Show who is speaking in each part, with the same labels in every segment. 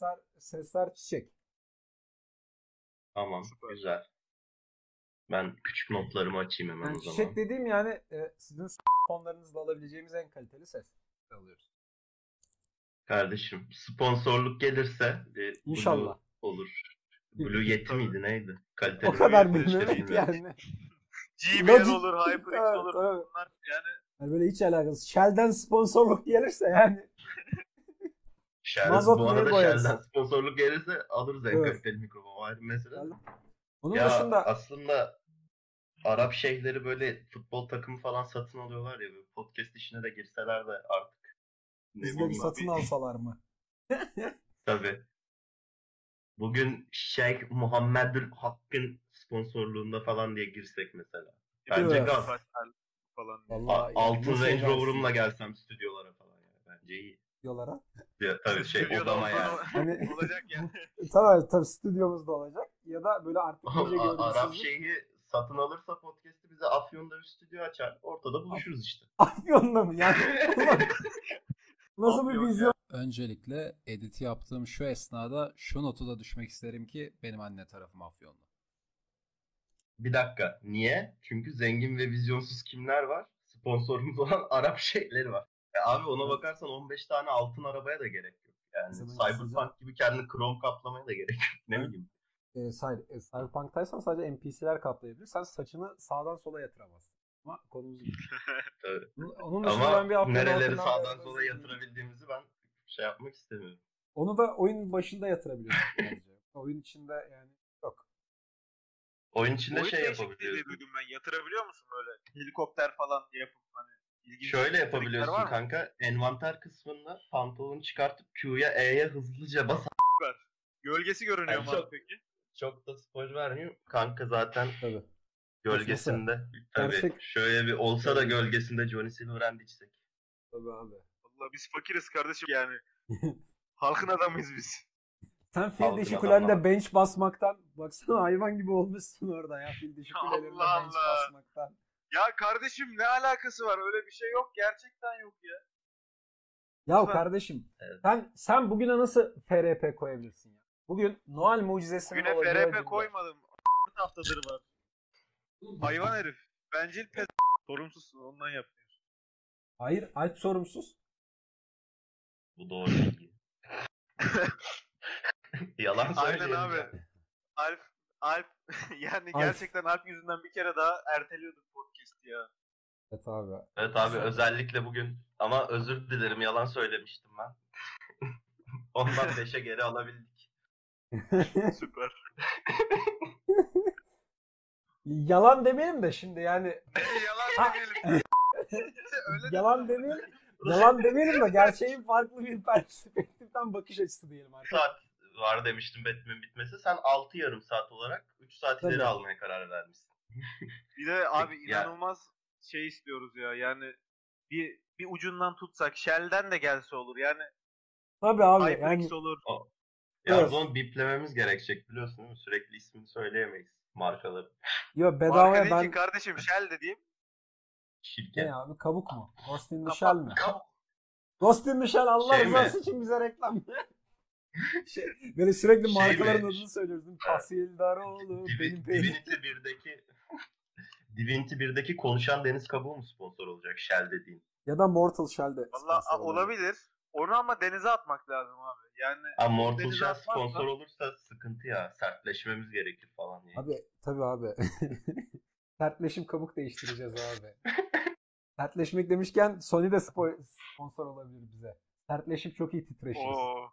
Speaker 1: sesler sesler çiçek.
Speaker 2: Tamam
Speaker 3: Süper.
Speaker 2: güzel. Ben küçük notlarımı açayım hemen
Speaker 1: Yani
Speaker 2: o zaman.
Speaker 1: çiçek dediğim yani e, sizin fonlarınızla alabileceğimiz en kaliteli ses alıyoruz.
Speaker 2: Kardeşim sponsorluk gelirse e,
Speaker 1: İnşallah.
Speaker 2: olur. Blue Yeti miydi neydi? Kaliteli
Speaker 1: O kadar
Speaker 2: bilmiyorum.
Speaker 1: yani.
Speaker 3: GBL
Speaker 1: Logic-
Speaker 3: olur, HyperX
Speaker 1: Evet,
Speaker 3: olur.
Speaker 1: evet.
Speaker 3: Bunlar yani
Speaker 1: Yani böyle hiç alakası. Shell'den sponsorluk gelirse yani Mazot
Speaker 2: bu arada? Shell'den sponsorluk gelirse alırız en
Speaker 1: Evet.
Speaker 2: kaliteli mikrofon. Ayrı mesele.
Speaker 1: onun
Speaker 2: Ya
Speaker 1: dışında
Speaker 2: aslında Arap şeyhleri böyle futbol takımı falan satın alıyorlar ya. Böyle podcast işine de girseler de artık. Ne
Speaker 1: bizleri
Speaker 2: bileyim
Speaker 1: satın
Speaker 2: abi.
Speaker 1: alsalar mı?
Speaker 2: Tabii. Bugün Şeyh Muhammedül Hakk'ın sponsorluğunda falan diye girsek mesela. Bence
Speaker 1: Evet.
Speaker 2: gaz.
Speaker 3: Falan.
Speaker 1: Vallahi
Speaker 2: altın Range Rover'ımla gelsem stüdyolara falan yani. Bence iyi.
Speaker 1: Diyorlara.
Speaker 2: Ya, tabii şey
Speaker 3: Stüdyoda
Speaker 2: odama yani.
Speaker 1: Hani
Speaker 3: Olacak yani.
Speaker 1: tabii tabii stüdyomuzda olacak ya da böyle artık iyice
Speaker 2: A- Arap şeyhi satın alırsa podcast'i bize Afyon'da bir stüdyo açar. Ortada buluşuruz işte.
Speaker 1: Afyon'da mı? Yani nasıl bir
Speaker 3: Afyon
Speaker 1: vizyon?
Speaker 4: Öncelikle editi yaptığım şu esnada şu notu da düşmek isterim ki benim anne tarafım Afyonlu.
Speaker 2: Bir dakika. Niye? Çünkü zengin ve vizyonsuz kimler var? Sponsorumuz olan Arap şeyhleri var. E abi ona bakarsan 15 tane altın arabaya da gerek yok. Yani
Speaker 1: Zaman
Speaker 2: Cyberpunk gibi kendini krom kaplamaya da gerek yok. Ne bileyim.
Speaker 1: E, hayır, e, Cyberpunk'taysan sadece NPC'ler kaplayabilir. Sen saçını sağdan sola yatıramazsın. Ama konumuz.
Speaker 2: Tabii.
Speaker 1: Onun- dışında
Speaker 2: Ama
Speaker 1: ben bir Afyon
Speaker 2: nereleri sağdan sola yatırabildiğimizi ben şey yapmak istemiyorum.
Speaker 1: Onu da oyun başında yatırabiliyorsun bence. Oyun içinde yani yok.
Speaker 2: Oyun içinde
Speaker 3: Oyun
Speaker 2: şey
Speaker 3: değişikliği diye
Speaker 2: yapabiliyorsun.
Speaker 3: duydum ben. Yatırabiliyor musun böyle? Helikopter falan yapıp hani ilginç
Speaker 2: Şöyle yapabiliyorsun
Speaker 3: var mı?
Speaker 2: kanka. Envanter kısmında pantolonu çıkartıp Q'ya E'ye hızlıca bas.
Speaker 3: Gölgesi görünüyor
Speaker 2: Yani
Speaker 3: mu abi
Speaker 2: çok-
Speaker 3: peki?
Speaker 2: Çok da spoiler vermiyor. Kanka zaten
Speaker 1: Tabii.
Speaker 2: gölgesinde. Tabii.
Speaker 1: Gerçek-
Speaker 2: Şöyle bir olsa da gölgesinde Johnny Silverhand içsek.
Speaker 1: Tabii abi.
Speaker 3: Vallahi biz fakiriz kardeşim yani. Halkın adamıyız biz.
Speaker 1: Sen fil
Speaker 2: Halkın
Speaker 1: dişi kulende bench basmaktan baksana hayvan gibi olmuşsun orada ya fil dişi
Speaker 3: Allah
Speaker 1: kulelerinde bench
Speaker 3: Allah.
Speaker 1: basmaktan.
Speaker 3: Ya kardeşim ne alakası var? Öyle bir şey yok. Gerçekten yok ya.
Speaker 1: Ya
Speaker 3: Lütfen.
Speaker 1: kardeşim
Speaker 2: Evet.
Speaker 1: sen sen bugüne nasıl FRP koyabilirsin ya? Bugün Noel mucizesinin
Speaker 3: Güne
Speaker 1: olacağı
Speaker 3: FRP koymadım. haftadır var. Hayvan herif. Bencil pez. Sorumsuzsun ondan yapıyor.
Speaker 1: Hayır Alp sorumsuz.
Speaker 2: Bu doğru bilgi. Yalan
Speaker 3: Aynen
Speaker 2: söyleyelim
Speaker 3: abi. Alp, Alp yani
Speaker 1: Alp.
Speaker 3: gerçekten Alp yüzünden bir kere daha erteliyorduk podcast'i ya.
Speaker 1: Evet abi.
Speaker 2: Evet abi özellikle bugün ama özür dilerim yalan söylemiştim ben. Ondan 5'e geri alabildik.
Speaker 3: Süper.
Speaker 1: Yalan demeyelim de şimdi yani
Speaker 3: Yalan demeyelim. Öyle
Speaker 1: yalan demeyelim. Yalan demeyelim de gerçeğin farklı bir perspektiften bakış açısı diyelim artık.
Speaker 2: saat var demiştim Batman bitmesi. Sen 6 yarım saat olarak 3 saat ileri
Speaker 1: Tabii.
Speaker 2: almaya karar vermişsin.
Speaker 3: Bir de abi inanılmaz şey istiyoruz ya. Yani bir bir ucundan tutsak Shell'den de gelse olur. Yani
Speaker 1: Tabii abi
Speaker 3: HyperX
Speaker 1: yani
Speaker 3: olur.
Speaker 2: Ya
Speaker 1: Evet.
Speaker 2: onu biplememiz gerekecek biliyorsun değil mi? Sürekli ismini söyleyemeyiz markaları.
Speaker 1: yo
Speaker 3: Marka
Speaker 1: bedavaya
Speaker 3: değil
Speaker 1: ben
Speaker 3: kardeşim Shell dediğim.
Speaker 2: Şirket.
Speaker 1: ne abi kabuk mu? Ghost in the
Speaker 3: Kapat-
Speaker 1: Shell mi?
Speaker 2: Kabuk.
Speaker 1: Ghost in the Shell Allah
Speaker 2: Şey mi?
Speaker 1: rızası için bize reklam. şey, böyle sürekli
Speaker 2: Şey
Speaker 1: markaların
Speaker 2: mi?
Speaker 1: adını mi? Fasil Daroğlu, benim.
Speaker 2: Divinity 1'deki Divinity 1'deki konuşan deniz kabuğu mu sponsor olacak Shell dediğin?
Speaker 1: Ya da Mortal Shell'de.
Speaker 3: Valla olabilir. Onu ama denize atmak lazım abi. Yani
Speaker 2: Ha Mortal Shell sponsor olursa sıkıntı ya. Sertleşmemiz gerekir falan diye.
Speaker 1: Abi tabii abi. Sertleşim kabuk değiştireceğiz abi. Sertleşmek demişken Sony de spo- sponsor olabilir bize. Sertleşip çok iyi titreşiriz.
Speaker 3: Oo.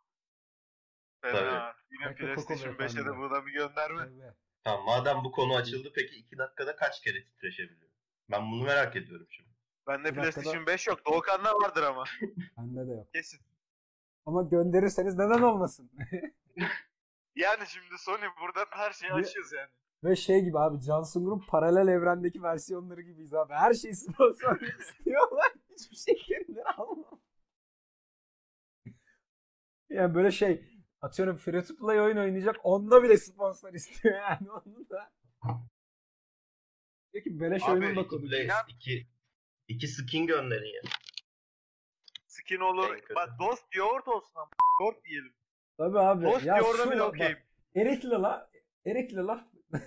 Speaker 3: Fena.
Speaker 2: Tabii.
Speaker 3: Yine
Speaker 1: Coco
Speaker 3: PlayStation 5'e de buna bir gönderme.
Speaker 1: Tabii.
Speaker 2: Tamam madem bu konu açıldı peki 2 dakikada kaç kere titreşebiliyor? Ben bunu merak ediyorum şimdi.
Speaker 3: Bende
Speaker 1: Bir dakikada-
Speaker 3: PlayStation 5 yok. Doğukan'da vardır ama.
Speaker 1: Bende de yok.
Speaker 3: Kesin.
Speaker 1: Ama gönderirseniz neden olmasın?
Speaker 3: Yani şimdi Sony buradan her şeyi
Speaker 1: Ne-
Speaker 3: açıyoruz yani.
Speaker 1: Ve şey gibi abi Can Sungur'un paralel evrendeki versiyonları gibiyiz abi. Her şeyi sponsor istiyorlar. Hiçbir şey kendileri almam. Yani böyle şey atıyorum free to play oyun oynayacak onda bile sponsor istiyor yani onu da. Peki beleş
Speaker 3: Abi,
Speaker 1: oyunun da
Speaker 3: inan-
Speaker 2: iki, iki skin gönderin ya.
Speaker 3: Skin olur. Bak dost yoğurt olsun ama. Yoğurt diyelim.
Speaker 1: Tabii abi.
Speaker 3: Tost
Speaker 1: ya
Speaker 3: yoğurda bile okeyim.
Speaker 1: Erikli la. Erikli la.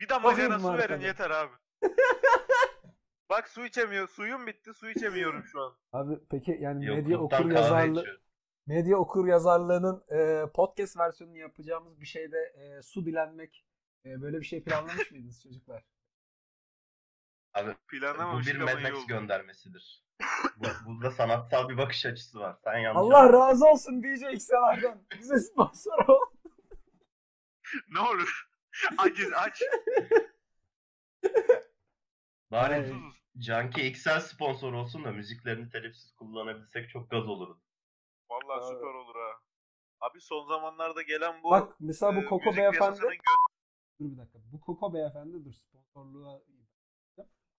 Speaker 3: Bir damacana su verin yeter abi. Bak su içemiyor. Suyum bitti. Su içemiyorum şu an.
Speaker 1: Abi peki yani medya
Speaker 2: Yokluktan
Speaker 1: okur
Speaker 2: içiyor.
Speaker 1: Medya okur yazarlığının e, podcast versiyonunu yapacağımız bir şeyde e, su dilenmek e, böyle bir şey planlamış mıydınız çocuklar?
Speaker 2: Abi bu
Speaker 3: Planlamamıştık
Speaker 2: bir
Speaker 3: ama
Speaker 2: Mad Max göndermesidir. bu, burada sanatsal bir bakış açısı var. Sen yanlış
Speaker 1: Allah
Speaker 2: anladın.
Speaker 1: razı olsun DJ XLR'dan. Bize sponsor ol.
Speaker 3: Ne olur. Aciz aç.
Speaker 2: Bari. Junkie XL sponsor olsun da müziklerini telifsiz kullanabilsek çok gaz olurdu.
Speaker 3: Vallahi
Speaker 1: Abi.
Speaker 3: süper olur ha. Abi son zamanlarda gelen bu
Speaker 1: Bak mesela bu
Speaker 3: e,
Speaker 1: Koko
Speaker 3: müzik
Speaker 1: beyefendi.
Speaker 3: piyasasının gö-
Speaker 1: Dur bir dakika. Bu Koko beyefendi dur sponsorluğa.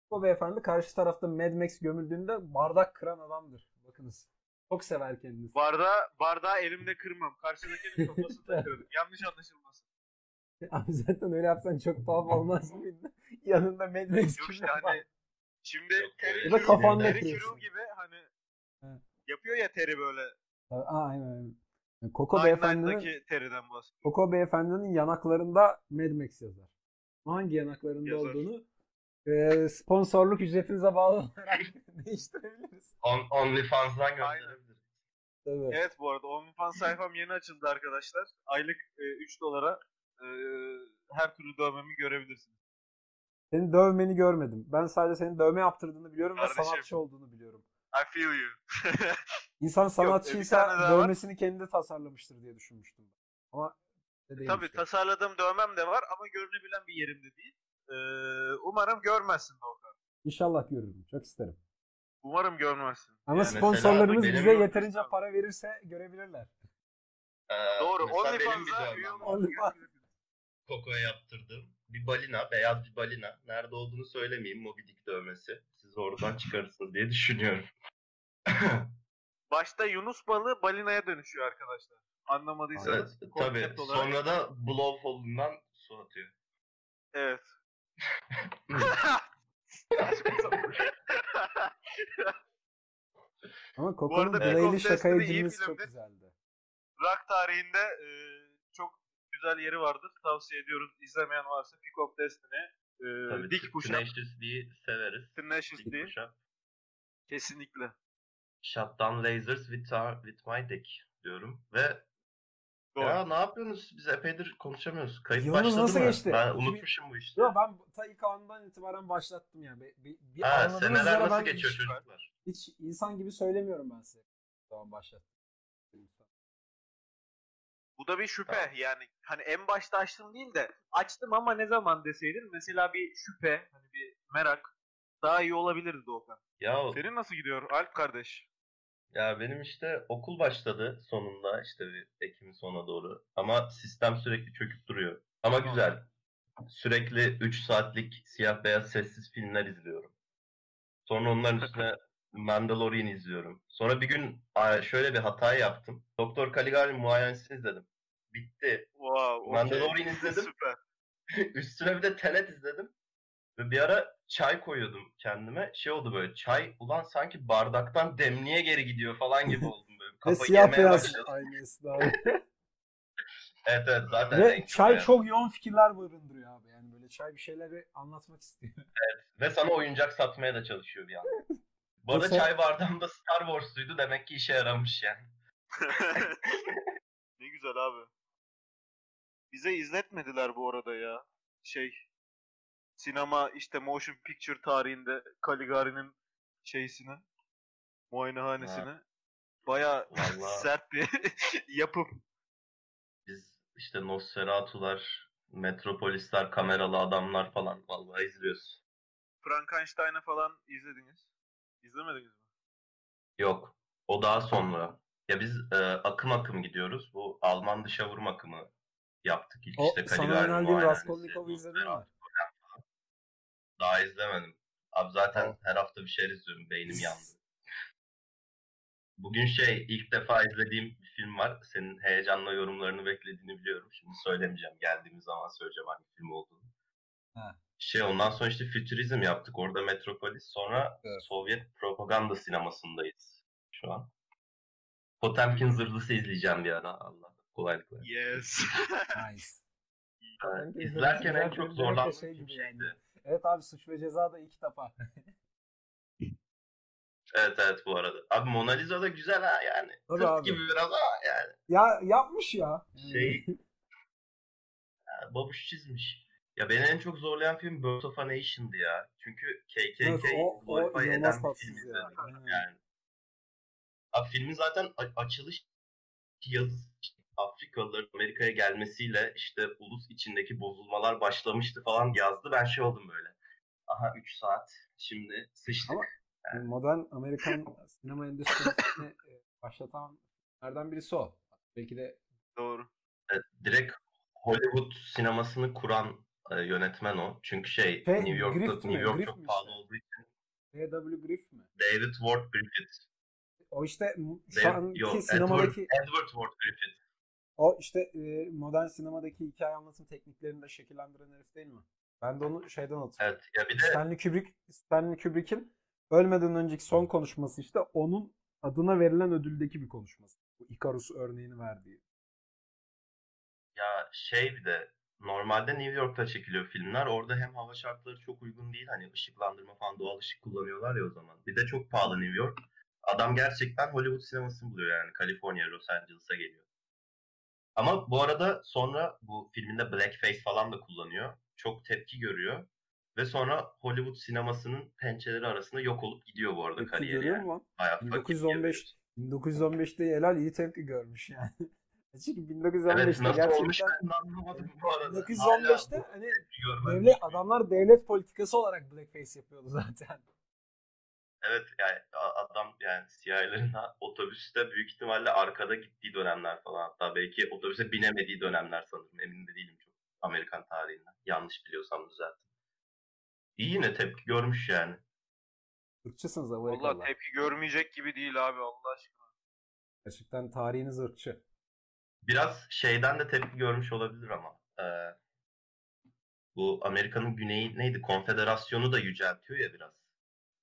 Speaker 1: Koko beyefendi karşı tarafta Mad Max gömüldüğünde bardak kıran adamdır. Bakınız. Çok sever kendisi.
Speaker 3: bardağı, bardağı elimde kırmam. Karşıdakinin kafasını takıyorum. Yanlış anlaşılmasın.
Speaker 1: Abi zaten öyle yapsan çok tuhaf olmaz mıydı? Yanında Mad Max
Speaker 3: Yok işte
Speaker 1: var?
Speaker 3: hani şimdi Terry
Speaker 2: ya
Speaker 1: da
Speaker 3: Crew-
Speaker 1: kafanda
Speaker 3: Terry
Speaker 1: kırıyorsun.
Speaker 3: Crew gibi hani
Speaker 1: Evet.
Speaker 3: yapıyor ya Terry böyle.
Speaker 1: Aa, aynen. Yani Koko beyefendinin
Speaker 3: Nine'daki Terry'den bahsediyor.
Speaker 1: Koko beyefendinin yanaklarında Mad Max yazar. Hangi yanaklarında
Speaker 3: Yazar.
Speaker 1: olduğunu e, sponsorluk ücretinize bağlı olarak değiştirebiliriz.
Speaker 2: On, OnlyFans'dan gönderebiliriz.
Speaker 1: Tabii.
Speaker 3: Evet bu arada OnlyFans sayfam yeni açıldı arkadaşlar. Aylık e, 3 dolara e, her türlü dövmemi görebilirsiniz.
Speaker 1: Senin dövmeni görmedim. Ben sadece senin dövme yaptırdığını biliyorum ve
Speaker 3: Kardeşim.
Speaker 1: sanatçı olduğunu biliyorum.
Speaker 3: I feel you.
Speaker 1: İnsan
Speaker 3: e,
Speaker 1: sanatçıysa
Speaker 3: var.
Speaker 1: dövmesini kendi tasarlamıştır diye düşünmüştüm. Ama öyle değilmiş
Speaker 3: Tabii tasarladığım dövmem de var ama görünebilen bir yerimde değil. E, umarım görmezsin Doğukan.
Speaker 1: İnşallah görürüm. Çok isterim.
Speaker 3: Umarım görmezsin.
Speaker 1: Ama
Speaker 3: Yani
Speaker 1: sponsorlarımız bize
Speaker 2: benim-
Speaker 1: yeterince para verirse görebilirler.
Speaker 2: Ee,
Speaker 3: Doğru. OnlyFans'a.
Speaker 2: Koko'ya yaptırdığım bir balina, beyaz bir balina. Nerede olduğunu söylemeyeyim. Moby Dick dövmesi. Siz oradan çıkarırsınız diye düşünüyorum.
Speaker 3: Başta Yunus balığı balinaya dönüşüyor arkadaşlar.
Speaker 2: evet,
Speaker 3: Anlamadıysanız.
Speaker 2: tabii.
Speaker 3: konsept olarak-
Speaker 2: Sonra da blowhole'undan su atıyor.
Speaker 3: Evet.
Speaker 1: Ama Coco'nun
Speaker 3: of
Speaker 1: şakaya girmesi çok güzeldi.
Speaker 3: Rock tarihinde e, çok güzel yeri vardır. Tavsiye ediyoruz. İzlemeyen varsa Pick of Destiny, e,
Speaker 2: Tabii.
Speaker 3: Dick Push-Up,
Speaker 2: Tenacious D'yi severiz.
Speaker 3: Tenacious
Speaker 2: Dick
Speaker 3: D.
Speaker 2: Push-Up.
Speaker 3: Kesinlikle.
Speaker 2: Shut down lasers with, our, with my dick diyorum. Ve
Speaker 3: Doğru.
Speaker 2: ya ne yapıyorsunuz? Biz epeydir konuşamıyoruz. Kayıt
Speaker 1: Yılınız
Speaker 2: başladı
Speaker 1: nasıl
Speaker 2: mı?
Speaker 1: geçti?
Speaker 2: Ben
Speaker 1: 2000
Speaker 2: unutmuşum bu işi.
Speaker 1: Yo ben ta ilk andan itibaren başlattım yani. Bir, bir, bir
Speaker 2: Ha, seneler nasıl geçiyor
Speaker 1: hiç,
Speaker 2: çocuklar?
Speaker 1: hiç insan gibi söylemiyorum ben size. Tamam başlattım.
Speaker 3: Bu da bir şüphe
Speaker 2: Tamam.
Speaker 3: yani. Hani en başta açtım değil de açtım ama ne zaman deseydin mesela bir şüphe, hani bir merak daha iyi olabilirdi Doğukan.
Speaker 2: Ya
Speaker 3: Senin nasıl gidiyor Alp kardeş?
Speaker 2: Ya benim işte okul başladı sonunda işte bir Ekim'in sonuna doğru. Ama sistem sürekli çöküp duruyor. Ama
Speaker 3: Tamam.
Speaker 2: güzel. Sürekli 3 saatlik siyah beyaz sessiz filmler izliyorum. Sonra onların üstüne Mandalorian izliyorum. Sonra bir gün şöyle bir hata yaptım. Doktor Caligari'nin muayenesini izledim. Bitti.
Speaker 3: Wow, okey.
Speaker 2: Mandalorian izledim.
Speaker 3: Süper.
Speaker 2: Üstüne bir de Tenet izledim. Ve bir ara çay koyuyordum kendime. Şey oldu böyle çay ulan sanki bardaktan demliğe geri gidiyor falan gibi oldum böyle.
Speaker 1: Ve
Speaker 2: Kafayı
Speaker 1: siyah beyaz
Speaker 2: başladım.
Speaker 1: aynı esnada.
Speaker 2: Evet evet zaten
Speaker 1: Ve çay
Speaker 2: beyaz.
Speaker 1: çok yoğun fikirler barındırıyor abi. Yani böyle çay bir şeyleri anlatmak istiyor.
Speaker 2: Ve sana oyuncak satmaya da çalışıyor bir yandan. Arada
Speaker 1: Mesela-
Speaker 2: çay bardağımda Star Wars'luydu demek ki işe yaramış yani.
Speaker 3: ne güzel abi. Bize izletmediler bu arada ya. Şey sinema işte motion picture tarihinde Caligari'nin şeysini muayenehanesini baya
Speaker 2: Vallahi.
Speaker 3: sert bir yapım.
Speaker 2: Biz işte Nosferatu'lar, Metropolisler, kameralı adamlar falan vallahi izliyoruz.
Speaker 3: Frankenstein'ı falan izlediniz. İzlemediniz mi?
Speaker 2: Yok. O daha sonra. Ya biz e, akım akım gidiyoruz. Bu Alman dışa vurum akımı yaptık ilk
Speaker 1: O
Speaker 2: işte
Speaker 1: sana önerdiğim Raskolnikov'u izledin mi?
Speaker 2: Daha izlemedim. Abi zaten her hafta bir şeyler izliyorum. Beynim yandı. Bugün şey ilk defa izlediğim bir film var. Senin heyecanla yorumlarını beklediğini biliyorum. Şimdi söylemeyeceğim. Geldiğimiz zaman söyleyeceğim hangi film olduğunu.
Speaker 4: Ha.
Speaker 2: Şey ondan sonra işte fütürizm yaptık. Orada Metropolis. Sonra
Speaker 4: Evet.
Speaker 2: Sovyet propaganda sinemasındayız şu an. Potemkin zırhlısı izleyeceğim bir ara. Allah kolaylıkla.
Speaker 3: Yes.
Speaker 4: Nice.
Speaker 1: Potemkin
Speaker 2: İzlerken en çok zorlandığım
Speaker 1: şey
Speaker 2: şey
Speaker 1: yani.
Speaker 2: şeydi.
Speaker 1: Evet abi suç ve ceza da iki defa.
Speaker 2: Evet evet bu arada. Abi Mona Lisa da güzel ha yani.
Speaker 1: Tabii
Speaker 2: Tırt
Speaker 1: abi.
Speaker 2: gibi biraz ama yani.
Speaker 1: ya yapmış ya.
Speaker 2: Şey ha, babuş çizmiş. Ya beni en çok zorlayan film Birth of a Nation'dı ya. Çünkü KKK
Speaker 1: Evet, o,
Speaker 2: glorify eden bir film
Speaker 1: ya.
Speaker 2: izledim. Yani. Abi filmin zaten açılış yazısı Afrikalıların Amerika'ya gelmesiyle işte ulus içindeki bozulmalar başlamıştı falan yazdı. Ben şey oldum böyle. Aha 3 saat şimdi sıçtık.
Speaker 1: Ama Yani modern Amerikan sinema endüstrisini e, başlatan nereden birisi o. Belki de
Speaker 3: Doğru.
Speaker 2: Evet, direkt Hollywood sinemasını kuran e, yönetmen o. Çünkü şey
Speaker 1: Şey,
Speaker 2: New York'ta
Speaker 1: Griffith mi?
Speaker 2: New York
Speaker 1: Griffith
Speaker 2: çok
Speaker 1: mi
Speaker 2: pahalı olduğu için
Speaker 1: D.W. Griffith mi?
Speaker 2: David Ward Griffith.
Speaker 1: O işte şu
Speaker 2: David,
Speaker 1: anki
Speaker 2: yok, Edward,
Speaker 1: sinemadaki
Speaker 2: Edward Ward Griffith.
Speaker 1: o işte e, modern sinemadaki hikaye anlatım tekniklerini de şekillendiren herif değil mi? Ben de onu şeyden hatırlıyorum.
Speaker 2: Evet ya bir de
Speaker 1: Stanley Kubrick Stanley Kubrick'in ölmeden önceki son konuşması işte onun adına verilen ödüldeki bir konuşması. Bu Icarus örneğini verdiği.
Speaker 2: ya şey bir de normalde New York'ta çekiliyor filmler. Orada hem hava şartları çok uygun değil. Hani ışıklandırma falan doğal ışık kullanıyorlar ya o zaman. Bir de çok pahalı New York. Adam gerçekten Hollywood sinemasını buluyor yani. Kaliforniya, Los Angeles'a geliyor. Ama bu arada sonra bu filminde blackface falan da kullanıyor. Çok tepki görüyor. Ve sonra Hollywood sinemasının pençeleri arasında yok olup gidiyor bu arada
Speaker 1: Tepki
Speaker 2: kariyeri yani.
Speaker 1: mu lan?
Speaker 2: Bayağı fakir
Speaker 1: 1915 1915'te helal iyi tepki görmüş yani. Çünkü
Speaker 2: Evet
Speaker 1: 1915'te
Speaker 2: nasıl
Speaker 1: gerçekten
Speaker 2: olmuş anlamadım bu arada.
Speaker 1: 1915'te
Speaker 2: Hala
Speaker 1: hani devlet adamlar devlet politikası olarak blackface yapıyordu zaten.
Speaker 2: Evet yani adam yani ha- otobüste büyük ihtimalle arkada gittiği dönemler falan. Hatta belki otobüse binemediği dönemler sanırım. Emin de değilim çok Amerikan tarihinden. Yanlış biliyorsam düzeltin. İyi yine tepki görmüş yani.
Speaker 1: Irkçısınız
Speaker 3: Valla
Speaker 1: Amerikalılar.
Speaker 3: tepki görmeyecek gibi değil abi Allah aşkına.
Speaker 1: Gerçekten tarihiniz ırkçı.
Speaker 2: Biraz şeyden de tepki görmüş olabilir ama. eee, bu Amerika'nın güneyi neydi? Konfederasyonu da yüceltiyor ya biraz.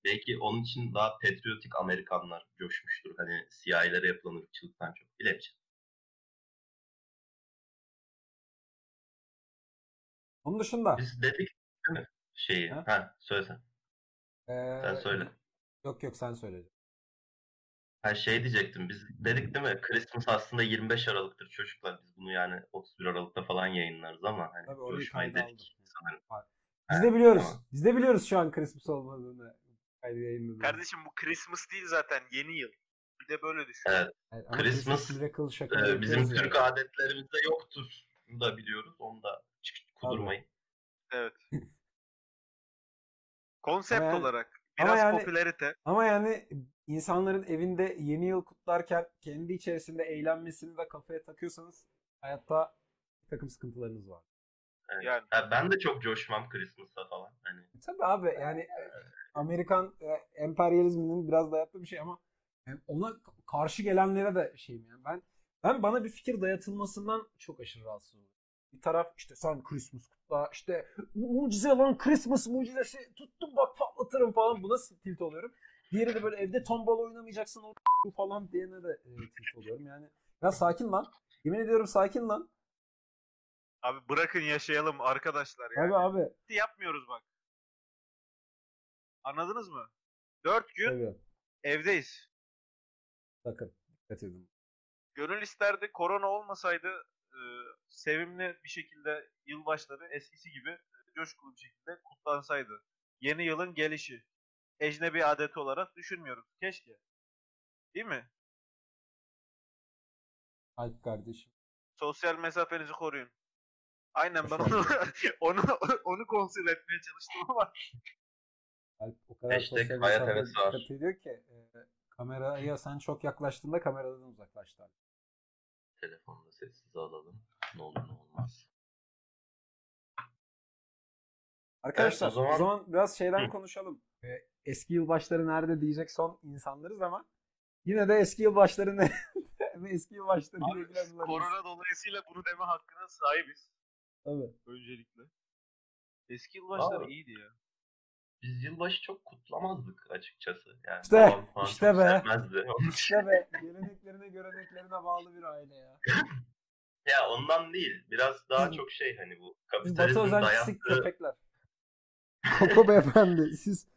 Speaker 2: Belki onun için daha patriotik Amerikanlar coşmuştur. Hani CIA'lere yapılan ırkçılıktan çok. Bilemeyeceğim.
Speaker 1: Onun dışında
Speaker 2: Biz dedik değil mi? Şeyi.
Speaker 1: Ha?
Speaker 2: Ha, söyle sen.
Speaker 1: eee,
Speaker 2: Sen söyle.
Speaker 1: Yok yok sen söyle.
Speaker 2: Ha şey diyecektim. Biz dedik değil mi? Christmas aslında 25 Aralık'tır çocuklar. Biz bunu yani 31 Aralık'ta falan yayınlarız ama hani
Speaker 1: Tabii orayı kayda
Speaker 2: dedik sanırım.
Speaker 1: Biz de biliyoruz.
Speaker 2: tamam.
Speaker 1: Biz de biliyoruz şu an Christmas olmadığını. Kaydı yayınladığını.
Speaker 3: Kardeşim bu Christmas değil zaten yeni yıl. Bir de böyle düşün.
Speaker 2: Evet.
Speaker 1: Evet, ama
Speaker 2: Christmas,
Speaker 1: Miracle
Speaker 2: Ee,
Speaker 1: yapıyoruz
Speaker 2: bizim
Speaker 1: yani.
Speaker 2: Türk adetlerimizde yoktur. Bunu da biliyoruz. Onu da çık- kudurmayın.
Speaker 3: Evet. Konsept
Speaker 1: Ama yani-
Speaker 3: olarak
Speaker 1: ama
Speaker 3: biraz
Speaker 1: yani-
Speaker 3: popülerite.
Speaker 1: Ama yani insanların evinde yeni yıl kutlarken kendi içerisinde eğlenmesini de kafaya takıyorsanız hayatta bir takım sıkıntılarınız var.
Speaker 3: Yani.
Speaker 2: Ha, ben de çok coşmam Christmas'a falan. Hani
Speaker 1: E Tabii abi yani e, Amerikan e, emperyalizminin biraz dayattığı bir şey ama yani ona karşı gelenlere de şeyim yani ben ben bana bir fikir dayatılmasından çok aşırı rahatsız oluyorum. Bir taraf işte sen Christmas kutla işte "Mu- mucize lan Christmas mucizesi tuttum bak patlatırım falan buna tilt oluyorum. Diğeri de böyle evde tombala oynamayacaksın o falan diyene de e, tilt oluyorum yani. Ya sakin lan. Yemin ediyorum sakin lan.
Speaker 3: Abi bırakın yaşayalım arkadaşlar yani.
Speaker 1: Abi abi.
Speaker 3: Yapmıyoruz bak. Anladınız mı? Dört gün
Speaker 1: Tabii.
Speaker 3: evdeyiz.
Speaker 1: Sakın. Dikkat edin.
Speaker 3: Gönül isterdi korona olmasaydı e, sevimli bir şekilde yılbaşları eskisi gibi e, coşkulu bir şekilde kutlansaydı. Yeni yılın gelişi. Ecnebi adeti olarak düşünmüyoruz. Keşke. Değil mi?
Speaker 1: Alp kardeşim.
Speaker 3: Sosyal mesafenizi koruyun. Aynen ben onu onu onu konsil etmeye çalıştım ama
Speaker 1: Alp o kadar
Speaker 2: Hashtag
Speaker 1: sosyal
Speaker 2: hayat
Speaker 1: mesafeye dikkat ediyor ki e, kameraya sen çok yaklaştığında kameradan uzaklaştı. Alp.
Speaker 2: telefonu da sessize alalım. Ne olur ne olmaz.
Speaker 1: Arkadaşlar
Speaker 2: o zaman-
Speaker 1: o zaman biraz şeyden
Speaker 2: Hı.
Speaker 1: konuşalım. E, eski yılbaşları nerede diyecek son insanlarız ama yine de eski yılbaşları ne? eski yılbaşları
Speaker 3: Abi,
Speaker 1: ilgilenenler.
Speaker 3: korona dolayısıyla bunu deme hakkına sahibiz
Speaker 1: Tabii.
Speaker 3: öncelikle. Eski yılbaşları
Speaker 2: Abi.
Speaker 3: iyiydi ya.
Speaker 2: biz yılbaşı çok kutlamazdık açıkçası. Yani
Speaker 1: İşte, işte be.
Speaker 2: sevmezdi.
Speaker 1: İşte be geleneklerine göreneklerine bağlı bir aile ya.
Speaker 2: ya ondan değil. Biraz daha
Speaker 1: Biz-
Speaker 2: çok şey hani bu kapitalizmin dayattığı
Speaker 1: köpekler. Koko beyefendi siz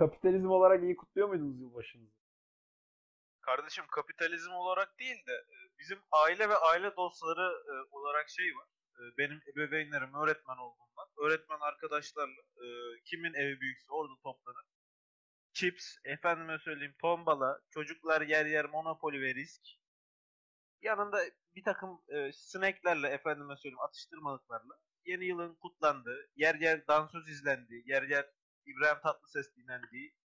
Speaker 1: kapitalizm olarak iyi kutluyor muydunuz yılbaşınızı?
Speaker 3: Kardeşim kapitalizm olarak değil de e, bizim aile ve aile dostları e, olarak şey var. E, Benim ebeveynlerim öğretmen olduğundan öğretmen arkadaşlarla kimin evi büyükse orada toplanır. Chips, efendime söyleyeyim tombala, çocuklar yer yer Monopoly ve risk. Yanında bir takım e, snacklerle efendime söyleyeyim atıştırmalıklarla yeni yılın kutlandığı, yer yer dansöz izlendiği, yer yer İbrahim Tatlıses dinlendiği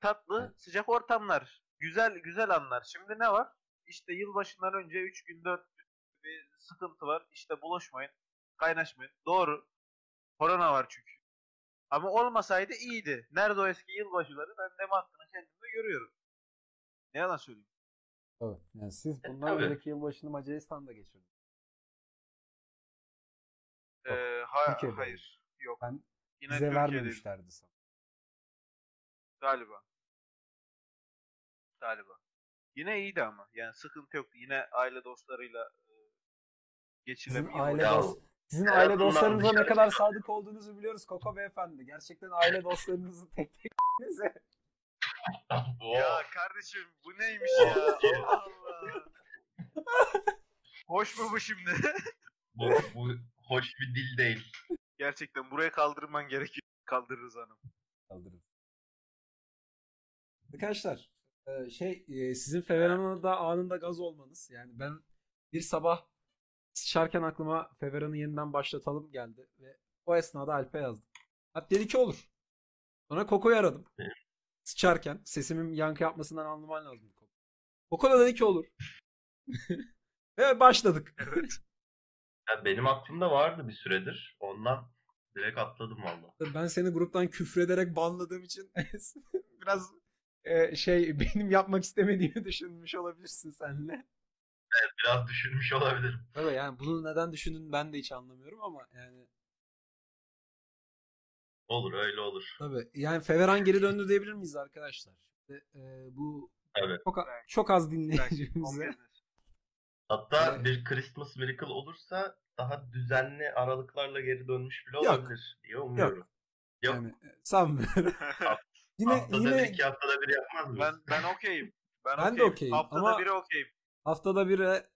Speaker 3: tatlı, sıcak ortamlar. Güzel güzel anlar. Şimdi ne var? İşte yılbaşından önce 3 gün 4 gün bir sıkıntı var. İşte buluşmayın, kaynaşmayın. Doğru. Korona var çünkü. Ama olmasaydı iyiydi. Nerede o eski yılbaşıları? Ben deme hakkını kendimde görüyorum. Ne yalan söyleyeyim.
Speaker 1: Evet. Yani siz
Speaker 2: E,
Speaker 1: bundan
Speaker 2: tabii.
Speaker 1: önceki yılbaşını Macaristan'da geçirdiniz.
Speaker 3: Ee, ha- hayır. Yok.
Speaker 1: Ben
Speaker 3: Yine
Speaker 1: Bize
Speaker 3: Türkiye'de
Speaker 1: vermemişlerdi sana.
Speaker 3: galiba. Galiba. Yine iyiydi ama. Yani sıkıntı yoktu. Yine aile dostlarıyla e, bir yılbaşı.
Speaker 1: aile
Speaker 2: Ya,
Speaker 1: dost sizin
Speaker 2: en
Speaker 1: aile
Speaker 2: azından
Speaker 1: dostlarınıza ne kadar sadık olduğunuzu biliyoruz Koko beyefendi. Gerçekten aile dostlarınızı tek tek.
Speaker 3: Ya kardeşim bu neymiş ya? Allah Allah. Hoş mu bu şimdi?
Speaker 2: bu, bu hoş bir dil değil.
Speaker 3: Gerçekten buraya kaldırman gerekiyor. Kaldırırız hanım.
Speaker 1: Kaldırın. Arkadaşlar e, şey e, sizin Feveran'a anında gaz olmanız. Yani ben bir sabah sıçarken aklıma Feveran'ı yeniden başlatalım geldi ve o esnada Alp'e yazdım. Alp dedi ki olur. Sonra Koko'yu aradım. Sıçarken sesimin yankı yapmasından anlaman lazım. Koko. Koko da dedi ki olur. ve başladık.
Speaker 3: Evet.
Speaker 2: Ya benim aklımda vardı bir süredir. Ondan direkt atladım valla.
Speaker 1: Ben seni gruptan küfrederek banladığım için biraz e, şey benim yapmak istemediğimi düşünmüş olabilirsin senle.
Speaker 2: Biraz düşünmüş olabilirim.
Speaker 1: Evet yani bunu neden düşündün ben de hiç anlamıyorum ama yani
Speaker 2: Olur öyle olur.
Speaker 1: tabii yani Feveran geri döndü diyebilir miyiz arkadaşlar? Şimdi, e, bu
Speaker 2: Evet.
Speaker 1: çok, çok az dinleyicimize.
Speaker 2: Hatta
Speaker 1: Evet.
Speaker 2: bir Christmas Miracle olursa daha düzenli aralıklarla geri dönmüş bile
Speaker 1: Yok.
Speaker 2: olabilir diye umuyorum. Yok.
Speaker 1: yani e, sanmıyorum. yine
Speaker 2: Haftada
Speaker 1: yine
Speaker 2: bir iki haftada bir yapmaz mıyız?
Speaker 3: ben ben okeyim. Ben,
Speaker 1: Ben de okeyim
Speaker 3: Haftada
Speaker 1: ama-
Speaker 3: biri okeyim.
Speaker 1: haftada bir e,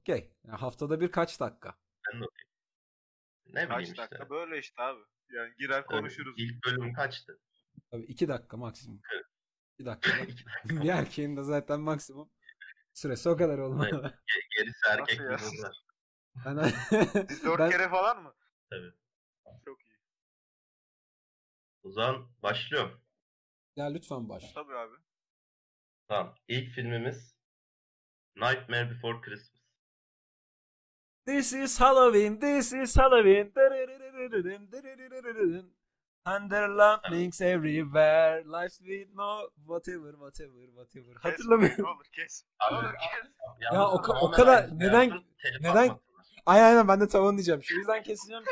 Speaker 1: okey. Yani haftada bir kaç dakika?
Speaker 2: Ne
Speaker 3: Kaç
Speaker 2: bileyim işte.
Speaker 3: dakika böyle işte abi. Yani girer konuşuruz.
Speaker 2: İlk bölüm kaçtı?
Speaker 1: Tabii iki dakika maksimum.
Speaker 2: Evet.
Speaker 1: İki dakika. bir erkeğin de zaten maksimum süresi o kadar olmalı.
Speaker 2: Gerisi erkek
Speaker 3: Nasıl ya?
Speaker 2: videolar.
Speaker 1: Ben,
Speaker 3: Siz dört
Speaker 1: ben-
Speaker 3: kere falan mı?
Speaker 2: Tabii.
Speaker 3: Çok iyi.
Speaker 2: O zaman başlıyorum.
Speaker 1: Ya lütfen başla.
Speaker 3: Tabii abi.
Speaker 2: Tamam. İlk filmimiz Nightmare Before Christmas.
Speaker 1: This is Halloween, this is Halloween. Thunder lightnings everywhere. Life with no whatever, whatever, whatever.
Speaker 3: Kes,
Speaker 1: Hatırlamıyorum.
Speaker 3: Ne olur kes.
Speaker 2: Abi,
Speaker 3: olur kes.
Speaker 1: Ya o ka- o
Speaker 2: Tamamen
Speaker 1: kadar- neden- neden-
Speaker 2: atmasınlar.
Speaker 1: Aynen ben de tavan diyeceğim. Şu yüzden keseceğim.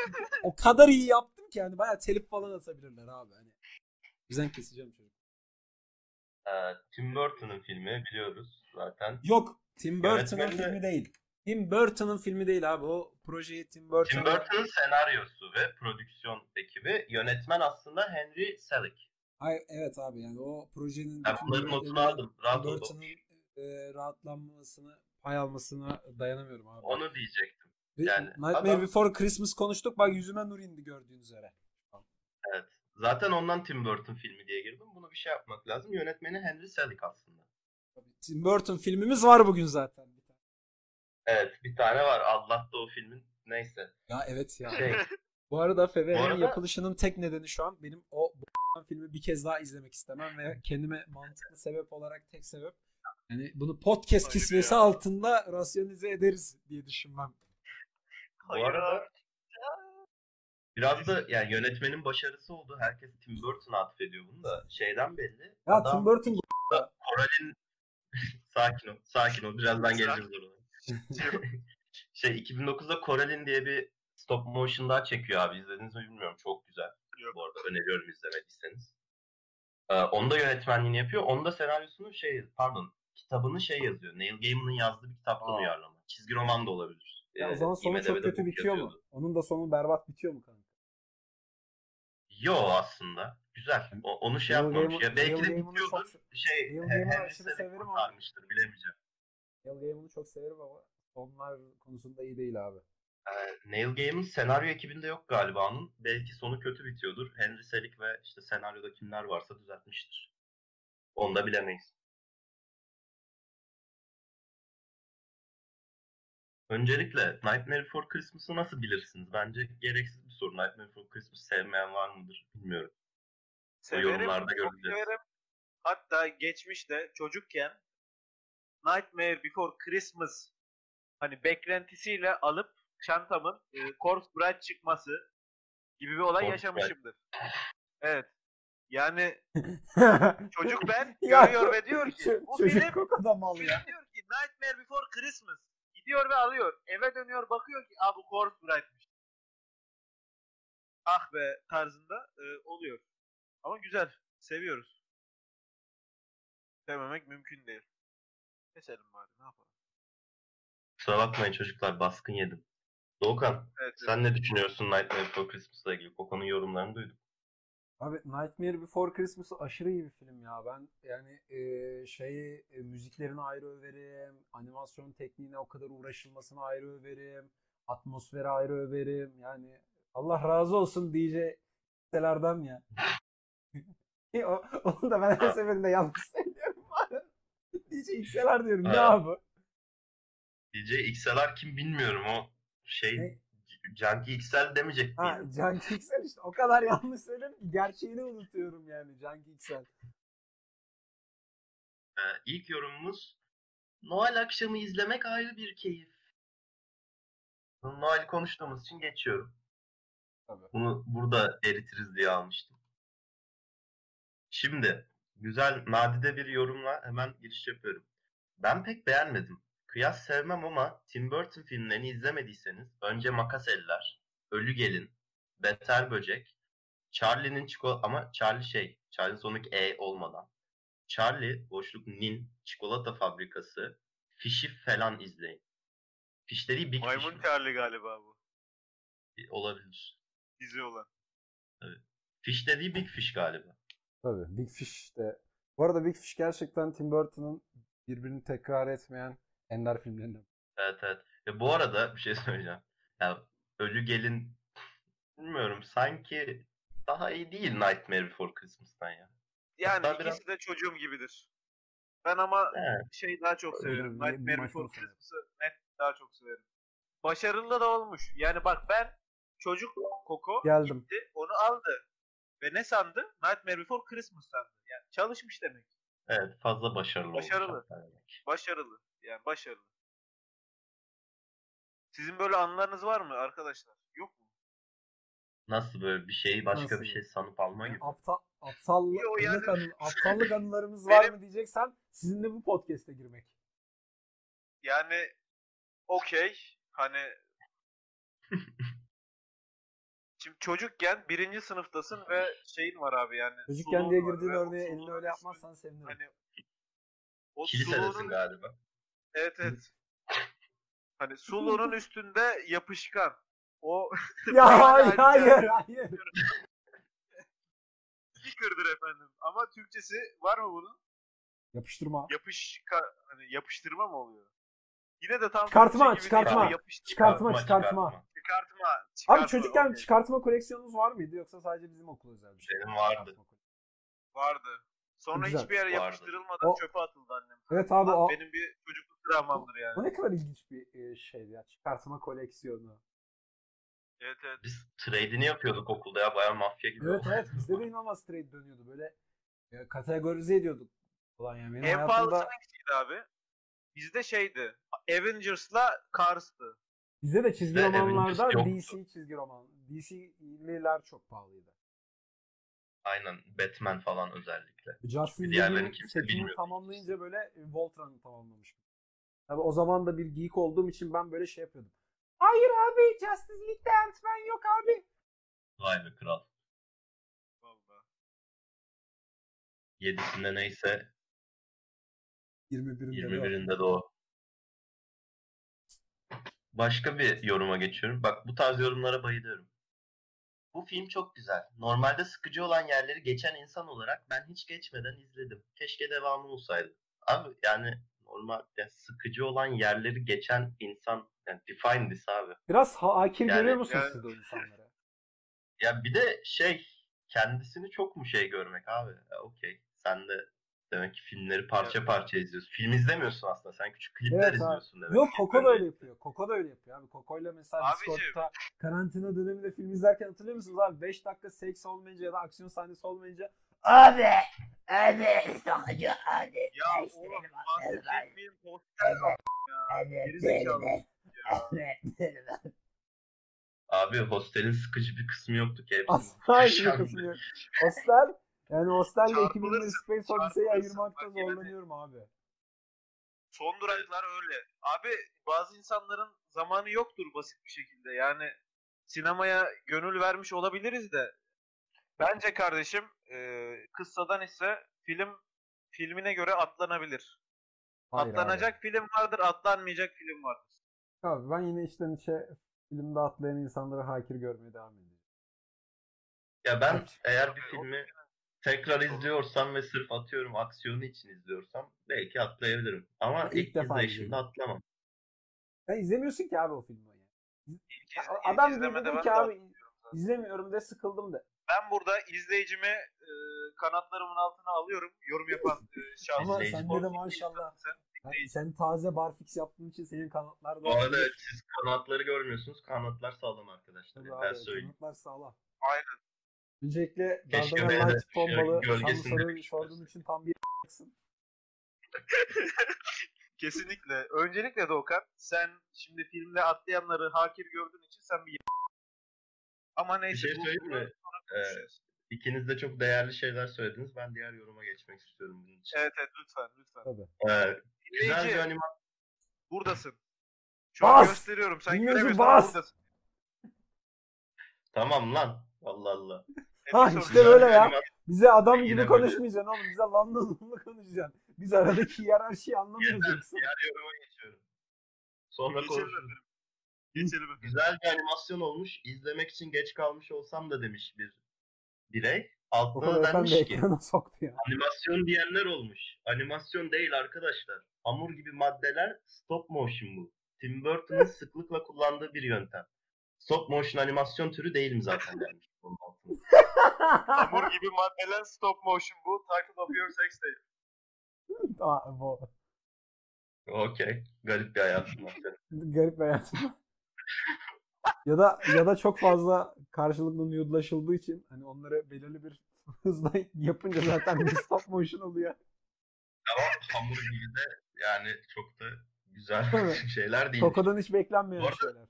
Speaker 1: o kadar iyi yaptım ki yani bayağı telif falan atabilirler abi. Hani. O yüzden keseceğim çocuk.
Speaker 2: Ee, Tim Burton'ın filmi biliyoruz zaten.
Speaker 1: Yok. Tim Burton'ın filmi değil. Tim Burton'ın filmi değil abi. O projeyi Tim Burton.
Speaker 2: Tim Burton'ın senaryosu ve prodüksiyon ekibi. Yönetmen aslında Henry Selick.
Speaker 1: Ay, evet abi yani o projenin
Speaker 2: Ben bunların notunu aldım.
Speaker 1: Tim
Speaker 2: Rahat.
Speaker 1: Burton'ın e, rahatlanmasını, pay almasına dayanamıyorum abi.
Speaker 2: Onu diyecektim. Yani
Speaker 1: Nightmare
Speaker 2: adam-
Speaker 1: Before Christmas konuştuk. Bak yüzüme nur indi gördüğünüz üzere.
Speaker 2: Evet. Zaten ondan Tim Burton filmi diye girdim. Bunu bir şey yapmak lazım. Yönetmeni Henry Selick aslında.
Speaker 1: Tabii, Tim Burton filmimiz var bugün zaten.
Speaker 2: Evet bir tane var. Allah da o filmin. Neyse.
Speaker 1: Ya evet ya.
Speaker 2: Şey,
Speaker 1: Bu arada
Speaker 2: Bu arada-
Speaker 1: yapılışının tek nedeni şu an benim o filmi bir kez daha izlemek istemem ve kendime mantıklı sebep olarak tek sebep yani bunu podcast
Speaker 3: Hayır
Speaker 1: kisvesi
Speaker 3: ya.
Speaker 1: altında rasyonize ederiz diye düşünmem.
Speaker 2: bu arada biraz da yani yönetmenin başarısı oldu. Herkes Tim Burton'a atfediyor bunu da. Şeyden belli.
Speaker 1: Ya
Speaker 2: adam
Speaker 1: Tim Burton
Speaker 2: Koral'in sakin ol. Sakin ol. Birazdan geleceğiz oraya. şey 2009'da Koral'in diye bir stop motion daha çekiyor abi. İzlediniz mi bilmiyorum. Çok güzel.
Speaker 3: Yok.
Speaker 2: Bu arada öneriyorum izlemediyseniz. Ee, onda yönetmenliğini yapıyor. Onda senaryosunu şey pardon kitabını şey yazıyor. Neil Gaiman'ın yazdığı bir kitaptan
Speaker 1: Aa.
Speaker 2: uyarlama. Çizgi roman da olabilir.
Speaker 1: Ya o
Speaker 2: Ee,
Speaker 1: zaman sonu çok kötü bitiyor mu? Onun da sonu berbat bitiyor mu kanka?
Speaker 2: Yo aslında. Güzel. O- onu şey
Speaker 1: Neil
Speaker 2: yapmamış.
Speaker 1: Gaiman-
Speaker 2: Ya belki
Speaker 1: Neil
Speaker 2: de bitiyordur.
Speaker 1: çok-
Speaker 2: Şey,
Speaker 1: Neil Gaiman'ı aşırı severim
Speaker 2: kurtarmıştır bilemeyeceğim.
Speaker 1: Neil Gaiman'ı çok severim ama sonlar konusunda iyi değil abi.
Speaker 2: Ee, Neil Gaiman senaryo ekibinde yok galiba onun. Belki sonu kötü bitiyordur. Henry Selick ve işte senaryoda kimler varsa düzeltmiştir. Onu da bilemeyiz. Öncelikle Nightmare Before Christmas'ı nasıl bilirsiniz? Bence gereksiz bir soru. Nightmare Before Christmas sevmeyen var mıdır bilmiyorum.
Speaker 3: Severim,
Speaker 2: yorumlarda göreceğiz.
Speaker 3: severim. Hatta geçmişte çocukken Nightmare Before Christmas hani beklentisiyle alıp çantamın e, Corpse Bride çıkması gibi bir olay
Speaker 2: Corpse
Speaker 3: yaşamışımdır. Evet. Yani çocuk ben görüyor ve diyor ki bu
Speaker 1: çocuk
Speaker 3: film, film
Speaker 1: ya.
Speaker 3: diyor ki Nightmare Before Christmas. Gidiyor ve alıyor. Eve dönüyor bakıyor ki Aa bu Corpse Bride'miş. Ah be tarzında e, oluyor. Ama güzel. Seviyoruz. Sevmemek mümkün değil. Keselim bari ne yapalım.
Speaker 2: Kusura bakmayın çocuklar baskın yedim. Doğukan
Speaker 3: Evet, evet.
Speaker 2: sen ne düşünüyorsun Nightmare Before Christmas'la ilgili? Koko'nun yorumlarını duydum.
Speaker 1: Abi Nightmare Before Christmas aşırı iyi bir film ya. Ben yani e, şeyi e, müziklerine ayrı överim. Animasyon tekniğine o kadar uğraşılmasına ayrı överim. Atmosfere ayrı överim. Yani Allah razı olsun DJ sitelerden ya. o, onu da ben her seferinde yanlış söylüyorum. DJ XLR diyorum. Ne abi?
Speaker 2: DJ XLR kim bilmiyorum o şey
Speaker 1: Ne?
Speaker 2: Junkie XL demeyecek
Speaker 1: Ha? Junkie XL işte. O kadar yanlış söylüyorum ki gerçeğini unutuyorum yani Junkie XL.
Speaker 2: Ee, ilk yorumumuz Noel akşamı izlemek ayrı bir keyif. Noel konuştuğumuz için geçiyorum.
Speaker 1: Tabii.
Speaker 2: Bunu burada eritiriz diye almıştım. Şimdi güzel nadide bir yorumla hemen giriş yapıyorum. Ben pek beğenmedim. Kıyas sevmem ama Tim Burton filmlerini izlemediyseniz önce Makas Eller, Ölü Gelin, Beter Böcek, Charlie'nin çikolata ama Charlie şey, Charlie Sonic E olmadan. Charlie boşluk Nin çikolata fabrikası, Fish'i falan izleyin. Fişleri Big Fish
Speaker 3: Maymun
Speaker 2: mi?
Speaker 3: Charlie galiba bu.
Speaker 2: olabilir.
Speaker 3: Dizi olan.
Speaker 2: Fish dediği Big Fish galiba.
Speaker 1: Tabii Big Fish de. Bu arada Big Fish gerçekten Tim Burton'ın birbirini tekrar etmeyen ender filmlerinden.
Speaker 2: Evet evet. Ve bu arada bir şey söyleyeceğim. Ya, Ölü Gelin bilmiyorum sanki daha iyi değil Nightmare Before Christmas'tan ya.
Speaker 3: Yani
Speaker 2: Hatta
Speaker 3: ikisi
Speaker 2: biraz-
Speaker 3: de çocuğum gibidir. Ben ama
Speaker 2: Evet.
Speaker 3: şey daha çok
Speaker 1: Öyle
Speaker 3: severim.
Speaker 1: bir
Speaker 3: Nightmare Before. Christmas'ı net daha çok severim. Başarılı da olmuş. Yani bak ben çocuk Koko
Speaker 1: Geldim.
Speaker 3: gitti onu aldı. Ve ne sandı? Nightmare Before Christmas sandı. Yani çalışmış demek.
Speaker 2: Evet fazla başarılı olmuş
Speaker 3: Başarılı. Başarılı. Yani başarılı. Sizin böyle anılarınız var mı arkadaşlar? Yok mu?
Speaker 2: Nasıl böyle bir şeyi başka
Speaker 1: Nasıl?
Speaker 2: bir şey sanıp alma gibi.
Speaker 1: Aptal, aptallık,
Speaker 3: Yo, yani-
Speaker 1: aptallık, anı- aptallık anılarımız var
Speaker 3: Benim-
Speaker 1: mı diyeceksen sizinle bu podcast'e girmek.
Speaker 3: Yani okey. Hani Şimdi çocukken birinci sınıftasın ve şeyin var abi yani.
Speaker 1: Çocukken diye girdiğin örneğe elini öyle yapmazsan sevinirim.
Speaker 3: Hani o
Speaker 2: Kilisedesin galiba.
Speaker 3: evet evet. Hani suluğunun üstünde yapışkan. O
Speaker 1: ya hayır hayır hayır.
Speaker 3: sticker'dır efendim. Ama Türkçesi var mı bunun?
Speaker 1: Yapıştırma.
Speaker 3: Yapışka hani yapıştırma mı oluyor? Yine de tam
Speaker 1: Çıkartma,
Speaker 3: gibi değil
Speaker 1: çıkartma.
Speaker 3: yapıştırma.
Speaker 1: Çıkartma çıkartma.
Speaker 3: Çıkartma.
Speaker 1: Abi
Speaker 3: çıkartma,
Speaker 1: çocukken
Speaker 3: okey.
Speaker 1: çıkartma koleksiyonunuz var mıydı yoksa sadece bizim okul özel bir şey?
Speaker 2: Benim vardı.
Speaker 1: Çıkartma.
Speaker 3: Vardı. Sonra
Speaker 1: Güzel.
Speaker 3: hiçbir yere
Speaker 2: Vardı.
Speaker 3: yapıştırılmadan
Speaker 1: O-
Speaker 3: çöpe atıldı annem.
Speaker 1: Evet abi
Speaker 3: Lan
Speaker 1: o,
Speaker 3: Benim bir çocukluk travmamdır yani.
Speaker 1: o ne kadar ilginç bir e, şeydi ya. Çıkartma koleksiyonu.
Speaker 3: Evet evet.
Speaker 2: Biz trade'ini yapıyorduk okulda ya bayağı mafya gibi.
Speaker 1: Evet evet bizde de inanılmaz trade dönüyordu. Böyle e, kategorize ediyorduk. Ulan yani benim
Speaker 3: En pahalısı
Speaker 1: hayatımda
Speaker 3: hangisiydi abi? Bizde şeydi. Avengers'la Cars'tı.
Speaker 1: bizde de çizgi
Speaker 2: Bizde
Speaker 1: romanlarda
Speaker 2: Avengers.
Speaker 1: DC çizgi roman. DC'liler çok pahalıydı.
Speaker 2: Aynen Batman falan özellikle.
Speaker 1: Justice
Speaker 2: diğerlerini kimse bilmiyor.
Speaker 1: tamamlayınca böyle e, Voltron'u tamamlamış. Tabi o zaman da bir geek olduğum için ben böyle şey yapıyordum. Hayır abi Justice League'de Ant-Man yok abi.
Speaker 2: Vay be kral. 7'sinde neyse
Speaker 1: 21'inde de o.
Speaker 2: 21'inde de o. Başka bir yoruma geçiyorum. Bak bu tarz yorumlara bayılıyorum. Bu film çok güzel. Normalde sıkıcı olan yerleri geçen insan olarak ben hiç geçmeden izledim. Keşke devamı olsaydı. Abi yani normal yani sıkıcı olan yerleri geçen insan yani define this abi.
Speaker 1: Biraz hakir
Speaker 2: Yani-
Speaker 1: görüyor musunuz
Speaker 3: yani-
Speaker 1: siz o insanlara?
Speaker 2: Ya bir de şey kendisini çok mu şey görmek abi? Okey. Sen de demek ki filmleri parça parça izliyorsun. Film izlemiyorsun aslında. Sen küçük klipler
Speaker 1: Evet abi.
Speaker 2: izliyorsun demek.
Speaker 1: Yok. Koko da öyle yapıyor. Koko da öyle yapıyor abi. Koko'yla mesela
Speaker 3: Abicim.
Speaker 1: Discord'da karantina döneminde film izlerken hatırlıyor musunuz abi? 5 dakika seks olmayınca ya da aksiyon sahnesi olmayınca abi abi sıkıcı abi.
Speaker 3: Ya oğlum bahsedecek miyim? Poster ya. Gerizekalı.
Speaker 2: Abi hostelin sıkıcı bir kısmı yoktu ki.
Speaker 1: Asla hiçbir kısmı yok. Hostel yani Hostel'le
Speaker 3: Çarpılırsın,
Speaker 1: 2001 Space Odyssey'i ayırmakta zorlanıyorum abi.
Speaker 3: Son duraklar öyle. Abi bazı insanların zamanı yoktur basit bir şekilde. Yani sinemaya gönül vermiş olabiliriz de bence kardeşim e, kıssadan ise film filmine göre atlanabilir.
Speaker 1: Hayır abi.
Speaker 3: Atlanacak film vardır, atlanmayacak film vardır.
Speaker 1: Abi ben yine içten içe filmde atlayan insanları hakir görmeye devam ediyorum.
Speaker 2: Ya ben
Speaker 1: Evet.
Speaker 2: eğer bir filmi tekrar izliyorsam ve sırf atıyorum aksiyonu için izliyorsam belki atlayabilirim. Ama
Speaker 1: ilk
Speaker 2: ilk,
Speaker 1: defa
Speaker 2: izleyişimde atlamam.
Speaker 1: Sen izlemiyorsun ki abi o filmi. ya.
Speaker 3: İlk iz-
Speaker 1: Ya
Speaker 3: ilk
Speaker 1: Adam
Speaker 3: izlemede
Speaker 1: dedi
Speaker 3: ben
Speaker 1: ki abi izlemiyorum de sıkıldım de.
Speaker 3: Ben burada izleyicimi e, kanatlarımın altına alıyorum. Yorum yapan e, şahsı.
Speaker 1: Ama sende de maşallah.
Speaker 3: sen.
Speaker 1: Sen, sen taze barfix yaptığın için senin kanatlar da
Speaker 2: Bu arada siz kanatları görmüyorsunuz. Kanatlar sağlam arkadaşlar.
Speaker 1: Tabii
Speaker 2: ben
Speaker 1: abi,
Speaker 2: söyleyeyim.
Speaker 1: kanatlar sağlam.
Speaker 3: Aynen.
Speaker 1: Öncelikle
Speaker 2: Keşke böyle
Speaker 1: Light bu
Speaker 2: gölgesinde bir şey
Speaker 1: sorduğun için tam bir yaksın.
Speaker 3: Kesinlikle. Öncelikle Doğukan sen şimdi filmde atlayanları hakir gördüğün için sen bir ama neyse.
Speaker 2: Bir şey
Speaker 3: bu-
Speaker 2: söyleyeyim mi? Ee. İkiniz de çok değerli şeyler söylediniz. Ben diğer yoruma geçmek istiyorum bunun için.
Speaker 3: Evet evet lütfen lütfen.
Speaker 1: Tabii.
Speaker 2: Ee, güzel bir
Speaker 3: Dinleyici buradasın. Şu an
Speaker 1: Bas!
Speaker 3: gösteriyorum. Sen
Speaker 1: Dinleyici
Speaker 3: göremiyorsun
Speaker 1: bas!
Speaker 3: ama buradasın.
Speaker 2: Tamam lan. Allah Allah.
Speaker 1: Ha, işte böyle ya. Bize adam
Speaker 2: Yine
Speaker 1: gibi
Speaker 2: böyle.
Speaker 1: konuşmayacaksın oğlum. Bize lanlı lunlu konuşacaksın. Biz aradaki hiyerarşiyi anlamıyoruz
Speaker 2: Yeter.
Speaker 1: yoksa.
Speaker 2: Diğer yoruma geçiyorum. Sonra
Speaker 3: Geçelim
Speaker 2: konuşuruz.
Speaker 3: efendim. Geçelim efendim.
Speaker 2: Güzel bir animasyon olmuş. İzlemek için geç kalmış olsam da demiş bir birey.
Speaker 1: Koko
Speaker 2: da denmiş ki
Speaker 1: ekrana soktu ya.
Speaker 2: animasyon diyenler olmuş. Animasyon değil arkadaşlar. Hamur gibi maddeler stop motion bu. Tim Burton'ın sıklıkla kullandığı bir yöntem. Stop motion animasyon türü değil mi zaten demiş. Onun altında.
Speaker 3: Hamur gibi maddeler stop motion bu. Title of your sex tape.
Speaker 1: Aa, bu
Speaker 2: Okey. Garip bir hayatım var
Speaker 1: garip bir hayatım. ya da ya da çok fazla karşılıklı nude'laşıldığı için hani onları belirli bir hızla yapınca zaten bir stop motion oluyor.
Speaker 2: Ama hamur gibi de yani çok da güzel
Speaker 1: Evet.
Speaker 2: şeyler değil.
Speaker 1: Koko'dan hiç beklenmeyen
Speaker 2: Bu arada-
Speaker 1: şeyler.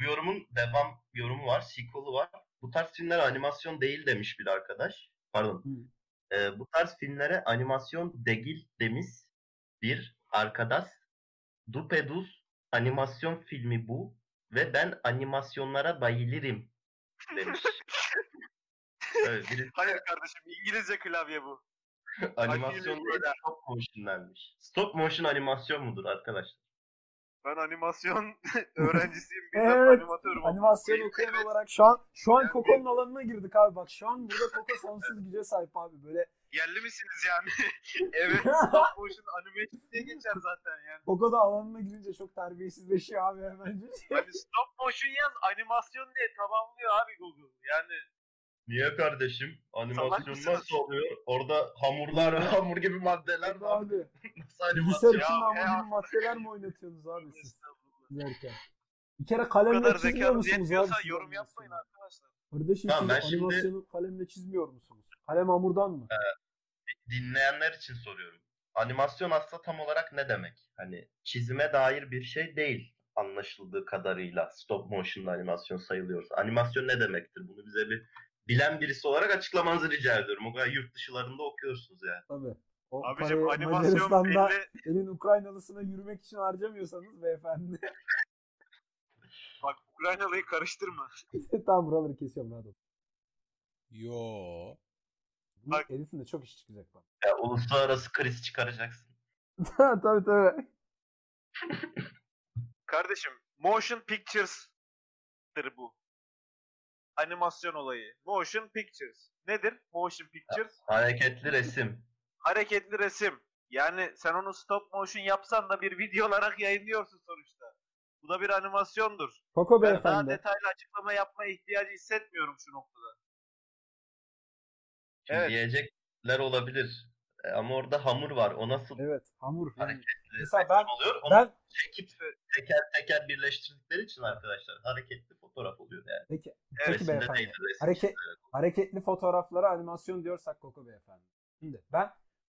Speaker 2: Bu yorumun devam yorumu var, sequel'ı var. Bu tarz filmler animasyon değil demiş bir arkadaş. Pardon. Ee, bu tarz filmlere animasyon değil demiş bir arkadaş. Dupeduz animasyon filmi bu ve ben animasyonlara bayılırım demiş. evet, biri
Speaker 3: Hayır kardeşim İngilizce klavye bu.
Speaker 2: animasyon stop motion denmiş. Stop motion animasyon mudur arkadaşlar?
Speaker 3: Ben animasyon öğrencisiyim. Bir
Speaker 1: Evet,
Speaker 3: animatörüm.
Speaker 1: Animasyon okuyan
Speaker 3: evet.
Speaker 1: olarak şu an şu an
Speaker 3: Yani-
Speaker 1: Koko'nun alanına girdik abi bak şu an burada Koko sonsuz güce sahip abi böyle
Speaker 3: Yerli misiniz yani? evet. Stop motion animation diye geçer zaten yani.
Speaker 1: Koko da alanına girince çok terbiyesizleşiyor abi hemen.
Speaker 3: Hani stop motion yaz animasyon diye tamamlıyor abi Google. Yani
Speaker 2: Niye kardeşim?
Speaker 3: Salak
Speaker 2: Animasyon
Speaker 3: mısınız?
Speaker 2: nasıl oluyor? Orada hamurlar, hamur gibi maddeler var.
Speaker 1: abi
Speaker 2: Nasıl
Speaker 1: bilgisayar
Speaker 2: animasyon?
Speaker 1: için
Speaker 3: Ya,
Speaker 1: gibi maddeler mi oynatıyorsunuz abi siz izlerken? Bir kere
Speaker 3: Bu
Speaker 1: kalemle
Speaker 3: kadar
Speaker 1: çizmiyor
Speaker 3: zekanız
Speaker 1: musunuz abi?
Speaker 3: yetmiyorsa
Speaker 1: siz
Speaker 3: yorum
Speaker 1: animasyonu?
Speaker 3: yapmayın arkadaşlar.
Speaker 1: Kardeşim
Speaker 2: Tamam,
Speaker 1: siz
Speaker 2: ben şimdi-
Speaker 1: animasyonu kalemle çizmiyor musunuz? Kalem hamurdan mı?
Speaker 2: Dinleyenler için soruyorum. Animasyon aslında tam olarak ne demek? Hani çizime dair bir şey değil anlaşıldığı kadarıyla stop motion animasyon sayılıyorsa. Animasyon ne demektir? Bunu bize bir bilen birisi olarak açıklamanızı rica ediyorum. O kadar yurt dışılarında okuyorsunuz yani.
Speaker 1: Tabii. O
Speaker 3: Abicim
Speaker 1: parayı
Speaker 3: animasyon
Speaker 1: Macaristan'da
Speaker 3: belli.
Speaker 1: elin Ukraynalısına yürümek için harcamıyorsanız beyefendi.
Speaker 3: Bak Ukraynalıyı karıştırma.
Speaker 1: tamam buraları kesiyorum rahat ol.
Speaker 4: Yo.
Speaker 3: Bak-
Speaker 1: editinde çok iş çıkacak bak.
Speaker 2: Ya, uluslararası kriz çıkaracaksın.
Speaker 1: tabii tabii.
Speaker 3: Kardeşim motion pictures'tır bu. Animasyon olayı. Motion pictures. Nedir motion pictures?
Speaker 2: Hareketli resim.
Speaker 3: Hareketli resim. Yani sen onu stop motion yapsan da bir video olarak yayınlıyorsun sonuçta. Bu da bir animasyondur.
Speaker 1: Koko
Speaker 3: Ben daha
Speaker 1: beyefendi.
Speaker 3: detaylı açıklama yapma ihtiyacı hissetmiyorum şu noktada.
Speaker 2: Şimdi
Speaker 3: Evet.
Speaker 2: diyecekler olabilir. E, ama orada hamur var. O nasıl
Speaker 1: Evet hamur.
Speaker 2: hareketli
Speaker 1: Mesela ben
Speaker 2: oluyor? Onu
Speaker 1: ben
Speaker 2: çekip teker teker birleştirdikleri için arkadaşlar hareketli fotoğraf oluyor yani.
Speaker 1: peki
Speaker 3: Evet,
Speaker 1: peki beyefendi.
Speaker 2: değil,
Speaker 1: Hareket-
Speaker 2: çizilerek.
Speaker 1: Hareketli fotoğraflara animasyon diyorsak Koko beyefendi. Şimdi ben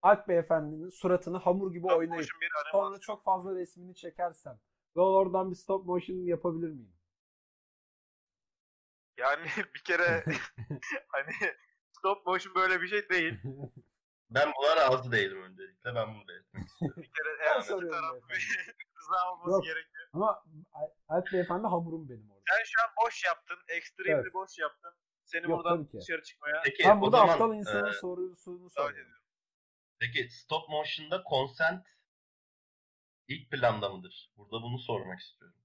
Speaker 1: Alp beyefendinin suratını hamur gibi
Speaker 3: Stop
Speaker 1: oynayıp sonra çok fazla resmini çekersem ve oradan bir stop motion yapabilir miyim?
Speaker 3: Yani bir kere hani stop motion böyle bir şey değil.
Speaker 2: Ben buna razı değilim öncelikle. Ben bunu belirtmek istiyorum.
Speaker 3: Bir kere
Speaker 1: Ben soruyorum
Speaker 3: taraf rıza olması
Speaker 1: Yok.
Speaker 3: gerekiyor.
Speaker 1: Ama Al- Alp beyefendi hamurum benim orada.
Speaker 3: Sen şu an boş yaptın. Extremely
Speaker 1: Evet.
Speaker 3: boş yaptın. Seni
Speaker 1: Yok,
Speaker 3: buradan dışarı çıkmaya
Speaker 2: Peki
Speaker 1: Ben burada
Speaker 2: zaman
Speaker 1: aptal insanın
Speaker 2: e,
Speaker 1: sorusunu soruyorum.
Speaker 2: peki stop motion'da consent ilk planda mıdır? Burada bunu sormak istiyorum.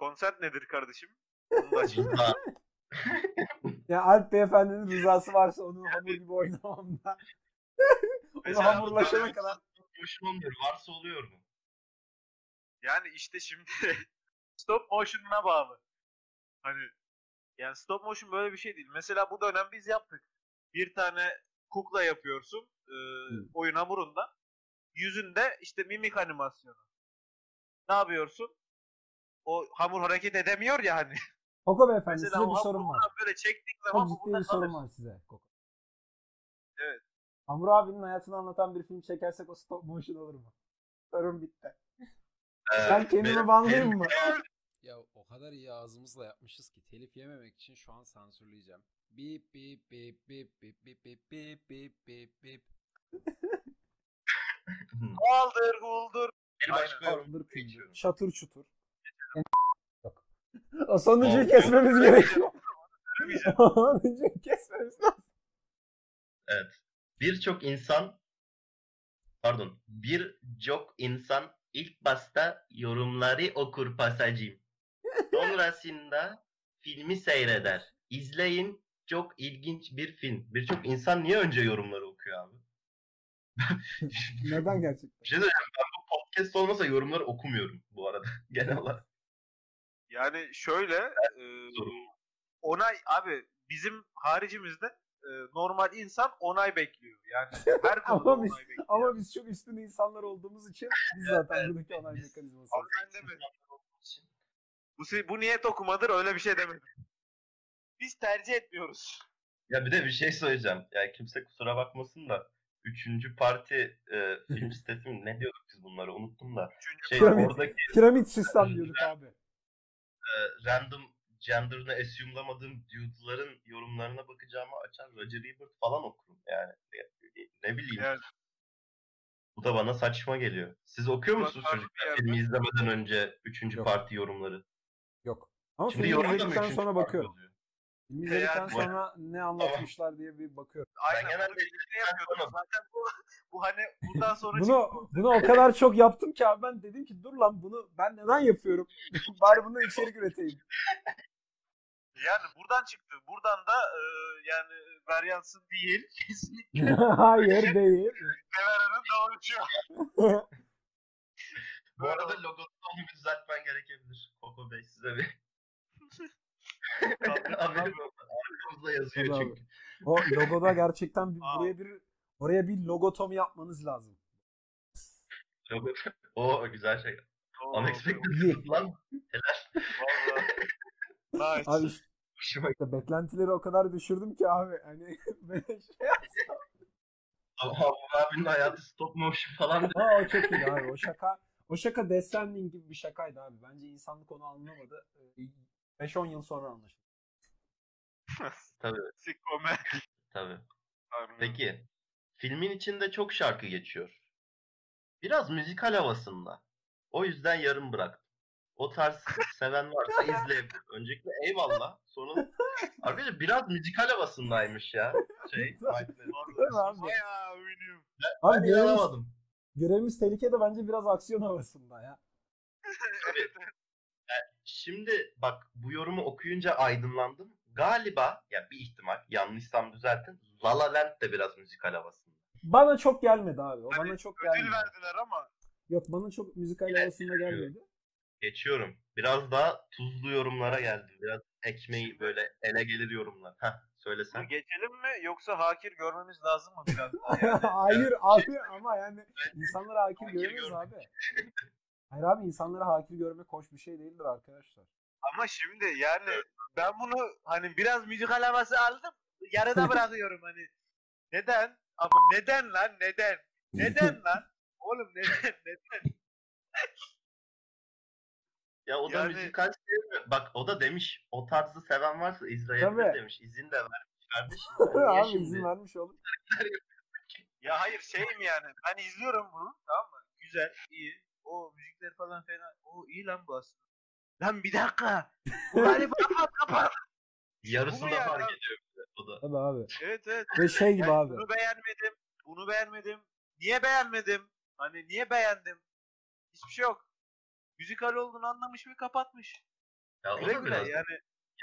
Speaker 3: Consent nedir kardeşim? Da.
Speaker 2: Rıza,
Speaker 1: Ya Alp beyefendinin rızası varsa onun hamur gibi oynamamda. Onu
Speaker 3: Mesela
Speaker 1: hamurlaşana kadar.
Speaker 2: stop motion olmuyor. Varsa oluyor mu?
Speaker 3: Yani işte şimdi stop motion'una bağlı. Hani yani stop motion böyle bir şey değil. Mesela bu dönem biz yaptık. Bir tane kukla yapıyorsun e, oyun hamurunda. Yüzünde işte mimik animasyonu. Ne yapıyorsun? O hamur hareket edemiyor ya hani.
Speaker 1: Koko beyefendi
Speaker 3: Mesela
Speaker 1: size bir sorum var.
Speaker 3: böyle çektiğin zaman
Speaker 1: Çok ciddi bir sorum var size. Koko.
Speaker 3: Evet.
Speaker 1: Hamur abinin hayatını anlatan bir film çekersek o stop motion olur mu? Sorum bitti.
Speaker 2: Ee,
Speaker 1: Ben kendimi banlayayım mı?
Speaker 4: Ya o kadar iyi ağzımızla yapmışız ki telif yememek için şu an sansürleyeceğim. Bip bip bip bip bip bip bip bip bip bip bip.
Speaker 3: Kaldır guldur.
Speaker 2: Bir başka
Speaker 1: küldür.
Speaker 2: geçiyorum.
Speaker 1: Çatır çutur. O sonuncuyu kesmemiz gerekiyor. Sonuncuyu kesmemiz lazım.
Speaker 2: Evet. Birçok insan pardon birçok insan ilk başta yorumları okur pasajım. Sonrasında filmi seyreder. İzleyin çok ilginç bir film. Birçok insan niye önce yorumları okuyor abi?
Speaker 1: Neden gerçekten?
Speaker 2: Bir şey söyleyeceğim. Ben bu podcast olmasa yorumları okumuyorum bu arada. Genel olarak.
Speaker 3: Yani şöyle e, onay abi bizim haricimizde e, normal insan onay bekliyor. Yani her konuda
Speaker 1: Ama biz-
Speaker 3: onay bekliyor.
Speaker 1: Ama biz çok üstün insanlar olduğumuz için biz zaten buradaki onay
Speaker 2: Biz-
Speaker 1: mekanizması.
Speaker 3: Abi ben demedim. Bu, bu niyet okumadır öyle bir şey demedim. Biz tercih etmiyoruz.
Speaker 2: Ya bir de bir şey söyleyeceğim. Ya kimse kusura bakmasın da Üçüncü parti e, film sitesi mi? Ne diyorduk biz bunları unuttum da.
Speaker 3: Üçüncü
Speaker 2: Şey
Speaker 1: Piramit.
Speaker 2: oradaki
Speaker 1: Piramit sistem diyorduk abi.
Speaker 2: e, random gender'ını assume'lamadığım dude'ların yorumlarına bakacağıma açar Roger Ebert falan okurum yani. Ne bileyim.
Speaker 3: Yani,
Speaker 2: Bu da bana saçma geliyor. Siz okuyor musunuz çocuklar filmi izlemeden önce üçüncü
Speaker 1: Yok.
Speaker 2: parti yorumları?
Speaker 1: Yok. Ama
Speaker 2: Şimdi
Speaker 1: filmi izledikten sonra bakıyorum.
Speaker 2: oluyor?
Speaker 1: Filmi izledikten
Speaker 3: Yani-
Speaker 1: sonra ne anlatmışlar diye bir bakıyorum.
Speaker 3: aynen
Speaker 2: genelde
Speaker 3: bunu birlikte yapıyorduk.
Speaker 2: sonra-
Speaker 3: Zaten bu, bu hani bundan sonra
Speaker 1: Bunu bunu o kadar çok yaptım ki abi ben dedim ki dur lan bunu ben neden yapıyorum? Bari bundan içerik üreteyim.
Speaker 3: Yani buradan çıktı. Buradan da e, yani varyansın değil. Kesinlikle
Speaker 1: Hayır değil.
Speaker 3: Severan'ın doğruşu.
Speaker 2: Bu arada logosunu bir düzeltmen gerekebilir. Koko Bey size bir haberim olsun. Arkamızda yazıyor
Speaker 1: Tabii
Speaker 2: çünkü.
Speaker 1: O logoda gerçekten bir, buraya bir oraya bir logotomi yapmanız lazım.
Speaker 2: Logo. o güzel şey. Unexpected lan.
Speaker 3: Vallahi. Nice.
Speaker 1: Abi işte
Speaker 2: Hoşuma
Speaker 1: beklentileri o kadar düşürdüm ki abi hani böyle şey
Speaker 2: Ama bu abinin hayatı stop motion falan.
Speaker 1: Aa, o çok iyi abi. O şaka o şaka Death Stranding gibi bir şakaydı abi. Bence insanlık onu anlamadı. Ee, 5-10 yıl sonra anlaşıldı.
Speaker 2: Tabii
Speaker 3: Sikome.
Speaker 2: tabii. Peki. Filmin içinde çok şarkı geçiyor. Biraz müzikal havasında. O yüzden yarım bıraktım. O tarz seven varsa izleyebilir. Öncelikle eyvallah. Sonra arkadaşlar biraz müzikal havasındaymış ya. Şey?
Speaker 3: Bayağı.
Speaker 1: Abi
Speaker 2: ben
Speaker 1: görevimiz,
Speaker 2: inanamadım.
Speaker 1: görevimiz tehlike de bence biraz aksiyon havasında ya.
Speaker 3: evet.
Speaker 2: Şimdi bak bu yorumu okuyunca aydınlandım. Galiba ya bir ihtimal yanlışsam düzeltin. La La Land de biraz müzikal havasında.
Speaker 1: Bana çok gelmedi abi. O
Speaker 3: Hani
Speaker 1: bana çok
Speaker 3: Ödül
Speaker 1: gelmedi.
Speaker 3: verdiler ama
Speaker 1: Yok bana çok müzikal
Speaker 2: Evet,
Speaker 1: havasında gelmedi.
Speaker 2: Geçiyorum. Biraz daha tuzlu yorumlara geldi. Biraz ekmeği böyle ele gelir yorumlar. Heh söylesen.
Speaker 3: bunu geçelim mi yoksa hakir görmemiz lazım mı biraz daha? Yani?
Speaker 1: Hayır abi ama yani insanlara hakir
Speaker 2: Hakir görmek.
Speaker 1: abi. Hayır abi insanlara hakir görmek hoş bir şey değildir arkadaşlar.
Speaker 3: Ama şimdi yani ben bunu hani biraz müzikal havası aldım. Yarıda bırakıyorum hani. Neden? Ama neden lan neden? Neden lan? Oğlum neden neden?
Speaker 2: Ya o da
Speaker 3: Yani-
Speaker 2: müzikal sevmiyor. Bak o da demiş o tarzı seven varsa izleyebilir
Speaker 1: Tabii.
Speaker 2: demiş. İzin de vermiş kardeşim. Niye
Speaker 1: abi
Speaker 2: şimdi-
Speaker 1: izin vermiş oğlum.
Speaker 3: Ya hayır şey mi yani? Ben izliyorum bunu tamam mı? Güzel, iyi. O müzikler falan fena. O iyi lan bu aslında. Lan bir dakika. Bu galiba kapat.
Speaker 2: Yarısında
Speaker 3: yani
Speaker 2: fark ediyor bize o da.
Speaker 1: Tabii abi.
Speaker 3: Evet evet.
Speaker 1: Ve şey gibi
Speaker 3: Yani
Speaker 1: abi.
Speaker 3: bunu beğenmedim. Bunu beğenmedim. Niye beğenmedim? Hani niye beğendim? Hiçbir şey yok. Müzikal olduğunu anlamış ve kapatmış.
Speaker 2: Ya o
Speaker 3: Güle
Speaker 2: da
Speaker 3: güle
Speaker 2: biraz
Speaker 3: yani.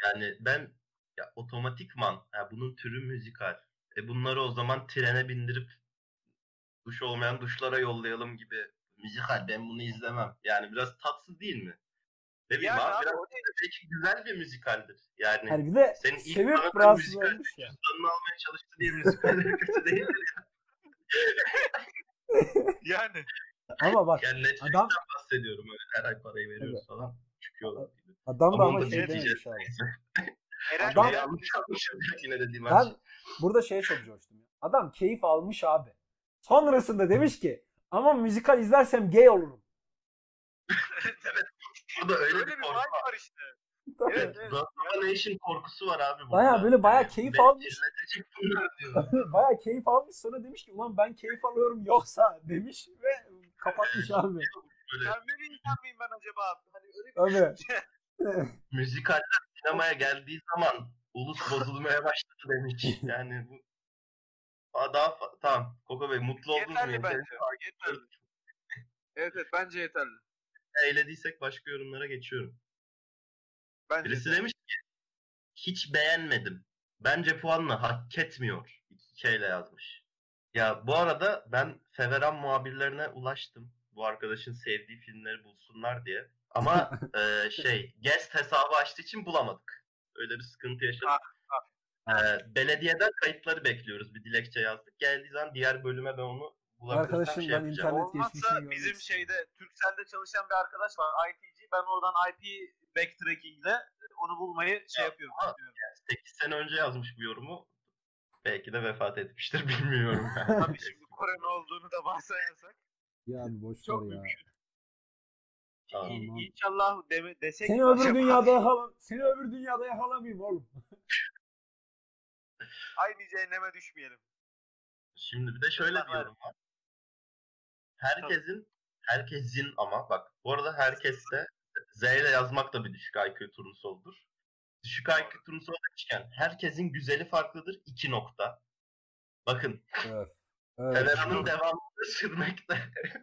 Speaker 2: yani ben ya otomatikman ya bunun türü müzikal. E bunları o zaman trene bindirip duş olmayan duşlara yollayalım gibi. Müzikal ben bunu izlemem. Yani biraz tatsız değil mi? Ne bileyim
Speaker 3: Yani
Speaker 2: abi,
Speaker 3: abi
Speaker 2: biraz
Speaker 3: o değil.
Speaker 2: belki güzel bir müzikaldir. Yani
Speaker 1: Yani bir de
Speaker 2: senin ilk tanıdığın
Speaker 1: rahatsız
Speaker 2: müzikal cüzdanını almaya çalıştı diye müzikaller kötü değildir.
Speaker 3: Yani.
Speaker 1: Ama bak
Speaker 2: Yani Netflix'ten
Speaker 1: Adam-
Speaker 2: bahsediyorum öyle her ay parayı veriyoruz
Speaker 1: Evet.
Speaker 2: falan. Çıkıyorlar
Speaker 1: adam da
Speaker 2: Ama
Speaker 1: şey dememiş abi.
Speaker 3: Eren
Speaker 1: Adam-
Speaker 2: yanlış yapmışım yine dediğim
Speaker 1: Ben
Speaker 2: şey.
Speaker 1: burada şeye çok coştum. ya. Adam keyif almış abi. Sonrasında demiş ki ama müzikal izlersem gay olurum.
Speaker 2: Burada öyle
Speaker 3: Öyle
Speaker 2: bir
Speaker 3: bir
Speaker 2: korku var.
Speaker 3: var işte.
Speaker 1: Tabii.
Speaker 3: Evet evet.
Speaker 2: Domination korkusu var abi burada.
Speaker 1: Baya böyle baya keyif
Speaker 2: beni
Speaker 1: almış. Baya keyif almış sonra demiş ki ulan ben keyif alıyorum yoksa demiş ve kapatmış abi.
Speaker 2: Böyle
Speaker 3: Ben bir insan mıyım ben acaba? Hani öyle bir
Speaker 1: Tabii.
Speaker 3: düşünce.
Speaker 2: müzikaller sinemaya geldiği zaman ulus bozulmaya başladı demiş. Yani bu Aa, daha fa- tamam Koko Bey mutlu oldunuz mu?
Speaker 3: Yeterli bence. Yeterli. Evet evet bence yeterli.
Speaker 2: Eğlediysek başka yorumlara geçiyorum.
Speaker 3: Bence
Speaker 2: Birisi
Speaker 3: yeterli.
Speaker 2: demiş ki hiç beğenmedim. Bence puanını hak etmiyor. İki keyle yazmış. Ya bu arada ben Feveran muhabirlerine ulaştım. Bu arkadaşın sevdiği filmleri bulsunlar diye. Ama e, şey guest hesabı açtığı için bulamadık. Öyle bir sıkıntı yaşadık. E, belediyeden kayıtları bekliyoruz. Bir dilekçe yazdık. Geldiği zaman diğer bölüme ben onu bulabilirsem
Speaker 1: Arkadaşım
Speaker 2: şey
Speaker 1: ben
Speaker 2: yapacağım.
Speaker 1: internet geçmişini
Speaker 3: Olmazsa
Speaker 1: görmek
Speaker 3: bizim
Speaker 1: istiyorum.
Speaker 3: şeyde Turkcell'de çalışan bir arkadaş var ITC. Ben oradan IP backtracking'le onu bulmayı şey
Speaker 2: Ya,
Speaker 3: yapıyorum.
Speaker 2: ama-
Speaker 3: düşünüyorum.
Speaker 2: 8 sene önce yazmış bu yorumu. Belki de vefat etmiştir bilmiyorum.
Speaker 3: Tabii şimdi korona olduğunu da varsayarsak.
Speaker 1: Ya abi boş
Speaker 3: Çok
Speaker 1: ver ya.
Speaker 3: mümkün.
Speaker 2: Tamam.
Speaker 3: İ-
Speaker 1: Tamam.
Speaker 3: İnşallah deme, desek
Speaker 1: Seni öbür
Speaker 3: acaba?
Speaker 1: dünyada yakalam. Seni öbür dünyada yakalamayayım oğlum.
Speaker 3: Aynı cehenneme düşmeyelim.
Speaker 2: Şimdi bir de şöyle bir
Speaker 3: Lütfen.
Speaker 2: yorum var. Herkesin, herkesin ama bak bu arada herkeste Z ile yazmak da bir düşük IQ turnusoludur. Düşük IQ turnusolu demişken herkesin güzeli farklıdır. iki nokta. Bakın
Speaker 1: Evet. Evet.
Speaker 2: Feveran'ın devamını sürmekte.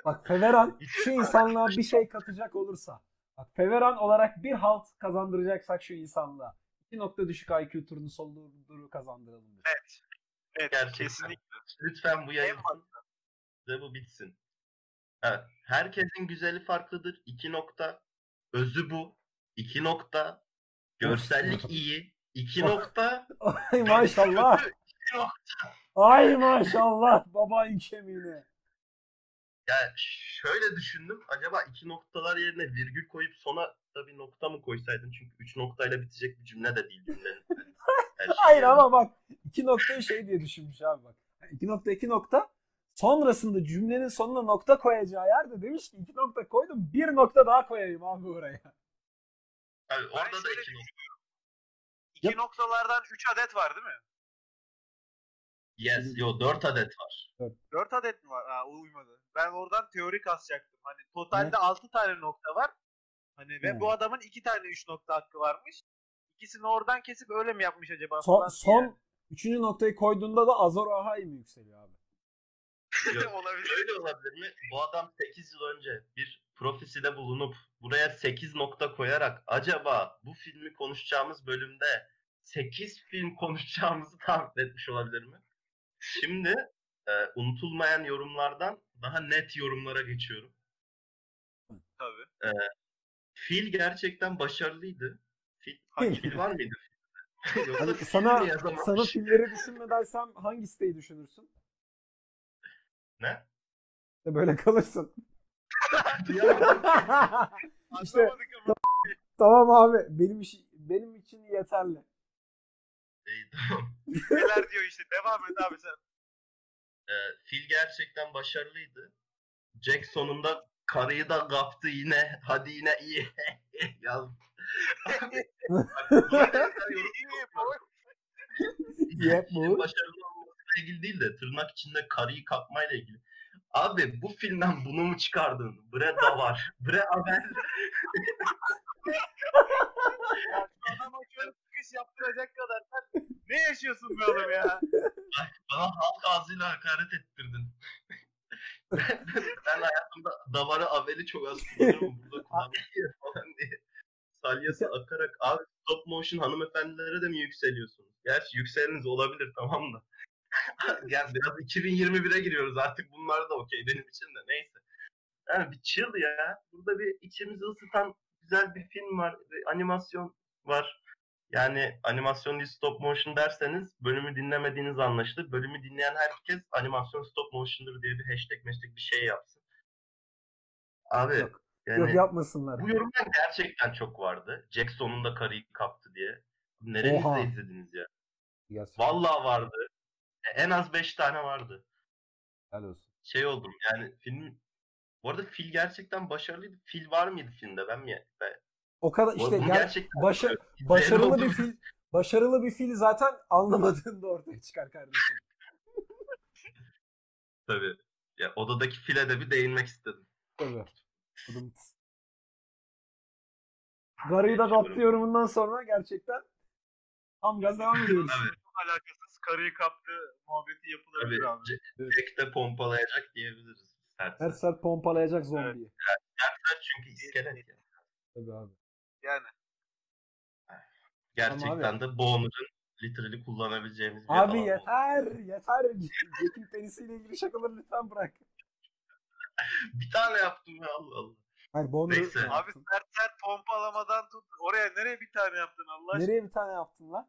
Speaker 1: Bak Feveran şu insanlığa bir şey katacak olursa. Bak Feveran olarak bir halt kazandıracaksak şu insanlığa. İki nokta düşük IQ turunu solduğu kazandıralım. biz.
Speaker 3: Evet. Evet
Speaker 2: Gerçekten.
Speaker 3: kesinlikle.
Speaker 2: Lütfen bu yayın ve bu bitsin. Evet. Herkesin güzeli farklıdır. İki nokta. Özü bu. İki nokta. Görsellik iyi. İki nokta.
Speaker 1: Ay maşallah. Ay maşallah babayın kemiğine.
Speaker 2: Ya şöyle düşündüm. Acaba iki noktalar yerine virgül koyup sona da bir nokta mı koysaydın? Çünkü üç noktayla bitecek bir cümle de değil cümlenin. Her şey
Speaker 1: Hayır
Speaker 2: yani.
Speaker 1: ama bak iki noktayı şey diye düşünmüş abi bak. İki nokta iki nokta. Sonrasında cümlenin sonuna nokta koyacağı yerde demiş ki iki nokta koydum bir nokta daha koyayım abi oraya.
Speaker 2: Tabii orada da iki nokta.
Speaker 3: İki noktalardan 3 adet var değil mi?
Speaker 2: Yes. Yo dört adet var.
Speaker 3: 4 adet mi var? Ha o uymadı. Ben oradan teori kasacaktım. Hani totalde 6 tane nokta var. Hani ve
Speaker 1: Hmm.
Speaker 3: bu adamın iki tane 3 nokta hakkı varmış. İkisini oradan kesip öyle mi yapmış acaba?
Speaker 1: Son, son üçüncü noktayı koyduğunda da Azor Ahai mi yükseliyor abi?
Speaker 3: Olabilir.
Speaker 2: Şöyle olabilir mi? Bu adam 8 yıl önce bir profeside bulunup buraya 8 nokta koyarak acaba bu filmi konuşacağımız bölümde 8 film konuşacağımızı tahmin etmiş olabilir mi? Şimdi e, unutulmayan yorumlardan daha net yorumlara geçiyorum.
Speaker 3: Tabii.
Speaker 2: Fil gerçekten başarılıydı. Fil,
Speaker 1: Fil.
Speaker 2: fil var mıydı? Yoksa
Speaker 1: Hani sana sana filmleri düşünme dersem hangi siteyi düşünürsün?
Speaker 2: Ne?
Speaker 1: İşte böyle kalırsın. İşte
Speaker 3: ama.
Speaker 1: tamam abi benim iş, benim için yeterli.
Speaker 2: İyi, tamam.
Speaker 3: Neler diyor işte. Devam et abi sen.
Speaker 2: E, fil gerçekten başarılıydı. Jack sonunda karıyı da kaptı yine. Hadi yine iyi. Yaz.
Speaker 1: Yep, bu.
Speaker 2: başarılı ilgili değil de tırnak içinde karıyı kapmayla ilgili. Abi bu filmden bunu mu çıkardın? Bre da var. Bre haber.
Speaker 3: Adama şöyle sıkış yaptıracak kadar sen ne yaşıyorsun be oğlum ya?
Speaker 2: Bana halk ağzıyla hakaret ettirdin. ben, ben hayatımda davarı aveli çok az kullanırım. Burada kullanmıyorum falan diye. Salyası akarak abi stop motion hanımefendilere de mi yükseliyorsunuz? Gerçi yükseliniz olabilir tamam da. yani biraz 2021'e giriyoruz artık bunlar da okey benim için de neyse. Yani bir chill ya. Burada bir içimizi ısıtan güzel bir film var. Bir animasyon var. Yani animasyon değil stop motion derseniz bölümü dinlemediğiniz anlaşılır. Bölümü dinleyen herkes animasyon stop motion'dır diye bir hashtag hashtag bir şey yapsın. Abi
Speaker 1: Yok.
Speaker 2: yani
Speaker 1: Yok yapmasınlar.
Speaker 2: bu yorumlar gerçekten çok vardı. Jack sonunda karıyı kaptı diye. Nerenizde
Speaker 1: Oha.
Speaker 2: izlediniz ya?
Speaker 1: Gerçekten.
Speaker 2: Vallahi vardı. E, En az 5 tane vardı.
Speaker 1: Helal olsun.
Speaker 2: Şey oldum yani film bu arada fil gerçekten başarılıydı. Fil var mıydı filmde? Ben mi? Ben,
Speaker 1: O kadar işte ger-
Speaker 2: gerçekten
Speaker 1: başa- başarılı
Speaker 2: oldu
Speaker 1: bir fil başarılı bir fil zaten anlamadığında ortaya çıkar kardeşim.
Speaker 2: Tabii. Ya odadaki file de bir değinmek istedim.
Speaker 1: Tabii. Garıyı da kaptı yorumundan sonra gerçekten tam gaz devam ediyoruz.
Speaker 2: Tabii.
Speaker 3: Alakasız karıyı kaptı muhabbeti yapılabilir
Speaker 2: Tabii.
Speaker 3: abi.
Speaker 1: Evet.
Speaker 2: Jack de pompalayacak diyebiliriz. Sert.
Speaker 1: Her sert pompalayacak zombiyi.
Speaker 2: Sert çünkü iskelet ya.
Speaker 1: Tabii abi.
Speaker 3: Yani
Speaker 2: Gerçekten de Boner'ın literally kullanabileceğimiz bir
Speaker 1: Abi
Speaker 2: alan oldu.
Speaker 1: yeter yeter. Jack'in penisiyle ilgili şakaları lütfen bırak.
Speaker 2: Bir tane yaptım ya Allah Allah.
Speaker 1: Hayır Boner'ı
Speaker 2: Neyse.
Speaker 1: ne
Speaker 3: abi sert sert pompalamadan tut. Oraya nereye bir tane yaptın Allah aşkına?
Speaker 1: Nereye bir tane yaptın lan?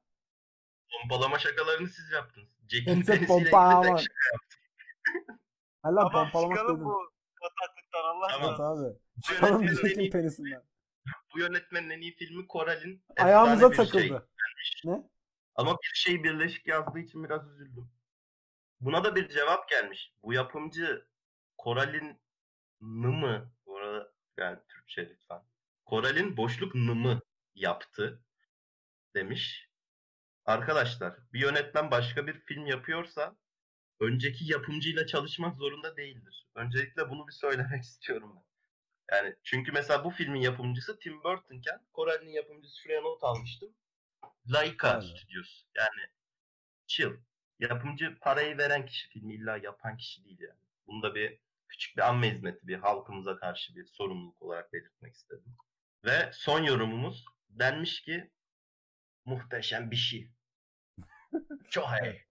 Speaker 2: Pompalama şakalarını siz yaptınız. Jack'in
Speaker 1: Hepsi
Speaker 2: penisiyle
Speaker 1: pompalama.
Speaker 2: ilgili tek şey.
Speaker 1: Hala
Speaker 3: Tamam
Speaker 1: pompalamak
Speaker 3: çıkalım
Speaker 1: dedin.
Speaker 3: bu bataklıktan Allah
Speaker 2: Tamam.
Speaker 1: Evet abi. Çıkalım bir
Speaker 2: yönetmenin en
Speaker 1: Jack'in
Speaker 2: iyi-
Speaker 1: penisinden.
Speaker 2: Bu yönetmenin en iyi filmi Koral'in
Speaker 1: Ayağımıza
Speaker 2: bir
Speaker 1: takıldı.
Speaker 2: şey.
Speaker 1: Ne?
Speaker 2: Ama bir şey birleşik yazdığı için biraz üzüldüm. Buna da bir cevap gelmiş. Bu yapımcı Koral'in nımı bu arada yani Türkçe lütfen. Koral'in boşluk nımı yaptı demiş. Arkadaşlar bir yönetmen başka bir film yapıyorsa önceki yapımcıyla çalışmak zorunda değildir. Öncelikle bunu bir söylemek istiyorum ben. Yani çünkü mesela bu filmin yapımcısı Tim Burton'ken Koral'in yapımcısı şuraya not almıştım. Laika. Studios. Yani chill. Yapımcı parayı veren kişi, filmi illa yapan kişi değil yani. Bunu da bir küçük bir amme hizmeti, bir halkımıza karşı bir sorumluluk olarak belirtmek istedim. Ve son yorumumuz denmiş ki muhteşem bir şey. Çok iyi.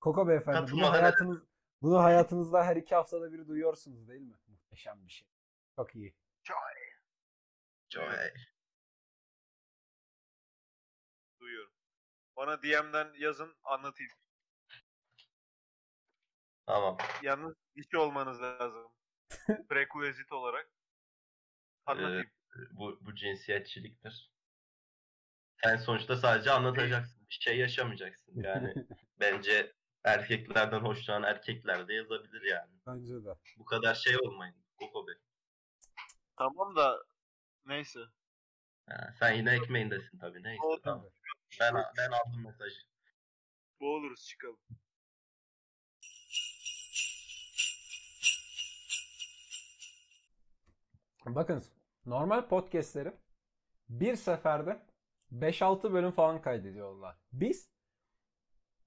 Speaker 1: Koko beyefendi bunu
Speaker 2: Katılmadan-
Speaker 1: hayatınız bunu hayatınızda her iki haftada bir duyuyorsunuz değil mi? Muhteşem bir şey. Çok iyi.
Speaker 2: Çok iyi.
Speaker 3: Duyuyorum. Bana DM'den yazın anlatayım.
Speaker 2: Tamam.
Speaker 3: Yalnız dişi olmanız lazım. Prerequisite olarak. Anlatayım.
Speaker 2: Bu, bu cinsiyetçiliktir. Sen sonuçta sadece anlatacaksın. Şey yaşamayacaksın. Yani bence erkeklerden hoşlanan erkekler de yazabilir yani.
Speaker 1: Bence de.
Speaker 2: Bu kadar şey olmayın. Koko Bey.
Speaker 3: Tamam da neyse.
Speaker 2: Ha, sen yine ekmeğindesin tabii. Neyse
Speaker 3: Oldu.
Speaker 2: tamam. Ben, ben aldım mesajı.
Speaker 3: Boğuluruz çıkalım.
Speaker 1: Bakın normal podcastleri bir seferde 5-6 bölüm falan kaydediyorlar. Biz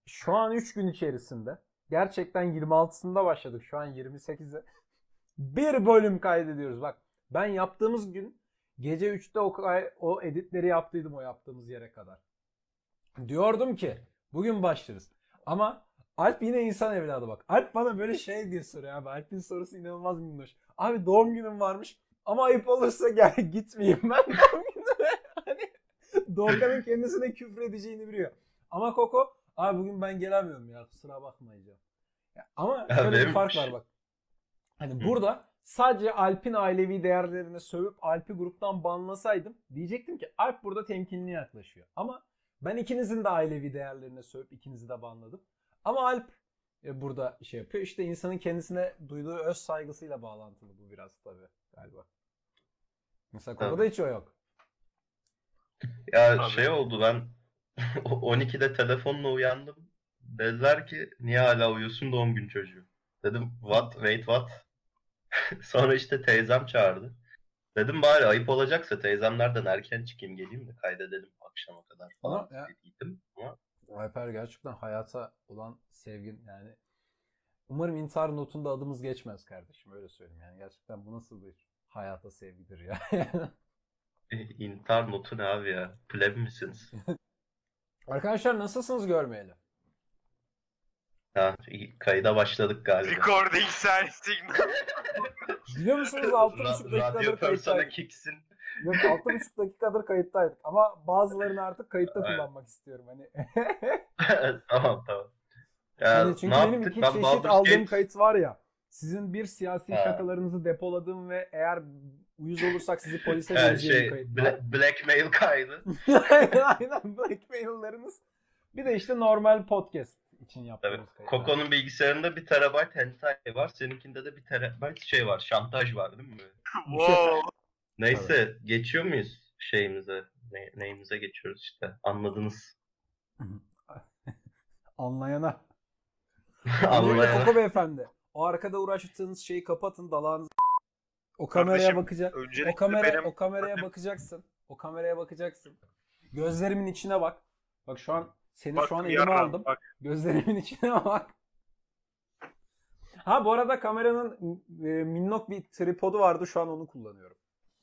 Speaker 1: şu an 3 gün içerisinde gerçekten 26'sında başladık. Şu an 28'e. Bir bölüm kaydediyoruz. Bak ben yaptığımız gün gece 3'te o, o editleri yaptıydım o yaptığımız yere kadar. Diyordum ki bugün başlarız. Ama Alp yine insan evladı bak. Alp bana böyle şey diye soruyor abi. Alp'in sorusu inanılmaz minnoş. Abi doğum günüm varmış ama ayıp olursa gel gitmeyeyim ben Doğukan'ın kendisine küfür edeceğini biliyor. Ama Koko abi bugün ben gelemiyorum ya kusura bakmayacağım. Ya ama şöyle bir fark var bak. Hani burada sadece Alp'in ailevi değerlerine sövüp Alp'i gruptan banlasaydım diyecektim ki Alp burada temkinli yaklaşıyor. Ama ben ikinizin de ailevi değerlerine sövüp ikinizi de banladım. Ama Alp e, burada şey yapıyor. İşte insanın kendisine duyduğu öz saygısıyla bağlantılı bu biraz tabii galiba. Mesela Koko'da
Speaker 2: Tabii.
Speaker 1: hiç o yok.
Speaker 2: Ya
Speaker 3: Tabii.
Speaker 2: şey oldu ben 12'de telefonla uyandım. Dediler ki niye hala uyuyorsun doğum gün çocuğu. Dedim what wait what. Sonra işte teyzem çağırdı. Dedim bari ayıp olacaksa teyzemlerden erken çıkayım geleyim de kaydedelim akşama kadar falan
Speaker 1: Ama ya-.
Speaker 2: Ama
Speaker 1: Alper gerçekten hayata olan sevgin yani umarım intihar notunda adımız geçmez kardeşim öyle söyleyeyim yani gerçekten bu nasıl bir hayata sevgidir ya.
Speaker 2: intihar notu ne abi ya? Pleb misiniz?
Speaker 1: Arkadaşlar nasılsınız görmeyeli?
Speaker 2: Ha, kayıda başladık galiba.
Speaker 3: Recording sign signal.
Speaker 1: Biliyor musunuz 6,5
Speaker 2: Ra-
Speaker 1: dakikadır kayıttaydık.
Speaker 2: kicksin.
Speaker 1: Yok 6,5 dakikadır kayıttaydık ama bazılarını artık kayıtta kullanmak istiyorum hani.
Speaker 2: tamam tamam. Ya,
Speaker 1: Yani çünkü
Speaker 2: ne
Speaker 1: benim
Speaker 2: yaptık?
Speaker 1: iki
Speaker 2: Ben
Speaker 1: çeşit
Speaker 2: Baldur's
Speaker 1: aldığım
Speaker 2: Gate-
Speaker 1: kayıt var ya. Sizin bir siyasi
Speaker 2: Ha.
Speaker 1: şakalarınızı depoladığım ve eğer uyuz olursak sizi polise vereceğim
Speaker 2: şey
Speaker 1: kayıt var.
Speaker 2: bla- blackmail kaydı.
Speaker 1: aynen aynen blackmail'larınız. Bir de işte normal podcast için
Speaker 2: Tabii.
Speaker 1: yaptığımız kayıt.
Speaker 2: Koko'nun bilgisayarında bir terabayt hentai var. Seninkinde de bir terabayt şey var. Şantaj var değil mi?
Speaker 3: wow.
Speaker 2: Neyse geçiyor muyuz şeyimize? Ne, neyimize geçiyoruz işte. Anladınız.
Speaker 1: Anlayana.
Speaker 2: Anlayana.
Speaker 1: Koko beyefendi. O arkada uğraştığınız şeyi kapatın dalağınızı. O kameraya
Speaker 3: Kardeşim,
Speaker 1: bakacak. O kamera
Speaker 3: benim
Speaker 1: o kameraya
Speaker 3: benim-
Speaker 1: bakacaksın. O kameraya bakacaksın. Gözlerimin içine bak. Bak şu an seni
Speaker 3: Bak,
Speaker 1: şu an elime
Speaker 3: yarram,
Speaker 1: aldım.
Speaker 3: Bak,
Speaker 1: Gözlerimin içine bak. Ha bu arada kameranın e, minnok bir tripodu vardı. Şu an onu kullanıyorum.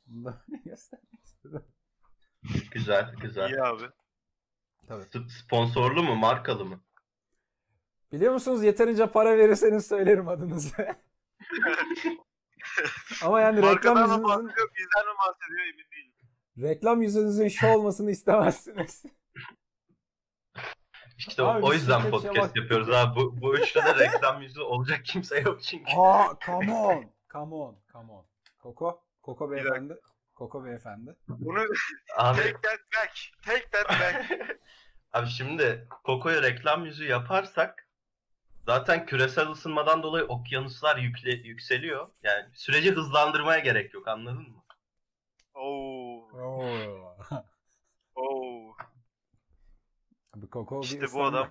Speaker 1: Bunu göstermek istedim.
Speaker 2: Güzel güzel.
Speaker 3: iyi abi.
Speaker 1: Tabii.
Speaker 2: S- Sponsorlu mu? Markalı mı?
Speaker 1: Biliyor musunuz yeterince para verirseniz söylerim adınızı. Ama yani reklam
Speaker 3: mı
Speaker 1: yüzünüzün,
Speaker 3: bahsediyor, bizden mi bahsediyor emin değilim.
Speaker 1: reklam yüzünüzün şu olmasını istemezsiniz.
Speaker 2: İşte
Speaker 1: Abi
Speaker 2: o, yüzden podcast
Speaker 1: şabak-
Speaker 2: yapıyoruz abi. Bu, bu üçlü de reklam yüzü olacak kimse yok çünkü.
Speaker 1: Aa, come on. Come on. Come on. Koko. Koko beyefendi. Koko beyefendi.
Speaker 3: Bunu
Speaker 2: Abi,
Speaker 3: take that back. Take that back.
Speaker 2: abi şimdi Koko'ya reklam yüzü yaparsak zaten küresel ısınmadan dolayı okyanuslar yükle, yükseliyor. Yani süreci hızlandırmaya gerek yok anladın mı?
Speaker 3: Oo.
Speaker 1: Oo.
Speaker 3: Oo.
Speaker 1: Abi Koko bir
Speaker 3: İşte bu adam.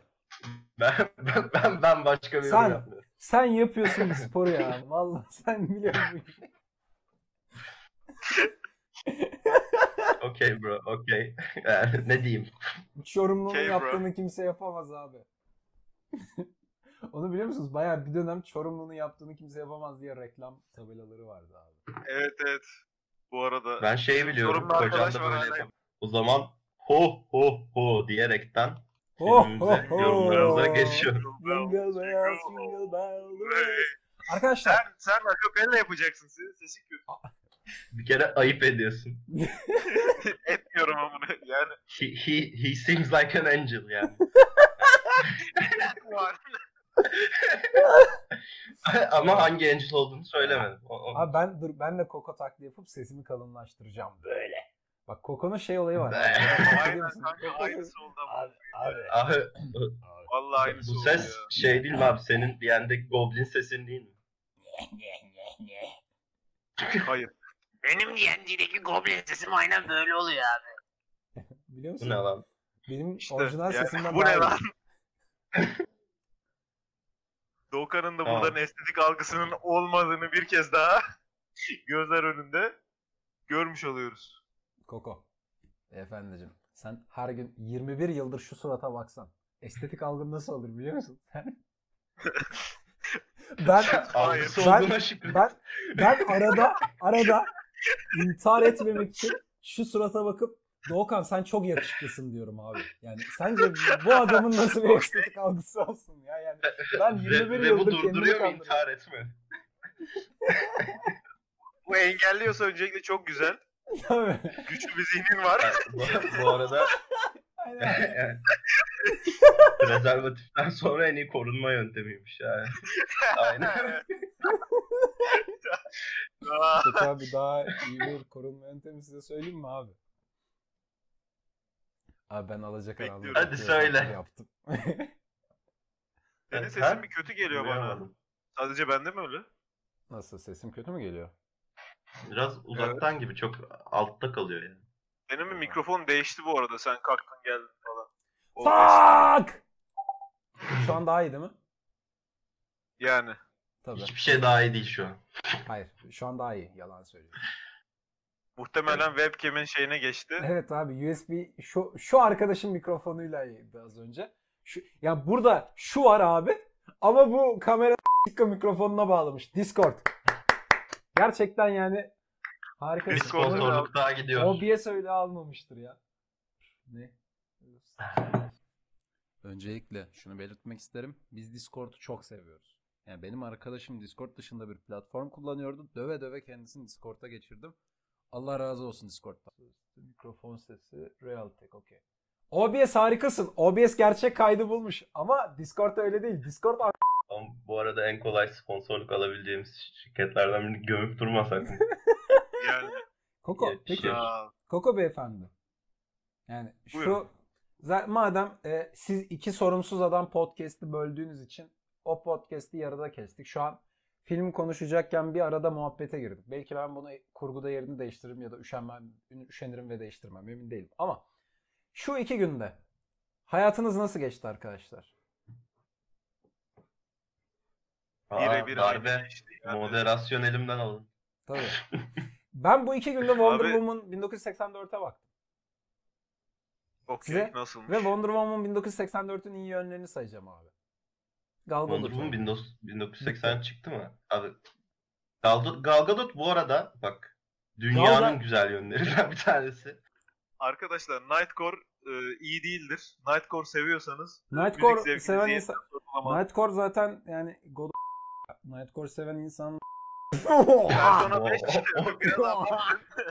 Speaker 2: Ben ben ben, ben başka bir
Speaker 1: Sen-
Speaker 2: yorum yapmıyorum.
Speaker 1: Sen yapıyorsun bu sporu ya. Vallahi sen biliyorsun bu işi.
Speaker 2: Okey bro, okey. Yani ne diyeyim?
Speaker 1: Çorumlu'nun
Speaker 3: Okay, bro.
Speaker 1: yaptığını kimse yapamaz abi. Onu biliyor musunuz? Bayağı bir dönem Çorumlu'nun yaptığını kimse yapamaz diye reklam tabelaları vardı abi.
Speaker 3: Evet evet. Bu arada.
Speaker 2: Ben şeyi biliyorum.
Speaker 3: Sorumlu
Speaker 2: Kocam
Speaker 3: arkadaş
Speaker 2: da
Speaker 3: var
Speaker 2: böyle. O zaman ho ho ho diyerekten
Speaker 1: Ho,
Speaker 2: filmimize,
Speaker 1: ho, ho.
Speaker 2: yorumlarımıza geçiyorum.
Speaker 1: Jingle bells, jingle bells. Arkadaşlar
Speaker 3: Sen, sen akapella yapacaksın. Senin sesin kötü.
Speaker 2: Bir kere ayıp ediyorsun.
Speaker 3: Etmiyorum ama bunu. Yani.
Speaker 2: He, he, he seems like an angel yani. Ama hangi angel olduğunu söylemedim. O, o-
Speaker 1: Abi ben dur ben de Koko taklidi yapıp sesimi kalınlaştıracağım böyle. Bak Koko'nun şey olayı var.
Speaker 3: Aynen kanka aynısı oldu ama.
Speaker 1: Abi, abi.
Speaker 2: Abi
Speaker 3: Vallahi aynısı
Speaker 2: bu ses
Speaker 3: ya.
Speaker 2: şey değil mi abi? Senin bir yandaki goblin sesin değil mi?
Speaker 3: Hayır.
Speaker 5: Benim D&D'deki goblin sesim aynen böyle oluyor abi.
Speaker 1: Biliyor
Speaker 2: Bu
Speaker 1: musun?
Speaker 2: ne lan?
Speaker 1: Benim
Speaker 3: İşte,
Speaker 1: orijinal
Speaker 3: yani
Speaker 1: sesimden
Speaker 3: bu
Speaker 1: daha
Speaker 3: ne lan? Doğukan'ın da buradan estetik algısının olmadığını bir kez daha gözler önünde görmüş oluyoruz.
Speaker 1: Koko. Efendicim sen her gün 21 yıldır şu surata baksan. Estetik algın nasıl olur biliyor musun? ben ben-
Speaker 2: şükür.
Speaker 1: ben ben arada arada intihar etmemek için şu surata bakıp Doğukan sen çok yakışıklısın diyorum abi. Yani sence bu adamın nasıl bir estetik algısı olsun ya yani. Ben 21
Speaker 2: ve, ve bu
Speaker 1: yıldır kendimi
Speaker 2: durduruyor mu intihar etme?
Speaker 3: Bu engelliyorsa öncelikle çok güzel.
Speaker 1: Tabii.
Speaker 3: Güçlü bir zihnin var.
Speaker 2: Ha, bu, bu arada
Speaker 1: Aynen.
Speaker 2: yani, prezervatiften sonra en iyi korunma yöntemiymiş yani. Aynen.
Speaker 1: Peki abi daha iyi bir korunma yöntemi size söyleyeyim mi abi? Abi ben alacak
Speaker 3: Bekliyorum.
Speaker 2: Hadi söyle.
Speaker 1: Yaptım.
Speaker 3: Senin sesin bir kötü geliyor bana.
Speaker 2: Duyamadım.
Speaker 3: Sadece bende mi öyle?
Speaker 1: Nasıl sesim kötü mü geliyor?
Speaker 2: Biraz uzaktan gibi çok altta kalıyor yani.
Speaker 3: Benim bir mikrofon değişti bu arada. Sen kalktın geldin falan. O değişti.
Speaker 1: Fuck! Şu an daha iyi değil mi?
Speaker 3: Yani.
Speaker 1: Tabii.
Speaker 2: Hiçbir şey daha iyi değil şu an.
Speaker 1: Hayır. Şu an daha iyi. Yalan söylüyorum.
Speaker 3: Muhtemelen webcam'in şeyine geçti.
Speaker 1: Evet abi USB şu şu arkadaşın mikrofonuyla iyiydi az önce. Şu, ya burada şu var abi ama bu kamera mikrofonuna bağlamış. Discord. Gerçekten yani harika.
Speaker 3: Discord- Discord'un
Speaker 2: Sponsorluk daha gidiyor.
Speaker 1: OBS öyle almamıştır ya. Ne?
Speaker 4: Öncelikle şunu belirtmek isterim. Biz Discord'u çok seviyoruz. Yani benim arkadaşım Discord dışında bir platform kullanıyordu. Döve döve kendisini Discord'a geçirdim. Allah razı olsun Discord'dan.
Speaker 1: Mikrofon sesi Realtek okey. OBS harikasın. OBS gerçek kaydı bulmuş. Ama Discord öyle değil. Discord
Speaker 2: Ama bu arada en kolay sponsorluk alabileceğimiz şirketlerden birini gömüp durmasak mı?
Speaker 3: Yani.
Speaker 1: Koko.
Speaker 2: Ya,
Speaker 1: Peki.
Speaker 3: Aa,
Speaker 1: Koko beyefendi. Yani şu
Speaker 3: Buyurun.
Speaker 1: za- madem e, siz iki sorumsuz adam podcast'i böldüğünüz için o podcast'i yarıda kestik. Şu an film konuşacakken bir arada muhabbete girdik. Belki ben bunu kurguda yerini değiştiririm ya da üşenmem, üşenirim ve değiştirmem emin değilim. Ama şu iki günde hayatınız nasıl geçti arkadaşlar?
Speaker 3: Birebir
Speaker 2: darbe,
Speaker 3: geçti. Yani.
Speaker 2: moderasyon elimden alın.
Speaker 1: Tabii. ben bu iki günde Wonder
Speaker 3: Abi-
Speaker 1: Woman 1984'e baktım.
Speaker 3: Okey.
Speaker 1: Size-
Speaker 3: Nasılmış?
Speaker 1: Ve Wonder Woman 1984'ün iyi yönlerini sayacağım abi. Gal
Speaker 2: Wonder Woman
Speaker 1: oynuyor.
Speaker 2: 19 1980 çıktı mı? Abi Gal Gadot, Gal Gadot bu arada bak dünyanın
Speaker 1: Gal-
Speaker 2: güzel yönlerinden bir tanesi.
Speaker 3: Arkadaşlar Nightcore e, iyi değildir. Nightcore seviyorsanız
Speaker 1: Nightcore seven insan Nightcore zaten yani God Nightcore seven insan
Speaker 3: Persona 5
Speaker 2: O-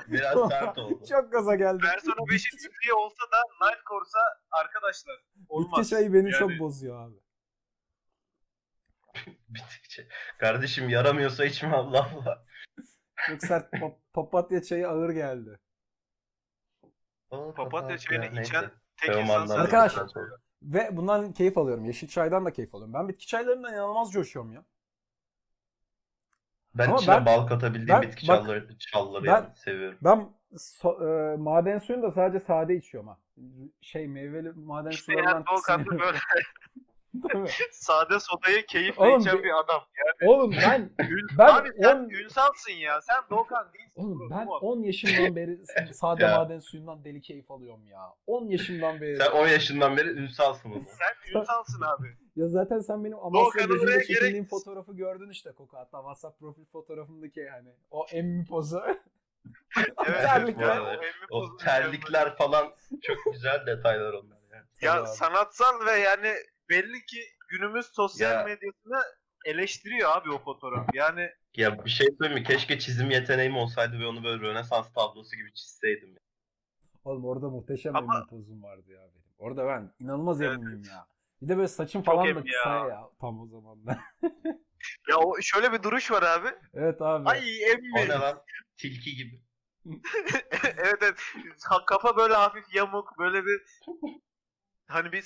Speaker 3: biraz
Speaker 2: sert oldu.
Speaker 1: çok gaza geldi.
Speaker 3: Persona 5'in üfleyi olsa da Nightcore'sa arkadaşlar olmaz.
Speaker 1: Bitki çayı beni
Speaker 3: Yani-
Speaker 1: çok bozuyor abi.
Speaker 2: Bittikçe. Kardeşim yaramıyorsa içme Allah Allah.
Speaker 1: Çok sert pap- papatya çayı ağır geldi.
Speaker 3: Papatya çayını içen tek insan
Speaker 1: Arkadaş-
Speaker 2: sonra- sonra.
Speaker 1: Ve bundan keyif alıyorum. Yeşil çaydan da keyif alıyorum. Ben bitki çaylarından inanılmaz coşuyorum ya.
Speaker 2: Ben
Speaker 1: Ama
Speaker 2: içine
Speaker 1: ben-
Speaker 2: bal katabildiğim
Speaker 1: ben-
Speaker 2: bitki
Speaker 1: bak-
Speaker 2: çalları, çalları
Speaker 1: ben-
Speaker 2: yani seviyorum.
Speaker 1: Ben so- e, maden suyunu da sadece sade içiyorum ha. Şey meyveli maden
Speaker 3: İşte
Speaker 1: sularından
Speaker 3: yani böyle? sade sodayı keyifle
Speaker 1: Oğlum
Speaker 3: içen
Speaker 1: bir-
Speaker 3: adam. Yani
Speaker 1: Oğlum ben ben
Speaker 3: abi sen
Speaker 1: on-
Speaker 3: ünsalsın ya. Sen Doğukan değilsin.
Speaker 1: Oğlum
Speaker 3: bro,
Speaker 1: ben
Speaker 3: come on.
Speaker 1: 10 yaşımdan beri sade
Speaker 2: Ya.
Speaker 1: maden suyundan deli keyif alıyorum ya. 10 yaşımdan beri.
Speaker 2: Sen 10 yaşından beri ünsalsın oğlum.
Speaker 3: Sen ünsalsın abi.
Speaker 1: Ya zaten sen benim Amasya
Speaker 3: oraya
Speaker 1: çekildiğim
Speaker 3: gerek-
Speaker 1: fotoğrafı gördün işte Koku. Hatta WhatsApp profil fotoğrafımdaki hani o emmi pozu.
Speaker 3: Evet,
Speaker 1: Terlikler.
Speaker 3: yani o
Speaker 2: terlikler falan çok güzel detaylar onlar yani.
Speaker 3: Ya
Speaker 1: Tabii abi.
Speaker 3: sanatsal ve yani belli ki günümüz sosyal
Speaker 2: Ya.
Speaker 3: medyasını eleştiriyor abi o fotoğraf. Yani
Speaker 2: Ya bir şey söyleyeyim mi? Keşke çizim yeteneğim olsaydı ve onu böyle Rönesans tablosu gibi çizseydim.
Speaker 1: Oğlum orada muhteşem
Speaker 3: Ama-
Speaker 1: emmi pozum vardı ya benim. Orada ben inanılmaz
Speaker 3: Evet,
Speaker 1: emmiyim ya. Bir de böyle saçım
Speaker 3: Çok
Speaker 1: falan da kısa ya.
Speaker 3: ya.
Speaker 1: tam o zamanlar.
Speaker 3: ya o şöyle bir duruş var abi.
Speaker 1: evet abi.
Speaker 3: Ay
Speaker 2: O
Speaker 3: emmi.
Speaker 2: ne lan? Tilki gibi.
Speaker 3: evet evet. Ha- Kafa böyle hafif yamuk böyle bir hani bir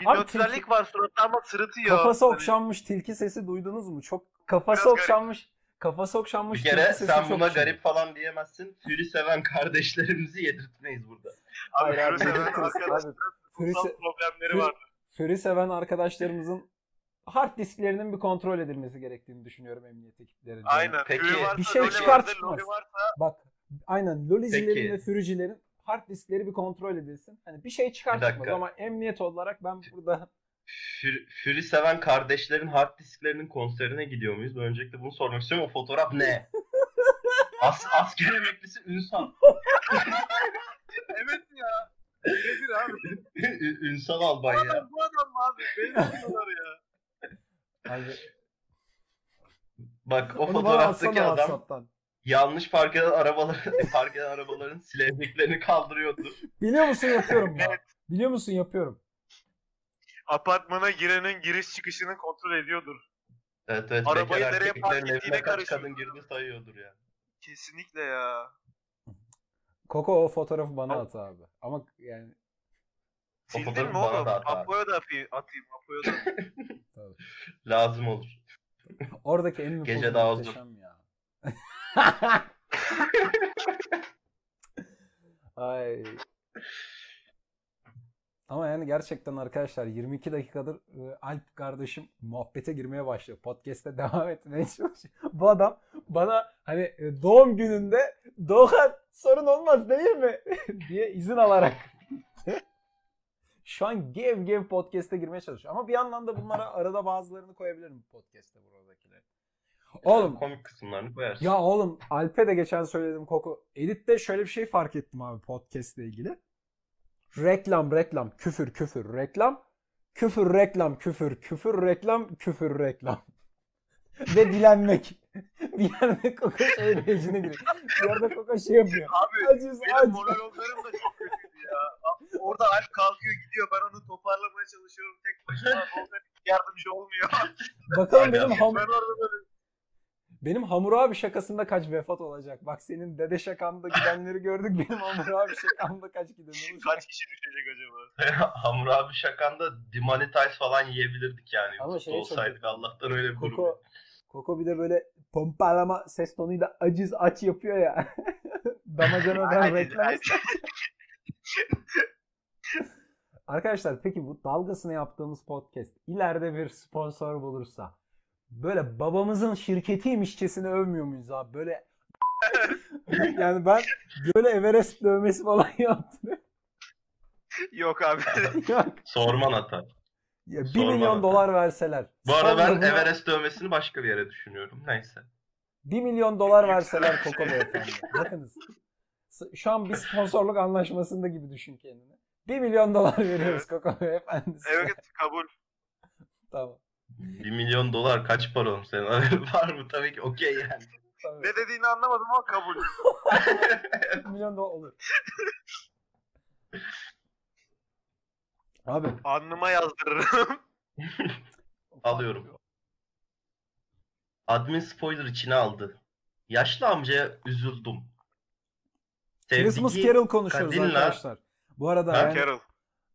Speaker 3: bir
Speaker 1: Abi
Speaker 3: nötrallik
Speaker 1: tilki-
Speaker 3: var suratta ama sırıtıyor.
Speaker 1: Kafası
Speaker 3: Hani
Speaker 1: okşanmış tilki sesi duydunuz mu? Çok kafası
Speaker 3: Biraz garip.
Speaker 1: okşanmış. Kafası okşanmış
Speaker 2: Bir kere
Speaker 1: tilki sesi
Speaker 2: sen buna garip falan diyemezsin. Fury seven kardeşlerimizi yedirtmeyiz burada.
Speaker 3: Abi,
Speaker 1: Fury,
Speaker 3: ruhsal
Speaker 1: se-
Speaker 3: problemleri
Speaker 1: Fury-
Speaker 3: var.
Speaker 1: Fury seven arkadaşlarımızın hard disklerinin bir kontrol edilmesi gerektiğini düşünüyorum emniyet eklerince.
Speaker 3: Aynen.
Speaker 2: Peki,
Speaker 1: bir şey çıkar
Speaker 3: varsa,
Speaker 1: çıkmaz.
Speaker 3: Loli varsa
Speaker 1: Bak aynen lolicilerin ve fürücülerin hard diskleri bir kontrol edilsin. Hani bir şey çıkar
Speaker 2: Bir dakika.
Speaker 1: çıkmaz ama emniyet olarak ben burada
Speaker 2: Fury, seven kardeşlerin hard disklerinin konserine gidiyor muyuz? Ben öncelikle bunu sormak istiyorum. O fotoğraf ne? As, asker emeklisi Ünsal.
Speaker 3: evet ya. Birebir abi.
Speaker 2: Ünsal albay
Speaker 3: Bu
Speaker 2: ya.
Speaker 3: adam, bu adam mı abi? Benziyorlar ya.
Speaker 1: abi,
Speaker 2: Bak o
Speaker 1: onu
Speaker 2: fotoğraftaki adam
Speaker 1: WhatsApp'tan.
Speaker 2: Yanlış park eden arabaları, park eden arabaların sileceklerini kaldırıyordu.
Speaker 1: Biliyor musun yapıyorum ya. Biliyor musun yapıyorum.
Speaker 3: Apartmana girenin giriş çıkışını kontrol ediyordur.
Speaker 2: Evet evet.
Speaker 3: Arabayı
Speaker 2: bekar
Speaker 3: nereye
Speaker 2: erkeklerin
Speaker 3: park
Speaker 2: evine
Speaker 3: ettiğine
Speaker 2: kaç
Speaker 3: karışıyor.
Speaker 2: kadın girdi sayıyordur yani.
Speaker 3: Kesinlikle ya.
Speaker 1: Koko o fotoğrafı bana at abi. Ama yani
Speaker 2: O
Speaker 3: Sildin
Speaker 2: fotoğrafı
Speaker 3: mi
Speaker 2: bana
Speaker 3: oğlum?
Speaker 2: da at abi.
Speaker 3: Apo'ya da atayım. atayım. Apo'ya da atayım.
Speaker 2: Lazım olur.
Speaker 1: oradaki en
Speaker 2: Gece
Speaker 1: pozu
Speaker 2: daha uzun.
Speaker 1: muhteşem ya. Ay. Ama yani gerçekten arkadaşlar 22 dakikadır e, Alp kardeşim muhabbete girmeye başlıyor. Podcast'te devam etmeye çalışıyor. Bu adam bana hani e, doğum gününde Doğan sorun olmaz değil mi? diye izin alarak şu an gev gev podcast'e girmeye çalışıyor. Ama bir yandan da bunlara arada bazılarını koyabilirim podcast'te buradakileri. Oğlum
Speaker 2: Komik kısımlarını koyarsın.
Speaker 1: ya oğlum Alp'e de geçen söyledim Koko. Edit'te şöyle bir şey fark ettim abi podcast ile ilgili. Reklam reklam küfür küfür reklam. Küfür reklam küfür küfür reklam küfür reklam. Ve dilenmek. bir yerde Koko söyleyicine giriyor. Bir yerde Koko şey yapıyor.
Speaker 3: Abi
Speaker 1: Acız
Speaker 3: benim
Speaker 1: acı.
Speaker 3: monologlarım da çok kötüydü ya. Orada Alp kalkıyor gidiyor. Ben onu toparlamaya çalışıyorum tek başıma. Volkan yardımcı olmuyor.
Speaker 1: Bakalım benim ham
Speaker 3: ben orada böyle
Speaker 1: benim Hamur abi şakasında kaç vefat olacak? Bak senin dede şakanda gidenleri gördük. Benim Hamur abi şakamda kaç giden olacak?
Speaker 3: kaç kişi düşecek acaba?
Speaker 2: Hamur abi şakanda demonetize falan yiyebilirdik yani.
Speaker 1: Ama şey çok
Speaker 2: olsaydık
Speaker 1: kötü.
Speaker 2: Allah'tan öyle bir durum.
Speaker 1: Koko,
Speaker 2: yok.
Speaker 1: Koko bir de böyle pompalama ses tonuyla aciz aç yapıyor ya. Damacanadan reklam. Arkadaşlar peki bu dalgasını yaptığımız podcast ileride bir sponsor bulursa böyle babamızın şirketiymişçesine övmüyor muyuz abi? Böyle yani ben böyle Everest dövmesi falan yaptım.
Speaker 3: Yok abi.
Speaker 1: ya,
Speaker 2: Sorman hata.
Speaker 1: ya 1
Speaker 2: Sorma
Speaker 1: milyon
Speaker 2: lan.
Speaker 1: dolar verseler.
Speaker 2: Bu arada ben
Speaker 1: buna
Speaker 2: Everest dövmesini başka bir yere düşünüyorum. Neyse.
Speaker 1: 1 milyon dolar verseler Koko Beyefendi. Bakınız. Şu an bir sponsorluk anlaşmasında gibi düşün kendini. 1 milyon dolar veriyoruz Koko Beyefendi.
Speaker 3: evet kabul.
Speaker 1: Tamam.
Speaker 2: 1 milyon dolar kaç para oğlum senin var mı? Tabii ki okey yani.
Speaker 1: Tabii.
Speaker 3: Ne dediğini anlamadım ama kabul.
Speaker 1: 1 milyon dolar olur. Abi
Speaker 3: Alnıma yazdırırım.
Speaker 2: Alıyorum. Admin spoiler içine aldı. Yaşlı amcaya üzüldüm.
Speaker 1: Christmas
Speaker 2: Sevdiği
Speaker 1: Carol konuşuyoruz
Speaker 2: Kadınla-
Speaker 1: arkadaşlar. Bu arada
Speaker 2: Ha,
Speaker 1: yani
Speaker 3: Carol.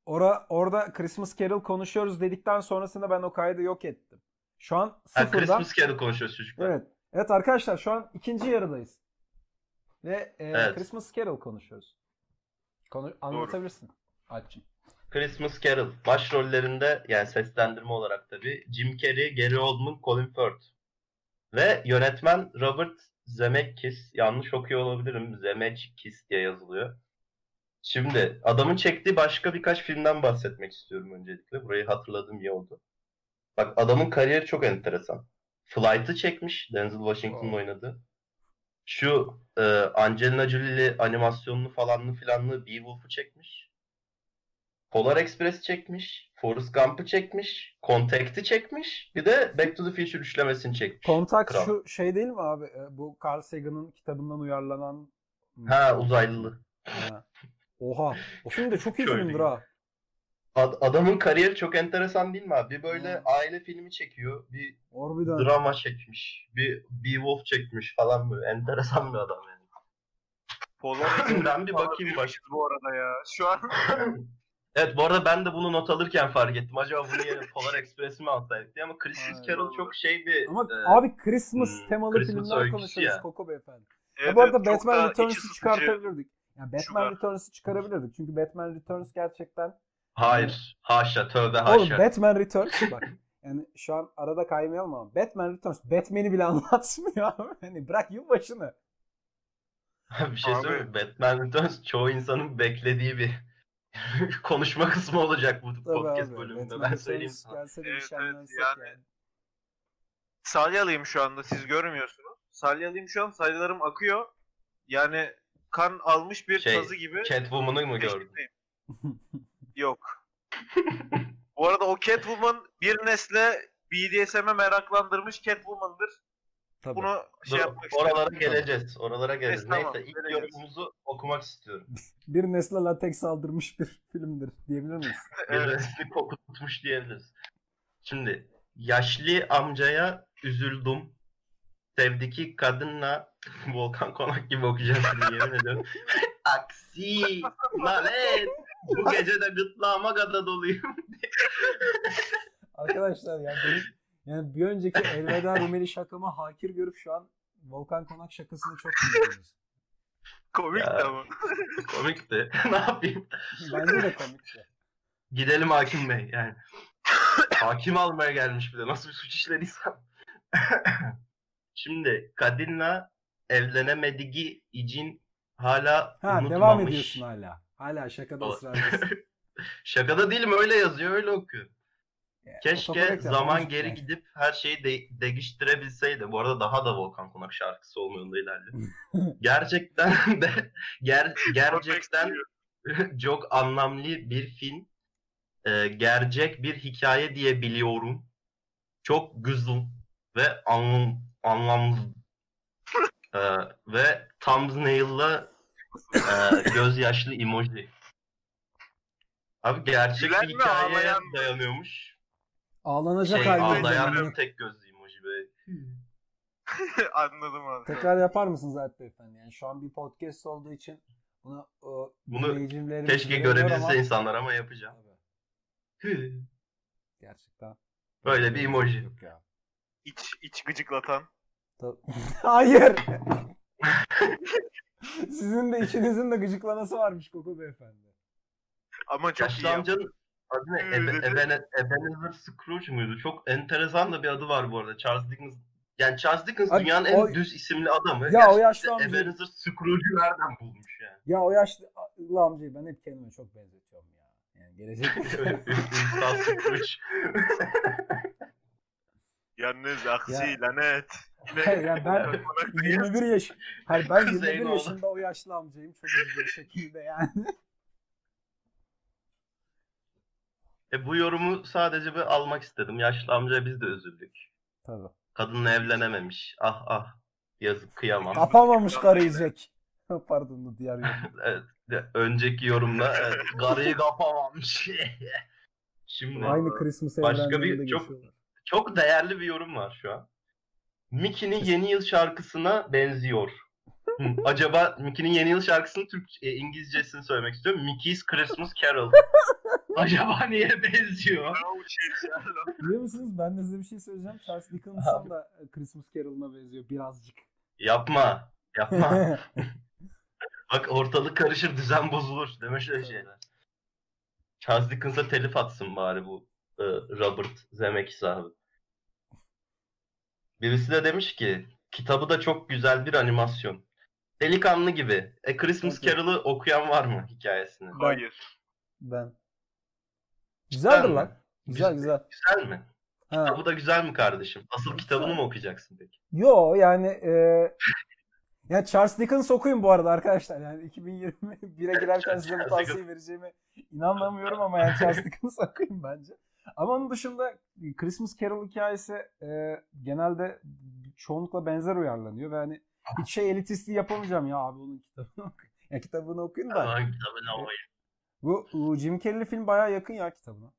Speaker 1: Ora, orada Christmas Carol konuşuyoruz dedikten sonrasında ben o kaydı yok ettim. Şu an
Speaker 2: Ha,
Speaker 1: sıfırdan
Speaker 2: Christmas Carol konuşuyoruz çocuklar.
Speaker 1: Evet. Evet arkadaşlar şu an ikinci yarıdayız. Ve e,
Speaker 2: Evet.
Speaker 1: Christmas Carol konuşuyoruz. Konu anlatabilirsin Alp'ciğim.
Speaker 2: Christmas Carol. Başrollerinde yani seslendirme olarak tabii Jim Carrey, Gary Oldman, Colin Firth. Ve yönetmen Robert Zemeckis. Yanlış okuyor olabilirim. Zemeckis diye yazılıyor. Şimdi adamın çektiği başka birkaç filmden bahsetmek istiyorum öncelikle. Burayı hatırladığım iyi oldu. Bak adamın kariyeri çok enteresan. Flight'ı çekmiş. Denzel Washington'ın
Speaker 1: Wow.
Speaker 2: oynadığı. Şu e, Angelina Jolie'li animasyonlu falanlı filanlı Beowulf'u çekmiş. Polar Express çekmiş. Forrest Gump'ı çekmiş. Contact'i çekmiş. Bir de Back to the Future üçlemesini çekmiş.
Speaker 1: Kontak
Speaker 2: Kral.
Speaker 1: şu şey değil mi abi? E, Bu Carl Sagan'ın kitabından uyarlanan
Speaker 2: Ha uzaylılı.
Speaker 1: Ha. Oha. O film de çok iyi
Speaker 2: Şöyle
Speaker 1: filmdir ha.
Speaker 2: Ad- adamın kariyeri çok enteresan değil mi abi? Bir böyle
Speaker 1: Hmm.
Speaker 2: aile filmi çekiyor. Bir
Speaker 1: Harbiden.
Speaker 2: drama çekmiş. Bir Beowulf çekmiş falan böyle. Enteresan bir adam yani.
Speaker 3: Polar
Speaker 2: Ben bir bakayım başka.
Speaker 3: bu arada ya. Şu an
Speaker 2: Evet bu arada ben de bunu not alırken fark ettim. Acaba bunu yerine Polar Express'i mi alsaydık diye ama Christmas
Speaker 1: Aynen.
Speaker 2: Carol çok şey bir...
Speaker 1: Ama
Speaker 2: e,
Speaker 1: abi Christmas
Speaker 2: hmm,
Speaker 1: temalı
Speaker 2: Christmas
Speaker 1: filmler
Speaker 2: öyküsü
Speaker 1: konuşuyoruz
Speaker 2: ya.
Speaker 1: Koko Beyefendi.
Speaker 3: evet,
Speaker 1: bu arada
Speaker 3: çok da
Speaker 1: Batman
Speaker 3: içi
Speaker 1: Returns'ı
Speaker 3: sıkıcı.
Speaker 1: çıkartabilirdik. Yani Batman
Speaker 3: Sugar.
Speaker 1: Returns'ı çıkarabilirdik. Çünkü Batman Returns gerçekten
Speaker 2: Hayır. Haşa. Tövbe
Speaker 1: Oğlum
Speaker 2: haşa.
Speaker 1: Batman Returns bak. Yani şu an arada kaymayalım ama Batman Returns Batman'i bile anlatmıyor abi. Hani bırak yılbaşını.
Speaker 2: bir şey
Speaker 3: Abi-
Speaker 2: söyleyeyim mi? Batman Returns çoğu insanın beklediği bir konuşma kısmı olacak bu
Speaker 1: Tabii
Speaker 2: podcast
Speaker 1: abi.
Speaker 2: bölümünde.
Speaker 1: Batman
Speaker 2: Ben söyleyeyim
Speaker 1: Returns
Speaker 2: sana.
Speaker 1: Gelse de bir
Speaker 3: Evet, evet, yani-
Speaker 1: yani.
Speaker 3: Salyalıyım şu anda siz görmüyorsunuz. Salyalıyım şu an salyalarım akıyor. Yani kan almış bir
Speaker 2: Şey,
Speaker 3: tazı gibi.
Speaker 2: Catwoman'ı mı gördün?
Speaker 3: peşindeyim. Yok. Bu arada o Catwoman bir nesle BDSM'e meraklandırmış Catwoman'dır.
Speaker 1: Tabii.
Speaker 3: Bunu şey
Speaker 2: Dur,
Speaker 3: yapmak istedim.
Speaker 2: oralara geleceğiz. Oralara geleceğiz.
Speaker 3: Neyse, tamam,
Speaker 2: Neyse ilk
Speaker 3: geleceğiz.
Speaker 2: yorumumuzu okumak istiyorum.
Speaker 1: Bir nesle lateks saldırmış bir filmdir diyebilir miyiz?
Speaker 2: Bir resmi kokutmuş diyebiliriz. Şimdi yaşlı amcaya üzüldüm. Sevdiki kadınla Volkan Konak gibi okuyacağım şimdi yemin ediyorum. Aksi, lanet. Bu gece de gırtlağıma kadar doluyum.
Speaker 1: Arkadaşlar yani benim yani bir önceki Elveda Rumeli şakamı hakir görüp şu an Volkan Konak şakasını çok dinliyoruz.
Speaker 3: Komik
Speaker 2: Ya.
Speaker 3: de ama.
Speaker 2: Komikti. ne yapayım?
Speaker 1: Bence de komikti.
Speaker 2: Gidelim hakim bey yani. hakim almaya gelmiş bir de. Nasıl bir suç işlediysem. Şimdi kadınla evlenemediği için hala
Speaker 1: Ha
Speaker 2: unutmamış.
Speaker 1: devam ediyorsun hala. Hala şakada ısrarlısın.
Speaker 2: Şakada değilim öyle yazıyor öyle okuyor.
Speaker 1: Yani
Speaker 2: Keşke zaman geri
Speaker 1: lazım.
Speaker 2: gidip her şeyi de- değiştirebilseydi. Bu arada daha da Volkan Konak şarkısı yolunda ilerliyor. gerçekten de ger, gerçekten çok anlamlı bir film. Ee, gerçek bir hikaye diye biliyorum. Çok güzel ve anlam, anlamlı. Ee, ve thumbnail'la e, gözyaşlı emoji. Abi gerçek
Speaker 3: Gülen
Speaker 2: bir
Speaker 3: mi,
Speaker 2: hikayeye
Speaker 3: ağlayan mı?
Speaker 2: dayanıyormuş.
Speaker 1: Ağlanacak
Speaker 2: Şey,
Speaker 1: halde.
Speaker 2: ağlayan bir tek gözlü emoji böyle.
Speaker 3: Anladım abi.
Speaker 1: Tekrar yapar mısınız Alp Beyefendi? Yani şu an bir podcast olduğu için bunu o,
Speaker 2: Bunu
Speaker 1: dinleyicilerimiz
Speaker 2: Keşke görebilse
Speaker 1: ama-
Speaker 2: insanlar ama yapacağım.
Speaker 1: Tabii, gerçekten.
Speaker 2: Böyle bir emoji.
Speaker 1: Yok ya.
Speaker 3: İç, iç gıcıklatan.
Speaker 1: Hayır. Sizin de içinizin de gıcıklanası varmış Koko Beyefendi.
Speaker 3: Ama çok iyi.
Speaker 2: Yaşlı amcanın adı ne? Ebe- Ebenezer Scrooge muydu? Çok enteresan da bir adı var bu arada. Charles Dickens. Yani Charles Dickens
Speaker 1: Abi,
Speaker 2: dünyanın en
Speaker 1: o-
Speaker 2: düz isimli adamı.
Speaker 1: Ya o
Speaker 2: Gerçekten
Speaker 1: yaşlı amca-
Speaker 2: Ebenezer Scrooge'u nereden bulmuş yani?
Speaker 1: Ya o yaşlı amcayı ben hep kendime çok benzetiyorum ya. Yani gelecek
Speaker 2: Ünsal Scrooge.
Speaker 3: Yalnız aksi
Speaker 1: Ya.
Speaker 3: lanet.
Speaker 1: Hayır, yani ben 21 yaş Hayır ben 21
Speaker 2: Zeynoğlu.
Speaker 1: yaşında o yaşlı amcayım çok üzücü bir şekilde yani.
Speaker 2: E bu yorumu sadece bir almak istedim. Yaşlı amcaya biz de üzüldük.
Speaker 1: Tabii.
Speaker 2: Kadınla evlenememiş. Ah ah. Yazık kıyamam.
Speaker 1: Kapamamış karıyı Jack. Pardon bu diğer yorum.
Speaker 2: Evet. Önceki yorumda evet, garıyı kapamamış. Şimdi
Speaker 1: Aynı Christmas
Speaker 2: Başka bir- çok-
Speaker 1: geçiyorlar.
Speaker 2: Çok değerli bir yorum var şu an. Mickey'nin yeni yıl şarkısına benziyor. Hı, Acaba Mickey'nin yeni yıl şarkısının Türk e, İngilizcesini söylemek istiyorum. Mickey's Christmas Carol. Acaba niye benziyor?
Speaker 1: Biliyor musunuz ben de size bir şey söyleyeceğim. Charles Dickens'ın da Christmas Carol'ına benziyor birazcık.
Speaker 2: Yapma. Yapma. Bak ortalık karışır, düzen bozulur. Deme şöyle şeyler. Charles Dickens'a telif atsın bari bu e, Robert Zemeckis abi. Birisi de demiş ki kitabı da çok güzel bir animasyon. Delikanlı gibi. E Christmas. Carol'ı okuyan var mı hikayesini?
Speaker 3: Hayır.
Speaker 1: Ben. Güzeldir lan. Güzel
Speaker 2: Güzel.
Speaker 1: güzel.
Speaker 2: Mi?
Speaker 1: Ha.
Speaker 2: Kitabı da güzel mi kardeşim? Asıl
Speaker 1: Güzel.
Speaker 2: kitabını mı okuyacaksın peki?
Speaker 1: Yo yani e, ya Charles Dickens okuyun bu arada arkadaşlar. Yani 2021'e girerken size bu tavsiyeyi vereceğime inanmıyorum ama yani Charles Dickens okuyun bence. Ama onun dışında Christmas Carol hikayesi e, genelde çoğunlukla benzer uyarlanıyor ve hani hiç şey elitistliği yapamayacağım ya abi onun kitabını okuyun. Ya kitabını okuyun da.
Speaker 2: Aman kitabını okuyun.
Speaker 1: Bu, bu Jim Carrey'li film bayağı yakın ya kitabına.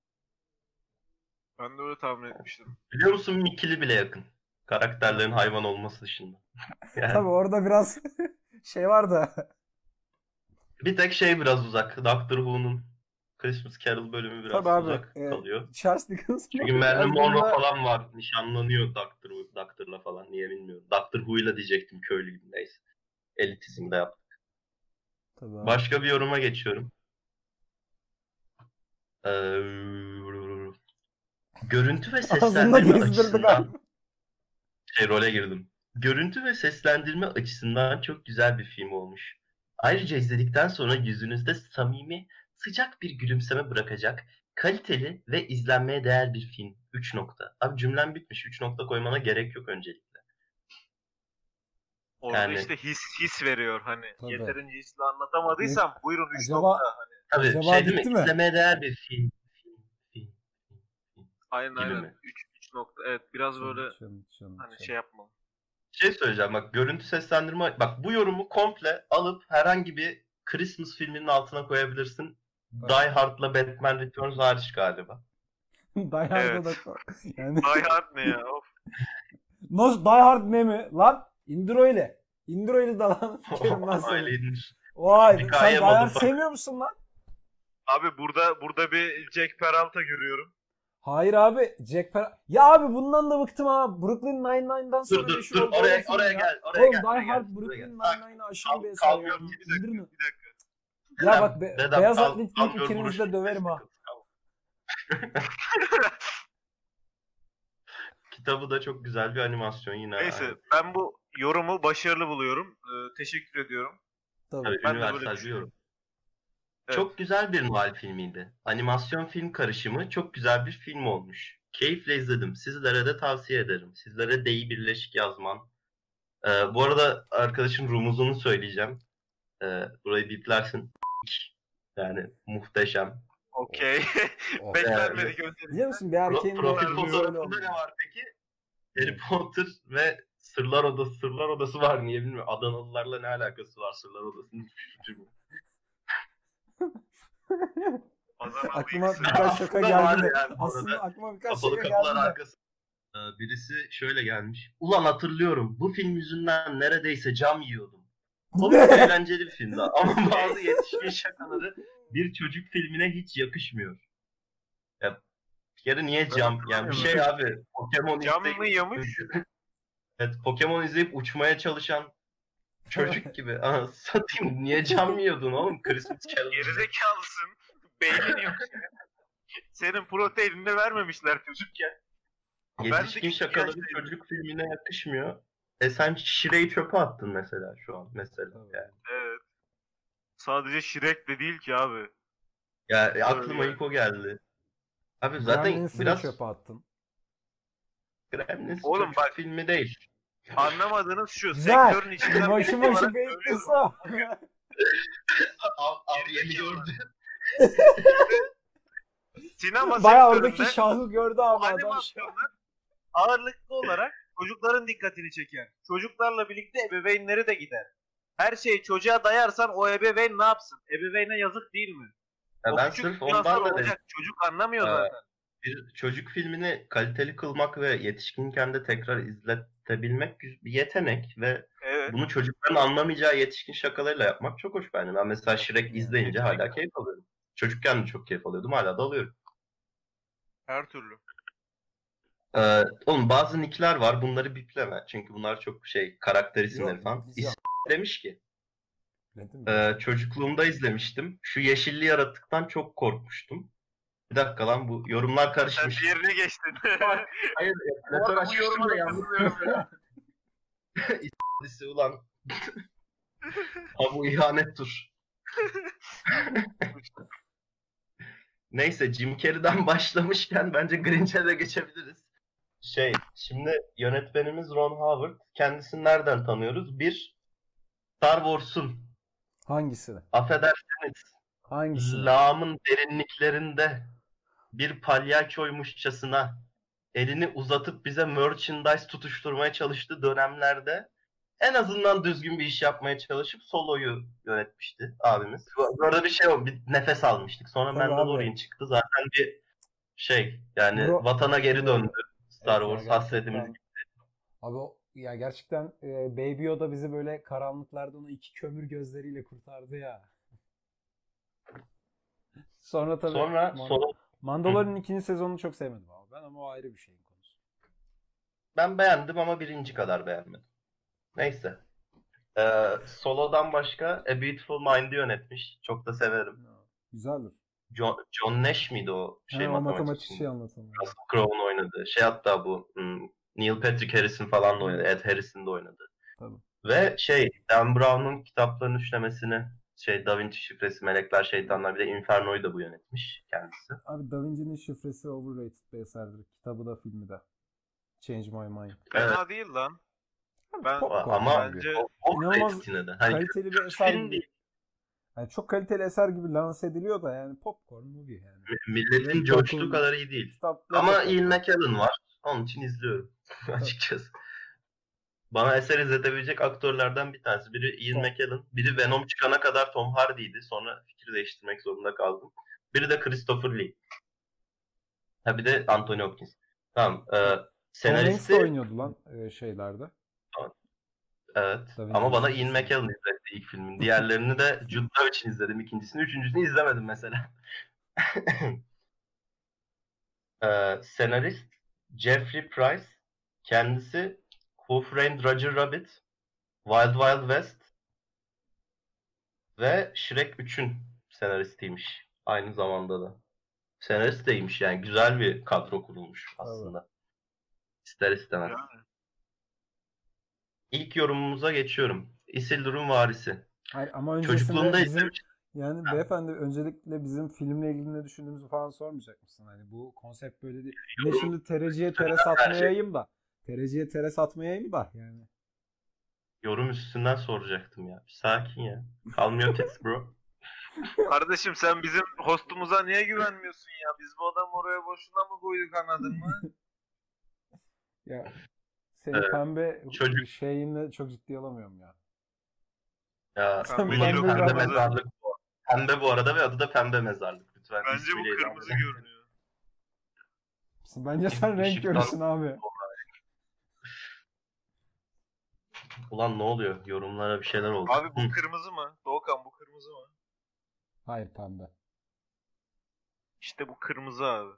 Speaker 3: Ben de öyle tahmin etmiştim.
Speaker 2: Biliyor musun Mickey'li bile yakın. Karakterlerin hayvan olması dışında. Yani
Speaker 1: Tabii orada biraz şey var da
Speaker 2: bir tek şey biraz uzak. Doctor Who'nun Christmas Carol bölümü biraz
Speaker 1: Tabii abi,
Speaker 2: uzak
Speaker 1: e,
Speaker 2: kalıyor.
Speaker 1: Charles Dickens
Speaker 2: Çünkü Marilyn Monroe
Speaker 1: aslında-
Speaker 2: falan var. Nişanlanıyor Doctor, Doctor'la falan. Niye bilmiyorum. Doctor Who'yla diyecektim köylü gibi neyse. Elitizm de yaptık.
Speaker 1: Tabii abi.
Speaker 2: Başka bir yoruma geçiyorum. Ee, görüntü ve seslendirme açısından şey role girdim. görüntü ve seslendirme açısından çok güzel bir film olmuş. Ayrıca izledikten sonra yüzünüzde samimi, sıcak bir gülümseme bırakacak kaliteli ve izlenmeye değer bir film. 3 nokta. Abi cümlem bitmiş. 3 nokta koymana gerek yok öncelikle.
Speaker 3: Orada
Speaker 2: Yani-
Speaker 3: işte his his veriyor hani.
Speaker 4: Tabii.
Speaker 3: Yeterince hisle anlatamadıysam buyurun 3
Speaker 1: Acaba-
Speaker 3: nokta. Hani.
Speaker 2: Tabii
Speaker 1: Acaba
Speaker 2: şey değil mi?
Speaker 1: mi?
Speaker 2: İzlemeye değer bir film. Film, film, film.
Speaker 3: Aynen
Speaker 2: Gibi
Speaker 3: aynen.
Speaker 2: mi?
Speaker 3: 3 3 nokta. Evet biraz böyle
Speaker 4: Çın, çın,
Speaker 3: hani
Speaker 4: çın.
Speaker 3: şey yapmam.
Speaker 2: şey söyleyeceğim bak görüntü seslendirme bak bu yorumu komple alıp herhangi bir Christmas filminin altına koyabilirsin. Die Hard'la Batman Returns hariç galiba.
Speaker 1: Die Hard'a
Speaker 3: Evet.
Speaker 1: da. Yani
Speaker 3: Die Hard ne ya? Of.
Speaker 1: no, Die Hard ne mi? Lan indir öyle. İndir öyle sikerim lan seni.
Speaker 2: Aileymiş.
Speaker 1: Vay sen Die Hard sevmiyor musun lan?
Speaker 3: Abi burada burada bir Jack Peralta görüyorum.
Speaker 1: Hayır abi Jack Per... Ya abi bundan da bıktım ha. Brooklyn Nine-Nine'dan sonra
Speaker 2: Dur dur
Speaker 1: meşhur
Speaker 2: dur oraya
Speaker 1: öyle
Speaker 2: oraya
Speaker 1: ya.
Speaker 2: gel oraya
Speaker 1: Oğlum
Speaker 2: gel.
Speaker 1: Die Hard Brooklyn Nine-Nine'ı
Speaker 2: kal-
Speaker 1: bir eser ya.
Speaker 3: Bir dakika, bir dakika.
Speaker 1: Ya bak be,
Speaker 2: dedem,
Speaker 1: beyaz
Speaker 2: kal-
Speaker 1: atlet
Speaker 2: kal
Speaker 1: giyip
Speaker 2: gör
Speaker 1: ikinizi de döverim ha.
Speaker 2: Kitabı da çok güzel bir animasyon yine.
Speaker 3: Neyse
Speaker 2: aynı.
Speaker 3: ben bu yorumu başarılı buluyorum. Ee, teşekkür ediyorum.
Speaker 1: Tabii.
Speaker 2: Tabii
Speaker 3: Ben de böyle
Speaker 2: üniversal bir yorum.
Speaker 3: Evet.
Speaker 2: Çok güzel bir Noel filmiydi. Animasyon film karışımı çok güzel bir film olmuş. Keyifle izledim. Sizlere de tavsiye ederim. Sizlere D'yi birleşik yazman. Ee, bu arada arkadaşın rumuzunu söyleyeceğim. Ee, burayı biplersin. Yani muhteşem.
Speaker 3: Okey.
Speaker 4: Oh.
Speaker 3: Beklenmedik öncelikle.
Speaker 1: Biliyor musun bir erkeğin
Speaker 2: profil fotoğrafında ne var peki? Harry Potter ve Sırlar Odası. Sırlar Odası var niye bilmiyorum. Adanalılarla ne alakası var Sırlar Odası'nın hiçbir fikrim
Speaker 1: Aklıma birkaç şaka geldi
Speaker 2: yani
Speaker 1: Aslında aklıma birkaç
Speaker 2: Kapalı
Speaker 1: şaka geldi
Speaker 2: arkası. Ee, birisi şöyle gelmiş. Ulan hatırlıyorum. Bu film yüzünden neredeyse cam yiyordum.
Speaker 1: Ne?
Speaker 2: eğlenceli bir filmdi ama bazı yetişkin şakaları bir çocuk filmine hiç yakışmıyor. Ya, bir kere niye cam? Yani bir şey abi. Pokemon
Speaker 3: Cam
Speaker 2: izleyip,
Speaker 3: mı yamış?
Speaker 2: evet, Pokemon izleyip uçmaya çalışan çocuk gibi. Ana satayım niye cam yiyordun oğlum? Christmas Challenge.
Speaker 3: Gerizekalısın. Beynin yok. Senin proteinini vermemişler çocukken. Ben de
Speaker 2: Yetişkin şakaları
Speaker 3: yaştaydım.
Speaker 2: çocuk filmine yakışmıyor. E sen Şire'yi çöpe attın mesela şu an mesela. Yani.
Speaker 3: Evet. Sadece Shrek de değil ki abi.
Speaker 2: Ya e, aklıma ilk o geldi. Abi zaten
Speaker 1: Gremlins'i
Speaker 2: biraz
Speaker 1: çöpe attın.
Speaker 2: Gremlins
Speaker 3: Oğlum bak-
Speaker 2: filmi değil.
Speaker 3: Anlamadığınız şu.
Speaker 1: Güzel.
Speaker 3: Sektörün içinden
Speaker 1: Başı başı beyitli
Speaker 3: söylüyorum.
Speaker 1: o.
Speaker 3: Gerizekalı.
Speaker 2: yeni gördü.
Speaker 3: Sinema
Speaker 1: Baya
Speaker 3: sektöründe
Speaker 1: oradaki şahı gördü abi adam.
Speaker 3: animasyonlar ağırlıklı olarak çocukların dikkatini çeker. Çocuklarla birlikte ebeveynleri de gider. Her şeyi çocuğa dayarsan o ebeveyn ne yapsın? Ebeveyne yazık değil mi?
Speaker 2: Ya
Speaker 3: o
Speaker 2: ben
Speaker 3: küçük
Speaker 2: sırf ondan da
Speaker 3: olacak. Çocuk anlamıyor
Speaker 2: Ee,
Speaker 3: zaten.
Speaker 2: bir çocuk filmini kaliteli kılmak ve yetişkinken de tekrar izletebilmek bir yetenek ve
Speaker 3: Evet.
Speaker 2: bunu çocukların anlamayacağı yetişkin şakalarıyla yapmak çok hoş bence. Ben mesela Shrek izleyince hala keyif alıyorum. Çocukken de çok keyif alıyordum. Hala da alıyorum.
Speaker 3: Her türlü.
Speaker 2: Ee, oğlum bazı nickler var. Bunları bipleme. Çünkü bunlar çok şey karakter isimleri
Speaker 1: Yok,
Speaker 2: falan.
Speaker 1: biz
Speaker 2: demiş ki
Speaker 1: Biledim mi?
Speaker 2: e, çocukluğumda izlemiştim. Şu yeşilli yaratıktan çok korkmuştum. Bir dakika lan bu yorumlar
Speaker 3: Sen
Speaker 2: karışmış.
Speaker 3: diğerine geçtin.
Speaker 2: Hayır,
Speaker 3: Bu bu
Speaker 2: açmıştım
Speaker 3: yoruma
Speaker 2: da
Speaker 3: da
Speaker 2: yanlış
Speaker 3: katılıyorum ya.
Speaker 2: Ulan. ha bu ihanettir. Neyse Jim Carrey'den başlamışken bence Grinch'e de geçebiliriz. Şey, şimdi yönetmenimiz Ron Howard. Kendisini nereden tanıyoruz? Bir, Star Wars'un
Speaker 1: Hangisini?
Speaker 2: affedersiniz
Speaker 1: Hangisini?
Speaker 2: lağımın derinliklerinde bir palyaçoymuşçasına elini uzatıp bize merchandise tutuşturmaya çalıştığı dönemlerde en azından düzgün bir iş yapmaya çalışıp Solo'yu yönetmişti abimiz. Burada bir şey oldu. Bir nefes almıştık. Sonra
Speaker 1: Tabii
Speaker 2: Mandalorian
Speaker 1: abi.
Speaker 2: çıktı. Zaten bir şey yani
Speaker 1: Bro-
Speaker 2: vatana geri döndü. Star
Speaker 1: Evet
Speaker 2: Wars hasretimiz.
Speaker 1: gerçekten. Abi o ya gerçekten e, Baby Yoda bizi böyle karanlıklardan o iki kömür gözleriyle kurtardı ya. Sonra tabii
Speaker 2: Sonra
Speaker 1: Man-
Speaker 2: Solo
Speaker 1: Mandalorian'ın ikinci sezonunu çok sevmedim abi ben ama o ayrı bir şeyin konusu.
Speaker 2: Ben beğendim ama birinci kadar beğenmedim. Neyse. Ee, Solo'dan başka A Beautiful Mind'i yönetmiş. Çok da severim.
Speaker 1: Güzeldir.
Speaker 2: John, John Nash miydi o şey
Speaker 1: o
Speaker 2: matematikçi?
Speaker 1: matematik şey anlatalım.
Speaker 2: Russell Crowe'un oynadığı. Şey hatta bu hmm, Neil Patrick Harris'in falan da oynadı. Ed Harris'in de oynadı.
Speaker 1: Tabii.
Speaker 2: Ve şey Dan Brown'un kitaplarının üçlemesini şey Da Vinci şifresi, Melekler, Şeytanlar bir de Inferno'yu da bu yönetmiş kendisi.
Speaker 1: Abi Da Vinci'nin şifresi overrated bir eserdir. Kitabı da filmi de. Change My Mind.
Speaker 3: Fena değil lan. Ben
Speaker 1: Popcorn
Speaker 2: Ama
Speaker 3: bence
Speaker 2: o, o
Speaker 1: İnanılmaz
Speaker 2: yine de. Hani
Speaker 1: kaliteli bir eser
Speaker 2: değil.
Speaker 1: Yani çok kaliteli eser gibi lanse ediliyor da yani popcorn movie yani.
Speaker 2: Milletin
Speaker 1: Red
Speaker 2: coştuğu
Speaker 1: Popcorn-
Speaker 2: kadar iyi değil.
Speaker 1: Kitaplar
Speaker 2: Ama Ian McKellen var. Onun için izliyorum açıkçası. Bana eser izletebilecek aktörlerden bir tanesi. Biri Ian. McKellen, biri Venom çıkana kadar Tom Hardy'ydi. Sonra fikir değiştirmek zorunda kaldım. Biri de Christopher Lee. Ha bir de Anthony Hopkins. Tamam. E,
Speaker 1: Tom Hanks
Speaker 2: senaristi
Speaker 1: oynuyordu lan şeylerde.
Speaker 2: Evet.
Speaker 1: Vinci
Speaker 2: Ama bana
Speaker 1: Resolve.
Speaker 2: Ian McKellen izletti ilk filmin. Diğerlerini de Jude Law için izledim. İkincisini, üçüncüsünü izlemedim mesela. Ee, senarist Jeffrey Price kendisi Who Framed Roger Rabbit, Wild Wild West ve Shrek 3'ün senaristiymiş aynı zamanda da. Senarist deymiş yani güzel bir kadro kurulmuş aslında. İster istemez.
Speaker 3: Yani.
Speaker 2: İlk yorumumuza geçiyorum. Isildur'un varisi.
Speaker 1: Hayır, ama öncesinde bizim, yani beyefendi öncelikle bizim filmle ilgili ne düşündüğümüzü falan sormayacak mısın? Hani bu konsept böyle değil. Ne şimdi tereciye tere
Speaker 2: Her şey.
Speaker 1: satmayayım da. Tereciye tere satmayayım da yani.
Speaker 2: Yorum üstünden soracaktım ya. Bir sakin ya. Kalmıyor test bro.
Speaker 3: Kardeşim sen bizim hostumuza niye güvenmiyorsun ya? Biz bu adamı oraya boşuna mı koyduk anladın mı?
Speaker 1: Ya senin
Speaker 2: Evet,
Speaker 1: pembe
Speaker 2: çocuk-
Speaker 1: şeyinle çok ciddi alamıyorum ya.
Speaker 2: Ya
Speaker 3: Sen
Speaker 2: pembe, pembe
Speaker 3: kırmızı.
Speaker 2: mezarlık bu. Pembe bu arada ve adı da pembe mezarlık. Lütfen
Speaker 3: Bence bu kırmızı görünüyor.
Speaker 1: Bence sen renk görürsün abi.
Speaker 2: Ulan ne oluyor? Yorumlara bir şeyler oldu.
Speaker 3: Abi bu kırmızı mı? Doğukan bu kırmızı mı?
Speaker 1: Hayır pembe.
Speaker 3: İşte bu kırmızı abi.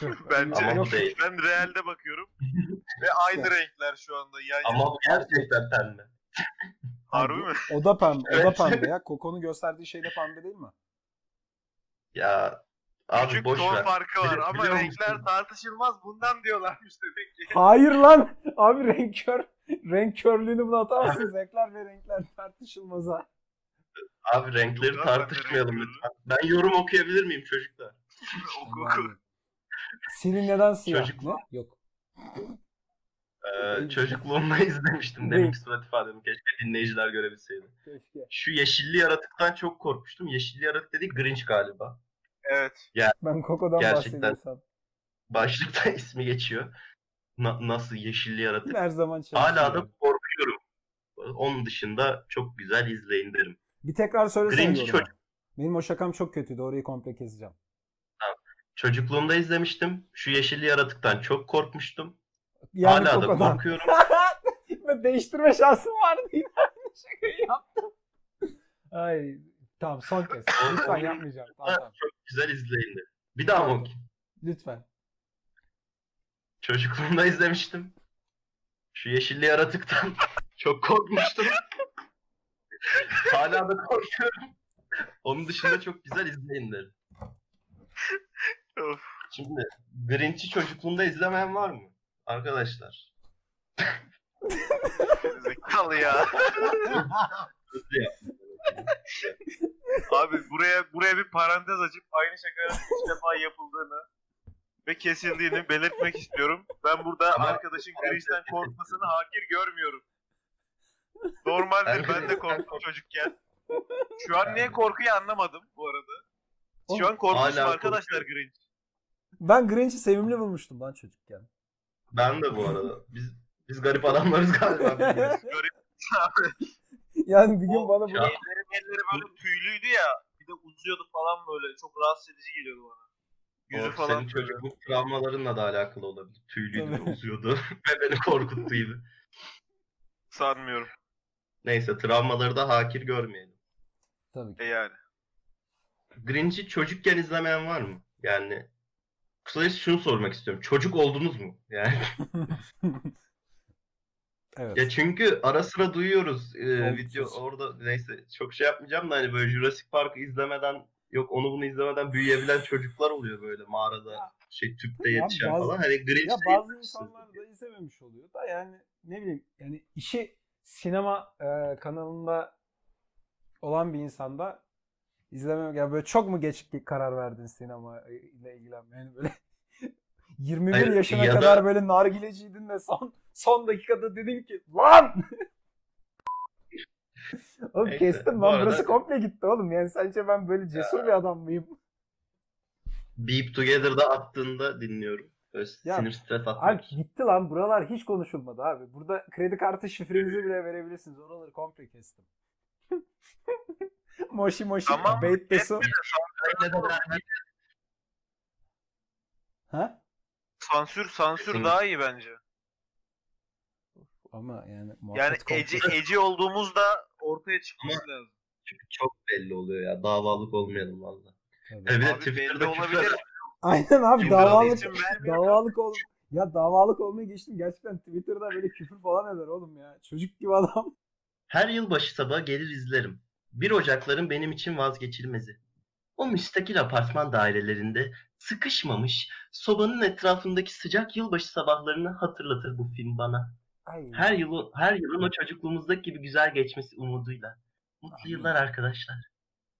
Speaker 3: Bence
Speaker 2: Ama bu değil.
Speaker 3: ben realde bakıyorum. Ve aynı renkler şu anda. Yan yana.
Speaker 2: Ama bu gerçekten pembe.
Speaker 3: Harbi mi?
Speaker 1: O da pembe. O da
Speaker 2: Evet.
Speaker 1: pembe ya. Koko'nun gösterdiği şey de pembe değil mi?
Speaker 2: Ya abi
Speaker 3: Küçük
Speaker 2: boş
Speaker 3: ton
Speaker 2: ver.
Speaker 3: farkı var
Speaker 2: Bili-
Speaker 3: ama
Speaker 2: biliyor
Speaker 3: renkler
Speaker 2: musun?
Speaker 3: tartışılmaz bundan diyorlarmış demek ki.
Speaker 1: Hayır lan. Abi renk kör. Renk körlüğünü buna atamazsın. Zevkler ve renkler tartışılmaz ha.
Speaker 2: Abi renkleri
Speaker 3: Yok lan, ben de
Speaker 2: tartışmayalım lütfen. Ben yorum okuyabilir miyim çocuklar?
Speaker 3: oku oku.
Speaker 1: Yani. Senin neden siyah?
Speaker 2: Çocuk-
Speaker 1: Ne? Yok.
Speaker 2: Ee, çocukluğumda izlemiştim. Demek surat ifademi keşke dinleyiciler görebilseydi.
Speaker 1: Keşke.
Speaker 2: Şu yeşilli yaratıktan çok korkmuştum. Yeşilli yaratık dediği Grinch galiba.
Speaker 3: Evet.
Speaker 1: Ben Koko'dan
Speaker 2: Gerçekten.
Speaker 1: bahsediyorsam.
Speaker 2: Başlıkta ismi geçiyor. Na- nasıl yeşilli yaratık?
Speaker 1: Her zaman
Speaker 2: Hala da korkuyorum. Onun dışında çok güzel izleyin derim.
Speaker 1: Bir tekrar söylesene
Speaker 2: Grinch çocuk.
Speaker 1: Benim o şakam çok kötüydü. Orayı komple keseceğim.
Speaker 2: Çocukluğumda izlemiştim. Şu yeşilli yaratıktan çok korkmuştum.
Speaker 1: Yani
Speaker 2: Hala da
Speaker 1: Koko'dan.
Speaker 2: korkuyorum.
Speaker 1: Değiştirme şansım vardı yine aynı yaptım. Ay tamam son kez. Lütfen yapmayacağım. Tamam, tamam.
Speaker 2: çok güzel izleyin. Bir daha mı okuyayım?
Speaker 1: Lütfen.
Speaker 2: Çocukluğumda izlemiştim. Şu yeşilli yaratıktan çok korkmuştum. Hala da korkuyorum. Onun dışında çok güzel izleyin derim.
Speaker 3: Of.
Speaker 2: Şimdi Grinch'i çocukluğunda izlemeyen var mı? Arkadaşlar.
Speaker 3: Zekalı ya.
Speaker 2: hızlı yap.
Speaker 3: Abi buraya buraya bir parantez açıp aynı şakanın üç defa yapıldığını ve kesildiğini belirtmek istiyorum. Ben burada
Speaker 2: Ama-
Speaker 3: arkadaşın Grinch'ten korkmasını hakir görmüyorum. Normaldir ben de korktum çocukken. Şu an niye korkuyu anlamadım bu arada. Şu an korkmuşum
Speaker 2: Hala
Speaker 3: arkadaşlar Grinch.
Speaker 1: Ben Grinch'i sevimli bulmuştum lan çocukken.
Speaker 2: Ben de bu arada. Biz biz garip adamlarız galiba.
Speaker 1: Yani bir gün bana
Speaker 2: Ya.
Speaker 1: bunu
Speaker 3: Elleri elleri böyle tüylüydü ya. Bir de uzuyordu falan böyle. Çok rahatsız edici geliyordu bana. Yüzü
Speaker 2: O
Speaker 3: falan
Speaker 2: senin çocukluk travmalarınla da alakalı olabilir. Tüylüydü,
Speaker 1: Tabii.
Speaker 2: uzuyordu ve beni korkuttuydu.
Speaker 3: Sanmıyorum.
Speaker 2: Neyse travmaları da hakir görmeyelim.
Speaker 1: tabii ki.
Speaker 3: E yani.
Speaker 2: Grinch'i çocukken izlemeyen var mı? Yani kısacası şunu sormak istiyorum. Çocuk oldunuz mu? Yani
Speaker 1: evet.
Speaker 2: ya çünkü ara sıra duyuyoruz e, video orada neyse çok şey yapmayacağım da hani böyle Jurassic Park'ı izlemeden Yok onu bunu izlemeden büyüyebilen çocuklar oluyor böyle mağarada şey tüpte yetişen
Speaker 1: bazı-
Speaker 2: falan. Hani Grinch
Speaker 1: Ya bazı insanlar da izlememiş oluyor da yani ne bileyim yani işi sinema e, kanalında olan bir insanda izlememek yani böyle çok mu geç karar verdin sinema ile ilgilenmeye? Yani böyle 21
Speaker 2: Hayır,
Speaker 1: yaşına
Speaker 2: ya da-
Speaker 1: kadar böyle nargileciydin de son son dakikada dedin ki lan Oğlum
Speaker 2: Neyse,
Speaker 1: kestim lan
Speaker 2: arada-
Speaker 1: burası komple gitti oğlum. Yani sence ben böyle cesur bir adam mıyım?
Speaker 2: Beep Together'da attığında dinliyorum. Böyle
Speaker 1: Ya,
Speaker 2: sinir stres atmak
Speaker 1: Abi gitti lan buralar hiç konuşulmadı abi. Burada kredi kartı şifrenizi bile verebilirsiniz. Oraları komple kestim. moşi moşi
Speaker 3: Tamam,
Speaker 1: bait de su. Ha?
Speaker 3: Sansür sansür
Speaker 2: Kesin.
Speaker 3: daha iyi bence.
Speaker 1: Ama yani
Speaker 3: Yani eci, eci olduğumuzda ortaya çıkması lazım.
Speaker 2: Çünkü çok belli oluyor ya. Davalık olmayalım valla.
Speaker 1: Tabii.
Speaker 2: De
Speaker 3: Abi belli olabilir.
Speaker 1: Aynen abi davalık davalık ol ya davalık olmayı geçtim gerçekten Twitter'da böyle küfür falan eder oğlum ya. Çocuk gibi adam.
Speaker 2: Her yılbaşı sabahı gelir izlerim. 1 Ocakların benim için vazgeçilmezi. O müstakil apartman dairelerinde sıkışmamış, sobanın etrafındaki sıcak yılbaşı sabahlarını hatırlatır bu film bana.
Speaker 1: Ay.
Speaker 2: Her yıl her yılın o çocukluğumuzdaki gibi güzel geçmesi umuduyla. Mutlu
Speaker 1: Amin.
Speaker 2: yıllar arkadaşlar.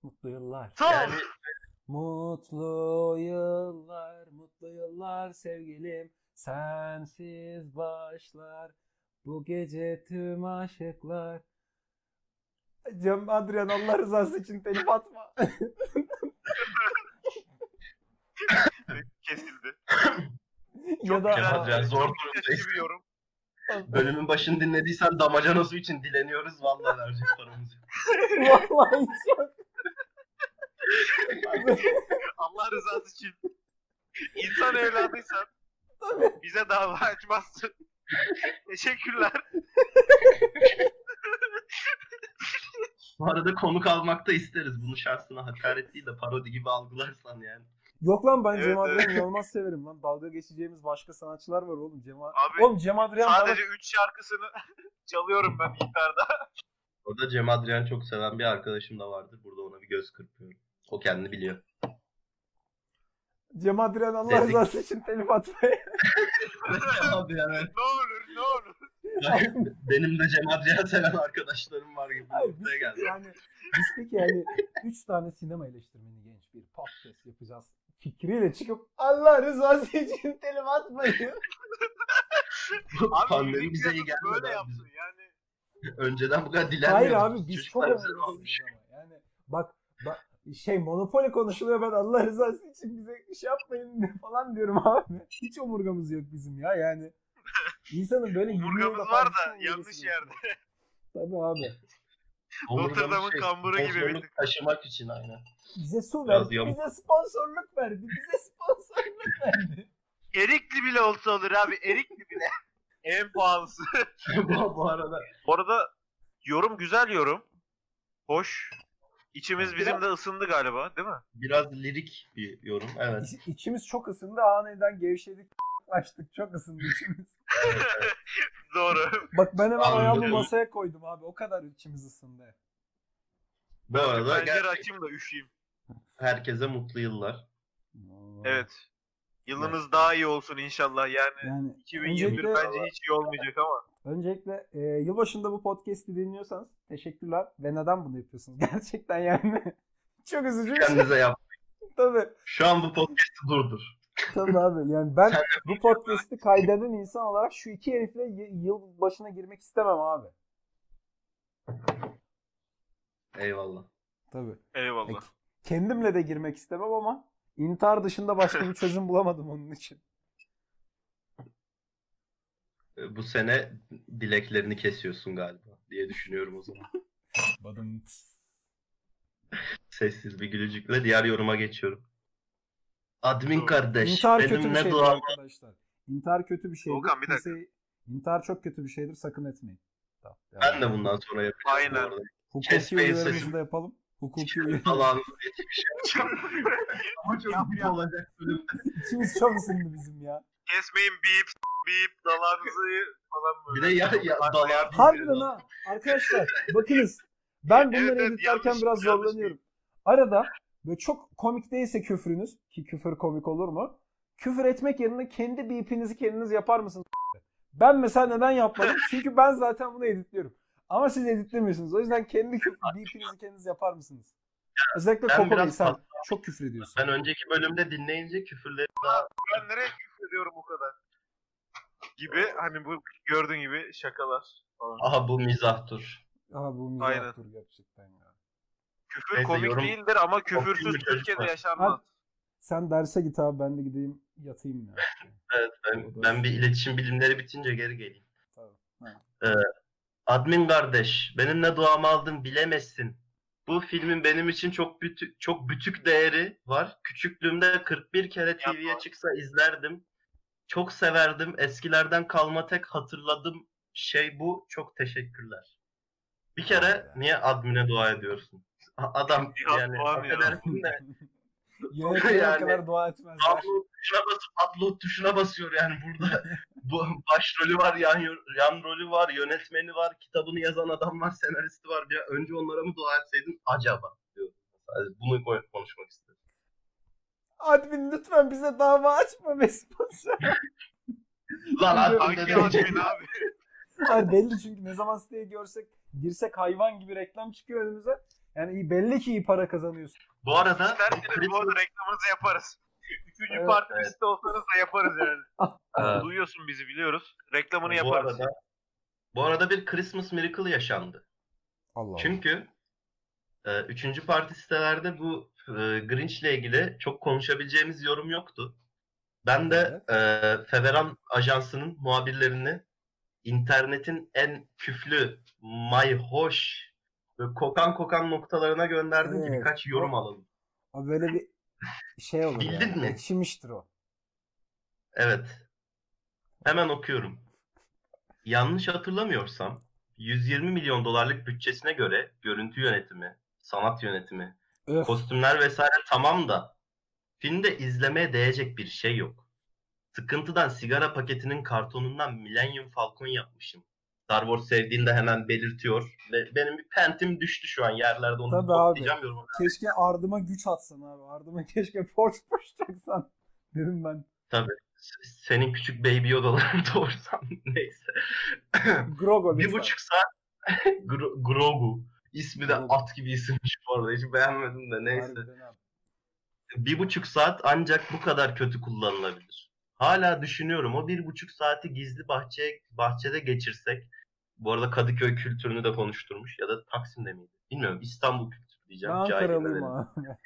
Speaker 1: Mutlu yıllar.
Speaker 2: Yani
Speaker 1: Mutlu yıllar, mutlu yıllar sevgilim. Sensiz başlar bu gece tüm aşıklar. Cem Adrian Allah rızası için telif atma.
Speaker 3: Kesildi.
Speaker 1: ya da
Speaker 2: Cem Adrian zor durumdayız. Bölümün başını dinlediysen damacana su için dileniyoruz. Vallahi verecek paramızı.
Speaker 1: vallahi çok.
Speaker 3: Allah rızası için. İnsan evladıysan bize dava açmazsın. Teşekkürler.
Speaker 2: Bu arada konuk almak da isteriz. Bunu şahsına hakaret değil de parodi gibi algılarsan yani.
Speaker 1: Yok lan ben
Speaker 3: Evet,
Speaker 1: Cem
Speaker 3: evet.
Speaker 1: Adrian'ı inanılmaz severim lan. Dalga geçeceğimiz başka sanatçılar var oğlum. Cem
Speaker 3: Abi,
Speaker 1: oğlum Cem Adrian bana-
Speaker 3: Sadece 3 şarkısını çalıyorum ben gitarda.
Speaker 2: Orada Cem Adrian çok seven bir arkadaşım da vardır. Burada ona bir göz kırpıyorum. O kendini biliyor.
Speaker 1: Cem Adrian Allah
Speaker 2: Dedik.
Speaker 1: rızası için telif atmayı.
Speaker 2: Abi yani
Speaker 3: ne olur ne olur.
Speaker 2: benim de Cem Adrian seven arkadaşlarım var gibi
Speaker 1: Hayır, biz
Speaker 2: noktaya geldi.
Speaker 1: yani biz peki yani 3 tane sinema eleştirmeni genç bir podcast yapacağız fikriyle çıkıp Allah rızası için telif atmayın.
Speaker 3: Abi
Speaker 2: Pandemi bize iyi gelmedi
Speaker 3: böyle
Speaker 2: abi.
Speaker 3: yapsın yani.
Speaker 2: Önceden bu kadar dilenmiyorduk.
Speaker 1: Hayır abi biz çok
Speaker 2: olmuş.
Speaker 1: Yani bak şey monopoli konuşuluyor ben Allah rızası için bize şey yapmayın falan diyorum abi. Hiç omurgamız yok bizim ya yani. İnsanın böyle 20 yılda
Speaker 3: Omurgamız var da
Speaker 1: şey
Speaker 3: yanlış yerde.
Speaker 1: Tabii abi.
Speaker 2: Omurgamız
Speaker 3: Notre-Dame'ın
Speaker 2: şey,
Speaker 3: kamburu gibi bir
Speaker 2: taşımak için aynen.
Speaker 1: Bize su verdi, bize sponsorluk verdi, bize sponsorluk verdi.
Speaker 3: Erikli bile olsa olur abi. Erikli bile. en pahalısı.
Speaker 2: bu, bu arada
Speaker 3: Bu arada yorum güzel yorum. Hoş. İçimiz bizim de ısındı galiba değil mi?
Speaker 2: biraz lirik bir yorum. Evet.
Speaker 1: İç- İçimiz çok ısındı aniden gevşedik açtık çok ısındı içimiz.
Speaker 3: Doğru.
Speaker 1: Bak ben hemen ayağımı
Speaker 2: Anlıyorum.
Speaker 1: masaya koydum abi o kadar içimiz ısındı.
Speaker 2: Bu arada
Speaker 3: Pencere
Speaker 2: gerçekten
Speaker 3: açayım da üşüyeyim.
Speaker 2: herkese mutlu yıllar.
Speaker 3: Evet. Yılınız daha iyi olsun inşallah. Yani
Speaker 1: Yani
Speaker 3: 2021
Speaker 1: öncelikle,
Speaker 3: bence hiç iyi olmayacak ama.
Speaker 1: Öncelikle e, yılbaşında bu podcast'i dinliyorsanız teşekkürler ve neden bunu yapıyorsunuz? Gerçekten yani çok üzücü bir şey.
Speaker 2: Kendinize yap.
Speaker 1: Tabii.
Speaker 2: Şu an bu podcast'ı durdur.
Speaker 1: Tabii abi yani ben bu podcast'i kaydeden insan olarak şu iki herifle y- yıl başına girmek istemem abi.
Speaker 2: Eyvallah.
Speaker 1: Tabii.
Speaker 3: Eyvallah.
Speaker 1: Kendimle de girmek istemem ama intihar dışında başka bir çözüm bulamadım onun için.
Speaker 2: Bu sene dileklerini kesiyorsun galiba diye düşünüyorum o zaman.
Speaker 1: Badım.
Speaker 2: Sessiz bir gülücükle diğer yoruma geçiyorum. Admin kardeş
Speaker 1: İntihar kötü
Speaker 2: benim
Speaker 1: bir
Speaker 2: ne
Speaker 1: şeydir
Speaker 2: duam
Speaker 1: arkadaşlar. İntihar kötü bir şeydir.
Speaker 3: Volkan, bir dakika.
Speaker 1: Kimseyi- İntihar çok kötü bir şeydir. Sakın etmeyin. Tamam.
Speaker 2: ben de bundan sonra yapacağım.
Speaker 3: Aynen.
Speaker 1: Hukuki
Speaker 2: sesimi.
Speaker 1: da yapalım. Hukuki
Speaker 2: yetmiş yapacağım. Ama çok
Speaker 1: yap.
Speaker 2: olacak bölümde.
Speaker 1: İçimiz çok ısındı bizim ya.
Speaker 3: Kesmeyin bip bip dalağınızı falan
Speaker 2: Bir
Speaker 3: böyle.
Speaker 2: de ya, ya dalar
Speaker 1: Harbiden ha. Arkadaşlar bakınız. Ben bunları
Speaker 3: Evet, evet,
Speaker 1: editlerken
Speaker 3: yanlış-
Speaker 1: biraz
Speaker 3: yanlış
Speaker 1: zorlanıyorum. Arada Böyle çok komik değilse küfrünüz ki küfür komik olur mu? Küfür etmek yerine kendi beep'inizi kendiniz yapar mısınız? Ben mesela neden yapmadım? Çünkü ben zaten bunu editliyorum. Ama siz editlemiyorsunuz. O yüzden kendi küfür, beep'inizi kendiniz yapar mısınız? Özellikle Koko Bey sen
Speaker 2: fazla-
Speaker 1: çok küfür ediyorsun.
Speaker 2: Ben önceki bölümde dinleyince küfürleri daha
Speaker 3: Ben nereye ediyorum bu kadar? Gibi hani bu gördüğün gibi şakalar falan.
Speaker 2: aha bu mizahtur.
Speaker 1: Aha bu
Speaker 3: Aynen.
Speaker 1: mizahtır gerçekten ya.
Speaker 3: Küfür
Speaker 2: Neyse,
Speaker 3: komik
Speaker 2: yorum-
Speaker 3: değildir ama küfürsüz
Speaker 2: bir
Speaker 3: Türkiye'de yaşanmaz.
Speaker 1: Sen derse git abi ben de gideyim yatayım ya.
Speaker 2: Evet ben, ben bir iletişim bilimleri bitince geri geleyim.
Speaker 1: Tamam. Ha.
Speaker 2: Ee, admin kardeş benim ne duamı aldın bilemezsin. Bu filmin benim için çok bütük, çok bütük değeri var. Küçüklüğümde 41 kere TV'ye
Speaker 3: Yapma.
Speaker 2: çıksa izlerdim. Çok severdim. Eskilerden kalma tek hatırladığım şey bu. Çok teşekkürler. Bir kere niye admine dua ediyorsun? Adam
Speaker 3: Ya
Speaker 2: yani affedersin de
Speaker 1: Yönetmene
Speaker 2: Yani-
Speaker 1: kadar dua etmezler.
Speaker 2: upload tuşuna basıp upload tuşuna basıyor yani burada. Bu başrolü var, yan, yan rolü var, yönetmeni var, kitabını yazan adam var, senaristi var. Ya önce onlara mı dua etseydin acaba diyorum. Sadece bunu konuşmak istedim.
Speaker 1: Admin lütfen bize dava açma sponsor.
Speaker 2: Lan admin dedim.
Speaker 3: admin abi?
Speaker 1: Hayır belli çünkü ne zaman siteye görsek girsek hayvan gibi reklam çıkıyor önümüze. Yani iyi, belli ki iyi para kazanıyorsun.
Speaker 2: Bu arada bu
Speaker 3: İsterseniz bu
Speaker 2: Christmas-
Speaker 3: arada reklamınızı yaparız. Üçüncü
Speaker 1: Evet.
Speaker 3: parti
Speaker 2: Evet.
Speaker 3: liste olsanız da yaparız yani.
Speaker 2: Ee,
Speaker 3: Duyuyorsun bizi biliyoruz. Reklamını
Speaker 2: bu
Speaker 3: yaparız.
Speaker 2: arada bu arada bir Christmas miracle yaşandı.
Speaker 1: Allah
Speaker 2: Çünkü e, üçüncü parti sitelerde bu e, Grinch'le ilgili çok konuşabileceğimiz yorum yoktu. Ben de e, Feveran Ajansı'nın muhabirlerini internetin en küflü, mayhoş ve kokan kokan noktalarına gönderdim ki
Speaker 1: Evet.
Speaker 2: birkaç yorum alalım.
Speaker 1: O böyle bir şey olur
Speaker 2: Bildin
Speaker 1: yani.
Speaker 2: mi?
Speaker 1: Ekşimiştir o.
Speaker 2: Evet. Hemen okuyorum. Yanlış hatırlamıyorsam 120 milyon dolarlık bütçesine göre görüntü yönetimi, sanat yönetimi,
Speaker 1: Öf.
Speaker 2: Kostümler vesaire tamam da filmde izlemeye değecek bir şey yok. Sıkıntıdan sigara paketinin kartonundan Millennium Falcon yapmışım. Star Wars sevdiğinde hemen belirtiyor ve benim bir pentim düştü şu an yerlerde onu
Speaker 1: Tabii
Speaker 2: toplayacağım yorum.
Speaker 1: Keşke ardıma güç atsan abi. Ardıma keşke force push çaksan. Dedim ben.
Speaker 2: S- Senin küçük baby yodalarını doğursam neyse.
Speaker 1: Grogo
Speaker 2: bir buçuk saat Gro- Grogu. İsmi de at gibi isimmiş bu arada. Hiç beğenmedim de neyse.
Speaker 1: Harbiden
Speaker 2: bir buçuk saat ancak bu kadar kötü kullanılabilir. Hala düşünüyorum o bir buçuk saati gizli bahçeye, bahçede geçirsek bu arada Kadıköy kültürünü de konuşturmuş ya da Taksim'de miydi? Bilmiyorum İstanbul kültürü
Speaker 1: Ben
Speaker 2: diyeceğim.
Speaker 1: Ankaralıyım
Speaker 2: cahil
Speaker 1: abi.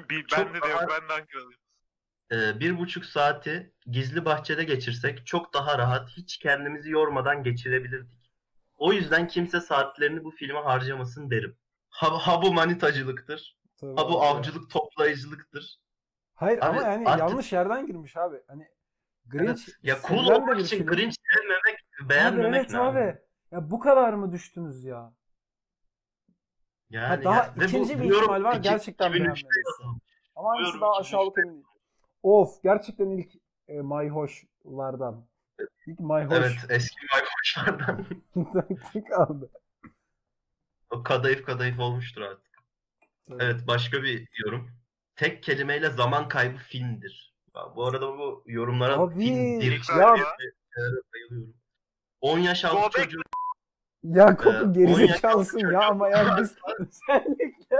Speaker 3: Bir,
Speaker 2: Çok
Speaker 3: bende de yok ben de Ankaralıyım.
Speaker 2: Ee, bir buçuk saati gizli bahçede geçirsek çok daha rahat hiç kendimizi yormadan geçirebilirdik. O yüzden kimse saatlerini bu filme harcamasın derim. Ha, ha bu manitacılıktır.
Speaker 1: Tabii
Speaker 2: Ha bu
Speaker 1: abi
Speaker 2: avcılık toplayıcılıktır.
Speaker 1: Hayır
Speaker 2: Abi
Speaker 1: ama yani
Speaker 2: artık-
Speaker 1: yanlış yerden girmiş abi. Hani Grinch
Speaker 2: Evet. Ya cool olmak için
Speaker 1: film.
Speaker 2: Grinch sevmemek,
Speaker 1: Abi
Speaker 2: beğenmemek
Speaker 1: evet
Speaker 2: ne
Speaker 1: abi. Ya bu kadar mı düştünüz ya?
Speaker 2: Yani
Speaker 1: Ha, daha
Speaker 2: ya- ve bu
Speaker 1: ikinci bir ihtimal var,
Speaker 2: iki-
Speaker 1: gerçekten
Speaker 2: 2003'te
Speaker 1: beğenmemesi.
Speaker 2: yazılmış.
Speaker 1: Ama hangisi daha aşağılık emin değilim. Of gerçekten ilk e, mayhoşlardan. Mayhoş.
Speaker 2: Evet eski maykoşlardan.
Speaker 1: Kim kaldı?
Speaker 2: o kadayıf kadayıf olmuştur artık. Evet başka bir yorum. Tek kelimeyle zaman kaybı filmdir. Ya Bu arada bu yorumlara
Speaker 1: Abi,
Speaker 2: film
Speaker 1: ya-
Speaker 2: bayılıyorum. 10 yaş altı
Speaker 3: Gobek-
Speaker 2: çocuğu
Speaker 1: Ya
Speaker 2: Ee,
Speaker 1: gerizekalısın ya ama yani
Speaker 2: varsa-
Speaker 1: biz özellikle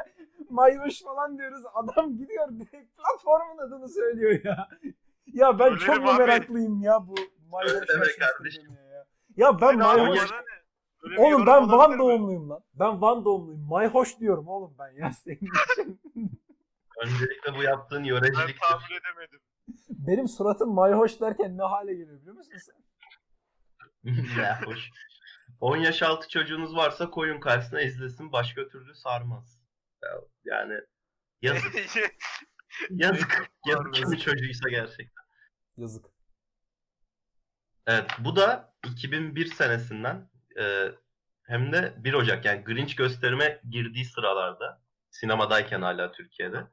Speaker 1: mayhoş falan diyoruz. Adam gidiyor direkt platformun adını söylüyor ya. Ya ben çok mu
Speaker 3: abi.
Speaker 1: meraklıyım ya bu mayhoş
Speaker 2: Söyleme
Speaker 1: yaşlı
Speaker 2: kardeşim.
Speaker 1: ya. Ya ben
Speaker 3: bir
Speaker 1: Oğlum ben Van doğumluyum lan. Ben Van doğumluyum. Mayhoş diyorum oğlum ben ya senin için.
Speaker 2: öncelikle bu yaptığın
Speaker 3: Ben
Speaker 2: yöreciliktir.
Speaker 3: tahmin edemedim.
Speaker 1: Benim suratım mayhoş derken ne hale geliyor biliyor musun sen?
Speaker 2: ya hoş. 10 yaş altı çocuğunuz varsa koyun karşısına izlesin başka türlü sarmaz. Ya- Yani yazık. Yazık. Yazık kimin çocuğuysa gerçekten.
Speaker 1: Yazık.
Speaker 2: Evet bu da 2001 senesinden e, hem de 1 Ocak yani Grinch gösterime girdiği sıralarda sinemadayken hala Türkiye'de.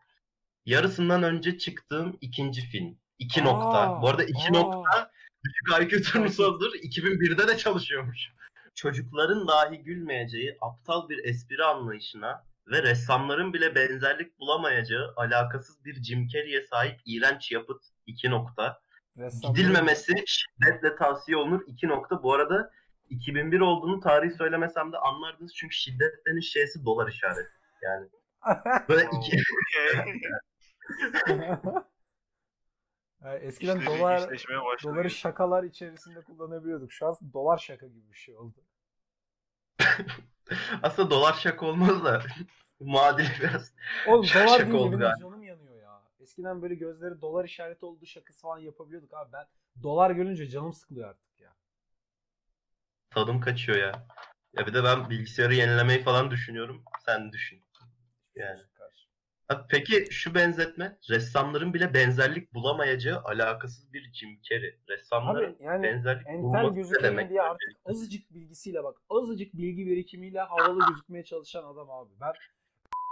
Speaker 2: Yarısından önce çıktığım ikinci film. 2
Speaker 1: Aa,
Speaker 2: nokta. Bu arada 2
Speaker 1: aa.
Speaker 2: nokta düşük IQ turnusoludur. 2001'de de çalışıyormuş. Çocukların dahi gülmeyeceği aptal bir espri anlayışına ve ressamların bile benzerlik bulamayacağı alakasız bir Jim Carrey'e sahip iğrenç yapıt 2 nokta.
Speaker 1: Ressamların-
Speaker 2: Gidilmemesi şiddetle tavsiye olunur 2 nokta. Bu arada 2001 olduğunu tarihi söylemesem de anlardınız çünkü şiddetlerin şeysi dolar işareti. Yani böyle iki.
Speaker 1: Yani eskiden
Speaker 3: İşte bir
Speaker 1: dolar doları şakalar içerisinde kullanabiliyorduk. Şu an dolar şaka gibi bir şey oldu.
Speaker 2: aslında dolar şaka olmaz da muadili biraz
Speaker 1: Oğlum
Speaker 2: Şaka
Speaker 1: dolar deyince
Speaker 2: oldu galiba.
Speaker 1: canım. Eskiden böyle gözleri dolar işareti olduğu şakası falan yapabiliyorduk abi. Ben dolar görünce canım sıkılıyor artık ya.
Speaker 2: tadım kaçıyor ya. Ya bir de ben bilgisayarı yenilemeyi falan düşünüyorum. Sen düşün. Yani.
Speaker 1: Karşı.
Speaker 2: Ha, peki şu benzetme, ressamların bile benzerlik bulamayacağı alakasız bir Jim Carrey. Ressamların
Speaker 1: Abi yani
Speaker 2: benzerlik
Speaker 1: entel gözükelim
Speaker 2: demek?
Speaker 1: diye artık azıcık bilgisiyle bak azıcık bilgi birikimiyle havalı gözükmeye çalışan adam abi. Ben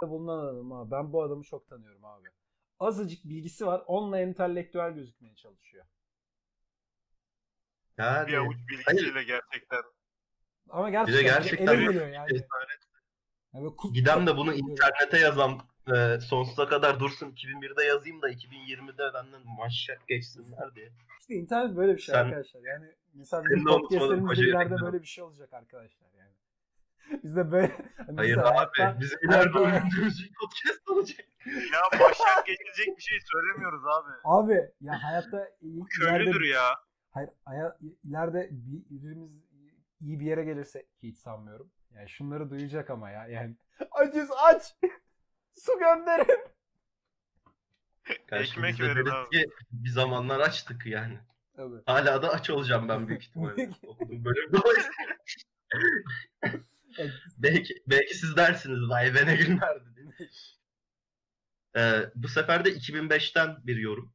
Speaker 1: bulunan adamım abi. Ben bu adamı çok tanıyorum abi. Azıcık bilgisi var. Onunla entelektüel gözükmeye çalışıyor.
Speaker 2: Yani,
Speaker 3: Bir avuç bilgisiyle gerçekten.
Speaker 1: Ama gerçekten,
Speaker 2: gerçekten
Speaker 1: ele
Speaker 2: bir
Speaker 1: geliyor yani.
Speaker 2: cesaret.
Speaker 1: Yani böyle kut-
Speaker 2: Gidem de bunu internete yazam e, sonsuza kadar dursun 2001'de yazayım da 2020'de benden maşşak geçsinler diye.
Speaker 1: İşte internet böyle bir şey
Speaker 2: Sen-
Speaker 1: arkadaşlar. Yani mesela bizim podcastlerimizde ileride böyle bir şey olacak arkadaşlar yani. Biz de böyle hani
Speaker 2: Hayır
Speaker 1: biz de
Speaker 2: abi
Speaker 1: hayatta-
Speaker 2: bizim ileride bir podcast olacak.
Speaker 3: Ya başak geçirecek bir şey söylemiyoruz abi.
Speaker 1: Abi ya hayatta
Speaker 3: Köylüdür
Speaker 1: ileride,
Speaker 3: ya.
Speaker 1: hayır aya, ileride bir, birimiz iyi bir yere gelirse ki hiç sanmıyorum. Yani şunları duyacak ama ya yani acız aç. Su gönderin.
Speaker 3: Ekmek verin abi.
Speaker 2: ki bir zamanlar açtık yani.
Speaker 1: Tabii.
Speaker 2: Hala da aç olacağım ben büyük ihtimalle. Okuduğum bölüm dolayısıyla. belki, belki siz dersiniz vay be ne günlerdi mi? Ee, bu sefer de 2005'ten bir yorum.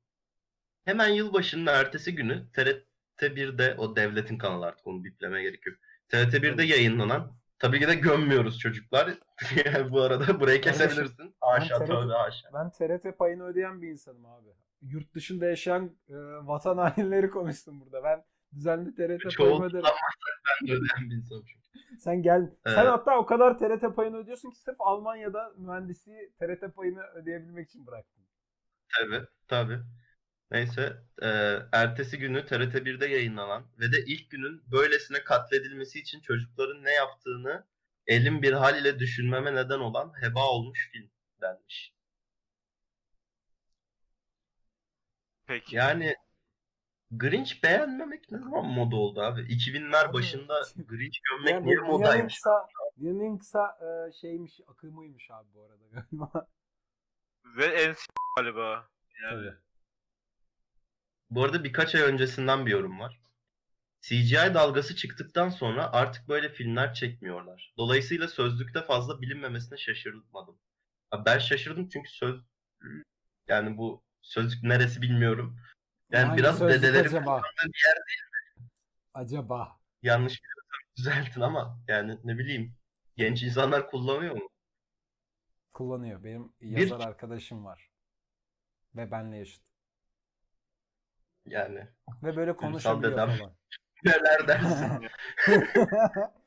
Speaker 2: Hemen yılbaşının ertesi günü TRT 1'de o devletin kanalı artık onu biplemeye gerek yok. TRT 1'de yayınlanan tabii ki de gömmüyoruz çocuklar. yani bu arada burayı kesebilirsin. Haşa tövbe haşa.
Speaker 1: Ben TRT payını ödeyen bir insanım abi. Yurt dışında yaşayan e, vatan hainleri konuştum burada. Ben düzenli TRT payımı öderim.
Speaker 2: tutamazsak ben de ödeyen bir insanım çünkü.
Speaker 1: Sen gel. Sen
Speaker 2: Evet.
Speaker 1: hatta o kadar TRT payını ödüyorsun ki sırf Almanya'da mühendisliği TRT payını ödeyebilmek için bıraktın.
Speaker 2: Tabii, tabii. Neyse, e, ertesi günü TRT 1'de yayınlanan ve de ilk günün böylesine katledilmesi için çocukların ne yaptığını elim bir hal ile düşünmeme neden olan heba olmuş film denmiş.
Speaker 3: Peki.
Speaker 2: Yani Grinch beğenmemek ne zaman moda oldu abi? 2000'ler
Speaker 1: Abi,
Speaker 2: başında Grinch gömmek
Speaker 1: Yani
Speaker 2: niye modaymış?
Speaker 1: kısa, dünyanın kısa e, şeymiş, akımıymış abi bu arada galiba.
Speaker 3: Ve en s- galiba. Yani.
Speaker 1: Tabii.
Speaker 2: Bu arada birkaç ay öncesinden bir yorum var. CGI dalgası çıktıktan sonra artık böyle filmler çekmiyorlar. Dolayısıyla sözlükte fazla bilinmemesine şaşırmadım. Ben şaşırdım çünkü söz yani bu sözlük neresi bilmiyorum. Yani
Speaker 1: Hangi
Speaker 2: biraz
Speaker 1: sözlük
Speaker 2: dedelerin
Speaker 1: acaba?
Speaker 2: kullandığı bir yer
Speaker 1: Acaba.
Speaker 2: yanlış biliyorsam düzeltin ama yani ne bileyim genç insanlar kullanıyor mu?
Speaker 1: Kullanıyor. Benim yazar arkadaşım var. Ve benle yaşıt.
Speaker 2: Yani
Speaker 1: Ve böyle konuşabiliyor
Speaker 2: dedem.
Speaker 1: falan.
Speaker 2: neler dersin?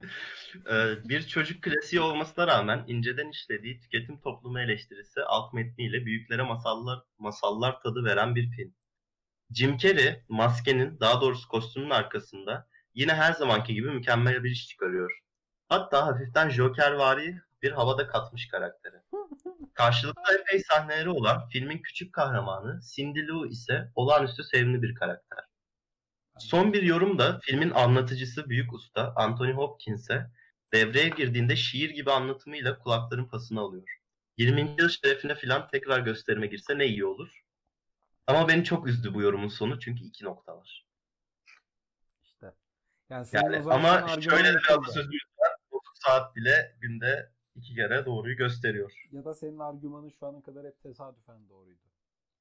Speaker 2: Ee, bir çocuk klasiği olmasına rağmen inceden işlediği tüketim toplumu eleştirisi alt metniyle büyüklere masallar masallar tadı veren bir film. Jim Carrey maskenin daha doğrusu kostümün arkasında yine her zamanki gibi mükemmel bir iş çıkarıyor. Hatta hafiften Jokervari bir havada katmış karakteri. Karşılıklı epey sahneleri olan filmin küçük kahramanı Cindy Lou ise olağanüstü sevimli bir karakter. Son bir yorum da filmin anlatıcısı büyük usta Anthony Hopkins'e devreye girdiğinde şiir gibi anlatımıyla kulakların pasını alıyor. 20. yıl şerefine filan tekrar gösterime girse ne iyi olur. Ama beni çok üzdü bu yorumun sonu çünkü iki nokta var.
Speaker 1: İşte. Yani
Speaker 2: Yani ama şöyle de bir
Speaker 1: yıkıldı.
Speaker 2: atasözümüz var. 30 saat bile günde iki kere doğruyu gösteriyor.
Speaker 1: Ya da senin argümanın şu ana kadar hep tesadüfen doğruydu.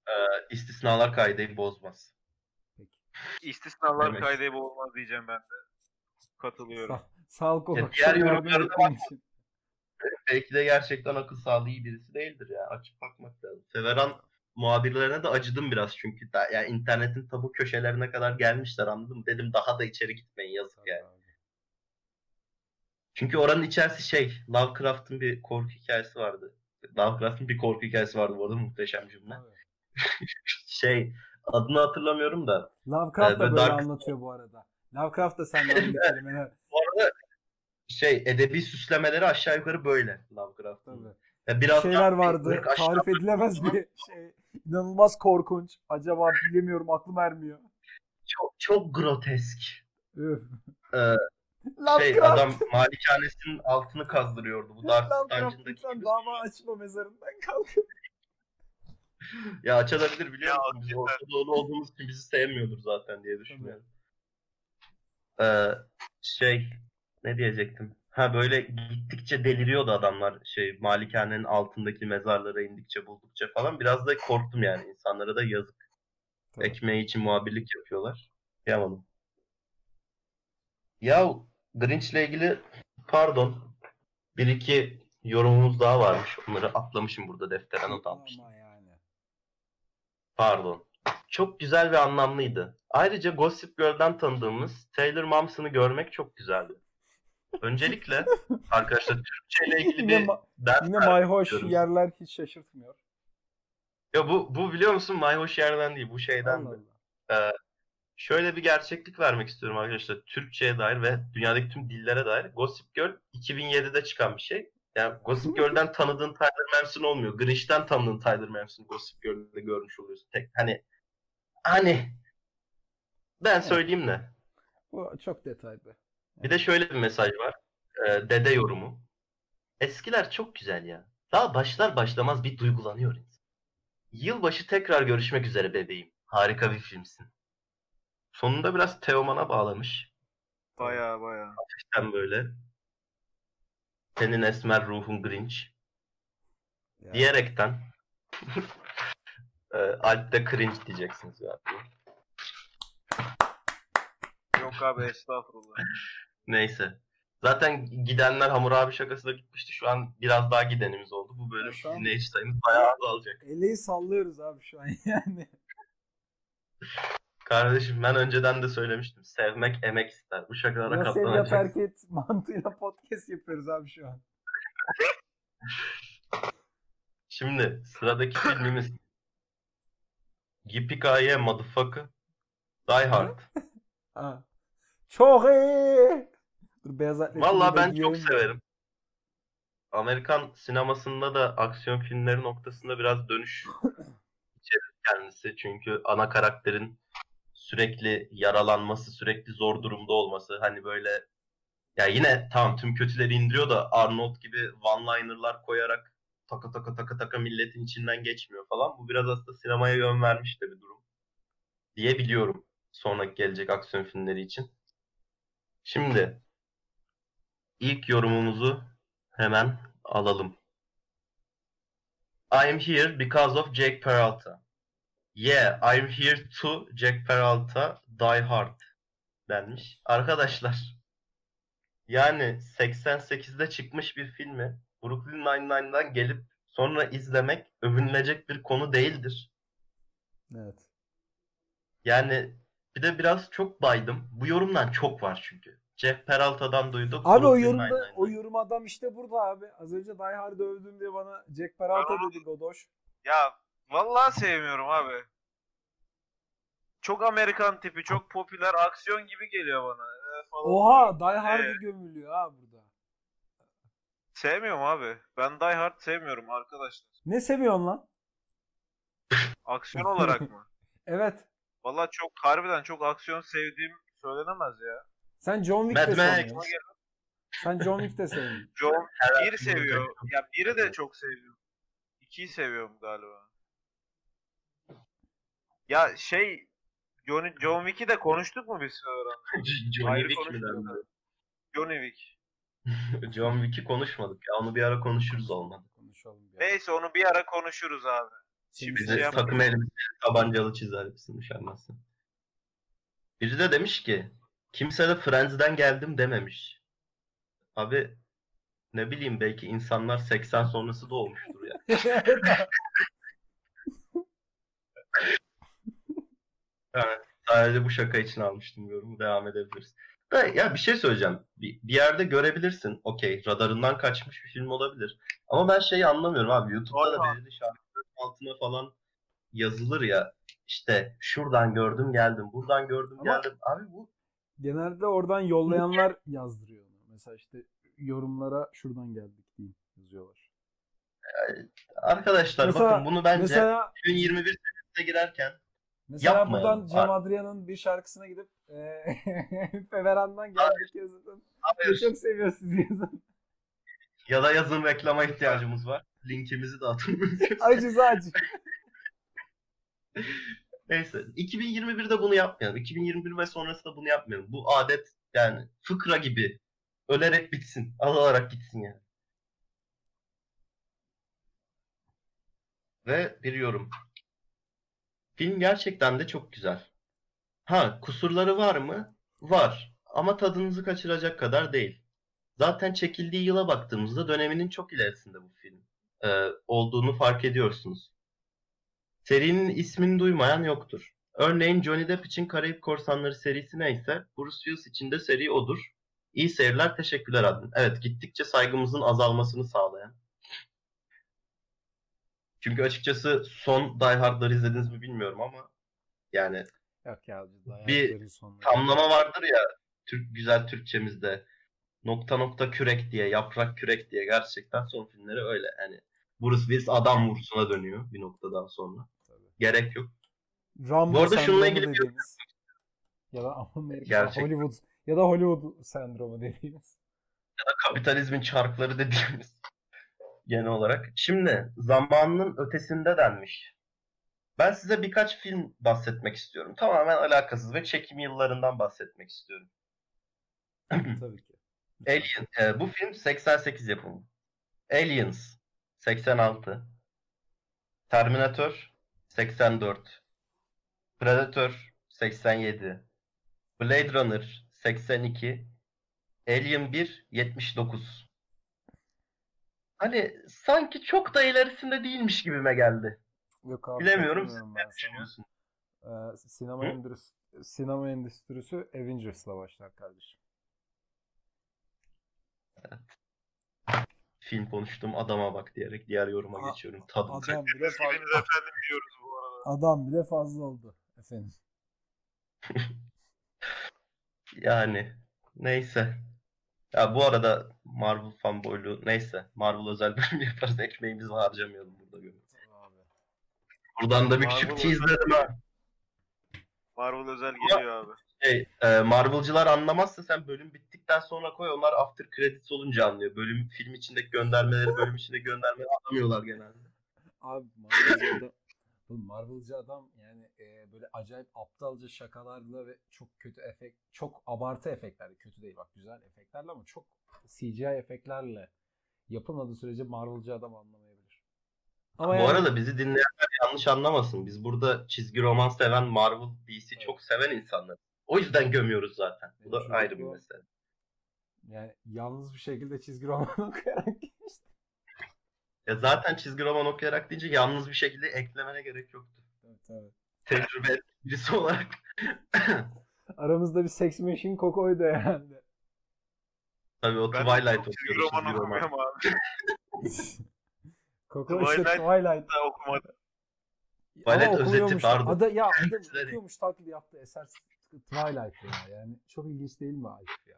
Speaker 2: Ee, istisnalar kaideyi bozmaz.
Speaker 3: İstisnalar
Speaker 2: Demek.
Speaker 3: kaydı olmaz diyeceğim ben de. Katılıyorum.
Speaker 1: Sa- sağlık olarak.
Speaker 2: diğer
Speaker 1: ettiğin
Speaker 2: bak.
Speaker 1: için.
Speaker 2: belki de gerçekten akıl sağlığı iyi birisi değildir ya. Açıp bakmak lazım. Severan muhabirlerine de acıdım biraz çünkü da, yani internetin tabu köşelerine kadar gelmişler anladım. Dedim daha da içeri gitmeyin yazık yani. Çünkü oranın içerisi şey, Lovecraft'ın bir korku hikayesi vardı. Lovecraft'ın bir korku hikayesi vardı bu arada muhteşem cümle. Şey, adını hatırlamıyorum da.
Speaker 1: Lovecraft da
Speaker 2: Ee,
Speaker 1: böyle
Speaker 2: Dark-
Speaker 1: anlatıyor bu arada. Lovecraft da senden kelimeler.
Speaker 2: Bu arada şey, edebi süslemeleri aşağı yukarı böyle Lovecraft'ın.
Speaker 1: Tabii.
Speaker 2: Ya biraz
Speaker 1: Şeyler vardı. Tarif edilemez bir şey. İnanılmaz korkunç. Acaba bilemiyorum aklım ermiyor.
Speaker 2: Çok, çok grotesk. Ee, şey
Speaker 1: Lovecraft.
Speaker 2: adam malikanesinin altını kazdırıyordu. Bu Dark
Speaker 1: Lovecraft
Speaker 2: Dungeon'daki
Speaker 1: lütfen dava açma mezarından kalk.
Speaker 2: Ya açılabilir biliyor musun? Biz
Speaker 3: yeter.
Speaker 2: Orta Doğulu olduğumuz için bizi sevmiyordur zaten diye düşünüyorum. Ee, şey ne diyecektim? Ha böyle gittikçe deliriyordu adamlar şey malikanenin altındaki mezarlara indikçe buldukça falan. Biraz da korktum yani insanlara da yazık.
Speaker 1: Tabii.
Speaker 2: Ekmeği için muhabirlik yapıyorlar. Yapamadım. Ya Grinch'le ilgili pardon bir iki yorumumuz daha varmış. Onları atlamışım burada deftere not almıştım. Pardon. Çok güzel ve anlamlıydı. Ayrıca Gossip Girl'den tanıdığımız Taylor Momsen'ı görmek çok güzeldi. Öncelikle arkadaşlar Türkçe ile ilgili
Speaker 1: Yine,
Speaker 2: bir
Speaker 1: ma-
Speaker 2: ders
Speaker 1: yine mayhoş yerler hiç şaşırtmıyor.
Speaker 2: Ya bu, bu biliyor musun mayhoş yerden değil bu şeyden
Speaker 1: Allah. Allah.
Speaker 2: Şöyle bir gerçeklik vermek istiyorum arkadaşlar. Türkçe'ye dair ve dünyadaki tüm dillere dair. Gossip Girl 2007'de çıkan bir şey. Yani Gossip Girl'den tanıdığın Tyler Manson olmuyor. Grinch'ten tanıdığın Tyler Manson'ı Gossip Girl'de görmüş oluyorsun. Tek hani hani ben söyleyeyim de.
Speaker 1: Bu çok detaylı.
Speaker 2: Bir de şöyle bir mesaj var. Ee, dede yorumu. Eskiler çok güzel ya. Daha başlar başlamaz bir duygulanıyor insan. Yılbaşı tekrar görüşmek üzere bebeğim. Harika bir filmsin. Sonunda biraz Teoman'a bağlamış.
Speaker 3: Baya baya.
Speaker 2: Sen böyle. Senin esmer ruhun Grinch.
Speaker 1: Ya.
Speaker 2: Diyerekten. e, Alp'te cringe diyeceksiniz ya.
Speaker 3: Yok abi estağfurullah.
Speaker 2: Neyse. Zaten gidenler Hammurabi şakası da gitmişti. Şu an biraz daha gidenimiz oldu. Bu bölüm
Speaker 1: Ya şu an-
Speaker 2: dinleyici sayımız bayağı azalacak.
Speaker 1: Eleği sallıyoruz abi şu an yani.
Speaker 2: Kardeşim ben önceden de söylemiştim. Sevmek emek ister. Bu şakalara
Speaker 1: Ya sev ya
Speaker 2: katlanacak.
Speaker 1: terk et mantığıyla podcast yapıyoruz abi şu an.
Speaker 2: Şimdi sıradaki filmimiz Yippee Motherfucker Die Hard.
Speaker 1: Ha. Çok iyi. Dur beyaz atletini
Speaker 2: Vallahi
Speaker 1: de
Speaker 2: ben çok
Speaker 1: giyelim.
Speaker 2: severim. Amerikan sinemasında da aksiyon filmleri noktasında biraz dönüş içerir kendisi. Çünkü ana karakterin sürekli yaralanması, sürekli zor durumda olması hani böyle ya yine tamam tüm kötüleri indiriyor da Arnold gibi one-liner'lar koyarak taka taka taka taka milletin içinden geçmiyor falan. Bu biraz aslında sinemaya yön vermiş de bir durum diye biliyorum sonraki gelecek aksiyon filmleri için. Şimdi ilk yorumumuzu hemen alalım. I'm here because of Jack Peralta. Yeah, I'm here to Jack Peralta Die Hard denmiş. Arkadaşlar yani 88'de çıkmış bir filmi Brooklyn Nine-Nine'dan gelip sonra izlemek övünülecek bir konu değildir.
Speaker 1: Evet.
Speaker 2: Yani bir de biraz çok baydım. Bu yorumdan çok var çünkü. Jeff Peralta'dan duyduk.
Speaker 1: Abi o
Speaker 2: Brooklyn
Speaker 1: yorumda
Speaker 2: Nine-Nine'dan.
Speaker 1: o yorum adam işte burada abi. Az önce Die Hard'ı övdüm diye bana Jack Peralta
Speaker 3: Aa.
Speaker 1: dedi Godoş.
Speaker 3: Ya vallahi sevmiyorum abi. Çok Amerikan tipi, çok popüler aksiyon gibi geliyor bana. Ee, falan.
Speaker 1: Oha Die Hard'ı
Speaker 3: Evet.
Speaker 1: gömülüyor ha burada.
Speaker 3: Sevmiyorum abi. Ben Die Hard sevmiyorum arkadaşlar.
Speaker 1: Ne seviyorsun lan?
Speaker 3: Aksiyon olarak mı?
Speaker 1: Evet.
Speaker 3: Vallahi çok harbiden çok aksiyon sevdiğim söylenemez ya.
Speaker 1: Sen John Wick de sevmiyorsun. Sen John Wick de sevmiyorsun.
Speaker 3: John
Speaker 2: Her
Speaker 3: bir
Speaker 2: film
Speaker 3: seviyor.
Speaker 2: olacak.
Speaker 3: Ya biri de çok seviyorum. İkiyi seviyorum galiba. Ya şey John, John Wick'i de konuştuk mu biz sonra?
Speaker 2: Johnny
Speaker 3: Ayrı
Speaker 2: Wick mi
Speaker 3: konuştuk.
Speaker 2: dendi?
Speaker 3: Johnny Wick.
Speaker 2: John Wick'i konuşmadık ya. Onu bir ara konuşuruz olmadı.
Speaker 1: Konuşalım bir ara.
Speaker 3: Neyse onu bir ara konuşuruz abi.
Speaker 1: Şimdi
Speaker 2: Bize
Speaker 3: yap-
Speaker 2: takım elbise tabancalı çizer misin üşenmezsin. Biri de demiş ki kimse de Friends'den geldim dememiş. Abi ne bileyim belki insanlar 80 sonrası da olmuştur ya. Yani sadece bu şaka için almıştım yorumu. Devam edebiliriz. Ve ya bir şey söyleyeceğim. Bir, bir yerde görebilirsin. Okey radarından kaçmış bir film olabilir. Ama ben şeyi anlamıyorum abi. YouTube'da da belirli şarkıların altına falan yazılır ya. İşte şuradan gördüm geldim. Buradan gördüm
Speaker 1: Ama-
Speaker 2: geldim. Abi bu
Speaker 1: Genelde oradan yollayanlar yazdırıyor. Mesela işte yorumlara şuradan geldik diyeyim yazıyorlar.
Speaker 2: arkadaşlar
Speaker 1: Mesela-
Speaker 2: bakın bunu bence
Speaker 1: Mesela
Speaker 2: 2021 senesine girerken
Speaker 1: mesela
Speaker 2: Yapmayalım.
Speaker 1: buradan Cem Adrian'ın bir şarkısına gidip eee Feveran'dan geldik yazın.
Speaker 2: Hayır.
Speaker 1: Çok seviyorsunuz yazın.
Speaker 2: ya da yazın reklama ihtiyacımız var. Linkimizi de atın.
Speaker 1: Acı acı.
Speaker 2: Neyse. 2021'de bunu yapmayalım. 2021 ve sonrasında bunu yapmayalım. Bu adet yani fıkra gibi ölerek bitsin. Azalarak gitsin yani. Ve bir yorum. Film gerçekten de çok güzel. Ha, kusurları var mı? Var. Ama tadınızı kaçıracak kadar değil. Zaten çekildiği yıla baktığımızda döneminin çok ilerisinde bu film e, olduğunu fark ediyorsunuz. Serinin ismini duymayan yoktur. Örneğin Johnny Depp için Karayip Korsanları serisi neyse, Bruce Willis için de seri odur. İyi seyirler, teşekkürler adın. Evet, gittikçe saygımızın azalmasını sağlayan. Çünkü açıkçası son Die Hard'ları izlediniz mi bilmiyorum ama yani
Speaker 1: Yok ya.
Speaker 2: Bir tamlama vardır ya Türk güzel Türkçemizde. Nokta nokta kürek diye, yaprak kürek diye gerçekten son filmleri öyle. Yani Bruce Willis adam vurusuna dönüyor bir noktadan sonra. Gerek yok.
Speaker 1: Rambo
Speaker 2: Bu arada şununla ilgili bir-.
Speaker 1: Ya da Amerika,
Speaker 2: Gerçekten.
Speaker 1: Hollywood ya da Hollywood sendromu dediğimiz.
Speaker 2: kapitalizmin çarkları dediğimiz genel olarak. Şimdi zamanının ötesinde denmiş. Ben size birkaç film bahsetmek istiyorum. Tamamen alakasız ve çekim yıllarından bahsetmek istiyorum.
Speaker 1: Tabii ki.
Speaker 2: Alien, e, bu film 88 yapımı. Aliens 86. Terminator 84. Predator 87. Blade Runner 82. Alien 1 79. Hani sanki çok da ilerisinde değilmiş gibime geldi.
Speaker 1: Yok abi.
Speaker 2: Bilemiyorum,
Speaker 1: ben sana.
Speaker 2: Düşünüyorsun.
Speaker 1: Ee, sinema
Speaker 2: Hı?
Speaker 1: endüstrisi, sinema endüstrisi Avengers'la başlar kardeşim.
Speaker 2: Film konuştum adama bak diyerek diğer yoruma
Speaker 1: A-
Speaker 2: geçiyorum. Tadım.
Speaker 1: Adam bile fazla,
Speaker 3: efendim diyoruz bu arada.
Speaker 1: adam bile fazla oldu efendim.
Speaker 2: Yani neyse. Ya bu arada Marvel fanboyluğu neyse. Marvel özel bölüm yaparız. Ekmeğimizi harcamayalım burada. göre.
Speaker 1: Abi.
Speaker 2: Buradan da bir
Speaker 3: Marvel
Speaker 2: küçük teaser'ım ha.
Speaker 3: Marvel özel geliyor abi.
Speaker 2: Şey, e, Marvel'cılar anlamazsa sen bölüm bittikten sonra koy. Onlar after credits olunca anlıyor. Bölüm film içindeki göndermeleri bölüm içinde göndermeleri anlamıyorlar genelde.
Speaker 1: Abi Marvel'cı Oğlum Marvel'cı adam yani e, böyle acayip aptalca şakalarla ve çok kötü efekt, çok abartı efektlerle, kötü değil bak güzel efektlerle ama çok CGI efektlerle yapılmadığı sürece Marvel'cı adam anlamayabilir. Ama
Speaker 2: Bu
Speaker 1: yani-
Speaker 2: arada bizi dinleyenler yanlış anlamasın. Biz burada çizgi roman seven, Marvel, DC çok seven insanlar. O yüzden gömüyoruz zaten. Bu da
Speaker 1: Evet,
Speaker 2: ayrı bir
Speaker 1: bu-
Speaker 2: mesele.
Speaker 1: yani yalnız bir şekilde çizgi roman okuyarak
Speaker 2: Ya zaten çizgi roman okuyarak deyince yalnız bir şekilde eklemene gerek yoktu.
Speaker 1: Tabii, tabii.
Speaker 2: Tecrübe birisi olarak.
Speaker 1: Aramızda bir sex machine kokoydu herhalde.
Speaker 2: Tabii o
Speaker 3: Ben
Speaker 2: Twilight okuyordu.
Speaker 3: roman okumuyorum abi.
Speaker 1: Koko işte
Speaker 3: Twilight-
Speaker 1: Twilight.
Speaker 3: Da okumadım.
Speaker 2: Twilight
Speaker 1: Ama
Speaker 2: özeti, pardon.
Speaker 1: Ada, ya adam okuyormuş taklidi yaptı eser Twilight ya. Yani çok ilginç değil mi Alp ya?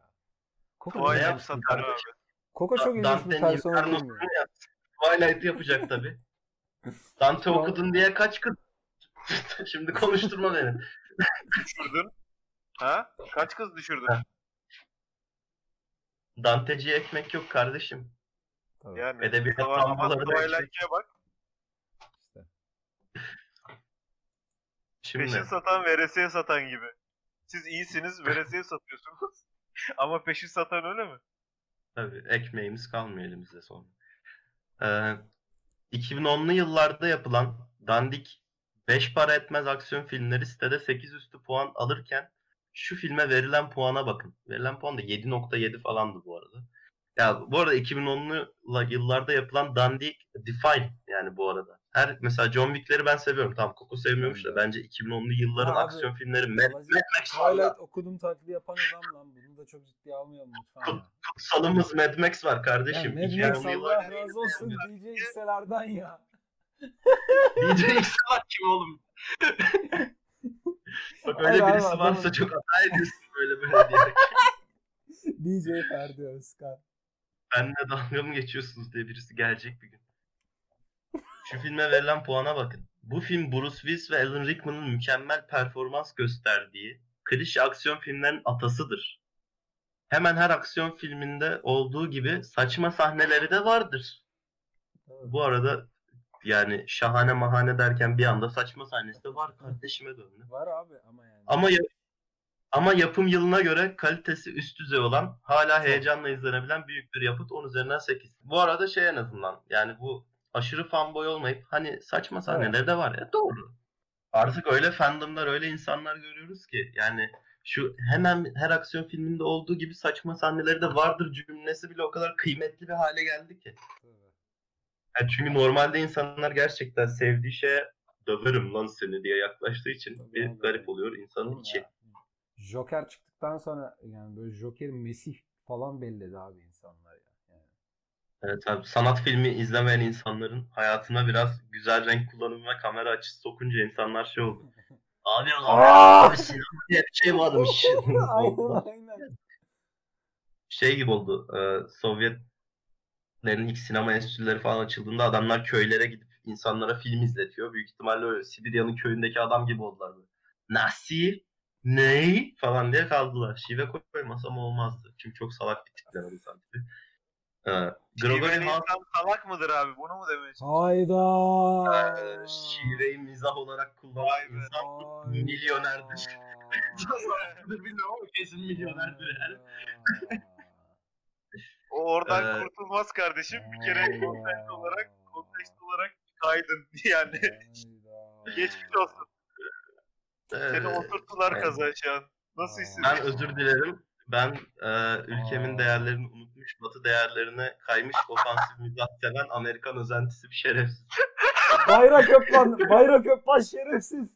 Speaker 1: Koko
Speaker 2: Twilight
Speaker 3: satar abi.
Speaker 1: Koko çok ilginç bir persona değil mi?
Speaker 2: Twilight yapacak tabii. Dante okudun diye kaç kız... Şimdi konuşturma beni.
Speaker 3: Düşürdün. Ha? Kaç kız düşürdün?
Speaker 2: Danteciye ekmek yok kardeşim.
Speaker 1: Tabii,
Speaker 3: Yani.
Speaker 2: Edebiyat tabloları da
Speaker 3: Twilight'e bak.
Speaker 1: işte.
Speaker 2: Şimdi
Speaker 3: Peşin satan veresiye satan gibi. Siz iyisiniz veresiye satıyorsunuz. Ama peşin satan öyle mi?
Speaker 2: tabii ekmeğimiz kalmıyor elimizde sonra. Ee, 2010'lu yıllarda yapılan dandik 5 para etmez aksiyon filmleri sitede 8 üstü puan alırken şu filme verilen puana bakın. Verilen puan da 7.7 falandı bu arada. Ya bu arada 2010'lu la- yıllarda yapılan dandik Define yani bu arada. Her mesela John Wick'leri ben seviyorum. Tamam Coco sevmiyormuş da bence 2010'lu yılların
Speaker 1: Ya abi,
Speaker 2: aksiyon filmleri Mad, Max.
Speaker 1: Twilight okudum taklidi yapan adam lan. Bunu da çok ciddiye almayalım lütfen ya.
Speaker 2: Kutsalımız Mad Max var
Speaker 1: Ya
Speaker 2: kardeşim.
Speaker 1: Mad Max
Speaker 2: 2010'lu yıllar
Speaker 1: Allah razı olsun DJ hisselerden ya.
Speaker 2: DJ X'ler kim oğlum? Bak
Speaker 1: Hayır
Speaker 2: öyle
Speaker 1: abi,
Speaker 2: birisi varsa çok hata ediyorsun böyle böyle diyerek.
Speaker 1: DJ Ferdi Özkan.
Speaker 2: Benimle dalga mı geçiyorsunuz diye birisi gelecek bir gün. Şu filme verilen puana bakın. Bu film Bruce Willis ve Alan Rickman'ın mükemmel performans gösterdiği klişe aksiyon filmlerin atasıdır. Hemen her aksiyon filminde olduğu gibi saçma sahneleri de vardır. Bu arada yani şahane mahane derken bir anda saçma sahnesi de var kardeşime döndü.
Speaker 1: Var abi ama yani.
Speaker 2: Ama ya- ama yapım yılına göre kalitesi üst düzey olan, hala heyecanla izlenebilen büyük bir yapıt 10 üzerinden 8. Bu arada şey en azından yani bu aşırı fanboy olmayıp hani saçma sahneleri de var ya doğru. Artık öyle fandomlar öyle insanlar görüyoruz ki yani şu hemen her aksiyon filminde olduğu gibi saçma sahneleri de vardır cümlesi bile o kadar kıymetli bir hale geldi ki. Yani çünkü normalde insanlar gerçekten sevdiği şeye döverim lan seni diye yaklaştığı için
Speaker 1: Tabii
Speaker 2: bir garip oluyor insanın içi.
Speaker 1: ya, Joker çıktıktan sonra yani böyle Joker'in Mesih falan belledi abi. Yani.
Speaker 2: Evet abi sanat filmi izlemeyen insanların hayatına biraz güzel renk kullanımı ve kamera açısı sokunca insanlar şey oldu. Abi abi sinema diye bir şey varmış.
Speaker 1: aynen aynen.
Speaker 2: şey gibi oldu. E, Sovyetlerin ilk sinema enstitüleri falan açıldığında adamlar köylere gidip insanlara film izletiyor. Büyük ihtimalle öyle Sibirya'nın köyündeki adam gibi oldular böyle. Nasi? Ney? falan diye kaldılar. Şive koymasam olmazdı. Çünkü çok salak bir tipler insan Ee, House
Speaker 3: insan salak mıdır abi? Bunu mu çalışıyorsun?
Speaker 1: Hayda.
Speaker 2: e, şiveyi mizah olarak kullanan
Speaker 3: Vay be.
Speaker 2: insan milyonerdir. Bilmiyorum ama kesin milyonerdir yani.
Speaker 3: O oradan
Speaker 2: Ee,
Speaker 3: kurtulmaz kardeşim. Bir kere kontekst olarak kontekst olarak kaydın yani. Geçmiş olsun. Seni
Speaker 2: Ee,
Speaker 3: oturttular kaza şu an. Nasıl
Speaker 1: Aa.
Speaker 3: hissediyorsun?
Speaker 2: Ben özür dilerim. Ben e, ülkemin
Speaker 1: Aa.
Speaker 2: değerlerini unutmuş, batı değerlerine kaymış, ofansif mizah seven Amerikan özentisi bir şerefsiz.
Speaker 1: Bayrak öp lan. Bayrak öp lan şerefsiz.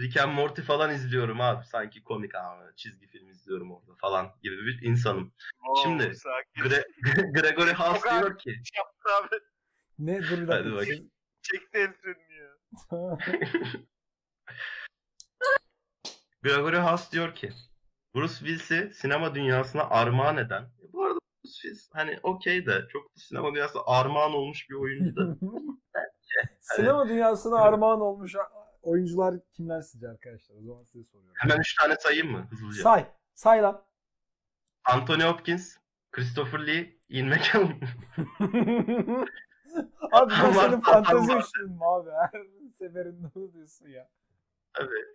Speaker 2: Rick and Morty falan izliyorum abi. Sanki komik abi. Çizgi film izliyorum orada falan gibi bir insanım.
Speaker 3: Oo,
Speaker 2: Şimdi. Gre- Gregory House diyor ki
Speaker 3: yaptı abi.
Speaker 1: Ne dur bir
Speaker 2: Hadi
Speaker 1: dakika.
Speaker 2: bakayım.
Speaker 3: Çekti el ya.
Speaker 2: Gregory House diyor ki Bruce Willis'i sinema dünyasına armağan eden bu arada Bruce Willis hani okey de çok da sinema dünyasına armağan olmuş bir oyuncu da
Speaker 1: Sinema dünyasına armağan olmuş oyuncular kimler sizce arkadaşlar? O zaman size soruyorum.
Speaker 2: hemen üç tane sayayım mı hızlıca?
Speaker 1: Say. Say lan.
Speaker 2: Anthony Hopkins, Christopher Lee, Ian McKellen.
Speaker 1: abi ben senin fantezi üçlüyüm abi. Her seferinde onu diyorsun ya.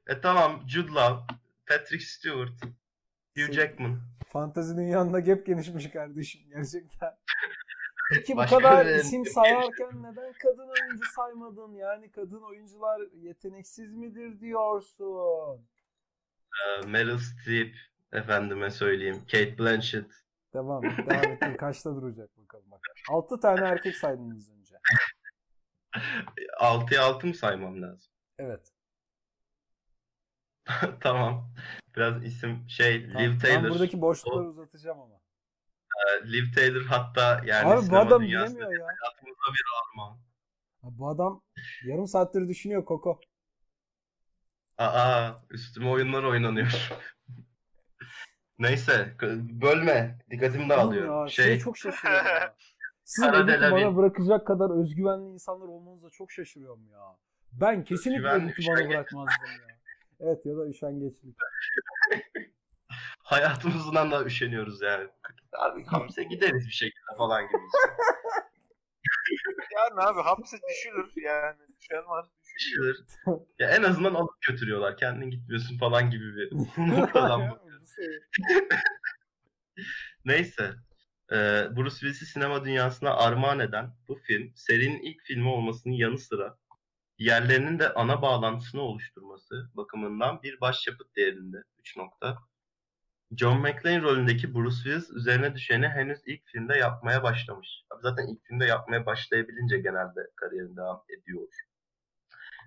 Speaker 2: E tamam Jude Law, Patrick Stewart, Hugh Jackman.
Speaker 1: Fantezi dünyanında gap genişmiş kardeşim gerçekten. Peki bu
Speaker 2: Başka
Speaker 1: kadar
Speaker 2: bir-
Speaker 1: isim sayarken neden kadın oyuncu saymadın? Yani kadın oyuncular yeteneksiz midir diyorsun?
Speaker 2: e, Meryl Streep, efendime söyleyeyim, Kate Blanchett.
Speaker 1: Devam et, devam et. Kaçta duracak bakalım bak. 6 tane erkek saydınız önce.
Speaker 2: 6'ya 6 mı saymam lazım?
Speaker 1: Evet.
Speaker 2: tamam. Biraz isim şey
Speaker 1: Tamam,
Speaker 2: Liv
Speaker 1: ben
Speaker 2: Taylor.
Speaker 1: buradaki boşlukları uzatacağım ama.
Speaker 2: e, Liv Taylor hatta yani
Speaker 1: Abi bu
Speaker 2: sinema
Speaker 1: adam
Speaker 2: dünyasında
Speaker 1: bilemiyor ya.
Speaker 2: hayatımızda bir armağan.
Speaker 1: Abi Bu adam yarım saattir düşünüyor Koko.
Speaker 2: Aa, üstüme oyunlar oynanıyor. Neyse, k- bölme. Dikkatimi dağılıyor.
Speaker 1: Ya,
Speaker 2: Şey,
Speaker 1: şeye çok şaşırıyorum ya. Sizin
Speaker 2: Kara
Speaker 1: editi
Speaker 2: Delevingne.
Speaker 1: bana bırakacak kadar özgüvenli insanlar olmanıza çok şaşırıyorum ya. Ben kesinlikle
Speaker 2: Özgüvenli,
Speaker 1: editi bana
Speaker 2: üşengeç.
Speaker 1: bırakmazdım ya. Evet ya da üşengeçlik.
Speaker 2: hayatımızdan da üşeniyoruz yani. Abi Hamse gideriz bir şekilde falan gibi.
Speaker 3: Yani abi hapse düşülür yani. Düşen var.
Speaker 2: Düşülür. Ya en azından alıp götürüyorlar. Kendin gitmiyorsun falan gibi bir noktadan
Speaker 1: sefer-
Speaker 2: Neyse. Ee, Bruce Willis'i sinema dünyasına armağan eden bu film serinin ilk filmi olmasının yanı sıra yerlerinin de ana bağlantısını oluşturması bakımından bir başyapıt değerinde 3 nokta. John McClane rolündeki Bruce Willis üzerine düşeni henüz ilk filmde yapmaya başlamış. Abi zaten ilk filmde yapmaya başlayabilince genelde kariyerin devam ediyor.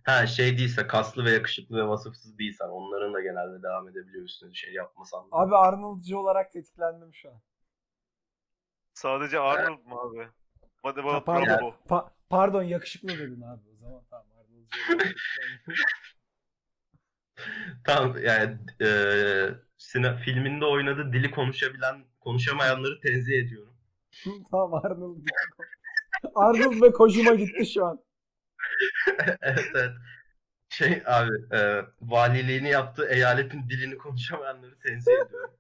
Speaker 2: Ha şey değilse kaslı ve yakışıklı ve vasıfsız değilsen onların da genelde devam edebiliyor üstüne düşeni yapmasan da.
Speaker 1: Abi Arnold'cu olarak tetiklendim şu an.
Speaker 3: Sadece Arnold mu abi? Hadi
Speaker 1: Ha,
Speaker 3: bana
Speaker 1: pardon. Pa- pardon yakışıklı dedin abi o zaman tamam
Speaker 2: Tamam yani eee sine, filminde oynadığı dili konuşabilen, konuşamayanları tenzih ediyorum.
Speaker 1: tamam Arnold. Arnold ve Kojima gitti şu an.
Speaker 2: evet evet. Şey abi e, valiliğini yaptığı eyaletin dilini konuşamayanları tenzih ediyorum.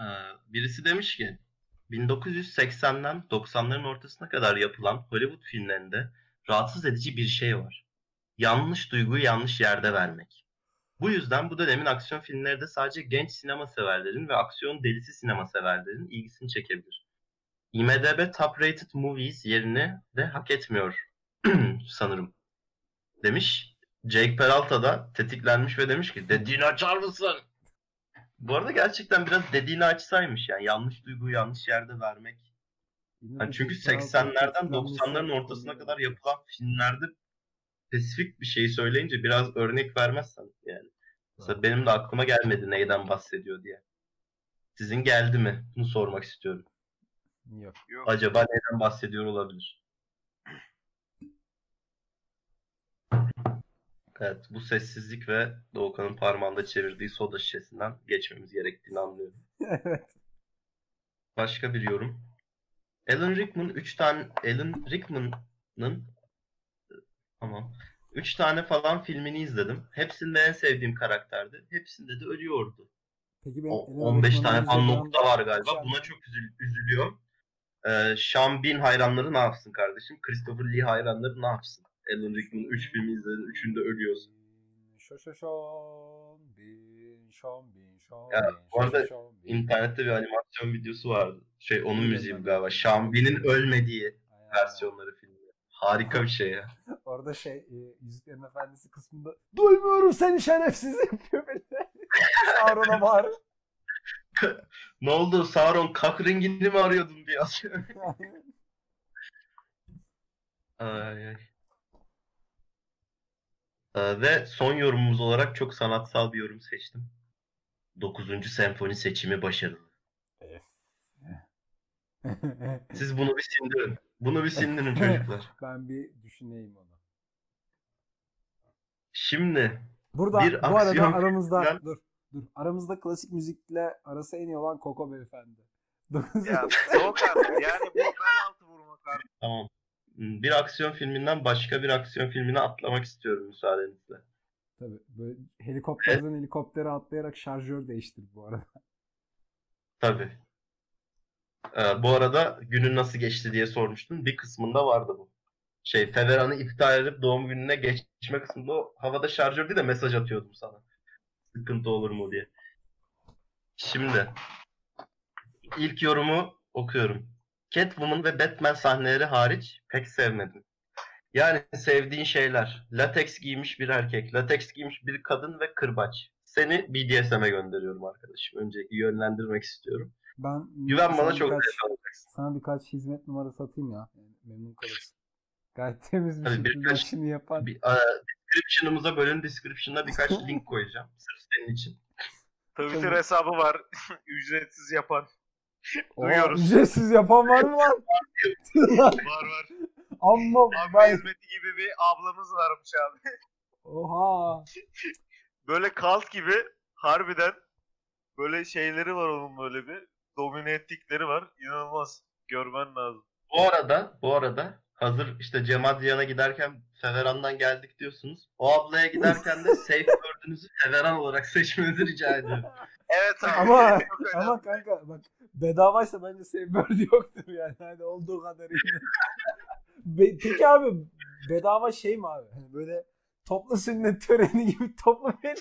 Speaker 2: Ee, birisi demiş ki 1980'den 90'ların ortasına kadar yapılan Hollywood filmlerinde rahatsız edici bir şey var. Yanlış duyguyu yanlış yerde vermek. Bu yüzden bu dönemin aksiyon filmleri de sadece genç sinema severlerin ve aksiyon delisi sinema severlerin ilgisini çekebilir. IMDb Top Rated Movies yerini de hak etmiyor sanırım demiş. Jake Peralta da tetiklenmiş ve demiş ki dediğini açar mısın? Bu arada gerçekten biraz dediğini açsaymış yani yanlış duyguyu yanlış yerde vermek. Yani çünkü
Speaker 1: Jake Peralta'nın
Speaker 2: 80'lerden
Speaker 1: tetiklenmesi
Speaker 2: 90'ların ortasına kadar yapılan filmlerde spesifik bir şey söyleyince biraz örnek vermezsen yani. Mesela benim de aklıma gelmedi neyden bahsediyor diye. Sizin geldi mi? Bunu sormak istiyorum.
Speaker 4: Yok.
Speaker 3: Yok.
Speaker 2: Acaba neyden bahsediyor olabilir? Evet, bu sessizlik ve Doğukan'ın parmağında çevirdiği soda şişesinden geçmemiz gerektiğini anlıyorum.
Speaker 1: evet.
Speaker 2: Başka bir yorum. Alan Rickman 3 tane Alan Rickman'ın tamam. 3 tane falan filmini izledim. Hepsinde en sevdiğim karakterdi. Hepsinde de ölüyordu.
Speaker 1: Peki benim
Speaker 2: O-
Speaker 1: Alan
Speaker 2: 15
Speaker 1: Rickman'ın
Speaker 2: tane falan nokta var galiba.
Speaker 1: Şan-
Speaker 2: Buna çok üzül üzülüyorum. Ee, Sean Bean hayranları ne yapsın kardeşim? Christopher Lee hayranları ne yapsın? Alan Rickman'ın 3 filmi izledin. 3'ünde ölüyorsun.
Speaker 1: Şo şo şon bin şon bin şon
Speaker 2: Ya, bu arada. İnternette bir animasyon videosu vardı. Şey onun müziği
Speaker 1: ben.
Speaker 2: galiba. Sean Bean'in ölmediği versiyonları filmi. Harika bir şey ya.
Speaker 1: Orada şey e, Yüzüklerin Efendisi kısmında duymuyorum seni şerefsiz yapıyor böyle. Sauron'a bağırıyor.
Speaker 2: Ne oldu Sauron kak rengini mi arıyordun diye yazıyor. Ay, ay. Ee, ve son yorumumuz olarak çok sanatsal bir yorum seçtim. 9. senfoni seçimi başarılı. Siz bunu bir sindirin. Bunu bir sindirin çocuklar.
Speaker 1: ben bir düşüneyim onu.
Speaker 2: Şimdi
Speaker 1: Burada
Speaker 2: Bir
Speaker 1: bu arada aramızda
Speaker 2: filminden-
Speaker 1: dur dur aramızda klasik müzikle arası en iyi olan Koko beyefendi.
Speaker 3: Ya Doğukan yani bu bel altı vurmak artık.
Speaker 2: tamam. Bir aksiyon filminden başka bir aksiyon filmine atlamak istiyorum müsaadenizle.
Speaker 1: Tabii böyle helikopterden helikoptere atlayarak şarjör değiştir bu arada.
Speaker 2: Tabii. Ee, bu arada günün nasıl geçti diye sormuştun. Bir kısmında vardı bu. Şey, Feveran'ı iptal edip doğum gününe geçme kısmında o havada şarjör değil de mesaj atıyordum sana. Sıkıntı olur mu diye. Şimdi ilk yorumu okuyorum. Catwoman ve Batman sahneleri hariç pek sevmedim. Yani sevdiğin şeyler. Lateks giymiş bir erkek, lateks giymiş bir kadın ve kırbaç. Seni BDSM'e gönderiyorum arkadaşım. Önce yönlendirmek istiyorum.
Speaker 1: Ben
Speaker 2: Güven bana çok
Speaker 1: birkaç, sana birkaç hizmet numarası atayım ya. Yani memnun kalırsın. Gayet temiz bir
Speaker 2: Tabii
Speaker 1: şekilde
Speaker 2: birkaç-
Speaker 1: işini yapan.
Speaker 2: Bir, e, description'ımıza bölüm description'da birkaç link koyacağım. Sırf senin için.
Speaker 3: Twitter
Speaker 1: Tabii.
Speaker 3: hesabı var. Ücretsiz yapan. Duyuyoruz.
Speaker 1: Ücretsiz yapan var mı lan?
Speaker 3: Var var.
Speaker 1: Amma
Speaker 3: Abi
Speaker 1: ben...
Speaker 3: hizmeti gibi bir ablamız varmış abi.
Speaker 1: Oha.
Speaker 3: Böyle kalt gibi harbiden böyle şeyleri var onun böyle bir. Domine ettikleri var. İnanılmaz. Görmen lazım.
Speaker 2: Bu arada, bu arada hazır işte Cem Adrian'a giderken Feveran'dan geldik diyorsunuz. O ablaya giderken de safe word'ünüzü Feveran olarak seçmenizi rica ediyorum.
Speaker 3: Evet abi.
Speaker 1: Ama-. Ama kanka bak bedavaysa bence Saverbird yoktur yani. Hani olduğu kadarıyla. Be- Peki abi bedava şey mi abi? Hani böyle toplu sünnet töreni gibi toplu bir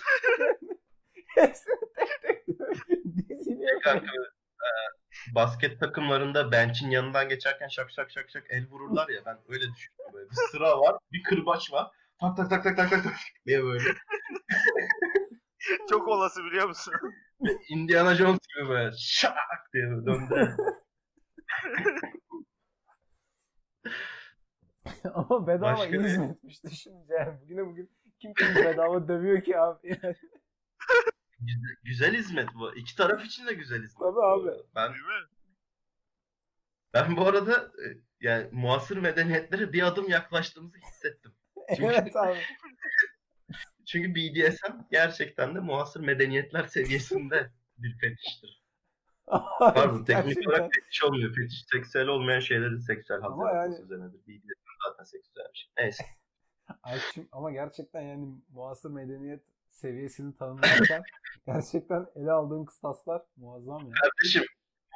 Speaker 1: Hepsini tek tek diziliyor.
Speaker 2: Kanka, basket takımlarında bench'in yanından geçerken şak şak şak şak el vururlar ya ben öyle düşünüyorum böyle. Bir sıra var, bir kırbaç var. Tak tak tak tak tak tak tak diye böyle.
Speaker 3: Çok olası biliyor musun?
Speaker 2: Indiana Jones gibi böyle şak diye böyle döndü.
Speaker 1: Ama bedava
Speaker 2: Başka
Speaker 1: iyi hizmetmiş düşününce yani. Bugüne bugün kim kim bedava dövüyor ki abi. Yani.
Speaker 2: Güzel, güzel hizmet bu. İki taraf için de güzel hizmet.
Speaker 1: Tabii abi.
Speaker 2: Ben
Speaker 3: Değil mi?
Speaker 2: ben bu arada e, yani muasır medeniyetlere bir adım yaklaştığımızı hissettim. Çünkü-
Speaker 1: evet abi.
Speaker 2: Çünkü BDSM gerçekten de muasır medeniyetler seviyesinde bir fetiştir. Pardon teknik olarak fetiş olmuyor. Fetiş seksüel olmayan şeylerin seksüel haz
Speaker 1: Ama
Speaker 2: yaratması
Speaker 1: yani-
Speaker 2: üzerinedir. BDSM zaten seksüel bir şey. Neyse.
Speaker 1: Alpçim, ama gerçekten yani muasır medeniyet seviyesini tanımlarken gerçekten ele aldığın kıstaslar muazzam ya.
Speaker 2: Kardeşim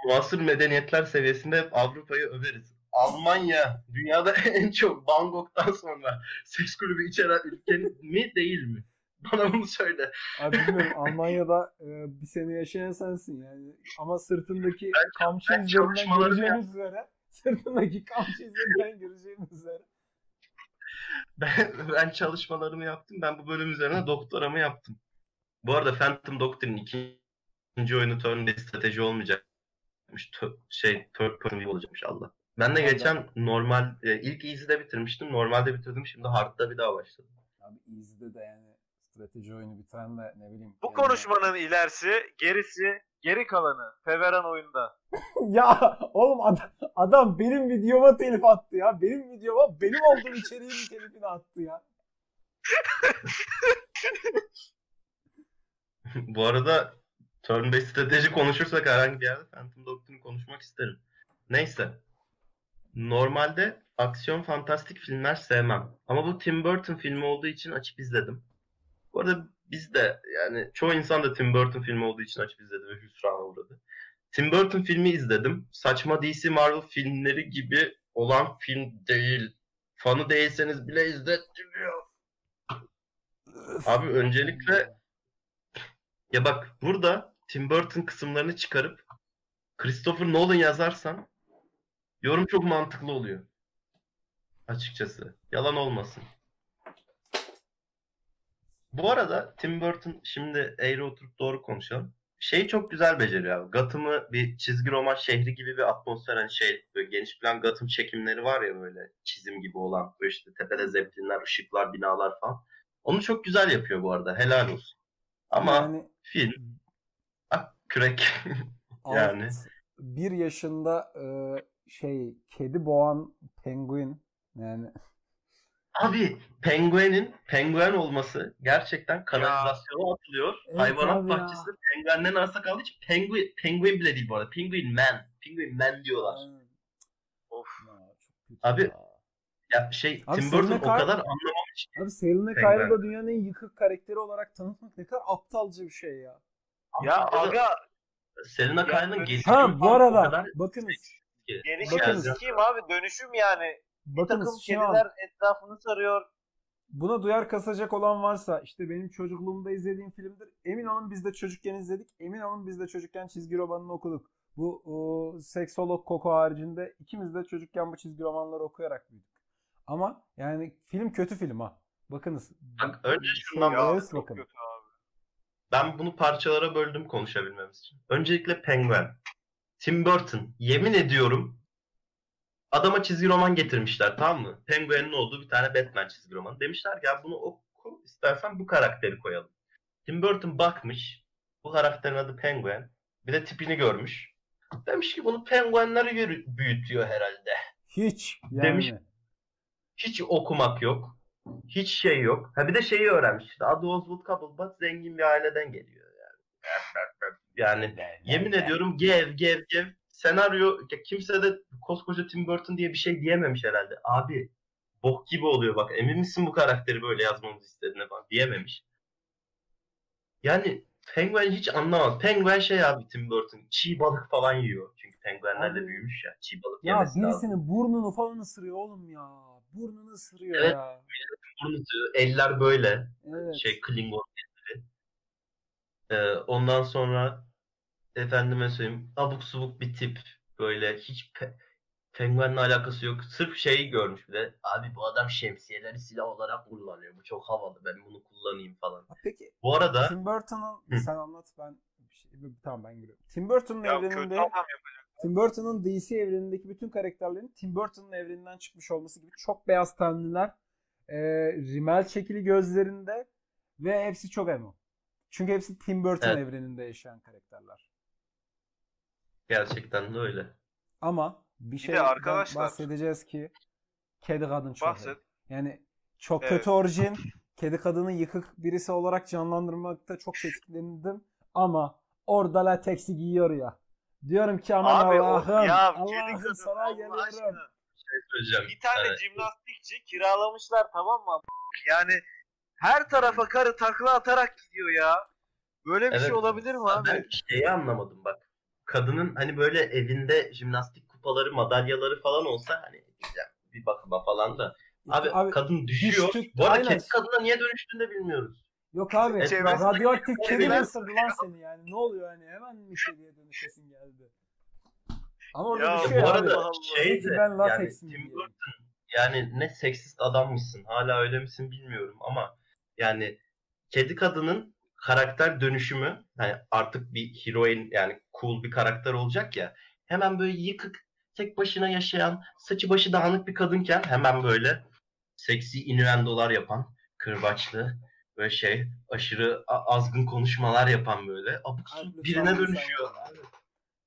Speaker 2: muasır medeniyetler seviyesinde Avrupa'yı överiz. Almanya dünyada en çok Bangkok'tan sonra seks kulübü içeren ülke mi değil mi? Bana bunu söyle.
Speaker 1: Abi bilmiyorum Almanya'da e, bir sene yaşayan sensin yani. Ama sırtındaki kamçı
Speaker 2: ben
Speaker 1: izlerinden göreceğimiz üzere sırtındaki kamçı izlerinden göreceğimiz üzere.
Speaker 2: Ben, ben çalışmalarımı yaptım. Ben bu bölüm üzerine doktoramı yaptım. Bu arada Phantom Doctrine ikinci oyunu turn based strateji olmayacakmış. Tö- şey third person olacakmış Allah. Ben de
Speaker 1: Allah.
Speaker 2: geçen normal e, ilk easy'de bitirmiştim. Normalde bitirdim. Şimdi hard'da bir daha başladım.
Speaker 4: Abi Easy'de de yani strateji oyunu bitiren de ne bileyim.
Speaker 3: Bu
Speaker 4: yani-
Speaker 3: konuşmanın ilerisi, gerisi, geri kalanı Feveran oyunda.
Speaker 1: ya oğlum adam, adam benim videoma telif attı ya. Benim videoma benim olduğum içeriğin telifini attı ya.
Speaker 2: Bu arada turn based strateji konuşursak herhangi bir yerde Phantom Doctrine konuşmak isterim. Neyse. Normalde aksiyon fantastik filmler sevmem. Ama bu Tim Burton filmi olduğu için açıp izledim. Bu arada biz de yani çoğu insan da Tim Burton filmi olduğu için açıp izledi ve hüsrana uğradı. Tim Burton filmi izledim. Saçma DC Marvel filmleri gibi olan film değil. Fanı değilseniz bile izlettiriyor. Abi öncelikle ya bak burada Tim Burton kısımlarını çıkarıp Christopher Nolan yazarsan yorum çok mantıklı oluyor. Açıkçası. Yalan olmasın. Bu arada Tim Burton şimdi eğri oturup doğru konuşalım. Şeyi çok güzel beceriyor abi. Gotham'ı bir çizgi roman şehri gibi bir atmosfer hani şey böyle geniş plan Gotham çekimleri var ya böyle çizim gibi olan böyle işte tepede zeplinler, ışıklar, binalar falan. Onu çok güzel yapıyor bu arada. Helal olsun. Ama
Speaker 1: yani
Speaker 2: film ah, kürek. Yani.
Speaker 1: bir yaşında e, şey kedi boğan penguin yani
Speaker 2: Abi penguenin penguen olması gerçekten kanalizasyona atılıyor.
Speaker 1: Evet
Speaker 2: Hayvanat
Speaker 1: abi ya.
Speaker 2: bahçesinde penguenden arsa kaldığı için penguin, penguin bile değil bu arada. Penguin man. Penguin man diyorlar.
Speaker 3: Of.
Speaker 4: Ya, çok kötü
Speaker 2: Abi,
Speaker 4: ya.
Speaker 2: Ya şey
Speaker 1: Abi
Speaker 2: Tim Burton o kadar anlamamış ki.
Speaker 1: Abi Selena
Speaker 2: Penguen.
Speaker 1: Kyle'ı da dünyanın en yıkık karakteri olarak tanıtmak ne kadar aptalca bir şey ya.
Speaker 3: Ya aga
Speaker 2: Selena Kyle'ın gelişimi
Speaker 1: Ha bu arada bakınız
Speaker 3: gelişim
Speaker 1: Bakınız.
Speaker 3: sikiyim abi dönüşüm yani. Bir takım
Speaker 1: bakınız şu an
Speaker 3: kediler etrafını sarıyor.
Speaker 1: buna duyar kasacak olan varsa işte benim çocukluğumda izlediğim filmdir. Emin olun biz de çocukken izledik. Emin olun biz de çocukken çizgi romanını okuduk. Bu o, seksolog Koko haricinde ikimiz de çocukken bu çizgi romanları okuyarak büyüdük. Ama yani film kötü film ha. Bakınız.
Speaker 2: Bak, önce şundan
Speaker 1: Şey,
Speaker 3: çok
Speaker 1: bakın.
Speaker 3: kötü abi.
Speaker 2: Ben bunu parçalara böldüm konuşabilmemiz için. Öncelikle Penguin. Tim Burton. Yemin ediyorum adama çizgi roman getirmişler tamam mı? Penguin'in olduğu bir tane Batman çizgi romanı. Demişler ki ya bunu oku istersen bu karakteri koyalım. Tim Burton bakmış. Bu karakterin adı Penguin. Bir de tipini görmüş. Demiş ki bunu penguenleri büyütüyor herhalde.
Speaker 1: Hiç yani.
Speaker 2: Demiş. Hiç okumak yok. Hiç şey yok. Ha bir de şeyi öğrenmiş işte. Adı Oswald Cobblepot zengin bir aileden geliyor yani. Yani yemin ediyorum gev gev gev senaryo ya kimse de koskoca Tim Burton diye bir şey diyememiş herhalde. Abi bok gibi oluyor bak emin misin bu karakteri böyle yazmamızı istediğine falan diyememiş. Yani Penguin hiç anlamaz. Penguin şey abi Tim Burton çiğ balık falan yiyor. Çünkü penguenlerle
Speaker 1: Abi.
Speaker 2: büyümüş ya. Çiğ balık
Speaker 1: Ya
Speaker 2: yemesi lazım.
Speaker 1: birisinin burnunu falan ısırıyor oğlum ya. Burnunu ısırıyor
Speaker 2: Evet.
Speaker 1: ya.
Speaker 2: Burnu tutuyor, Eller böyle.
Speaker 1: Evet.
Speaker 2: şey Klingon elleri. Ee, ondan sonra efendime söyleyeyim abuk subuk bir tip böyle hiç pe- penguenle alakası yok. Sırf şeyi görmüş bir de. Abi bu adam şemsiyeleri silah olarak kullanıyor. Bu çok havalı. Ben bunu kullanayım falan.
Speaker 1: Peki
Speaker 2: Bu arada
Speaker 1: Tim Burton'ın
Speaker 2: Hı.
Speaker 1: sen anlat ben bir şey tamam ben giriyorum. Tim Burton'un evreninde. Tim Burton'un DC evrenindeki bütün karakterlerin Tim Burton'un evreninden çıkmış olması gibi çok beyaz tenliler, e, rimel çekili gözlerinde ve hepsi çok emo. Çünkü hepsi Tim Burton
Speaker 2: Evet.
Speaker 1: evreninde yaşayan karakterler.
Speaker 2: Gerçekten de öyle.
Speaker 1: Ama bir şeyden
Speaker 3: arkadaşlar-
Speaker 1: bahsedeceğiz ki kedi kadın çok
Speaker 3: Bahset.
Speaker 1: Yani çok
Speaker 3: Evet.
Speaker 1: kötü orijin. Kedi kadını yıkık birisi olarak canlandırmakta çok tetiklendim. Ama orada lateksi giyiyor ya. Diyorum ki aman
Speaker 3: Abi
Speaker 1: Allah'ım.
Speaker 3: ya
Speaker 1: Allah'ım sana
Speaker 3: Allah
Speaker 1: geliyorum.
Speaker 3: aşkına.
Speaker 2: Şey söyleyeceğim.
Speaker 3: Bir tane
Speaker 2: Evet.
Speaker 3: jimnastikçi kiralamışlar tamam mı? Yani her tarafa karı takla atarak gidiyor ya. Böyle bir şey
Speaker 2: Evet.
Speaker 3: olabilir mi abi?
Speaker 2: Ben şeyi anlamadım bak. Kadının hani böyle evinde jimnastik kupaları, madalyaları falan olsa hani diyeceğim bir bakıma falan da. Abi, kadın düşüyor.
Speaker 1: düştük,
Speaker 2: Bu arada
Speaker 1: aynen.
Speaker 2: kedi kadına niye dönüştüğünü de bilmiyoruz.
Speaker 1: Yok abi.
Speaker 2: Çevresindeki
Speaker 1: radyoaktif kedi mi ısırdı lan seni yani? Ne oluyor yani? Hemen mi kediye dönüşesin geldi? Ama orada
Speaker 3: Ya
Speaker 1: bir şey
Speaker 2: bu
Speaker 1: abi.
Speaker 2: arada
Speaker 3: Allah.
Speaker 2: şey de
Speaker 1: ben
Speaker 2: yani Tim. Burton yani ne seksist adammışsın hala öyle misin bilmiyorum ama yani kedi kadının karakter dönüşümü hani artık bir heroin yani cool bir karakter olacak ya hemen böyle yıkık tek başına yaşayan saçı başı dağınık bir kadınken hemen böyle seksi innuendolar yapan kırbaçlı böyle şey aşırı azgın konuşmalar yapan böyle abuk birine dönüşüyor.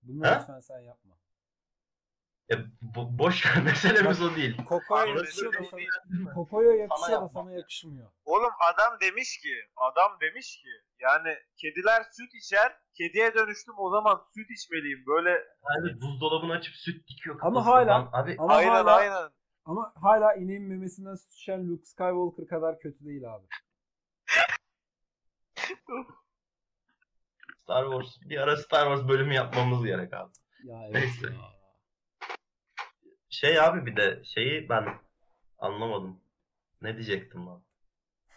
Speaker 1: Bunu
Speaker 2: Ha?
Speaker 1: lütfen sen yapma.
Speaker 2: Ya, bo- boş ver meselemiz o değil.
Speaker 1: Koko'ya yakışıyor da sana. Koko'ya yakışıyor da sana yakışmıyor.
Speaker 3: Oğlum adam demiş ki, adam demiş ki yani kediler süt içer, kediye dönüştüm o zaman süt içmeliyim. Böyle
Speaker 2: Yani buzdolabını açıp süt dikiyor
Speaker 1: Ama hala-
Speaker 2: Abi
Speaker 1: Ama
Speaker 3: aynen
Speaker 1: hala
Speaker 3: aynen.
Speaker 1: ama hala ineğin memesinden süt içen Luke Skywalker kadar kötü değil abi.
Speaker 2: Star Wars bir ara Star Wars bölümü yapmamız gerek abi.
Speaker 1: Ya evet
Speaker 2: Neyse.
Speaker 1: ya.
Speaker 2: Şey abi bir de şeyi ben anlamadım. Ne diyecektim lan?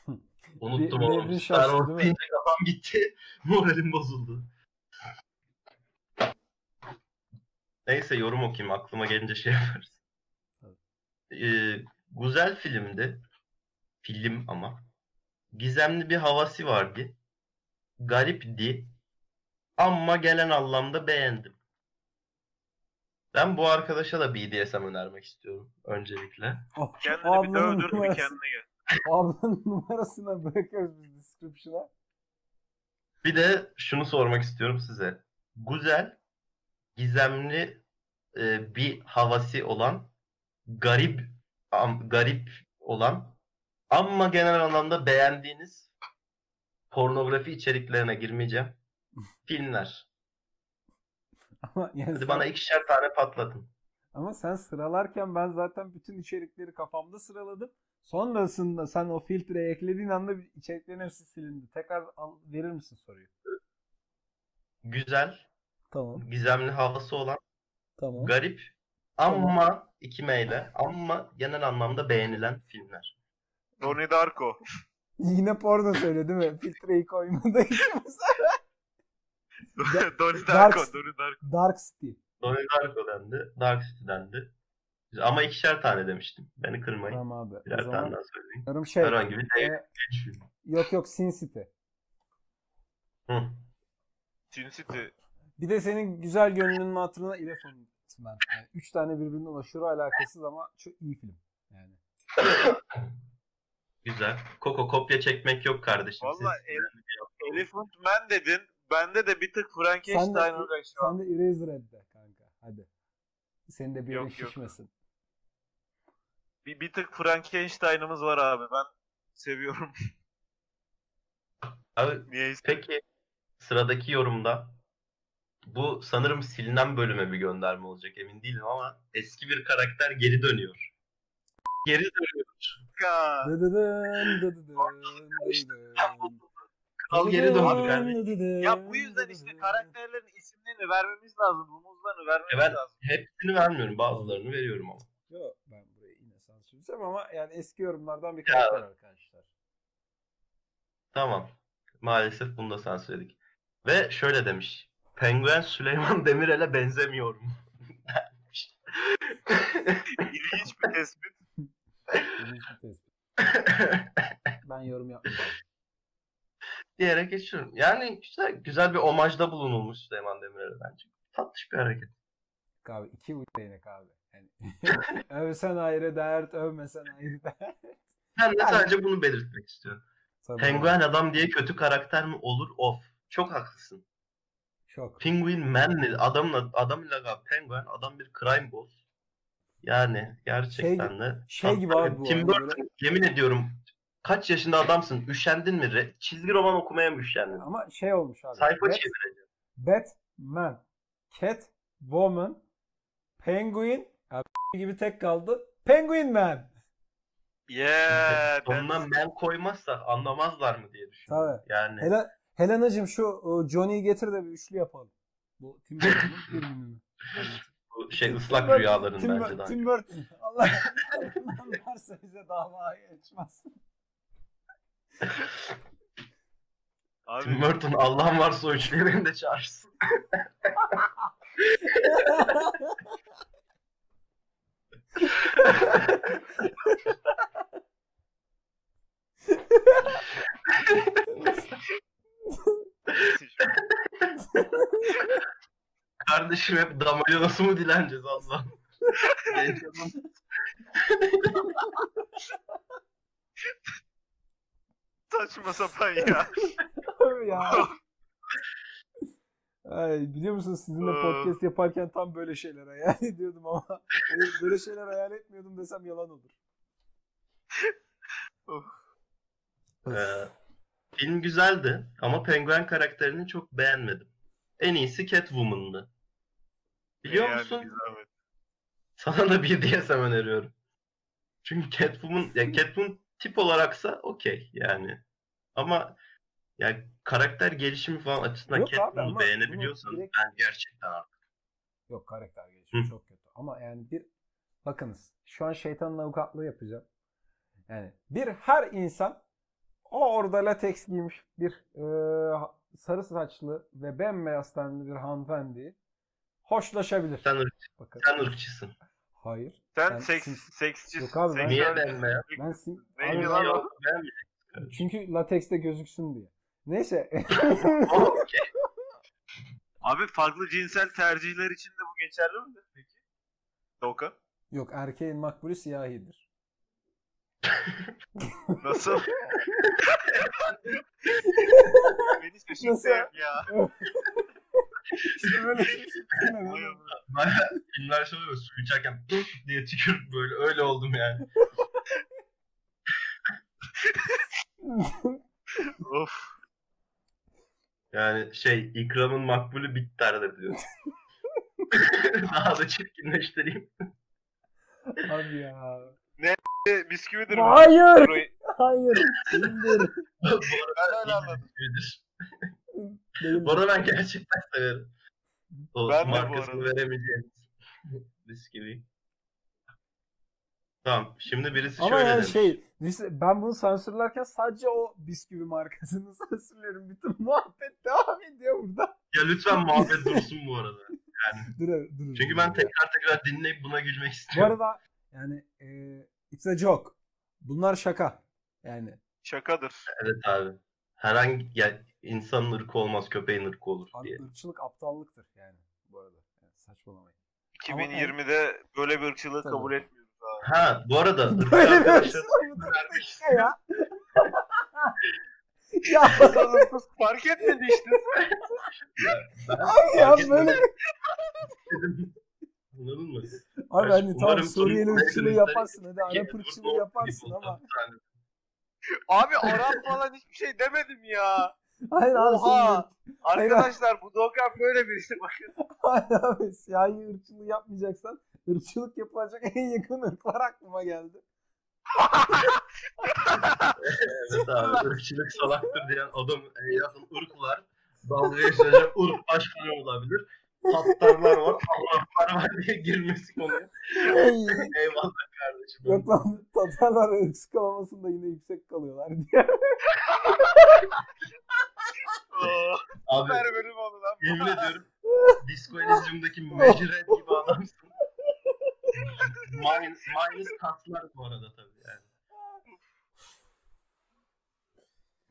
Speaker 2: Unuttum
Speaker 1: Bir-
Speaker 2: oğlum. Star Wars deyince kafam gitti. Moralim bozuldu. Neyse yorum okuyayım. Aklıma gelince şey yaparız. Ee, güzel filmdi. Film ama. Gizemli bir havası vardı. Garipti. Ama gelen anlamda beğendim. Ben bu arkadaşa da BDSM önermek istiyorum öncelikle.
Speaker 1: Oh,
Speaker 3: Kendini bir
Speaker 1: ablanın
Speaker 3: dövdür bir kendine gel.
Speaker 1: Ablanın numarasını bırakıyoruz biz description'a.
Speaker 2: Bir de şunu sormak istiyorum size. Güzel, gizemli e, bir havası olan, garip am- garip olan ama genel anlamda beğendiğiniz pornografi içeriklerine girmeyeceğim. Filmler.
Speaker 1: Ama yani
Speaker 2: Hadi
Speaker 1: sen-
Speaker 2: bana ikişer tane patlatın.
Speaker 1: Ama sen sıralarken ben zaten bütün içerikleri kafamda sıraladım. Sonrasında sen o filtreye eklediğin anda içeriklerin hepsi silindi. Tekrar al- verir misin soruyu?
Speaker 2: Güzel,
Speaker 1: Tamam.
Speaker 2: gizemli havası olan,
Speaker 1: Tamam.
Speaker 2: garip ama iki meyle ama genel anlamda beğenilen filmler.
Speaker 3: Donnie Darko.
Speaker 1: Yine porno söyle değil mi? Filtreyi koymadığı
Speaker 3: Donnie
Speaker 1: Dark-
Speaker 3: Darko, Donnie Darko.
Speaker 1: Dark City.
Speaker 2: Donnie Darko dendi, Dark City dendi. Ama ikişer tane demiştim. Beni kırmayın.
Speaker 1: Tamam abi.
Speaker 2: Birer tane
Speaker 1: zaman
Speaker 2: daha söyleyeyim.
Speaker 1: yarım şey.
Speaker 2: Herhangi bir
Speaker 1: e,
Speaker 2: değil. film.
Speaker 1: yok yok Sin City.
Speaker 2: Hı.
Speaker 3: Sin City.
Speaker 1: Bir de senin güzel gönlünün hatırına Elephant Man. Yani üç tane birbirinden aşırı alakasız ama çok iyi film. Yani.
Speaker 2: Güzel. Koko kopya çekmek yok kardeşim.
Speaker 3: Vallahi
Speaker 2: Siz-
Speaker 3: el- Elephant Man dedin. Bende de bir tık Frankenstein
Speaker 1: Sen de,
Speaker 3: öyle şu an.
Speaker 1: sen de Eraserhead'de kanka. Hadi. Senin de bir
Speaker 3: Yok, yok.
Speaker 1: şişmesin.
Speaker 3: Bir, bir tık Frankenstein'ımız var abi. Ben seviyorum.
Speaker 2: Abi,
Speaker 3: Niyeyse.
Speaker 2: peki sıradaki yorumda bu sanırım silinen bölüme bir gönderme olacak emin değilim ama eski bir karakter geri dönüyor. Geri dönüyor.
Speaker 1: Dıdıdın, dıdıdın, dıdıdın.
Speaker 2: Kral geri döndü kardeşim.
Speaker 1: Dıdıdın, dıdıdın,
Speaker 3: Ya bu yüzden işte karakterlerin isimlerini vermemiz lazım. Rumuzlarını vermemiz
Speaker 2: ben-
Speaker 3: lazım.
Speaker 2: Hepsini vermiyorum. Bazılarını veriyorum ama.
Speaker 1: Yok ben burayı yine sansürleyeceğim ama yani eski yorumlardan bir
Speaker 2: Ya.
Speaker 1: karakter arkadaşlar.
Speaker 2: Tamam. Maalesef bunu da sansürledik. Ve şöyle demiş. Penguen Süleyman Demirel'e benzemiyorum.
Speaker 3: İlginç bir tespit.
Speaker 1: İlginç bir tespit. Ben yorum yapmayacağım.
Speaker 2: Diyerek geçiyorum. Yani işte güzel bir omajda bulunulmuş Süleyman Demirel'e bence. Tatlış bir hareket.
Speaker 1: Abi iki değnek abi. Yani, övsen ayrı dert, övmesen ayrı dert.
Speaker 2: Ben de sadece bunu belirtmek istiyorum.
Speaker 1: Tabii.
Speaker 2: Penguen adam diye kötü karakter mi olur? Of. Çok haklısın.
Speaker 1: Çok.
Speaker 2: Penguin Man? Adamla adamla gal- Penguin adam bir crime boss. Yani gerçekten de.
Speaker 1: şey gibi abi bu
Speaker 2: Tim Burton yemin ediyorum kaç yaşında adamsın? Üşendin mi? Re- Çizgi roman okumaya mı üşendin?
Speaker 1: Ama şey olmuş abi.
Speaker 2: Sayfa
Speaker 1: Bat-
Speaker 2: çevireceğim.
Speaker 1: Batman, Catwoman, Penguin abi gibi tek kaldı. Penguin Man.
Speaker 3: Yeah. That's-
Speaker 2: men koymazsak anlamazlar mı diye düşünüyorum. Yani
Speaker 1: Helen, Helena'cığım şu Johnny'yi getir de bir üçlü yapalım. Bu Tim Burton'un gününü.
Speaker 2: bu şey ıslak
Speaker 1: Tim
Speaker 2: rüyaların
Speaker 1: Tim,
Speaker 2: bence
Speaker 1: Bur-
Speaker 2: daha.
Speaker 1: Tim Burton. Allah Allah varsa bize davayı açmasın.
Speaker 3: Abi
Speaker 2: Tim Burton Allah'ın varsa o üçlerini de çağırsın. Kardeşim hep damacana mı dileneceğiz Allah'ım?
Speaker 3: Saçma sapan ya.
Speaker 1: Abi ya. Ay, biliyor musunuz sizinle podcast yaparken tam böyle şeyler hayal ediyordum ama hani böyle şeyler hayal etmiyordum desem yalan olur.
Speaker 2: Ee, film güzeldi ama penguen karakterini çok beğenmedim. En iyisi Catwoman'dı. Biliyor
Speaker 3: Yani
Speaker 2: musun?
Speaker 3: zahmet.
Speaker 2: Sana da bir DSM öneriyorum. Çünkü Catwoman, ya Catwoman tip olaraksa okey yani. Ama yani karakter gelişimi falan açısından
Speaker 1: Yok abi
Speaker 2: Catwoman'ı
Speaker 1: ama
Speaker 2: beğenebiliyorsanız
Speaker 1: bunu direkt-
Speaker 2: ben gerçekten artık.
Speaker 1: Yok karakter gelişimi
Speaker 2: Hı.
Speaker 1: çok kötü. Ama yani bir bakınız şu an şeytanın avukatlığı yapacağım. Yani bir her insan o orada lateks giymiş bir e, sarı saçlı ve bembeyaz tenli bir hanımefendi hoşlaşabilir.
Speaker 2: Sen, ırk,
Speaker 1: Bakın.
Speaker 2: sen ırkçısın.
Speaker 1: Hayır.
Speaker 3: Sen
Speaker 1: Ben
Speaker 3: seks,
Speaker 1: sim-
Speaker 3: seksçisin.
Speaker 1: Yok abi, ben-
Speaker 2: Niye beğenme
Speaker 1: Ben sim-
Speaker 3: Neydi
Speaker 1: Abi
Speaker 3: lan
Speaker 1: ben-
Speaker 3: o?
Speaker 2: Beğenmeyeceksin.
Speaker 1: Çünkü latekste gözüksün diye. Neyse.
Speaker 3: Abi farklı cinsel tercihler için de bu geçerli mi? Peki. Doğukan.
Speaker 1: Yok erkeğin makbulü siyahidir.
Speaker 3: Nasıl? Beni şaşırttı ya.
Speaker 1: İşte böyle şey.
Speaker 2: Baya filmler şöyle böyle su içerken diye tükürüp böyle öyle oldum yani.
Speaker 3: of.
Speaker 2: Yani şey ikramın makbulü bitterdir diyor. Daha da çirkinleştireyim.
Speaker 1: Abi ya.
Speaker 3: E, Bisküvidir mi?
Speaker 1: Hayır. Hayır. Değildir.
Speaker 3: Ben öyle anladım.
Speaker 2: Bu arada ben gerçekten severim. O
Speaker 3: Ben bu
Speaker 2: markasını
Speaker 3: arada.
Speaker 2: veremeyeceğimiz bisküvi. Tamam. Şimdi birisi
Speaker 1: Ama
Speaker 2: şöyle
Speaker 1: yani
Speaker 2: demiş.
Speaker 1: şey ben bunu sansürlerken sadece o bisküvi markasını sansürlüyorum. Bütün muhabbet devam ediyor burada.
Speaker 2: Ya lütfen muhabbet dursun bu arada.
Speaker 1: Dur, dur,
Speaker 2: Çünkü
Speaker 1: dur.
Speaker 2: ben tekrar tekrar dinleyip buna gülmek
Speaker 1: Bu
Speaker 2: istiyorum.
Speaker 1: arada yani e, it's a joke. Bunlar şaka. Yani
Speaker 3: Şakadır.
Speaker 2: Evet abi. Herhangi ya insanın ırkı olmaz köpeğin ırkı olur
Speaker 1: abi
Speaker 2: diye.
Speaker 1: ırkçılık aptallıktır yani bu arada. Yani saçmalamayın.
Speaker 3: 2020'de böyle bir ırkçılığı
Speaker 1: Tabii.
Speaker 3: kabul etmiyoruz abi.
Speaker 2: Ha bu arada ırkçı
Speaker 1: Böyle bir
Speaker 2: arkadaşlar
Speaker 1: ırkçılık ya. ya
Speaker 3: Fark etmedi işte.
Speaker 1: abi ya böyle
Speaker 2: etmedim. Anladın mı?
Speaker 1: Abi hani tamam Suriyeli ırkçılığı yaparsın hadi Arap ırkçılığı yaparsın ama.
Speaker 3: Abi Arap falan hiçbir şey demedim ya.
Speaker 1: Hayır abi
Speaker 3: Oha! Arkadaşlar bu Doğukan böyle birisi bakın.
Speaker 1: Hayır abi siyahi ırkçılığı yapmayacaksan ırkçılık yapılacak en yakın ırklar aklıma geldi.
Speaker 2: Evet abi ırkçılık salaktır diyen adam e, yakın ırklar dalga geçecek ırk başkanı olabilir. Tattarlar var, Araplar var diye girmesi konuya. Eyvallah kardeşim.
Speaker 1: Yok lan Tatarlar ırk skalamasında yine yüksek kalıyorlar diye.
Speaker 2: Abi
Speaker 3: Süper bölüm oldu lan.
Speaker 2: yemin ediyorum Disco Elysium'daki Mejiret gibi adamsın. Minus, minus katlar bu arada tabii yani.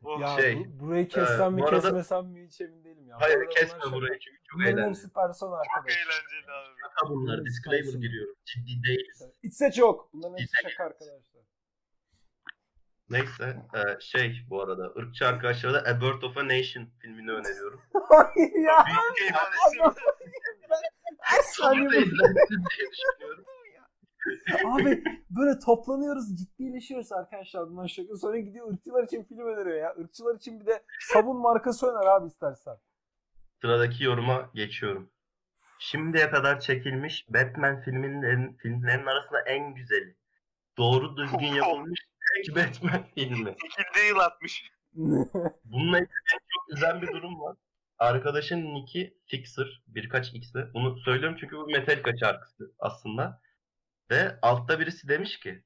Speaker 3: Oh,
Speaker 1: Ya
Speaker 2: Şey,
Speaker 1: bu- burayı kessem mi
Speaker 2: bu arada-
Speaker 1: kesmesem mi hiç emin değilim ya.
Speaker 2: Hayır kesme
Speaker 1: bunlar
Speaker 2: burayı
Speaker 1: şaka.
Speaker 2: çünkü çok
Speaker 1: Bunların
Speaker 2: eğlenceli.
Speaker 1: hepsi person
Speaker 3: Çok
Speaker 1: arkadaş.
Speaker 3: eğlenceli abi.
Speaker 2: Şaka bunlar.
Speaker 1: Bunların
Speaker 2: Disclaimer giriyorum. Ciddi değiliz.
Speaker 1: İçse çok. Bunların hepsi şaka arkadaşlar.
Speaker 2: Neyse e, şey bu arada ırkçı arkadaşlara da A Birth of a Nation filmini öneriyorum.
Speaker 1: Hayır ya.
Speaker 2: Büyük ihanesi
Speaker 1: Her saniye
Speaker 2: Sonunda izlersiniz diye düşünüyorum.
Speaker 1: Abi böyle toplanıyoruz ciddileşiyoruz arkadaşlar bundan şaka. Sonra gidiyor ırkçılar için film öneriyor ya. Irkçılar için bir de sabun markası öner abi istersen.
Speaker 2: Sıradaki yoruma geçiyorum. Şimdiye kadar çekilmiş Batman filminin filmlerinin arasında en güzeli. Doğru düzgün yapılmış tek Batman filmi.
Speaker 3: Çekildiği yıl atmış.
Speaker 2: Bununla ilgili en çok üzen bir durum var. Arkadaşın Nick'i Fixer, birkaç X'le. Bunu söylüyorum çünkü bu Metallica şarkısı aslında. Ve altta birisi demiş ki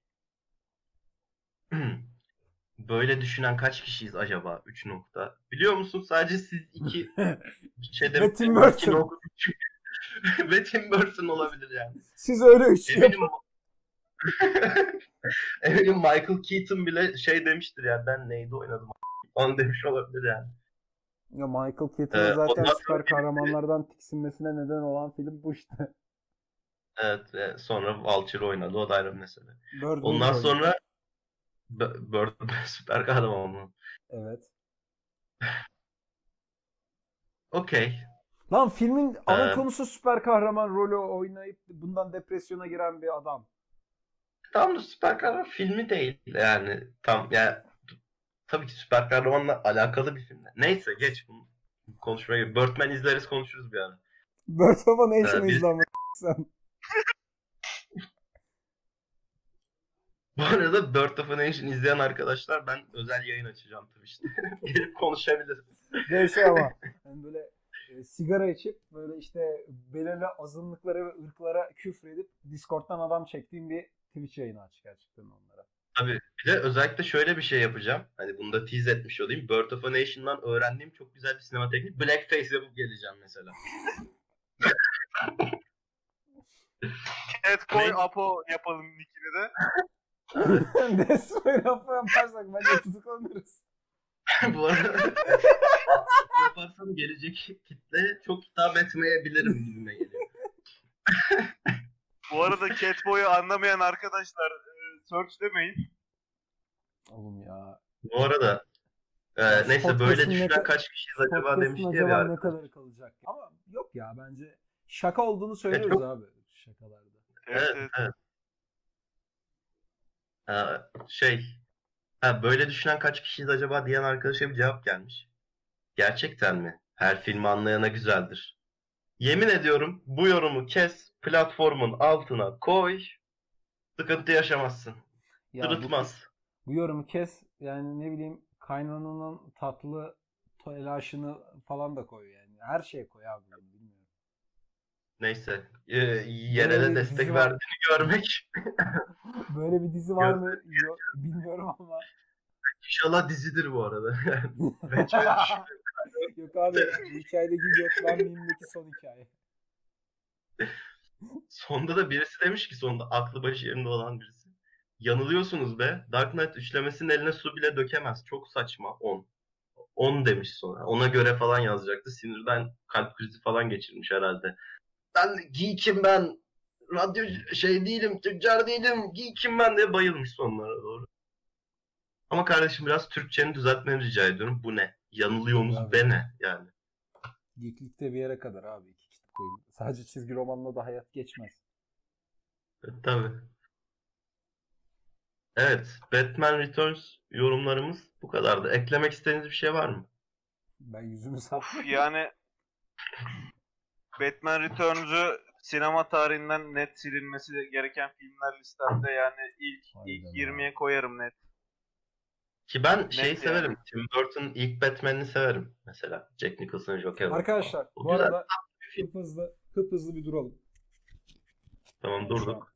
Speaker 2: Böyle düşünen kaç kişiyiz acaba? 3 nokta. Biliyor musun sadece siz iki şeyde
Speaker 1: Ve Tim Burton.
Speaker 2: Tim Burton olabilir yani.
Speaker 1: Siz öyle üç
Speaker 2: Eminim,
Speaker 1: yapın.
Speaker 2: eminim Michael Keaton bile şey demiştir yani ben neydi oynadım onu demiş olabilir yani.
Speaker 1: Ya Michael Keaton'ın
Speaker 2: Ee,
Speaker 1: zaten süper kahramanlardan tiksinmesine neden olan film bu işte.
Speaker 2: Evet ve sonra Vulture oynadı o da ayrı bir mesele.
Speaker 1: Birdman
Speaker 2: Ondan
Speaker 1: oynadı.
Speaker 2: sonra B- Bird süper kahraman mı?
Speaker 1: Evet.
Speaker 2: Okey.
Speaker 1: Lan filmin ana
Speaker 2: Ee,
Speaker 1: konusu süper kahraman rolü oynayıp bundan depresyona giren bir adam.
Speaker 2: Tam da süper kahraman filmi değil yani tam yani tabii ki süper kahramanla alakalı bir film. Neyse geç bunu konuşmaya. Birdman izleriz konuşuruz bir ara.
Speaker 1: Bird of a Nation
Speaker 2: Ee, bir-
Speaker 1: izlemek sen.
Speaker 2: Bu arada Bird of a Nation izleyen arkadaşlar ben özel yayın açacağım Twitch'te. Gelip konuşabiliriz.
Speaker 1: Şey ama. Yani böyle e, sigara içip böyle işte belirli azınlıklara ve ırklara küfredip Discord'dan adam çektiğim bir Twitch yayını aç gerçekten onlara.
Speaker 2: Tabii. Bir de özellikle şöyle bir şey yapacağım. Hani bunu da tease etmiş olayım. Bird of a Nation'dan öğrendiğim çok güzel bir sinema tekniği. Blackface yapıp geleceğim mesela.
Speaker 3: Catboy
Speaker 2: Ne?
Speaker 3: Apo yapalım nickini de.
Speaker 1: Destroy lafı yaparsak bence tutuklanırız.
Speaker 2: Bu arada yaparsam gelecek kitle çok hitap etmeyebilirim gibime geliyor.
Speaker 3: Bu arada Catboy'u anlamayan arkadaşlar e, search demeyin.
Speaker 1: Oğlum ya.
Speaker 2: Bu arada e, neyse böyle
Speaker 1: ne
Speaker 2: düşünen
Speaker 1: ka-
Speaker 2: kaç kişiyiz acaba demişti ya bir
Speaker 1: acaba ne
Speaker 2: arkadaş.
Speaker 1: kadar kalacak? Ama yok ya bence şaka olduğunu söylüyoruz
Speaker 2: çok-
Speaker 1: abi şakalarda.
Speaker 3: Evet,
Speaker 2: Evet,
Speaker 3: evet.
Speaker 2: Ee, şey, ha, böyle düşünen kaç kişiyiz acaba diyen arkadaşa bir cevap gelmiş. Gerçekten mi? Her filmi anlayana güzeldir. Yemin ediyorum bu yorumu kes, platformun altına koy, sıkıntı yaşamazsın.
Speaker 1: Ya bu,
Speaker 2: Sırıtmaz.
Speaker 1: bu yorumu kes yani ne bileyim kaynananın tatlı telaşını falan da koy yani. Her şeye koy abi.
Speaker 2: Neyse, e, yerele
Speaker 1: Böyle bir
Speaker 2: destek
Speaker 1: dizi var.
Speaker 2: verdiğini görmek.
Speaker 1: Böyle bir dizi var mı? Yok, bilmiyorum ama.
Speaker 2: İnşallah dizidir bu arada. Ben düşünüyorum.
Speaker 1: Yok abi bu hikayedeki gökmen mimdeki son hikaye.
Speaker 2: Sonda da birisi demiş ki sonunda aklı başı yerinde olan birisi. Yanılıyorsunuz be. Dark Knight üçlemesinin eline su bile dökemez. Çok saçma. 10. 10 demiş sonra. Ona göre falan yazacaktı. Sinirden kalp krizi falan geçirmiş herhalde. Ben geekim ben. Radyo şey değilim, tüccar değilim, geekim ben diye bayılmış sonlara doğru. Ama kardeşim biraz Türkçeni düzeltmeni rica ediyorum. Bu ne? Yanılıyorsunuz
Speaker 1: Abi.
Speaker 2: be ne? Yani.
Speaker 1: Geeklikte bir yere kadar abi. iki kitap koyayım. Sadece çizgi romanla da hayat geçmez.
Speaker 2: E, Tabii. Evet, Batman Returns yorumlarımız bu kadardı. Eklemek istediğiniz bir şey var mı?
Speaker 1: Ben yüzümü sattım.
Speaker 3: yani Batman Returns'ü sinema tarihinden net silinmesi gereken filmler listemde yani ilk ilk
Speaker 1: Harbiden
Speaker 3: 20'ye koyarım net.
Speaker 2: Ki ben
Speaker 3: Net
Speaker 2: şeyi
Speaker 3: yani.
Speaker 2: severim. Tim Burton'ın ilk Batman'ini severim. Mesela Jack Nicholson, Joker.
Speaker 1: Arkadaşlar
Speaker 2: O
Speaker 1: bu
Speaker 2: güzel.
Speaker 1: arada hıp hızlı, hıp hızlı bir duralım.
Speaker 2: Tamam durduk.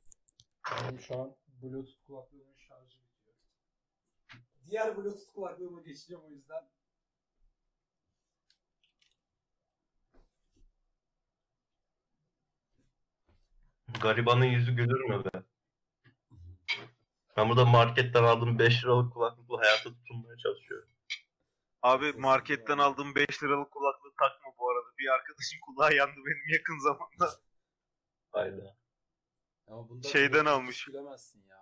Speaker 1: Benim şu an Bluetooth kulaklığımın şarjı bitiyor. Diğer Bluetooth kulaklığıma geçeceğim o yüzden.
Speaker 2: Garibanın yüzü gülür mü be? Ben burada marketten aldığım 5 liralık kulaklıkla hayata tutunmaya çalışıyorum.
Speaker 3: Abi marketten aldığım 5 liralık kulaklığı takma bu arada. Bir arkadaşın kulağı yandı benim yakın zamanda.
Speaker 2: Hayda.
Speaker 4: Ama bunda
Speaker 3: Şeyden almış.
Speaker 4: Bilemezsin ya.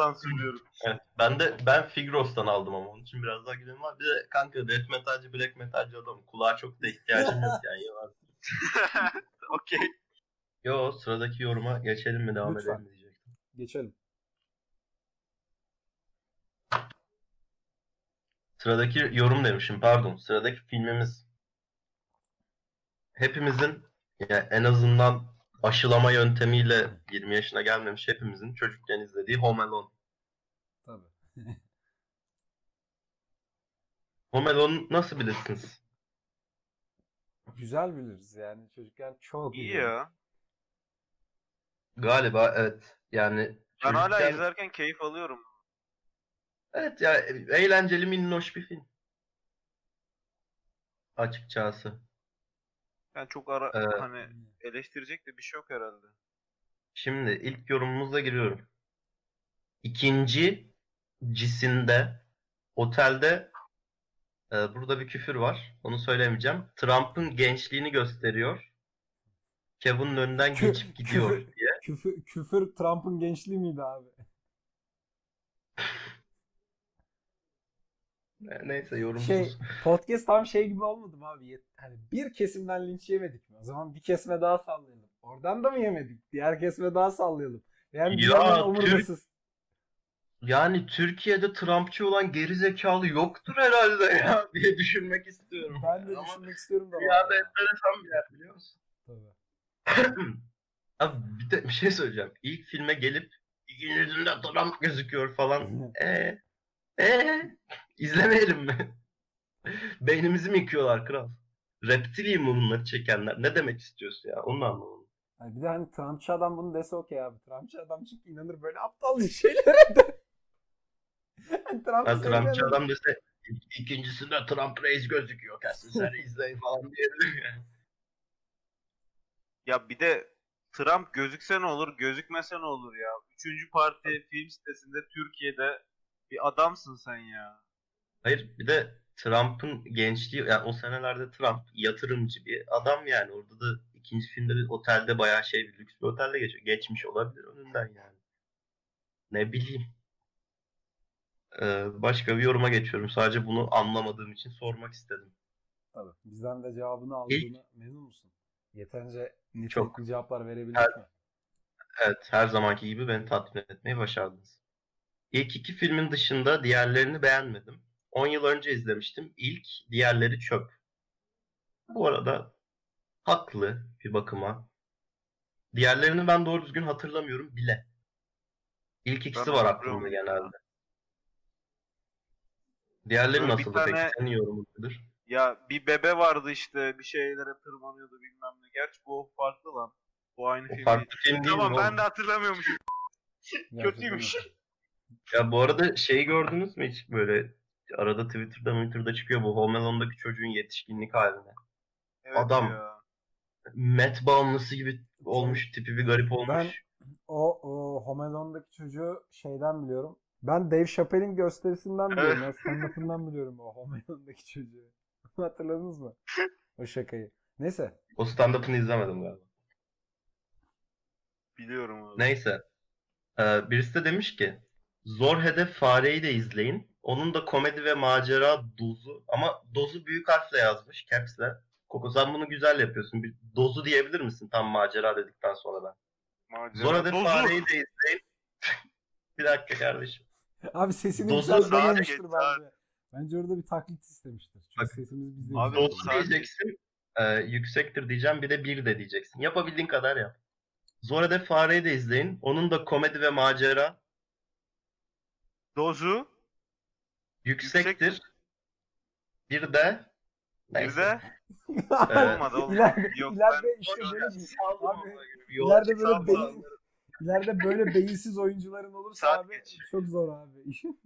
Speaker 3: Sansürlüyorum.
Speaker 2: Evet. Ben de ben Figros'tan aldım ama onun için biraz daha güvenim var. Bir de kanka death metalci, black metalci adam. Kulağa çok da ihtiyacım yok yani. Yalan.
Speaker 3: Okey.
Speaker 2: Yo sıradaki yoruma geçelim mi devam
Speaker 1: Lütfen.
Speaker 2: edelim diyecektim.
Speaker 1: Geçelim.
Speaker 2: Sıradaki yorum demişim pardon. Sıradaki filmimiz hepimizin yani en azından aşılama yöntemiyle 20 yaşına gelmemiş hepimizin çocukken izlediği Home Alone.
Speaker 4: Tabii.
Speaker 2: Home Alone'u nasıl bilirsiniz?
Speaker 1: Güzel biliriz yani çocukken çok
Speaker 3: İyi
Speaker 1: iyi.
Speaker 3: ya.
Speaker 2: Galiba evet. Yani
Speaker 3: Ben hala
Speaker 2: çocukken-
Speaker 3: izlerken keyif alıyorum.
Speaker 2: Evet ya eğlenceli minnoş bir film. Açıkçası.
Speaker 3: Ben çok ara
Speaker 2: Ee,
Speaker 3: hani eleştirecek de bir şey yok herhalde.
Speaker 2: Şimdi ilk yorumumuza giriyorum. İkinci cisinde otelde e, burada bir küfür var. Onu söylemeyeceğim. Trump'ın gençliğini gösteriyor. Kevin'in önünden
Speaker 1: Kü-
Speaker 2: geçip gidiyor
Speaker 1: küfür-
Speaker 2: diye.
Speaker 1: Küfür, küfür Trump'ın gençliği miydi abi?
Speaker 2: Neyse yorumsuz.
Speaker 1: Şey podcast tam şey gibi olmadı mı abi? Hani bir kesimden linç yemedik mi? O zaman bir kesme daha sallayalım. Oradan da mı yemedik? Diğer kesme daha sallayalım. Yani
Speaker 2: Ya,
Speaker 1: dünyanın
Speaker 2: Türk-
Speaker 1: omurgasız.
Speaker 2: Yani Türkiye'de Trumpçı olan geri zekalı yoktur herhalde ya diye düşünmek istiyorum.
Speaker 1: Ben de
Speaker 2: Ama
Speaker 1: düşünmek istiyorum da.
Speaker 2: Dünyada
Speaker 1: ya.
Speaker 2: enteresan bir yer biliyor musun?
Speaker 1: Tabii.
Speaker 2: Abi bir, de bir şey söyleyeceğim. İlk filme gelip yüzünde Trump gözüküyor falan. Eee? Eee? İzlemeyelim mi? Beynimizi mi yıkıyorlar kral? Reptiliyim mi bunları çekenler? Ne demek istiyorsun ya? Onu anlamadım.
Speaker 1: Yani bir de hani Trumpçı adam bunu dese okey abi. Trumpçı adam çünkü inanır böyle aptal şeylere de. Trump'ı
Speaker 2: Ben Trumpçı adam dese "İk- ikincisinde Trump reis gözüküyor kesin sen izleyin falan diyebilir yani.
Speaker 3: Ya bir de Trump gözükse ne olur, gözükmese ne olur ya. Üçüncü parti film sitesinde Türkiye'de bir adamsın sen ya.
Speaker 2: Hayır bir de Trump'ın gençliği yani o senelerde Trump yatırımcı bir adam yani orada da ikinci filmde bir otelde bayağı şey bir lüks bir otelde geçiyor. Geçmiş olabilir önünden yani. Ne bileyim. Ee, başka bir yoruma geçiyorum. Sadece bunu anlamadığım için sormak istedim.
Speaker 1: Tabii. Bizden de cevabını aldığını memnun musun? Yeterince nitelikli
Speaker 2: Çok.
Speaker 1: cevaplar verebildik
Speaker 2: Her-
Speaker 1: mi?
Speaker 2: Evet her zamanki gibi beni tatmin etmeyi başardınız. İlk iki filmin dışında diğerlerini beğenmedim. 10 yıl önce izlemiştim. İlk, diğerleri çöp. Bu arada haklı bir bakıma. Diğerlerini ben doğru düzgün hatırlamıyorum bile. İlk ikisi
Speaker 3: Ben
Speaker 2: var aklımda genelde. Diğerleri
Speaker 3: Böyle
Speaker 2: nasıldı peki?
Speaker 3: tane-
Speaker 2: Senin yorumun nedir?
Speaker 3: Ya bir bebe vardı işte bir şeylere tırmanıyordu bilmem ne. Gerçi bu farklı lan. Bu aynı
Speaker 2: O
Speaker 3: film
Speaker 2: farklı
Speaker 3: değil.
Speaker 2: film değil
Speaker 3: Tamam
Speaker 2: mi
Speaker 3: ben de hatırlamıyormuşum. Kötüymüş.
Speaker 2: Ya bu arada şeyi gördünüz mü hiç böyle arada Twitter'da Twitter'da çıkıyor bu Home Alone'daki çocuğun yetişkinlik haline.
Speaker 3: Evet
Speaker 2: Adam.
Speaker 3: ya.
Speaker 2: Met bağımlısı gibi olmuş tipi bir garip olmuş.
Speaker 1: Ben o, o Home Alone'daki çocuğu şeyden biliyorum. Ben Dave Chappelle'in gösterisinden biliyorum. ya. Stand-up'ından biliyorum o Home Alone'daki çocuğu. Hatırladınız mı? O şakayı. Neyse.
Speaker 2: O stand-up'ını izlemedim galiba.
Speaker 3: Biliyorum abi.
Speaker 2: Neyse. Ee, birisi de demiş ki Zor Hedef Fare'yi de izleyin. Onun da komedi ve macera dozu ama dozu büyük harfle yazmış caps'le. Koko sen bunu güzel yapıyorsun. Bir dozu diyebilir misin tam macera dedikten sonra ben?
Speaker 3: Macera.
Speaker 2: Zor Hedef
Speaker 3: Dozu.
Speaker 2: Fare'yi de izleyin. bir dakika kardeşim.
Speaker 1: Abi sesini
Speaker 2: Dozu
Speaker 1: güzel
Speaker 3: sadece-
Speaker 1: bence. Bence orada bir taklit istemiştir. Çünkü
Speaker 2: Bak,
Speaker 1: sesimiz bizde
Speaker 3: abi.
Speaker 2: Dozu
Speaker 3: sadece-
Speaker 2: diyeceksin. e, yüksektir diyeceğim. Bir de bir de diyeceksin. Yapabildiğin kadar yap. Zor Hedef Fare'yi de izleyin. Onun da komedi ve macera
Speaker 3: Dozu.
Speaker 2: yüksektir. Bir de
Speaker 3: Bir de olmadı olmadı.
Speaker 1: İleride,
Speaker 3: Yok
Speaker 1: ileride
Speaker 3: ben
Speaker 1: işte böyle abi, ileride böyle beyin, ileride böyle beyinsiz oyuncuların olursa
Speaker 3: Saat
Speaker 1: abi
Speaker 3: geç.
Speaker 1: çok zor abi. İşin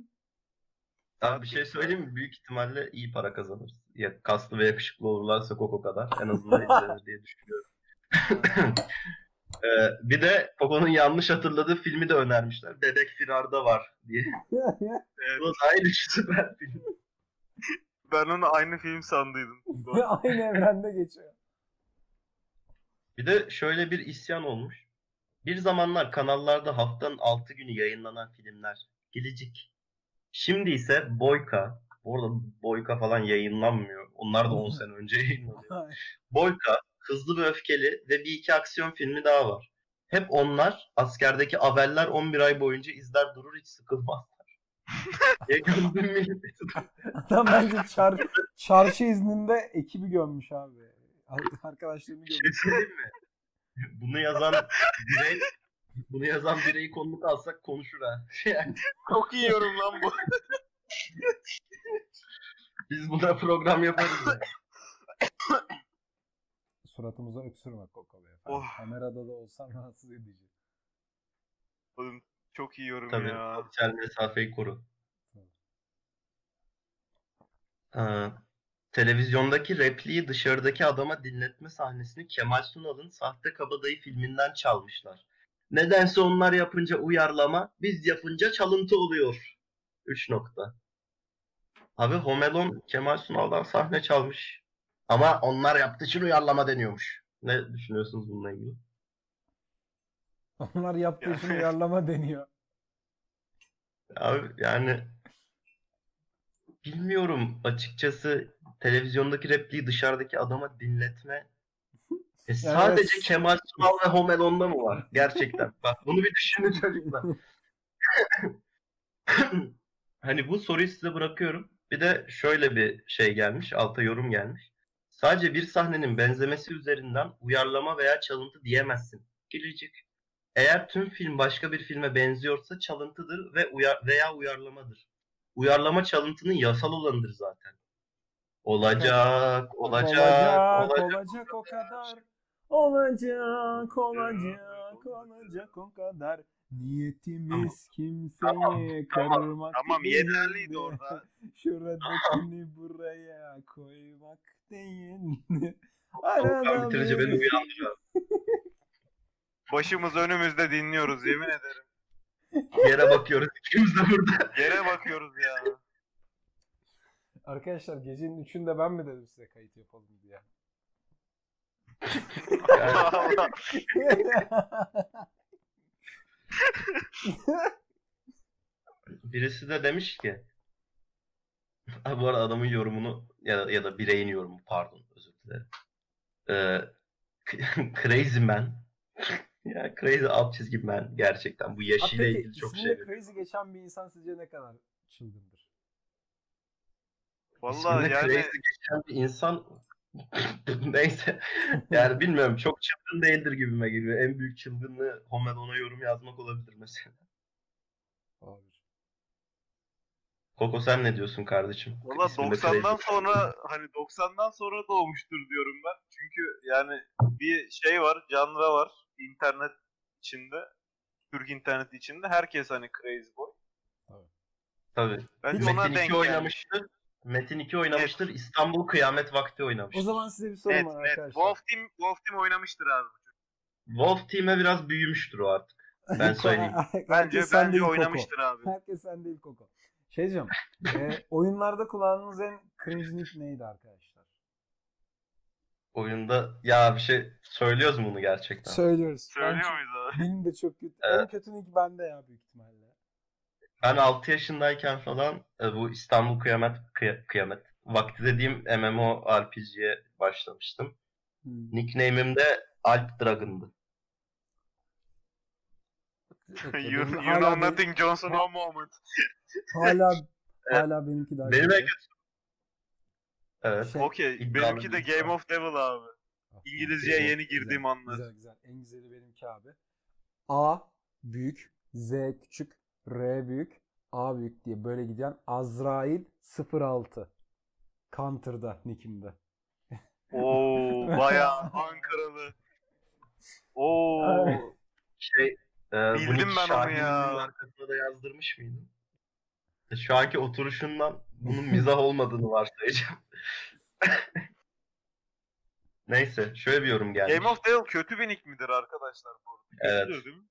Speaker 2: Abi bir şey söyleyeyim mi? Büyük ihtimalle iyi para kazanırız. Ya kaslı ve yakışıklı olurlarsa Koko kadar. En azından izlenir diye düşünüyorum. Ee, bir de Koko'nun yanlış hatırladığı filmi de önermişler. Bebek Firar'da var diye. Bu da aynı süper film.
Speaker 3: Ben onu aynı film sandıydım.
Speaker 1: Aynı evrende geçiyor.
Speaker 2: Bir de şöyle bir isyan olmuş. Bir zamanlar kanallarda haftanın 6 günü yayınlanan filmler gelecek. Şimdi ise Boyka, bu arada Boyka falan yayınlanmıyor. Onlar da 10 sene önce yayınlanıyor. Boyka, Hızlı ve Öfkeli ve bir iki aksiyon filmi daha var. Hep onlar askerdeki abeller 11 ay boyunca izler durur hiç sıkılmazlar. Ya milleti.
Speaker 1: Adam bence çar, çarşı izninde ekibi gömmüş abi. Ar- Arkadaşlarını
Speaker 2: şey
Speaker 1: gömmüş.
Speaker 2: söyleyeyim mi? Bunu yazan birey bunu yazan bireyi konuk alsak konuşur ha. Yani
Speaker 3: Çok iyi yorum lan bu.
Speaker 2: biz buna program yaparız. ya.
Speaker 1: Suratımıza öksürme Koko beyefendi.
Speaker 3: Oh.
Speaker 1: Kamerada da olsan rahatsız edici.
Speaker 3: Oğlum çok iyi yorum
Speaker 2: Tabii
Speaker 3: ya.
Speaker 2: sosyal mesafeyi koru. Ha, televizyondaki repliği dışarıdaki adama dinletme sahnesini Kemal Sunal'ın Sahte Kabadayı filminden çalmışlar. Nedense onlar yapınca uyarlama, biz yapınca çalıntı oluyor. 3 nokta. Abi Home Alone Kemal Sunal'dan sahne çalmış. Ama onlar yaptığı için uyarlama deniyormuş. Ne düşünüyorsunuz bununla ilgili?
Speaker 1: Onlar yaptığı için uyarlama deniyor.
Speaker 2: Abi yani bilmiyorum açıkçası televizyondaki repliği dışarıdaki adama dinletme. E, sadece
Speaker 1: evet.
Speaker 2: Kemal Sunal ve Home Alone'da mı var? Gerçekten. Bak bunu bir düşünün çocuklar. hani bu soruyu size bırakıyorum. Bir de şöyle bir şey gelmiş, alta yorum gelmiş. Sadece bir sahnenin benzemesi üzerinden uyarlama veya çalıntı diyemezsin. Gelecek. Eğer tüm film başka bir filme benziyorsa çalıntıdır ve uyar veya uyarlamadır. Uyarlama çalıntının yasal olanıdır zaten. Olacak, olacak,
Speaker 1: olacak,
Speaker 2: olacak.
Speaker 1: olacak o kadar. Olacak, olacak, olacak o kadar. Niyetimiz kimseyi
Speaker 2: Tamam, tamam,
Speaker 1: kırmak
Speaker 3: Tamam
Speaker 1: değildi.
Speaker 3: yeterliydi orada.
Speaker 1: Şuradakini buraya koymak değil.
Speaker 2: Volkan bitirince beni uyandır abi.
Speaker 3: Başımız önümüzde dinliyoruz yemin ederim.
Speaker 2: Yere bakıyoruz ikimiz de burada.
Speaker 3: Yere bakıyoruz ya.
Speaker 1: Arkadaşlar gecenin üçünde ben mi dedim size kayıt yapalım diye.
Speaker 2: Birisi de demiş ki Ha, bu arada adamın yorumunu ya da, ya da bireyin yorumu pardon özür dilerim. Ee, Crazy Man. ya Crazy alt çizgi man gerçekten. Bu yaşıyla
Speaker 1: peki
Speaker 2: ilgili çok şey.
Speaker 1: crazy geçen bir insan sizce ne kadar çılgındır?
Speaker 3: Vallahi
Speaker 2: İsminde
Speaker 3: yani
Speaker 2: Crazy geçen bir insan neyse yani bilmiyorum çok çılgın değildir gibime geliyor. En büyük çılgınlığı Home Alone'a yorum yazmak olabilir mesela.
Speaker 1: Abi.
Speaker 2: Koko sen ne diyorsun kardeşim?
Speaker 3: Valla
Speaker 2: İsminde
Speaker 3: 90'dan
Speaker 2: Crazy.
Speaker 3: sonra hani 90'dan sonra doğmuştur diyorum ben. Çünkü yani bir şey var, canra var internet içinde. Türk internet içinde. Herkes hani crazy boy.
Speaker 2: Tabii.
Speaker 3: Bence ona
Speaker 2: Metin
Speaker 3: denk
Speaker 2: 2
Speaker 3: gelmiş.
Speaker 2: oynamıştır. Metin 2 oynamıştır. İstanbul Kıyamet Vakti oynamıştır.
Speaker 1: O zaman size bir sorum
Speaker 3: Net,
Speaker 1: var
Speaker 3: net.
Speaker 1: arkadaşlar.
Speaker 3: Wolf Team, Wolf Team oynamıştır abi.
Speaker 2: Wolf Team'e biraz büyümüştür o artık. Ben söyleyeyim.
Speaker 3: Bence
Speaker 1: sen
Speaker 3: bence
Speaker 1: Koko.
Speaker 3: oynamıştır abi.
Speaker 1: Herkes sen değil Koko. Şey diyeceğim. e, oyunlarda kullandığınız en cringe nick neydi arkadaşlar?
Speaker 2: Oyunda ya bir şey söylüyoruz mu bunu gerçekten?
Speaker 1: Söylüyoruz.
Speaker 3: Söylüyor muyuz abi?
Speaker 1: Benim de çok kötü.
Speaker 2: Evet.
Speaker 1: En kötü nick bende ya büyük ihtimalle.
Speaker 2: Ben 6 yaşındayken falan e, bu İstanbul Kıyamet Kıya- Kıyamet Vakti dediğim MMORPG'ye başlamıştım.
Speaker 1: Hmm.
Speaker 2: Nickname'im de Alp Dragon'dı.
Speaker 3: You, you know
Speaker 1: benim-
Speaker 3: nothing Johnson o moment.
Speaker 1: Hala hala benimki daha
Speaker 2: Benim
Speaker 1: kötü.
Speaker 2: Evet.
Speaker 1: Şey-
Speaker 3: Okey. Benimki de Game of Devil abi. İngilizceye
Speaker 1: güzel,
Speaker 3: yeni girdiğim
Speaker 1: güzel,
Speaker 3: anlar.
Speaker 1: Güzel güzel. En güzeli benimki abi. A büyük, Z küçük, R büyük, A büyük diye böyle giden Azrail 06. Counter'da nickimde.
Speaker 3: Oo bayağı Ankaralı. Oo.
Speaker 2: Şey, e, bu
Speaker 3: Bildim ben onu ya.
Speaker 2: arkasına da yazdırmış mıydın? E, Şu anki oturuşundan bunun mizah olmadığını varsayacağım. Neyse şöyle bir yorum gelmiş.
Speaker 3: Game of Devil kötü bir nick midir arkadaşlar bu arada?
Speaker 2: Evet.
Speaker 3: Biliyor değil mi?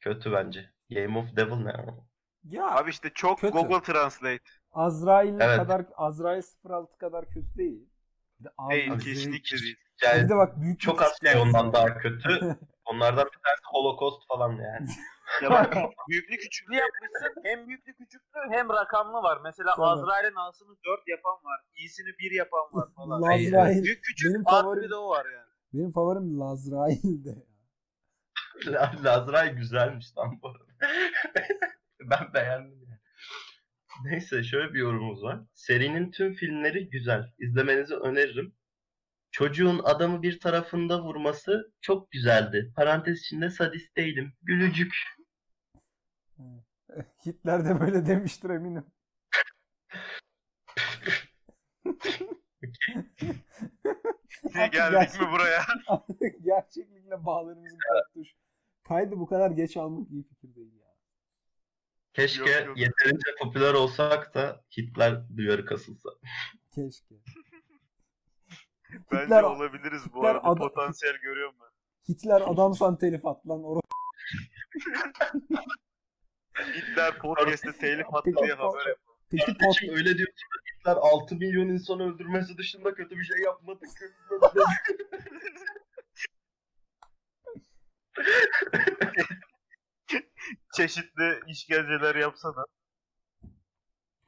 Speaker 2: Kötü bence. Game of Devil ne? ama?
Speaker 1: Ya
Speaker 3: Abi işte çok
Speaker 1: Kötü.
Speaker 3: Google Translate.
Speaker 1: Azrail
Speaker 2: Evet.
Speaker 1: kadar Azrail 06 kadar kötü değil. Bir de
Speaker 3: Değil
Speaker 1: Azrail-
Speaker 3: kesinlikle değil.
Speaker 1: Bir
Speaker 2: Yani
Speaker 1: de bak büyük
Speaker 2: çok
Speaker 1: bir
Speaker 2: az şey ondan daha kötü. Onlardan bir tanesi Holocaust falan yani.
Speaker 3: Ya bak büyüklü küçüklü yapmışsın. Hem büyüklü küçüklü hem rakamlı var. Mesela
Speaker 1: Tabii.
Speaker 3: Azrail'in A'sını 4 yapan var. İ'sini 1 yapan var falan.
Speaker 1: Lazrail.
Speaker 3: Büyük küçük
Speaker 1: Benim favorim-
Speaker 3: bir de o var yani.
Speaker 1: Benim favorim Lazrail'de.
Speaker 2: La- Lazray güzelmiş lan bu arada. ben beğendim yani. Neyse şöyle bir yorumumuz var. Serinin tüm filmleri güzel. İzlemenizi öneririm. Çocuğun adamı bir tarafında vurması çok güzeldi. Parantez içinde sadist değilim. Gülücük.
Speaker 1: Hitler de böyle demiştir eminim. Artık
Speaker 3: Geldik mi buraya?
Speaker 1: Gerçeklikle bağlarımızın koptuş. Kaydı bu kadar geç almak iyi fikir değil ya.
Speaker 2: Keşke
Speaker 3: Yok, yok.
Speaker 2: yeterince popüler olsak da Hitler duyarı kasılsa.
Speaker 1: Keşke.
Speaker 3: Bence
Speaker 1: Hitler-
Speaker 3: olabiliriz bu
Speaker 1: Hitler
Speaker 3: arada.
Speaker 1: adam-
Speaker 3: Potansiyel görüyorum ben.
Speaker 1: Hitler adamsan telif at lan. Or-
Speaker 3: Hitler podcast'te telif attı diye haber yap.
Speaker 1: Peki pot
Speaker 2: Kardeşim öyle diyorsun da Hitler 6 milyon insanı öldürmesi dışında kötü bir şey yapmadı.
Speaker 3: Çeşitli işkenceler yapsa da.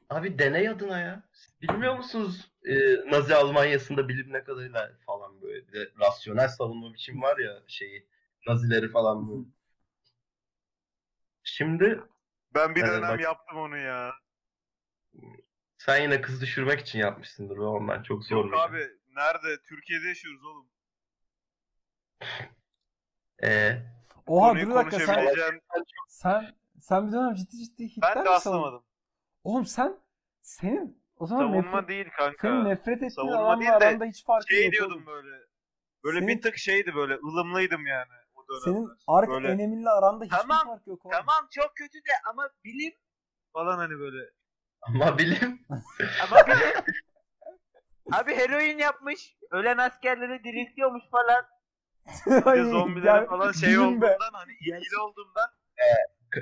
Speaker 2: Abi deney adına ya. Siz Bilmiyor musunuz e, Nazi Almanya'sında bilimine kadarıyla falan böyle bir de rasyonel savunma biçimi var ya şeyi Nazileri falan böyle. Şimdi
Speaker 3: Ben bir dönem
Speaker 2: bak-
Speaker 3: yaptım onu ya.
Speaker 2: sen yine kız düşürmek için yapmışsındır ve ondan çok zor.
Speaker 3: Yok abi nerede? Türkiye'de yaşıyoruz oğlum.
Speaker 2: Ee,
Speaker 1: Oha
Speaker 3: Konuyu
Speaker 1: dur bir dakika sen, sen sen bir dönem ciddi ciddi Hitler
Speaker 3: Ben de
Speaker 1: mi savun-
Speaker 3: aslamadım.
Speaker 1: Oğlum sen senin o zaman
Speaker 3: Savunma
Speaker 1: nefret,
Speaker 3: değil kanka.
Speaker 1: senin nefret ettiğin
Speaker 3: Savunma
Speaker 1: adamla
Speaker 3: değil de
Speaker 1: aranda hiç farkı
Speaker 3: şey
Speaker 1: yok
Speaker 3: diyordum
Speaker 1: oğlum.
Speaker 3: böyle. Böyle
Speaker 1: Senin-
Speaker 3: bir tık şeydi böyle ılımlıydım yani o dönemler.
Speaker 1: Senin ark
Speaker 3: böyle,
Speaker 1: eneminle aranda hiçbir
Speaker 3: Tamam,
Speaker 1: fark yok oğlum.
Speaker 3: Tamam çok kötü de ama bilim falan hani böyle.
Speaker 2: ama bilim
Speaker 3: Ama bilim. Abi heroin yapmış. Ölen askerleri diriltiyormuş falan. De zombilere
Speaker 1: gel-
Speaker 3: falan şey
Speaker 1: bilim be.
Speaker 3: olduğundan hani ilgili.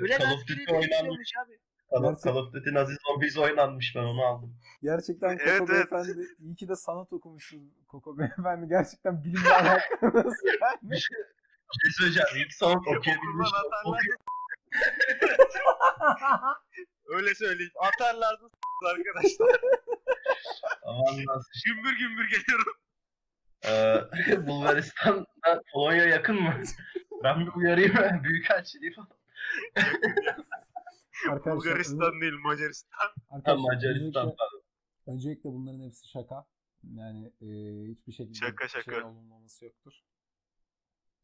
Speaker 3: Ölen
Speaker 2: of
Speaker 3: askeri
Speaker 2: Duty oynanmış.
Speaker 3: diriltiyormuş abi.
Speaker 2: Call of,
Speaker 1: Gerçek-
Speaker 2: Call of Duty Nazi Zombies oynanmış ben onu aldım.
Speaker 1: Gerçekten Koko
Speaker 3: Evet, evet.
Speaker 1: Beyefendi iyi ki de sanat okumuşsun Koko Beyefendi. Gerçekten bilimle alakalı.
Speaker 2: Bir şey, bir şey söyleyeceğim. İlk son okuyabilmiş.
Speaker 3: Öyle söyleyeyim. Atarlardı arkadaşlar.
Speaker 2: Aman nasıl
Speaker 3: gümbür gümbür geliyorum.
Speaker 2: Ee, Bulgaristan'da Polonya yakın mı? Ben bir uyarayım mı? Büyükelçiliği falan.
Speaker 1: Arkadaşlar,
Speaker 3: Bulgaristan değil Macaristan.
Speaker 1: Arkadaşlar
Speaker 2: Macaristan
Speaker 1: öncelikle, öncelikle bunların hepsi şaka. Yani e, hiçbir şekilde
Speaker 3: Şaka,
Speaker 1: şey
Speaker 3: şaka.
Speaker 1: olmaması yoktur.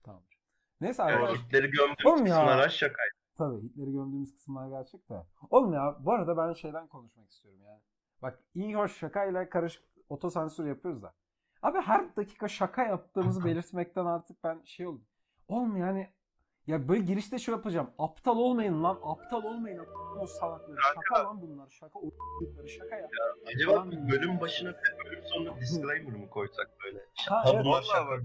Speaker 1: Tamamdır. Neyse arkadaşlar.
Speaker 2: Hitler'i gömdüğümüz
Speaker 1: Oğlum ya.
Speaker 2: kısımlar şakaydı.
Speaker 1: Tabii Hitler'i gömdüğümüz kısımlar gerçek de. Oğlum ya bu arada ben şeyden konuşmak istiyorum yani. Bak iyi hoş şakayla karışık otosansür yapıyoruz da. Abi her dakika şaka yaptığımızı belirtmekten artık ben şey oldum. Oğlum yani ya böyle girişte şey yapacağım. Aptal olmayın lan. Aptal olmayın. Aptal o salakları. Şaka lan bunlar. Şaka o şaka ya.
Speaker 2: Acaba bir bölüm başına bölüm sonuna disclaimer mı koysak böyle?
Speaker 1: Ha,
Speaker 2: Ha,
Speaker 1: evet.
Speaker 2: şaka.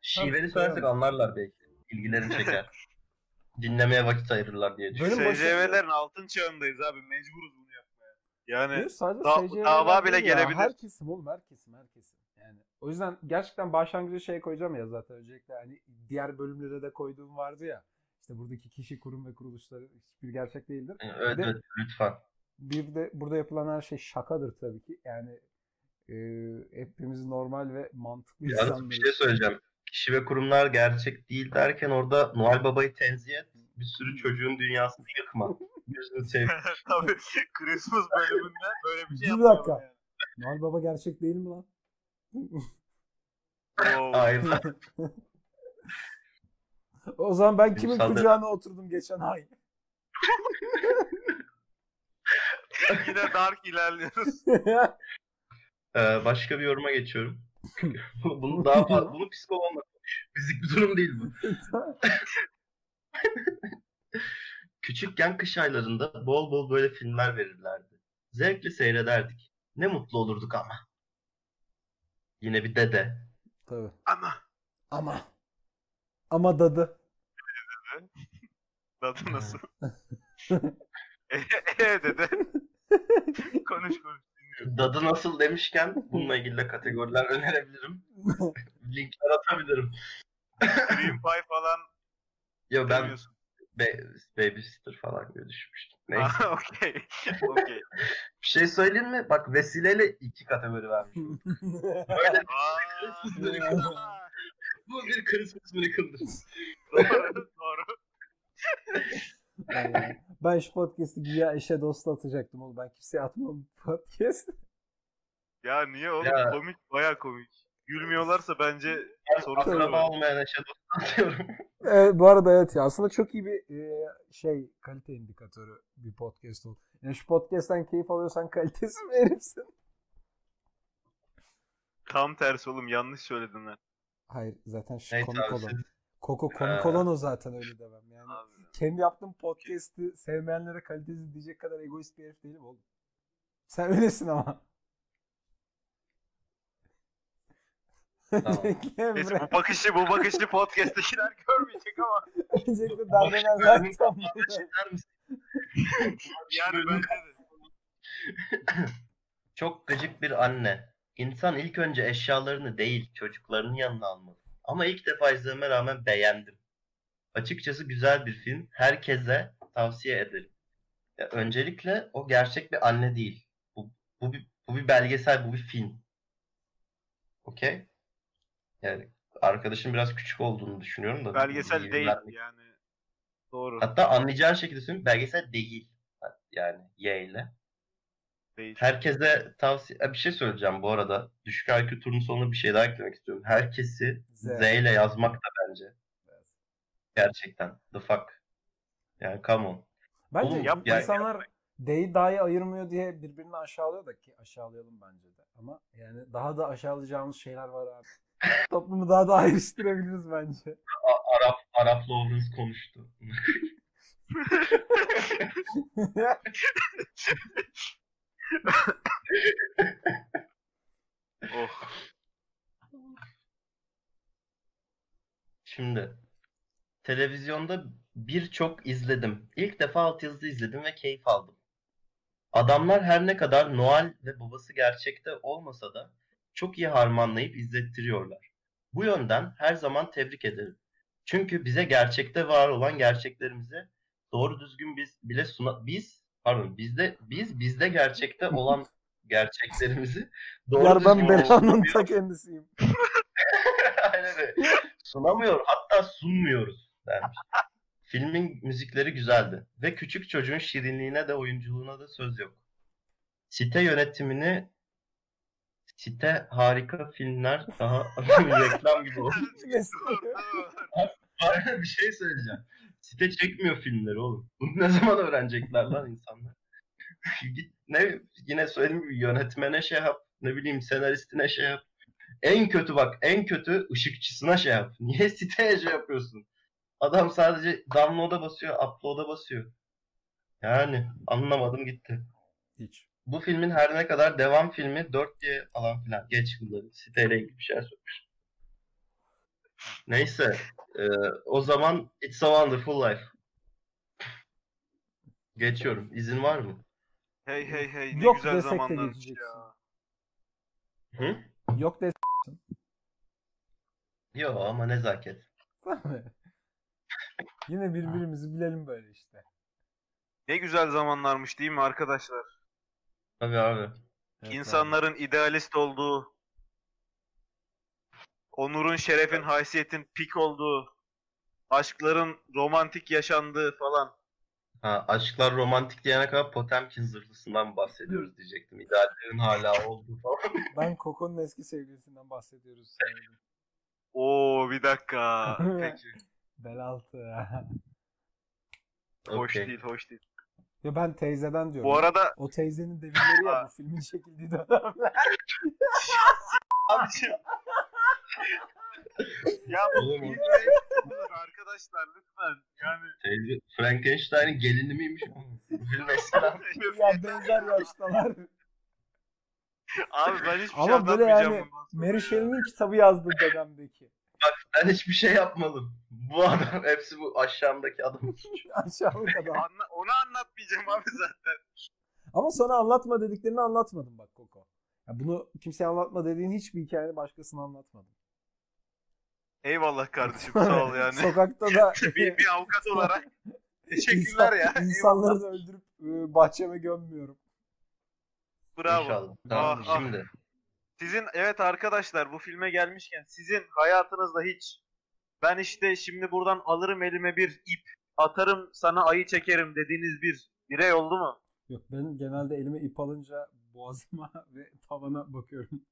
Speaker 2: Şiveli
Speaker 1: Tabii,
Speaker 2: söylersek anlarlar belki. İlgilerini çeker. Dinlemeye vakit ayırırlar diye düşünüyorum.
Speaker 1: Bölüm başı-
Speaker 3: SCV'lerin altın çağındayız abi. Mecburuz bunu yapmaya. Yani da- dava bile
Speaker 1: ya.
Speaker 3: gelebilir.
Speaker 1: Her kesim oğlum her kesim her kesim. Yani o yüzden gerçekten başlangıca şey koyacağım ya zaten öncelikle hani diğer bölümlere de koyduğum vardı ya. İşte buradaki kişi, kurum ve kuruluşları hiçbir gerçek değildir.
Speaker 2: Evet
Speaker 1: Bir de-
Speaker 2: evet lütfen.
Speaker 1: Bir de burada yapılan her şey şakadır tabii ki. Yani e, hepimiz normal ve mantıklı
Speaker 2: Yalnız bir
Speaker 1: insanlarız.
Speaker 2: şey söyleyeceğim. Kişi ve kurumlar gerçek değil derken orada Noel Baba'yı tenzih et. Bir sürü çocuğun dünyasını yıkma. Gözünü seveyim.
Speaker 3: tabii Christmas bölümünde böyle bir şey
Speaker 1: Bir
Speaker 3: yapmayalım
Speaker 1: dakika.
Speaker 3: yani.
Speaker 1: Noel Baba gerçek değil mi lan?
Speaker 2: Aynen.
Speaker 1: o zaman ben kimin
Speaker 2: Müsaade-
Speaker 1: kucağına oturdum geçen ay?
Speaker 3: Yine dark ilerliyoruz.
Speaker 2: Ee, başka bir yoruma geçiyorum. bunu daha fa- bunu psikologla konuş. Bizlik bir durum değil bu. Küçükken kış aylarında bol bol böyle filmler verirlerdi. Zevkle seyrederdik. Ne mutlu olurduk ama. Yine bir dede.
Speaker 4: Tabii.
Speaker 3: Ama
Speaker 4: Ama.
Speaker 1: Ama dadı.
Speaker 3: tadı nasıl? e, e dedi. konuş konuş. dinliyorum.
Speaker 2: Dadı nasıl demişken bununla ilgili de kategoriler önerebilirim. Linkler atabilirim.
Speaker 3: Green Pie falan
Speaker 2: Ya ben be, Babysitter falan gibi düşünmüştüm. Neyse.
Speaker 3: Okey. Okey.
Speaker 2: Bir şey söyleyeyim mi? Bak vesileyle iki kategori vermişim. Böyle bu bir Christmas miracle'dır.
Speaker 3: doğru doğru.
Speaker 1: Ee, ben şu podcast'i güya eşe dosta atacaktım oğlum. Ben kimseye atmam podcast.
Speaker 3: Ya niye oğlum
Speaker 2: Ya.
Speaker 3: komik baya komik. Gülmüyorlarsa bence sorun
Speaker 2: Akraba olmayan eşe dost atıyorum.
Speaker 1: Evet, bu arada evet ya aslında çok iyi bir e, şey kalite indikatörü bir podcast oldu. Yani şu podcast'ten keyif alıyorsan kalitesi mi herifsin?
Speaker 3: Tam tersi oğlum yanlış söyledin lan.
Speaker 1: Hayır zaten şu
Speaker 2: Neyse
Speaker 1: komik
Speaker 2: abi
Speaker 1: olan.
Speaker 2: siz
Speaker 1: Koko komik
Speaker 2: Ee.
Speaker 1: olan o zaten öyle demem yani.
Speaker 3: Abi.
Speaker 1: Kendi yaptığım podcast'i sevmeyenlere kalitesiz diyecek kadar egoist bir herif değilim oğlum. Sen öylesin ama.
Speaker 2: Tamam.
Speaker 3: Neyse bu bakışı bu bakışı podcast'tekiler görmeyecek ama
Speaker 1: Öncelikle Darbener zaten.
Speaker 2: Eder misin?
Speaker 3: yani de.
Speaker 2: Çok gıcık bir anne. İnsan ilk önce eşyalarını değil çocuklarını yanına almalı. Ama ilk defa izlememe rağmen beğendim. Açıkçası güzel bir film. Herkese tavsiye ederim. Ya öncelikle o gerçek bir anne değil. Bu, bu, bir, bu bir belgesel, bu bir film. Okey? Yani arkadaşım biraz küçük olduğunu düşünüyorum da.
Speaker 3: Belgesel değil
Speaker 2: vermek-
Speaker 3: yani. Doğru.
Speaker 2: Hatta anlayacağın şekilde söyleyeyim belgesel değil. Yani Y ile.
Speaker 3: Değil.
Speaker 2: Herkese tavsiye... Bir şey söyleyeceğim bu arada. Düşük IQ turunun sonuna bir şey daha eklemek istiyorum. Herkesi
Speaker 1: Z.
Speaker 2: Z, ile yazmak da bence. Gerçekten. The fuck. Yani come on.
Speaker 1: Bence
Speaker 2: Oğlum,
Speaker 1: yap,
Speaker 2: yani-
Speaker 1: insanlar D'yi dahi ayırmıyor diye birbirini aşağılıyor da ki aşağılayalım bence de. Ama yani daha da aşağılayacağımız şeyler var abi. Toplumu daha da ayrıştırabiliriz bence.
Speaker 2: A- Arap Arap Lawrence konuştu.
Speaker 3: Oh.
Speaker 2: Şimdi televizyonda birçok izledim. İlk defa altyazılı izledim ve keyif aldım. Adamlar her ne kadar Noel ve babası gerçekte olmasa da çok iyi harmanlayıp izlettiriyorlar. Bu yönden her zaman tebrik ederim. Çünkü bize gerçekte var olan gerçeklerimizi doğru düzgün biz bile suna biz pardon bizde biz bizde gerçekte olan gerçeklerimizi doğru
Speaker 1: Yar ben belanın ta kendisiyim.
Speaker 2: Aynen öyle. Sunamıyor hatta sunmuyoruz dermiş. Filmin müzikleri güzeldi ve küçük çocuğun şirinliğine de oyunculuğuna da söz yok. Site yönetimini site harika filmler daha reklam gibi oldu. Aynen bir şey söyleyeceğim. Site çekmiyor filmleri oğlum. Bunu ne zaman öğrenecekler lan insanlar? Git ne yine söylediğim gibi yönetmene şey yap. Ne bileyim senaristine şey yap. En kötü bak en kötü ışıkçısına şey yap. Niye siteye şey yapıyorsun? Adam sadece download'a basıyor, upload'a basıyor. Yani anlamadım gitti.
Speaker 1: Hiç.
Speaker 2: Bu filmin her ne kadar devam filmi 4 diye falan filan geç bunları siteyle ilgili bir şey söylemiş. Neyse e, o zaman It's a Wonderful Life. Geçiyorum. İzin var mı?
Speaker 3: Hey hey hey ne
Speaker 1: Yok
Speaker 3: güzel
Speaker 1: desek de
Speaker 3: zamanlarmış
Speaker 1: geçeceksin.
Speaker 3: ya.
Speaker 2: Hı?
Speaker 1: Yok de
Speaker 2: Yo ama nezaket.
Speaker 1: Yine birbirimizi bilelim böyle işte.
Speaker 3: Ne güzel zamanlarmış değil mi arkadaşlar?
Speaker 2: Tabii abi.
Speaker 1: Evet
Speaker 3: İnsanların idealist olduğu, onurun, şerefin, haysiyetin pik olduğu, aşkların romantik yaşandığı falan.
Speaker 2: Ha, aşklar romantik diyene kadar Potemkin zırhlısından bahsediyoruz diyecektim. İdeallerin hala olduğu falan.
Speaker 1: abi. Ben Coco'nun eski sevgilisinden bahsediyoruz.
Speaker 3: Oo bir dakika. Peki.
Speaker 1: Bel altı.
Speaker 3: Hoş
Speaker 2: Okey.
Speaker 3: değil, hoş değil.
Speaker 1: Ya ben teyzeden diyorum.
Speaker 3: Bu arada
Speaker 1: O teyzenin devirleri ya bu filmin çekildiği dönemler.
Speaker 3: ya bu ne- arkadaşlar lütfen yani
Speaker 2: Teyze Frankenstein'in gelini miymiş? Eskiden.
Speaker 1: ya benzer yaştalar.
Speaker 3: Abi ben hiçbir şey
Speaker 1: Ama böyle
Speaker 3: anlatmayacağım
Speaker 1: yani Mary. Shelley'nin kitabı yazdı dedemdeki.
Speaker 2: Ben hiçbir şey yapmadım. Bu adam hepsi bu aşağımdaki adamın suçu.
Speaker 1: Aşağılık adam.
Speaker 3: Anla- onu anlatmayacağım abi zaten.
Speaker 1: Ama sana anlatma dediklerini anlatmadım bak Koko. Ya bunu kimseye anlatma dediğin hiçbir hikayeni başkasına anlatmadım.
Speaker 3: Eyvallah kardeşim sağ ol yani.
Speaker 1: Sokakta da
Speaker 3: bir, bir avukat olarak teşekkürler ya.
Speaker 1: İnsan- insanları da öldürüp e, bahçeme gömmüyorum.
Speaker 3: Bravo.
Speaker 2: İnşallah. Tamam
Speaker 3: Ah, ah. Sizin evet arkadaşlar bu filme gelmişken sizin hayatınızda hiç ben işte şimdi buradan alırım elime bir ip atarım sana ayı çekerim dediğiniz bir birey oldu mu?
Speaker 1: Yok ben genelde elime ip alınca boğazıma ve tavana bakıyorum.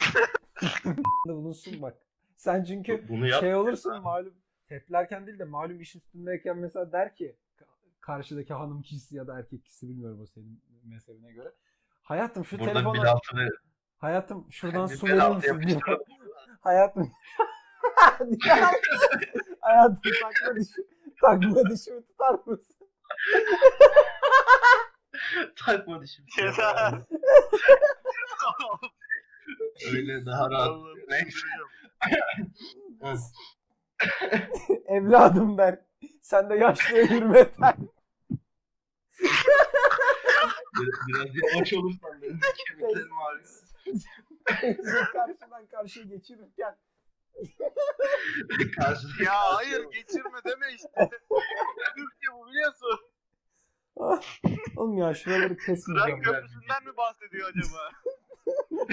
Speaker 1: bulunsun bak. Sen çünkü
Speaker 2: Bunu yap.
Speaker 1: şey olursun malum teplerken değil de malum iş üstündeyken mesela der ki ka- karşıdaki hanım kişisi ya da erkek kişisi bilmiyorum o senin mezhebine göre. Hayatım şu
Speaker 2: Burada
Speaker 1: telefonu
Speaker 2: bir altını
Speaker 1: hayatım şuradan
Speaker 2: bir
Speaker 1: su verir misin? hayatım hayatım takma dişi takma dişimi tutar mısın?
Speaker 2: takma dişim.
Speaker 3: Yeter.
Speaker 2: Öyle daha rahat.
Speaker 1: Evladım der. Sen de yaşlıya hürmet.
Speaker 2: Bir- Biraz yavaş olursan benim kemiklerim ağrıyor.
Speaker 1: Karşıdan karşıya geçirirken
Speaker 3: ya hayır geçirme deme işte. Türkçe bu biliyorsun.
Speaker 1: Oğlum ya şuraları kesmeyeceğim.
Speaker 3: köprüsünden mi bahsediyor acaba?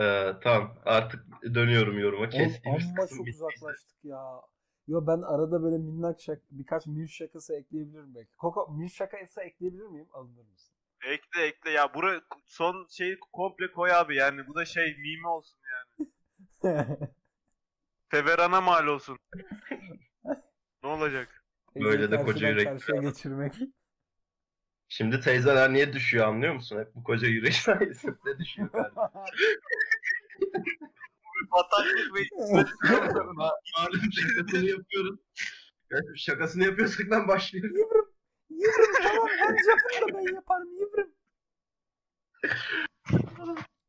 Speaker 2: Ee, tamam artık dönüyorum yoruma.
Speaker 1: Oğlum
Speaker 2: Kestiğimiz
Speaker 1: amma
Speaker 2: kısım
Speaker 1: çok
Speaker 2: bittiyse.
Speaker 1: uzaklaştık ya. Yo ben arada böyle minnak şak birkaç milf şakası ekleyebilirim belki. Koko milf şakası ekleyebilir miyim? Alınır mısın?
Speaker 3: Ekle ekle ya bura son şeyi komple koy abi yani bu da şey mimi olsun yani. Feveran'a mal olsun. ne olacak?
Speaker 2: Böyle de koca
Speaker 1: Karşıya
Speaker 2: adam.
Speaker 1: geçirmek.
Speaker 2: Şimdi teyzeler niye düşüyor anlıyor musun? Hep bu koca yürek sayesinde düşüyor.
Speaker 3: Bataklık ve
Speaker 2: Malum şakasını yapıyoruz. Yani şakasını yapıyorsak ben başlıyorum.
Speaker 1: Yıvrım. Yıvrım tamam hem da ben yaparım.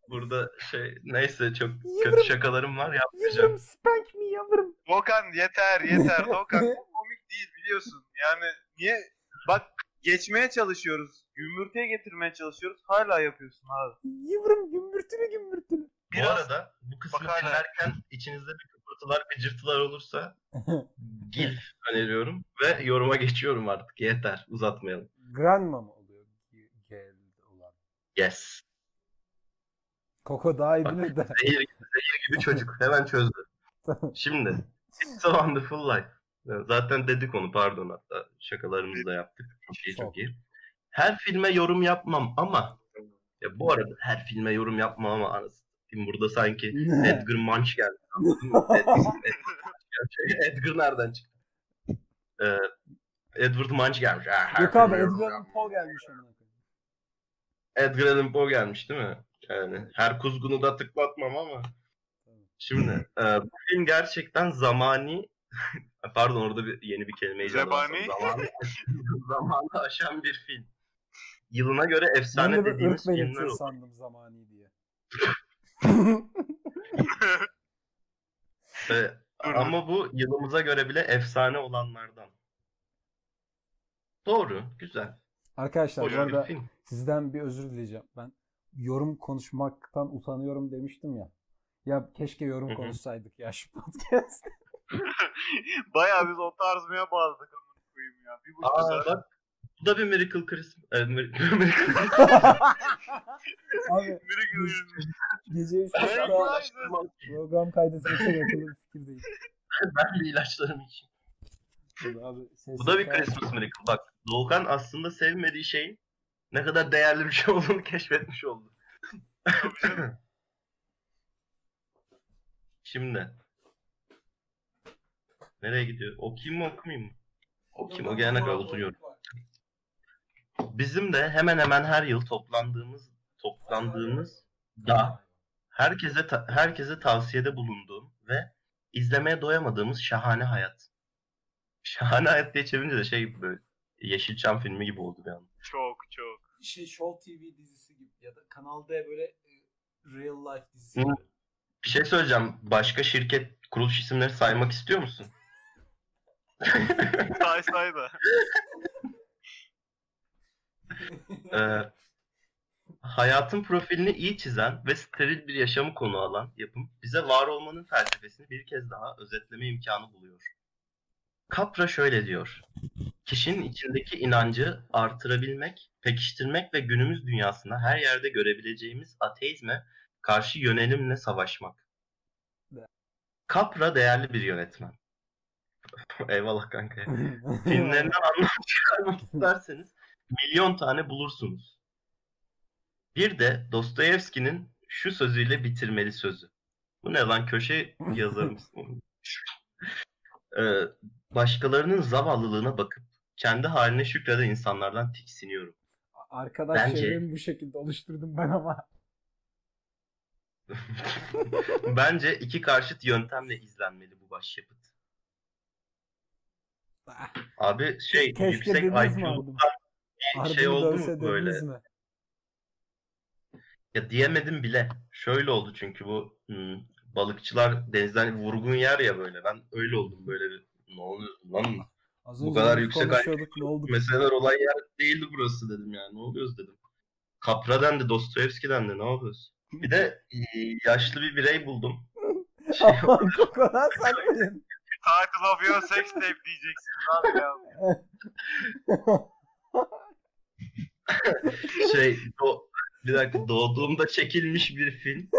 Speaker 2: Burada şey neyse çok
Speaker 1: Yıvrım.
Speaker 2: kötü şakalarım var yapmayacağım.
Speaker 1: Yıvrım spank me yavrum.
Speaker 3: Dokan yeter yeter Dokan bu komik değil biliyorsun. Yani niye bak geçmeye çalışıyoruz. Gümürtüye getirmeye çalışıyoruz. Hala yapıyorsun abi.
Speaker 1: Yıvrım gümbürtülü gümbürtülü.
Speaker 2: Bu
Speaker 3: Biraz
Speaker 2: arada bu kısmı
Speaker 3: Bak hala-
Speaker 2: dinlerken içinizde bir kıpırtılar bir cırtılar olursa gilf öneriyorum ve yoruma geçiyorum artık. Yeter uzatmayalım.
Speaker 1: Grandma mı oluyor? Ge- Gel olan.
Speaker 2: Yes.
Speaker 1: Koko daha iyi bilir de.
Speaker 2: Zehir, zehir gibi çocuk. Hemen çözdü. Şimdi It's a Wonderful Life. Zaten dedik onu pardon hatta şakalarımızı da yaptık. İyi çok iyi. Her filme yorum yapmam ama ya bu arada her filme yorum yapmam ama anasını burada sanki Edgar Munch geldi. anladın mı? Ed- Ed- Edgar nereden çıktı? Ee, Edward Munch gelmiş.
Speaker 1: Yok abi Edgar Poe gelmiş koyayım.
Speaker 2: Edgar Allan Poe gelmiş değil mi? Yani her kuzgunu da tıklatmam ama. Şimdi e, bu film gerçekten zamani pardon orada bir yeni bir kelime icat
Speaker 3: Zebani?
Speaker 2: ettim. Zamanı, zamanı aşan bir film. Yılına göre
Speaker 1: Ben
Speaker 2: efsane
Speaker 1: de
Speaker 2: dediğimiz filmler oldu.
Speaker 1: sandım zamani diye.
Speaker 2: E, ama bu yılımıza göre bile efsane olanlardan. Doğru, güzel.
Speaker 1: Arkadaşlar bu
Speaker 2: Hoş bir
Speaker 1: arada
Speaker 2: film.
Speaker 1: sizden bir özür dileyeceğim. Ben yorum konuşmaktan utanıyorum demiştim ya. Ya keşke yorum konuşsaydık ya şu podcast.
Speaker 3: Bayağı biz o tarzmaya bağladık amına koyayım ya. Bir buçuk
Speaker 2: Aa
Speaker 3: saat.
Speaker 2: bak bu da bir Miracle Christmas. E, Mir- Miracle
Speaker 1: Abi
Speaker 3: Biri
Speaker 1: gece 3
Speaker 3: Evet,
Speaker 1: buçukta program kaydetmeye çok akıllı bir fikir değil.
Speaker 2: ben bir ilaçlarım için.
Speaker 1: Abi,
Speaker 2: Bu da bir Christmas Miracle. Bak Doğukan aslında sevmediği şeyin ne kadar değerli bir şey olduğunu keşfetmiş oldu. Şimdi. Nereye gidiyor? Okuyayım mı okumayayım mı? Okuyayım. O gelene kadar oturuyorum. Bizim de hemen hemen her yıl toplandığımız toplandığımız da herkese ta- herkese tavsiyede bulunduğum ve izlemeye doyamadığımız şahane hayat. Şahane hayat diye çevirince de şey böyle Yeşilçam filmi gibi oldu bir an.
Speaker 3: Çok çok.
Speaker 1: şey Show TV dizisi gibi ya da Kanal D böyle e, real life dizisi
Speaker 2: Hı.
Speaker 1: gibi.
Speaker 2: Bir şey söyleyeceğim. Başka şirket kuruluş isimleri saymak istiyor musun?
Speaker 3: Say say da.
Speaker 2: Ee, hayatın profilini iyi çizen ve steril bir yaşamı konu alan yapım bize var olmanın felsefesini bir kez daha özetleme imkanı buluyor. Capra şöyle diyor. Kişinin içindeki inancı artırabilmek, pekiştirmek ve günümüz dünyasında her yerde görebileceğimiz ateizme karşı yönelimle savaşmak. Capra değerli bir yönetmen. Eyvallah kanka. Filmlerinden anlam çıkarmak isterseniz milyon tane bulursunuz. Bir de Dostoyevski'nin şu sözüyle bitirmeli sözü. Bu ne lan köşe yazarı mısın? Ee, başkalarının zavallılığına bakıp kendi haline şükreden insanlardan tiksiniyorum.
Speaker 1: Arkadaş
Speaker 2: Bence-
Speaker 1: çevremi bu şekilde oluşturdum ben ama.
Speaker 2: Bence iki karşıt yöntemle izlenmeli bu başyapıt.
Speaker 1: Ah,
Speaker 2: Abi şey
Speaker 1: Keşke
Speaker 2: yüksek
Speaker 1: demez mi
Speaker 2: IQ
Speaker 1: Ardım?
Speaker 2: bir
Speaker 1: Ardımı
Speaker 2: şey oldu mu böyle?
Speaker 1: mi?
Speaker 2: Ya diyemedim bile. Şöyle oldu çünkü bu hmm, balıkçılar denizden vurgun yer ya böyle. Ben öyle oldum böyle bir ne oluyor lan?
Speaker 1: Az
Speaker 2: Bu kadar yüksek
Speaker 1: konuşuyorduk ne oldu?
Speaker 2: Meseleler olay yer değildi burası dedim yani. Ne oluyoruz dedim. Capra dendi, Dostoyevski dendi. Ne yapıyoruz? Bir de e, yaşlı bir birey buldum. Şey,
Speaker 1: Aman kokodan saklayın.
Speaker 3: Title of your sex tape diyeceksiniz abi ya.
Speaker 2: şey do- bir dakika doğduğumda çekilmiş bir film.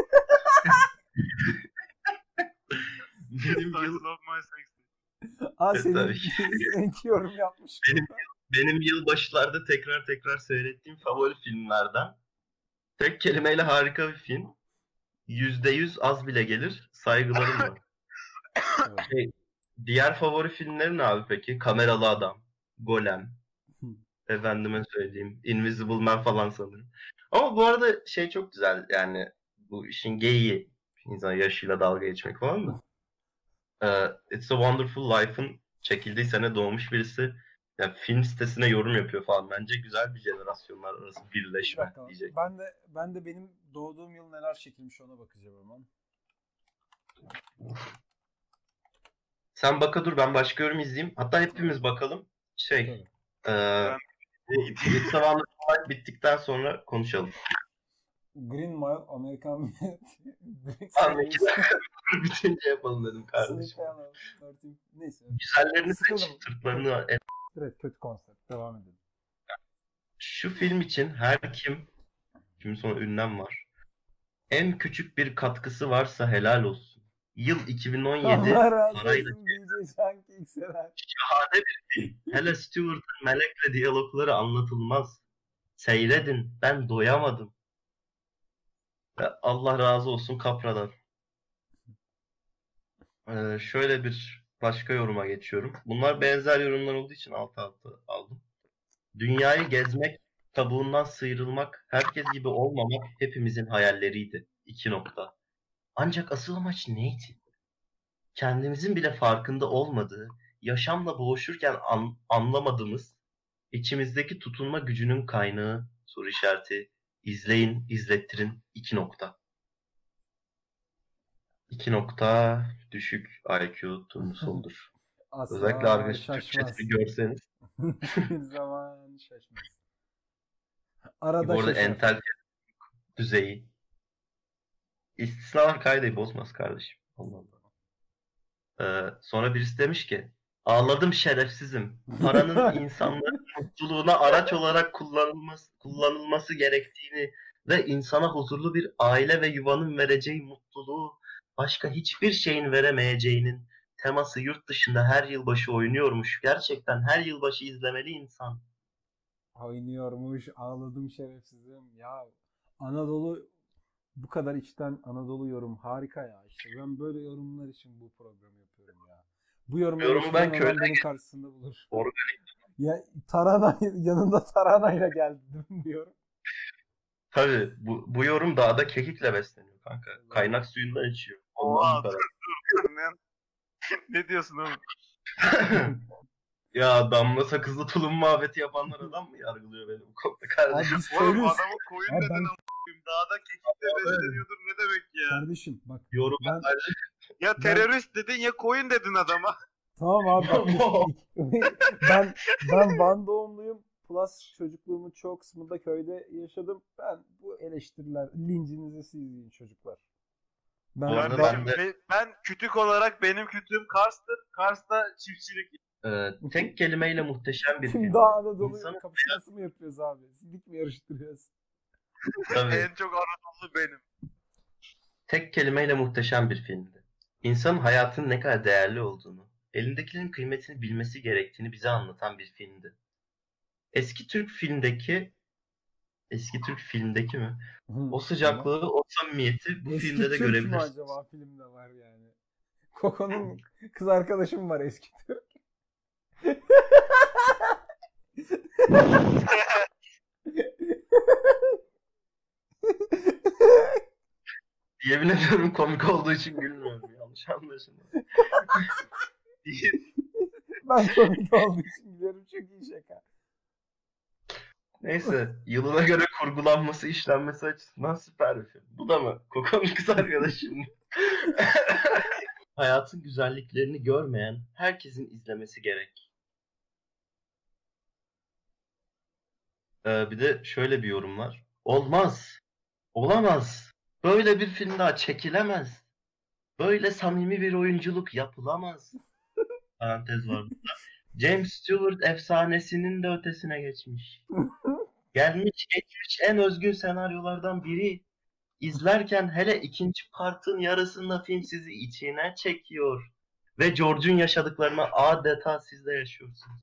Speaker 2: Benim yıl,
Speaker 1: Aa
Speaker 2: Evet,
Speaker 1: senin
Speaker 2: tabii.
Speaker 1: seninki yorum yapmış.
Speaker 2: Benim- benim yılbaşılarda tekrar tekrar seyrettiğim favori filmlerden. Tek kelimeyle harika bir film. Yüzde yüz az bile gelir. Saygılarım var. Şey, diğer favori filmlerin abi peki? Kameralı Adam, Golem, efendime söyleyeyim, Invisible Man falan sanırım. Ama bu arada şey çok güzel yani bu işin geyiği insan yaşıyla dalga geçmek falan da. Ee, It's a Wonderful Life'ın çekildiği sene doğmuş birisi yani film sitesine yorum yapıyor falan. Bence güzel bir jenerasyonlar arası
Speaker 1: Bir
Speaker 2: birleşme
Speaker 1: dakika.
Speaker 2: diyecek.
Speaker 1: Ben de ben de benim doğduğum yıl neler çekilmiş ona bakacağım hemen.
Speaker 2: Sen baka dur ben başka yorum izleyeyim. Hatta hepimiz bakalım. Şey,
Speaker 1: Tabii.
Speaker 2: eee bu It's a Wonderful Life bittikten sonra konuşalım.
Speaker 1: Green Mile Amerikan
Speaker 2: dakika bitince yapalım dedim kardeşim.
Speaker 1: Neyse.
Speaker 2: Güzellerini seç, tırtlarını.
Speaker 1: Evet kötü konsept. Devam edelim.
Speaker 2: Şu film için her kim, şimdi sonra ünlem var. En küçük bir katkısı varsa helal olsun. Yıl 2017
Speaker 1: Allah razı
Speaker 2: parayla şahane bir film. Hele Stewart'ın Melek'le diyalogları anlatılmaz. Seyredin, ben doyamadım. Allah razı olsun Kapra'dan. Ee, şöyle bir başka yoruma geçiyorum. Bunlar benzer yorumlar olduğu için alt alta aldım. Dünyayı gezmek, kabuğundan sıyrılmak, herkes gibi olmamak hepimizin hayalleriydi. İki nokta. Ancak asıl amaç neydi? Kendimizin bile farkında olmadığı, yaşamla boğuşurken an- anlamadığımız, içimizdeki tutunma gücünün kaynağı, soru işareti, izleyin, izlettirin, iki nokta. İki nokta, düşük IQ turnusoludur.
Speaker 1: Asla
Speaker 2: Özellikle arkadaş
Speaker 1: şaşmaz.
Speaker 2: Türkçesini görseniz.
Speaker 1: Zaman şaşmaz. Arada
Speaker 2: Bu arada
Speaker 1: şaşar.
Speaker 2: entel düzeyi. İstisnalar kaideyi bozmaz kardeşim. Allah Allah. Ee, sonra birisi demiş ki ağladım şerefsizim. Paranın insanların mutluluğuna araç olarak kullanılması, kullanılması gerektiğini ve insana huzurlu bir aile ve yuvanın vereceği mutluluğu başka hiçbir şeyin veremeyeceğinin teması yurt dışında her yılbaşı oynuyormuş. Gerçekten her yılbaşı izlemeli insan.
Speaker 1: Oynuyormuş, ağladım şerefsizim. Ya Anadolu bu kadar içten Anadolu yorum harika ya işte. Ben böyle yorumlar için bu programı yapıyorum ya. Bu yorumları
Speaker 2: Yorumu ben
Speaker 1: yaşayan adam
Speaker 2: köyde
Speaker 1: beni karşısında bulur.
Speaker 2: Organik.
Speaker 1: Ya Tarana yanında Tarana'yla geldi değil mi bu yorum?
Speaker 2: Tabii bu, bu yorum dağda kekikle besleniyor kanka. Kaynak suyundan içiyor. Ondan
Speaker 3: Oha. ne, ne diyorsun oğlum?
Speaker 2: Ya damla sakızlı tulum muhabbeti yapanlar adam mı yargılıyor beni bu konuda
Speaker 1: Abi
Speaker 2: kardeşim?
Speaker 1: biz
Speaker 3: Oğlum
Speaker 1: köylüyüz.
Speaker 3: adamı koyun
Speaker 1: Abi
Speaker 3: dedin
Speaker 1: ben-.
Speaker 3: Dağda kekikle besleniyordur ne demek ya?
Speaker 1: Kardeşim bak
Speaker 2: Yorum
Speaker 1: ben
Speaker 3: Ya terörist dedin ya koyun dedin adama.
Speaker 1: tamam abi bak, ben ben Van doğumluyum. Plus çocukluğumun çok kısmında köyde yaşadım. Ben bu eleştiriler lincinizi siz yiyin çocuklar. Ben, ben-
Speaker 3: Kardeşim
Speaker 2: ben de-
Speaker 3: be- ben kütük olarak benim kütüğüm Kars'tır. Kars'ta çiftçilik.
Speaker 2: Ee, tek kelimeyle muhteşem bir film.
Speaker 1: Dağ Anadolu
Speaker 2: İnsanı-
Speaker 1: kapışması mı yapıyoruz abi? Sidik mi yarıştırıyoruz?
Speaker 2: Tabii.
Speaker 3: En çok Anadolu benim.
Speaker 2: Tek kelimeyle muhteşem bir filmdi. İnsanın hayatının ne kadar değerli olduğunu, elindekilerin kıymetini bilmesi gerektiğini bize anlatan bir filmdi. Eski Türk filmdeki eski Türk filmdeki mi? O sıcaklığı, o samimiyeti bu
Speaker 1: Eski
Speaker 2: filmde de
Speaker 1: Türk mü
Speaker 2: görebilirsiniz.
Speaker 1: acaba filmde var yani? Koko'nun kız arkadaşım var eski Türk.
Speaker 2: Yemin ediyorum komik olduğu için gülmüyorum. Yanlış anlaşılmasın.
Speaker 1: ben komik olduğu için biliyorum çok iyi şaka.
Speaker 2: Neyse, yılına göre kurgulanması, işlenmesi açısından süper bir film. Bu da mı? Koko'nun kız arkadaşı mı? Hayatın güzelliklerini görmeyen herkesin izlemesi gerek. Ee, bir de şöyle bir yorum var. Olmaz. Olamaz. Böyle bir film daha çekilemez. Böyle samimi bir oyunculuk yapılamaz. Parantez var burada. James Stewart efsanesinin de ötesine geçmiş. Gelmiş geçmiş en özgün senaryolardan biri. İzlerken hele ikinci partın yarısında film sizi içine çekiyor. Ve George'un yaşadıklarını adeta siz de yaşıyorsunuz.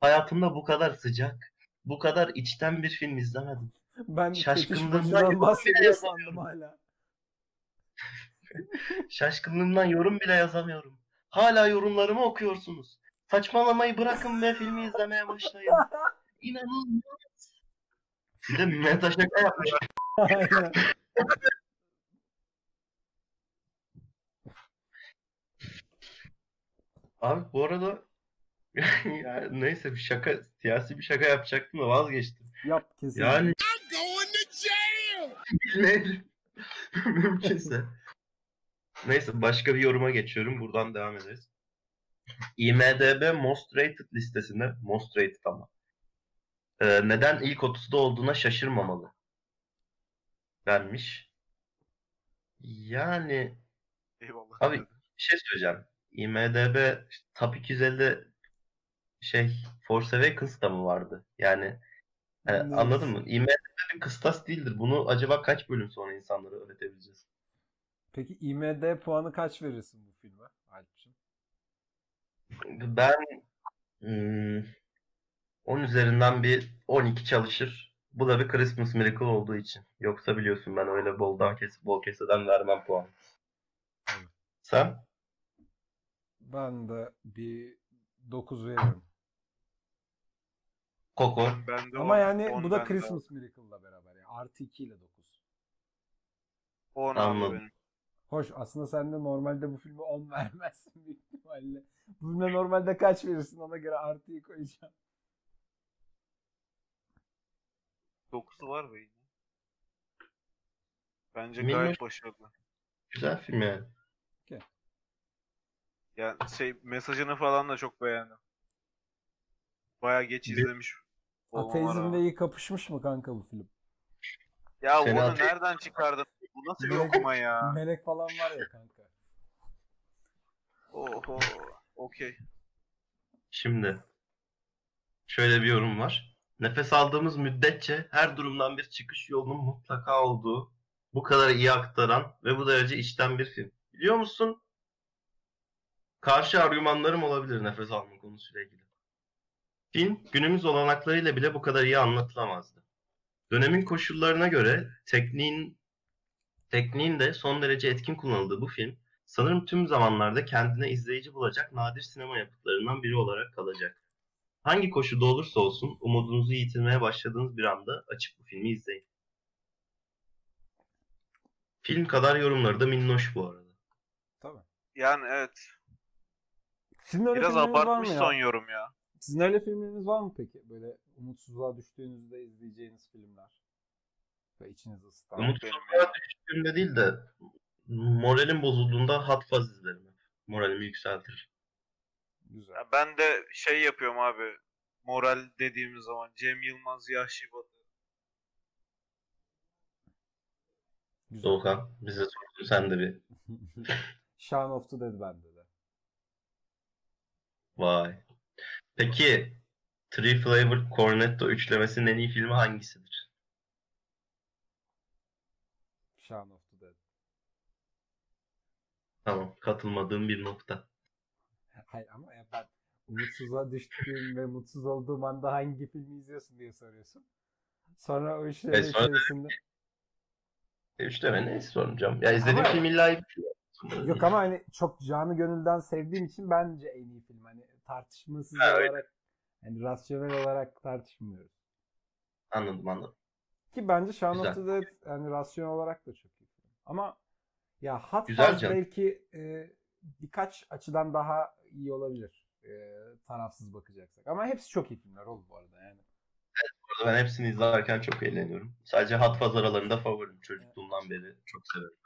Speaker 2: Hayatımda bu kadar sıcak, bu kadar içten bir film izlemedim.
Speaker 1: Ben
Speaker 2: Şaşkınlığımdan
Speaker 1: bahsediyor sandım hala.
Speaker 2: Şaşkınlığımdan yorum bile yazamıyorum. Hala yorumlarımı okuyorsunuz. Saçmalamayı bırakın ve filmi izlemeye başlayın. İnanılmaz. Bir de meta şaka yapmış. Abi bu arada ya neyse bir şaka, siyasi bir şaka yapacaktım da vazgeçtim.
Speaker 1: Yap kesin.
Speaker 2: Yani bilmeyelim. Mümkünse. Neyse başka bir yoruma geçiyorum. Buradan devam ederiz. IMDB Most Rated listesinde Most Rated ama e, neden ilk 30'da olduğuna şaşırmamalı denmiş. Yani
Speaker 3: Eyvallah.
Speaker 2: Abi- bir şey söyleyeceğim. IMDB işte Top 250 şey Force Awakens da mı vardı? Yani e,
Speaker 1: Evet.
Speaker 2: anladın mı? IMDB bir kıstas değildir. Bunu acaba kaç bölüm sonra insanlara öğretebileceğiz?
Speaker 1: Peki IMD puanı kaç verirsin bu filme Alp'cim?
Speaker 2: Ben hmm, 10 üzerinden bir 12 çalışır. Bu da bir Christmas Miracle olduğu için. Yoksa biliyorsun ben öyle boldan kesip bol keseden vermem puan. Sen?
Speaker 1: Ben de bir 9 veririm.
Speaker 2: Koko.
Speaker 3: Ben de
Speaker 1: Ama
Speaker 3: on-
Speaker 1: yani
Speaker 3: on
Speaker 1: bu da
Speaker 3: bende.
Speaker 1: Christmas Miracle'la beraber. Yani artı 2 ile 9.
Speaker 3: 10 abi
Speaker 2: Anladım.
Speaker 3: benim.
Speaker 1: Hoş aslında sen de normalde bu filme 10 vermezsin büyük ihtimalle. Bu filme normalde kaç verirsin ona göre artıyı koyacağım.
Speaker 3: 9'u var yine. Bence
Speaker 2: Minnoş-
Speaker 3: gayet başarılı.
Speaker 2: Güzel film yani.
Speaker 3: Yani şey mesajını falan da çok beğendim. Baya geç
Speaker 2: Bir-
Speaker 3: izlemiş.
Speaker 1: Ateizmle
Speaker 3: rağmen.
Speaker 1: iyi kapışmış mı kanka bu film?
Speaker 3: Ya
Speaker 2: Seni
Speaker 3: bunu
Speaker 2: ate-
Speaker 3: nereden çıkardın? Bu nasıl bir
Speaker 1: Melek-
Speaker 3: okuma ya?
Speaker 1: Melek falan var ya kanka.
Speaker 3: Oho. Okey.
Speaker 2: Şimdi şöyle bir yorum var. Nefes aldığımız müddetçe her durumdan bir çıkış yolunun mutlaka olduğu, bu kadar iyi aktaran ve bu derece içten bir film. Biliyor musun? Karşı argümanlarım olabilir nefes alma konusuyla ilgili. Film günümüz olanaklarıyla bile bu kadar iyi anlatılamazdı. Dönemin koşullarına göre tekniğin tekniğin de son derece etkin kullanıldığı bu film sanırım tüm zamanlarda kendine izleyici bulacak nadir sinema yapıtlarından biri olarak kalacak. Hangi koşulda olursa olsun umudunuzu yitirmeye başladığınız bir anda açıp bu filmi izleyin. Film kadar yorumları da minnoş bu arada.
Speaker 1: Tabii.
Speaker 3: Yani evet.
Speaker 1: Sizin öyle
Speaker 3: Biraz
Speaker 1: filmleriniz var mı
Speaker 3: abartmış
Speaker 1: ya?
Speaker 3: son yorum ya.
Speaker 1: Sizin öyle filmleriniz var mı peki? Böyle umutsuzluğa düştüğünüzde izleyeceğiniz filmler. Ve içinizi ısıtan.
Speaker 2: Umutsuzluğa düştüğümde değil de moralim bozulduğunda Hot Fuzz izlerim. Moralimi yükseltir.
Speaker 1: Güzel.
Speaker 3: Ya ben de şey yapıyorum abi. Moral dediğimiz zaman Cem Yılmaz, Yahşi Batı.
Speaker 1: Güzel.
Speaker 2: Doğukan bize sordun sen de bir.
Speaker 1: Shaun of the Dead bende de.
Speaker 2: Vay. Peki Three Flavor Cornetto üçlemesinin en iyi filmi hangisidir?
Speaker 1: Shaun of the Dead.
Speaker 2: Tamam. Katılmadığım bir nokta.
Speaker 1: Hayır ama ya ben umutsuzluğa düştüğüm ve mutsuz olduğum anda hangi filmi izliyorsun diye soruyorsun. Sonra o işlerin
Speaker 2: E, sonra-
Speaker 1: içerisinde...
Speaker 2: E, Üçleme neyse soracağım. Ya izlediğim
Speaker 1: Ama-
Speaker 2: film illa.
Speaker 1: Yok ama hani çok canı gönülden sevdiğim için bence en iyi film. Hani tartışmasız
Speaker 2: Ha, öyle.
Speaker 1: olarak hani rasyonel olarak tartışmıyoruz.
Speaker 2: Anladım anladım.
Speaker 1: Ki bence Shaun of
Speaker 2: Güzel.
Speaker 1: the Dead yani rasyonel olarak da çok iyi. Ama ya Hot Fuzz belki e, birkaç açıdan daha iyi olabilir. E, tarafsız bakacaksak. Ama hepsi çok iyi filmler oğlum bu arada yani.
Speaker 2: Bu arada Ben hepsini izlerken çok eğleniyorum. Sadece Hot Fuzz aralarında favorim. Çocukluğumdan beri çok severim.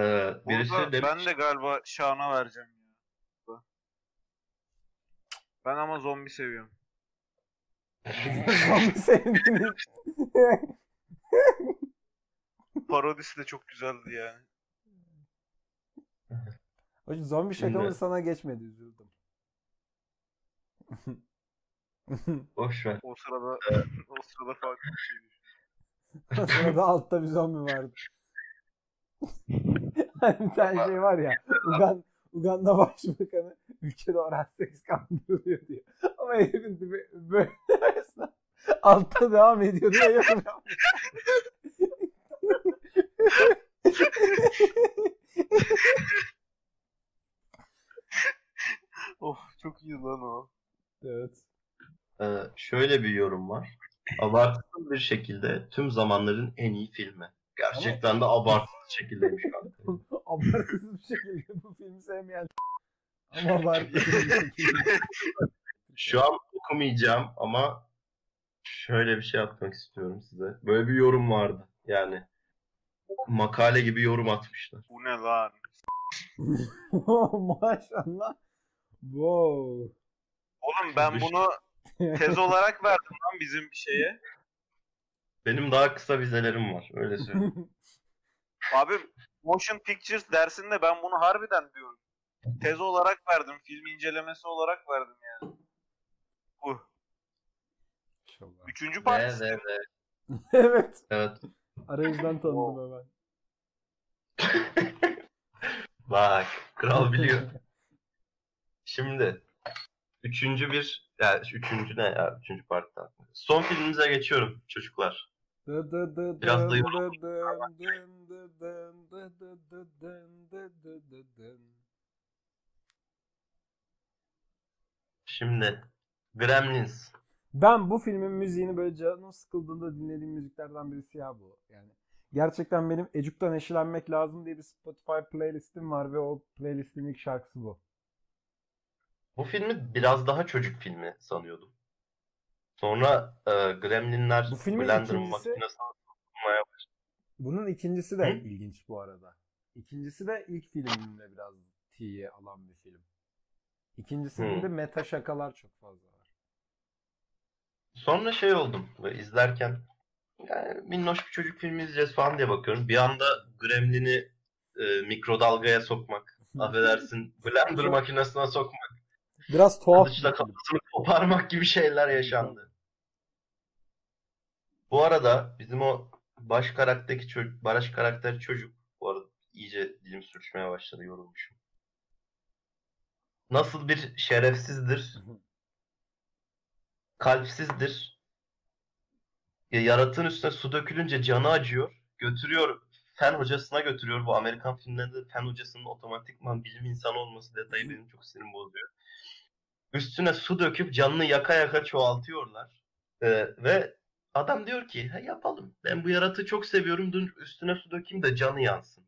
Speaker 2: Ee, birisi
Speaker 3: Burada
Speaker 2: demiş,
Speaker 3: ben de galiba Şahan'a vereceğim ya. Ben ama zombi seviyorum.
Speaker 1: Zombi sevdiğiniz.
Speaker 3: Parodisi de çok güzeldi yani.
Speaker 1: Hocam zombi
Speaker 2: Şimdi-
Speaker 1: şakamız sana geçmedi üzüldüm.
Speaker 2: boş ver.
Speaker 3: O sırada o sırada farklı bir şey şeydi.
Speaker 1: O sırada altta bir zombi vardı. Hani bir tane şey var ya. Ugan, Uganda Başbakanı ülkede oral seks kandırılıyor diyor. Ama herifin dibi böyle altta devam ediyor diye yorum.
Speaker 3: Oh çok iyi lan o.
Speaker 1: evet.
Speaker 2: Ee, şöyle bir yorum var. Abartılı bir şekilde tüm zamanların en iyi filmi. Gerçekten de abartılı şekildeymiş kanka.
Speaker 1: Abartısız bir şekilde bu filmi sevmeyen ama abartılı bir şekilde.
Speaker 2: Şu an okumayacağım ama şöyle bir şey atmak istiyorum size. Böyle bir yorum vardı. Yani makale gibi yorum atmışlar.
Speaker 3: Bu ne lan?
Speaker 1: Maşallah. Wow.
Speaker 3: Oğlum ben bunu tez olarak verdim lan bizim şeye.
Speaker 2: Benim daha kısa vizelerim var. Öyle söyleyeyim.
Speaker 3: Abi motion pictures dersinde ben bunu harbiden diyorum. Tez olarak verdim. Film incelemesi olarak verdim yani. Bu.
Speaker 1: Maşallah.
Speaker 3: Üçüncü partisi.
Speaker 2: ve, ve.
Speaker 1: evet.
Speaker 2: Evet.
Speaker 1: Arayüzden tanıdım hemen.
Speaker 2: Bak. Kral biliyor. Şimdi üçüncü bir ya üçüncü ne ya üçüncü partiden. Son filmimize geçiyorum çocuklar. Biraz. Şimdi Gremlins.
Speaker 1: Ben bu filmin müziğini böyle canım sıkıldığında dinlediğim müziklerden birisi ya bu. Yani gerçekten benim Ecuk'tan eşelenmek lazım diye bir Spotify playlistim var ve o playlistin ilk şarkısı bu.
Speaker 2: Bu filmi biraz daha çocuk filmi sanıyordum. Sonra e, Gremlinler
Speaker 1: Bu filmin
Speaker 2: Blender'ın
Speaker 1: ikincisi-
Speaker 2: makinesine sokmaya
Speaker 1: Bunun ikincisi de
Speaker 2: Hı?
Speaker 1: ilginç bu arada. İkincisi de ilk filmimle biraz tiye alan bir film. İkincisinde
Speaker 2: Hı.
Speaker 1: meta şakalar çok fazla var.
Speaker 2: Sonra şey oldum böyle izlerken yani minnoş bir çocuk filmi izleyeceğiz falan diye bakıyorum. Bir anda Gremlin'i e, mikrodalgaya sokmak, affedersin blender makinesine sokmak,
Speaker 1: Biraz tuhaf bir
Speaker 2: kılıçla
Speaker 1: film.
Speaker 2: kafasını koparmak gibi şeyler yaşandı. Bu arada bizim o baş karakterdeki çocuk, baş karakteri çocuk, bu arada iyice dilim sürçmeye başladı, yorulmuşum. Nasıl bir şerefsizdir, kalpsizdir. Ya yaratığın üstüne su dökülünce canı acıyor. Götürüyor, fen hocasına götürüyor. Bu Amerikan filmlerinde fen hocasının otomatikman bilim insanı olması detayı benim çok sinirimi bozuyor. Üstüne su döküp canını yaka yaka çoğaltıyorlar. Ee, ve adam diyor ki "Ha, yapalım. Ben bu yaratığı çok seviyorum. Dur üstüne su dökeyim de canı yansın.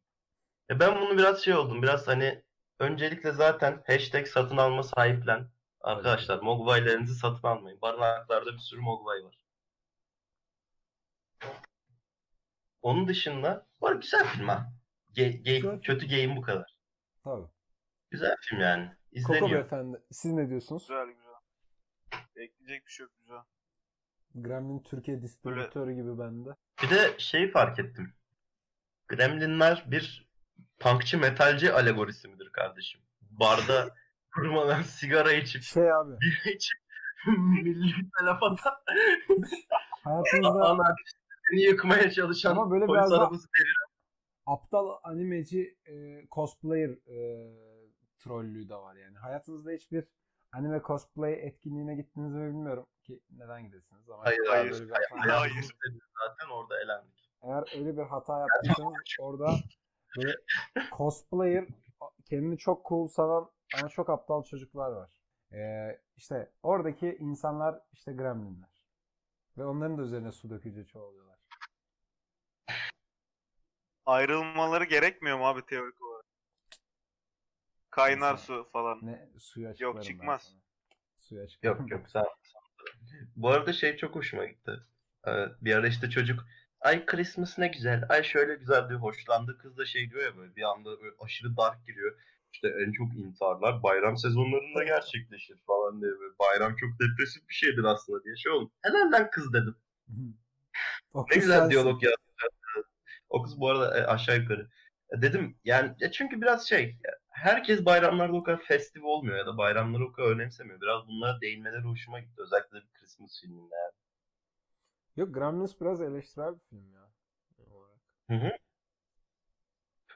Speaker 2: E ben bunu biraz şey oldum. Biraz hani Öncelikle zaten hashtag satın alma sahiplen. Arkadaşlar Mogwai'lerinizi satın almayın. Barınaklarda bir sürü Mogwai var. Onun dışında var güzel film ha. Ge- ge-
Speaker 1: Güzel.
Speaker 2: kötü game bu kadar.
Speaker 1: Tabii.
Speaker 2: Güzel film yani.
Speaker 1: Koko
Speaker 2: İzleniyor.
Speaker 1: beyefendi siz ne diyorsunuz?
Speaker 3: Güzel güzel. Ekleyecek bir şey yok güzel.
Speaker 1: Gremlin Türkiye distribütörü gibi bende.
Speaker 2: Bir de şeyi fark ettim. Gremlinler bir punkçı metalci alegorisi midir kardeşim? Barda kurmadan sigara içip
Speaker 1: Şey abi
Speaker 2: bira içip milli telefona
Speaker 1: hayatınızda
Speaker 2: anarşistini yıkmaya çalışan
Speaker 1: Ama böyle
Speaker 2: polis arabası devir-
Speaker 1: aptal animeci e, cosplayer e, trollüğü de var yani. Hayatınızda hiçbir anime cosplay etkinliğine gittiniz mi bilmiyorum ki neden gidesiniz ama
Speaker 2: Hayır,
Speaker 3: hayır,
Speaker 2: Hayır,
Speaker 3: hayır.
Speaker 2: Zaten orada elendik.
Speaker 1: Eğer öyle bir hata yaptıysanız orada böyle cosplayer kendini çok cool sanan ama çok aptal çocuklar var. Ee, işte oradaki insanlar işte gremlinler. Ve onların da üzerine su dökücü çoğalıyorlar.
Speaker 3: Ayrılmaları gerekmiyor mu abi teorik olarak? Kaynar su falan.
Speaker 1: Ne suya açıklarım ben
Speaker 3: çıkmaz.
Speaker 1: sana. Açıklarım.
Speaker 2: Yok yok sen. Bu arada şey çok hoşuma gitti. Ee, bir ara işte çocuk ay Christmas ne güzel, ay şöyle güzel diyor. Hoşlandığı kız da şey diyor ya böyle bir anda böyle aşırı dark giriyor. İşte en çok intiharlar bayram sezonlarında gerçekleşir falan diye böyle. Bayram çok depresif bir şeydir aslında diye şey oldu. Helal lan kız dedim.
Speaker 1: O
Speaker 2: Ne güzel
Speaker 1: sensin.
Speaker 2: diyalog ya. O kız bu arada e, aşağı yukarı. E, Dedim yani ya çünkü biraz şey ya, herkes bayramlarda o kadar festif olmuyor ya da bayramları o kadar önemsemiyor. Biraz bunlara değinmeleri hoşuma gitti. Özellikle bir Christmas filminde yani.
Speaker 1: Yok Gremlins biraz eleştirel bir film ya. olarak.
Speaker 2: Hı hı.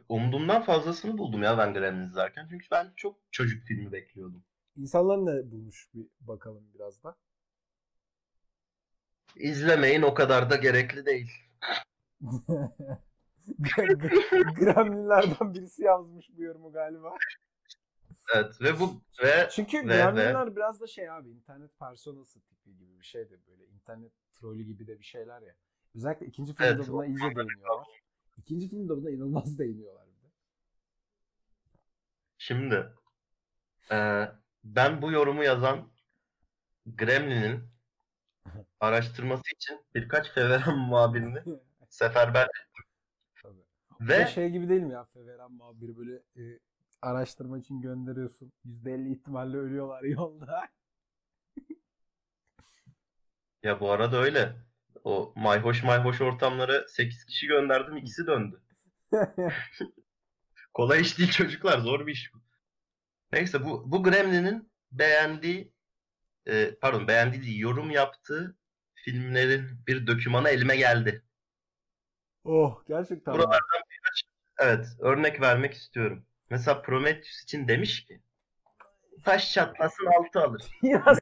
Speaker 2: Umduğumdan fazlasını buldum ya ben Gremlins izlerken. Çünkü ben çok çocuk filmi bekliyordum.
Speaker 1: İnsanlar ne bulmuş bir bakalım biraz da.
Speaker 2: İzlemeyin o kadar da gerekli değil.
Speaker 1: Gremlinlerden birisi yazmış bu yorumu galiba.
Speaker 2: Evet ve bu ve
Speaker 1: Çünkü
Speaker 2: Ve-
Speaker 1: Gremlinler biraz da şey abi internet personası tipi gibi bir şeydir böyle. internet trolü gibi de bir şeyler ya. Özellikle ikinci filmde
Speaker 2: Evet,
Speaker 1: buna iyice değiniyorlar. İkinci filmde buna inanılmaz değiniyorlar bir de.
Speaker 2: Şimdi eee, ben bu yorumu yazan Gremlin'in araştırması için birkaç Feveran muhabirini seferber
Speaker 1: Tabii.
Speaker 2: Ve
Speaker 1: Ve şey gibi değil mi ya Feveran muhabiri böyle e, araştırma için gönderiyorsun. %50 ihtimalle ölüyorlar yolda.
Speaker 2: ya bu arada öyle. O mayhoş mayhoş ortamlara 8 kişi gönderdim ikisi döndü. Kolay iş değil çocuklar zor bir iş bu. Neyse bu, bu Gremlin'in beğendiği e, pardon beğendiği değil, yorum yaptığı filmlerin bir dokümanı elime geldi.
Speaker 1: oh gerçekten.
Speaker 2: Buralardan Evet, örnek vermek istiyorum. Mesela Prometheus için demiş ki taş çatlasın altı alır.
Speaker 1: Biraz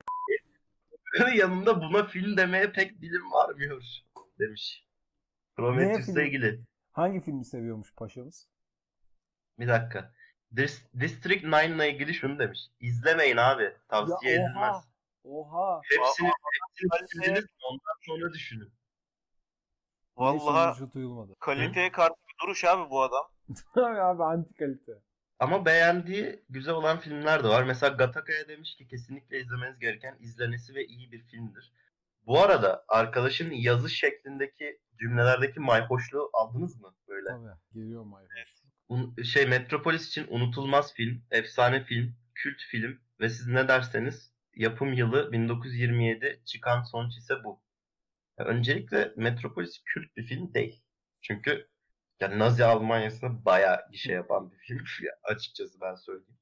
Speaker 2: Yanında buna film demeye pek dilim varmıyor demiş. Prometheus'la
Speaker 1: film?
Speaker 2: ilgili.
Speaker 1: hangi filmi seviyormuş paşamız?
Speaker 2: Bir dakika. Dis- District 9 ile ilgili şunu demiş. İzlemeyin abi. Tavsiye
Speaker 1: Ya
Speaker 2: edilmez.
Speaker 1: oha.
Speaker 2: Hepsini, hepsini ondan sonra düşünün.
Speaker 1: Neyse,
Speaker 3: Vallahi
Speaker 1: duyulmadı.
Speaker 3: kaliteye karşı duruş abi bu adam.
Speaker 1: Abi abi anti kalite.
Speaker 2: Ama beğendiği güzel olan filmler de var. Mesela Gataka'ya demiş ki kesinlikle izlemeniz gereken izlenesi ve iyi bir filmdir. Bu arada arkadaşın yazı şeklindeki cümlelerdeki mayhoşluğu aldınız mı böyle?
Speaker 1: Tabii. Geliyor mayhoş.
Speaker 2: Un- şey Metropolis için unutulmaz film, efsane film, kült film ve siz ne derseniz yapım yılı 1927 çıkan sonuç ise bu. Öncelikle Metropolis kült bir film değil. Çünkü yani Nazi Almanya'sına bayağı gişe yapan bir film ya, açıkçası ben söyleyeyim.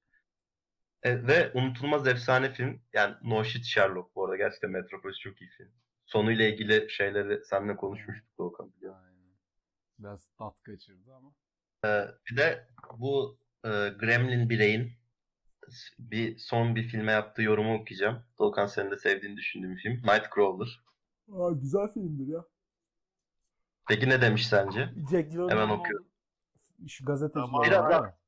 Speaker 2: E, ve unutulmaz efsane film yani No Shit Sherlock bu arada gerçekten Metropolis çok iyi film. Sonuyla ilgili şeyleri seninle konuşmuştuk Doğukan biliyor.
Speaker 1: Aynen. Biraz tat kaçırdı ama.
Speaker 2: Bir de bu e, Gremlin bireyin bir son bir filme yaptığı yorumu okuyacağım. Doğukan senin de sevdiğini düşündüğüm film. Nightcrawler.
Speaker 1: Aa, güzel filmdir ya.
Speaker 2: Peki ne demiş sence?
Speaker 1: Jack
Speaker 2: Hemen okuyorum.
Speaker 1: Şu gazeteci.
Speaker 3: Tamam.
Speaker 2: Biraz
Speaker 1: ya.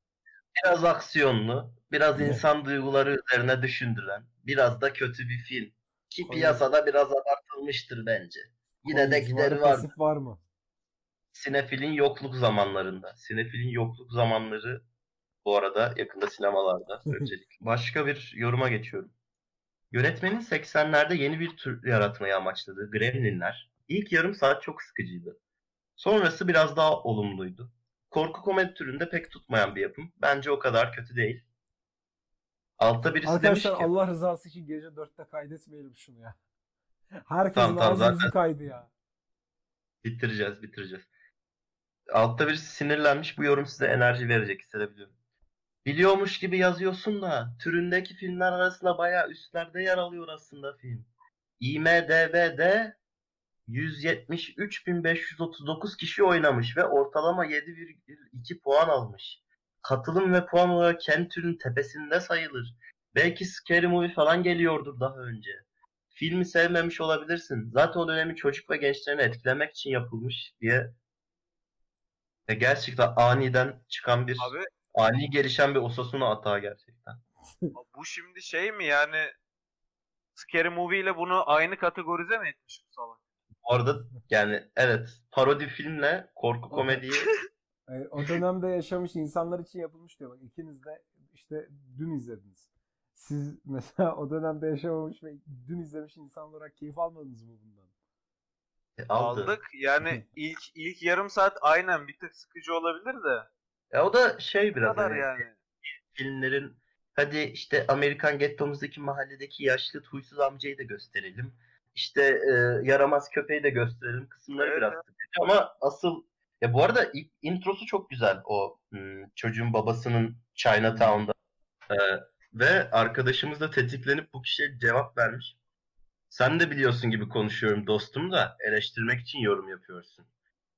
Speaker 2: Biraz aksiyonlu, biraz
Speaker 1: Evet.
Speaker 2: insan duyguları üzerine düşündüren, biraz da kötü bir film. Ki
Speaker 1: Komedi.
Speaker 2: piyasada biraz abartılmıştır bence. Yine de
Speaker 1: Komik
Speaker 2: gideri
Speaker 1: var,
Speaker 2: var
Speaker 1: mı?
Speaker 2: Sinefilin yokluk zamanlarında. Sinefilin yokluk zamanları Bu arada yakında sinemalarda öncelikle. Başka bir yoruma geçiyorum. Yönetmenin 80'lerde yeni bir tür yaratmayı amaçladığı Gremlinler ilk yarım saat çok sıkıcıydı. Sonrası biraz daha olumluydu. Korku komedi türünde pek tutmayan bir yapım. Bence o kadar kötü değil. Altta birisi demiş
Speaker 1: Arkadaşlar
Speaker 2: ki
Speaker 1: Allah rızası için gece 4'te kaydetmeyelim şunu ya. Herkesin
Speaker 2: Tamam, tamam,
Speaker 1: ağzımızı
Speaker 2: zaten-
Speaker 1: kaydı ya.
Speaker 2: bitireceğiz bitireceğiz. Altta birisi sinirlenmiş bu yorum size enerji verecek hissedebiliyorum. Biliyormuş gibi yazıyorsun da türündeki filmler arasında bayağı üstlerde yer alıyor aslında film. IMDB'de 173.539 kişi oynamış ve ortalama 7,2 puan almış. Katılım ve puan olarak kendi türün tepesinde sayılır. Belki Scary Movie falan geliyordur daha önce. Filmi sevmemiş olabilirsin. Zaten o dönemi çocuk ve gençlerini etkilemek için yapılmış diye ve gerçekten aniden çıkan bir
Speaker 3: Abi
Speaker 2: ani gelişen bir Osasuna atağı gerçekten.
Speaker 3: bu şimdi şey mi yani Scary Movie ile bunu aynı kategorize mi etmiş bu salak?
Speaker 2: Bu arada yani evet parodi filmle korku komediyi
Speaker 1: o dönemde yaşamış insanlar için yapılmış diyor. Bak ikiniz de işte dün izlediniz. Siz mesela o dönemde yaşamamış ve dün izlemiş insan olarak keyif almadınız mı bundan?
Speaker 2: aldı.
Speaker 3: Aldık. Yani ilk ilk yarım saat aynen bir tık sıkıcı olabilir de.
Speaker 2: Ya o da şey
Speaker 3: Bu
Speaker 2: biraz
Speaker 3: kadar
Speaker 2: hani
Speaker 3: yani.
Speaker 2: filmlerin hadi işte Amerikan gettomuzdaki mahalledeki yaşlı huysuz amcayı da gösterelim. İşte e, yaramaz köpeği de gösterelim. Kısımları
Speaker 3: Evet,
Speaker 2: biraz sıkıcı ama asıl ya bu arada ilk introsu çok güzel o hmm, çocuğun babasının Chinatown'da E, ve arkadaşımız da tetiklenip bu kişiye cevap vermiş. Sen de biliyorsun gibi konuşuyorum dostum da eleştirmek için yorum yapıyorsun.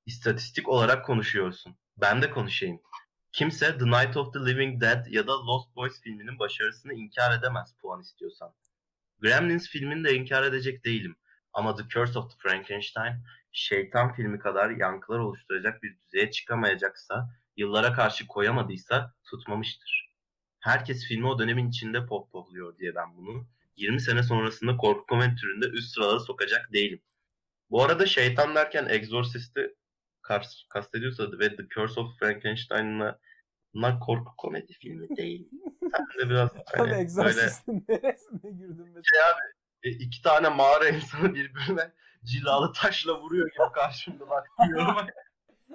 Speaker 2: İstatistik olarak konuşuyorsun. Ben de konuşayım. Kimse The Night of the Living Dead ya da Lost Boys filminin başarısını inkar edemez puan istiyorsan. Gremlins filmini de inkar edecek değilim. Ama The Curse of the Frankenstein, şeytan filmi kadar yankılar oluşturacak bir düzeye çıkamayacaksa, yıllara karşı koyamadıysa tutmamıştır. Herkes filmi o dönemin içinde pohpohluyor diye ben bunu 20 sene sonrasında korku komedi türünde üst sıralara sokacak değilim. Bu arada şeytan derken Exorcist'i kast- kastediyorsa ve The Curse of Frankenstein'la bunlar korku komedi filmi değil. Sen de biraz hani böyle
Speaker 1: Exorcist'in neresine girdin mesela?
Speaker 2: e, iki tane mağara insanı birbirine cilalı taşla vuruyor gibi karşımda bak diyorum.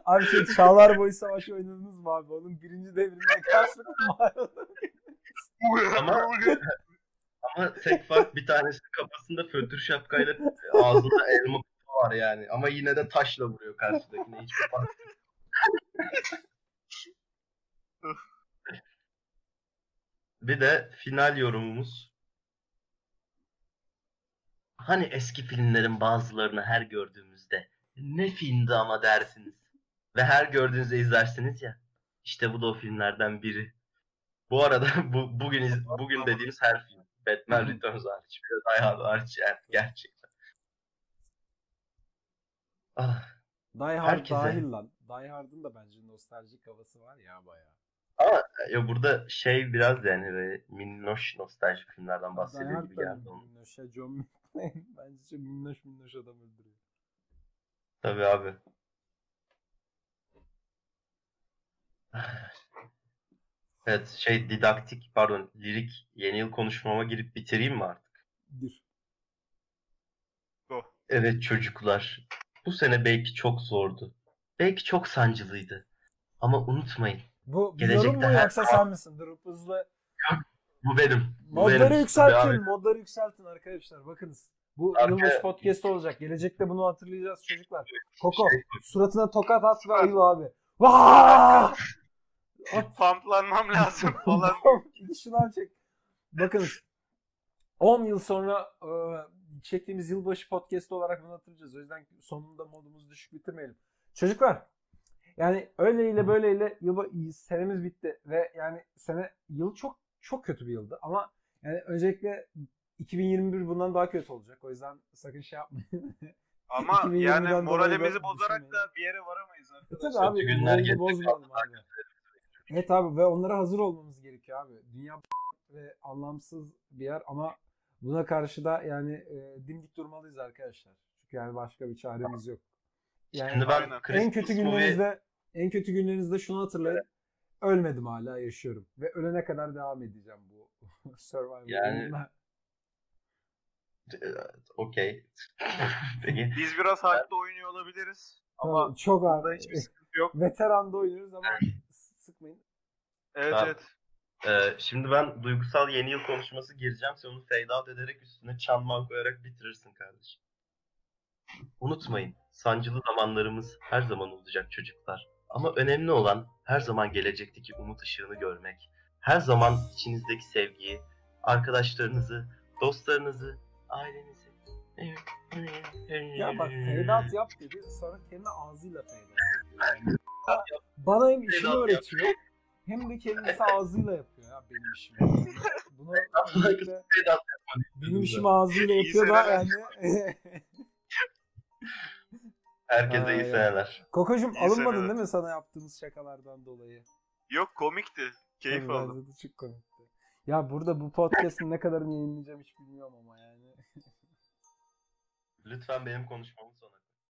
Speaker 1: Abi şey Çağlar Boyu Savaşı oynadınız mı abi? Onun birinci devrine karşılık mağarada.
Speaker 2: ama ama tek fark bir tanesinin kafasında fötür şapkayla ağzında elma var yani. Ama yine de taşla vuruyor karşıdakine. Hiçbir fark. Bir de final yorumumuz. Hani eski filmlerin bazılarını her gördüğümüzde ne filmdi ama dersiniz. Ve her gördüğünüzde izlersiniz ya. İşte bu da o filmlerden biri. Bu arada bu bugün iz- bugün dediğimiz her film. Batman Returns hariç. Bir de Die Hard hariç yani gerçekten. Ah.
Speaker 1: Die Hard
Speaker 2: Herkese.
Speaker 1: dahil lan. Die Hard'ın da bence nostaljik havası var ya bayağı.
Speaker 2: Ya burada şey biraz yani böyle minnoş nostaljik filmlerden bahsediyor
Speaker 1: Hard
Speaker 2: gibi geldi. onun.
Speaker 1: minnoş ya John McClane. bence çok minnoş minnoş adam öldürüyor.
Speaker 2: Tabii abi. Evet şey didaktik pardon lirik yeni yıl konuşmama girip bitireyim mi artık?
Speaker 1: Gir.
Speaker 2: Evet çocuklar. Bu sene belki çok zordu. Belki çok sancılıydı. Ama unutmayın.
Speaker 1: Bu
Speaker 2: Gelecekte
Speaker 1: yorum mu yoksa sen misin? Dur hızlı.
Speaker 2: Bu benim. Bu
Speaker 1: Modları
Speaker 2: benim.
Speaker 1: Yükseltin.
Speaker 2: abi.
Speaker 1: Modları yükseltin arkadaşlar. Bakınız. Bu yılbaşı podcast olacak. Gelecekte bunu hatırlayacağız çocuklar. Koko
Speaker 2: Şey-
Speaker 1: suratına tokat at ve ayıl abi. Vaa! At
Speaker 3: Pamplanmam lazım falan.
Speaker 1: Şınav çek. Bakınız. 10 yıl sonra e, çektiğimiz yılbaşı podcast olarak bunu hatırlayacağız. O yüzden sonunda modumuzu düşük bitirmeyelim. Çocuklar yani öyleyle böyleyle yılba, senemiz bitti ve yani sene yıl çok çok kötü bir yıldı ama yani öncelikle 2021 bundan daha kötü olacak. O yüzden sakın şey yapmayın.
Speaker 3: Ama
Speaker 1: 2020'den
Speaker 3: yani moralimizi bozarak da bir yere varamayız
Speaker 1: E
Speaker 3: arkadaşlar.
Speaker 1: tabii abi
Speaker 2: günler
Speaker 1: bozmayalım abi. Evet abi ve onlara hazır olmamız gerekiyor abi. Dünya ve anlamsız bir yer ama buna karşı da yani e, dimdik durmalıyız arkadaşlar. Çünkü yani başka bir çaremiz yok. Yani
Speaker 2: Şimdi ben
Speaker 3: Aynen.
Speaker 1: En kötü
Speaker 2: movie-
Speaker 1: günlerinizde en kötü günlerinizde şunu hatırlayın. ölmedim hala yaşıyorum. Ve ölene kadar devam edeceğim bu Survivor
Speaker 2: Yani- Okey.
Speaker 3: Biz biraz haklı oynuyor olabiliriz. Ama
Speaker 1: Tamam, çok ağır.
Speaker 3: hiçbir sıkıntı yok.
Speaker 1: Veteranda oynuyoruz ama sıkmayın.
Speaker 3: Evet
Speaker 2: Tamam.
Speaker 3: evet.
Speaker 2: Ee, şimdi ben duygusal yeni yıl konuşması gireceğim. Sen onu fade out ederek üstüne çanman koyarak bitirirsin kardeşim. Unutmayın, sancılı zamanlarımız her zaman olacak çocuklar. Ama önemli olan her zaman gelecekteki umut ışığını görmek. Her zaman içinizdeki sevgiyi, arkadaşlarınızı, dostlarınızı, ailenizi.
Speaker 1: Ya bak out yap dedi sonra kendi ağzıyla. Yani. Bana hem
Speaker 2: yap.
Speaker 1: öğretiyor hem de kendisi ağzıyla yapıyor ya benim işimi. Bunu benim işimi ağzıyla yapıyor da yani.
Speaker 2: Herkese
Speaker 1: Ay,
Speaker 2: iyi seneler.
Speaker 1: Kokocuğum
Speaker 3: İyi
Speaker 1: alınmadın
Speaker 3: seneler.
Speaker 1: değil mi sana yaptığımız şakalardan dolayı?
Speaker 3: Yok komikti. Keyif
Speaker 1: Tabii
Speaker 3: aldım.
Speaker 1: bence de çok komikti. Ya burada bu podcast'ın ne kadarını yayınlayacağım hiç bilmiyorum ama yani.
Speaker 2: Lütfen benim konuşmamı sonra.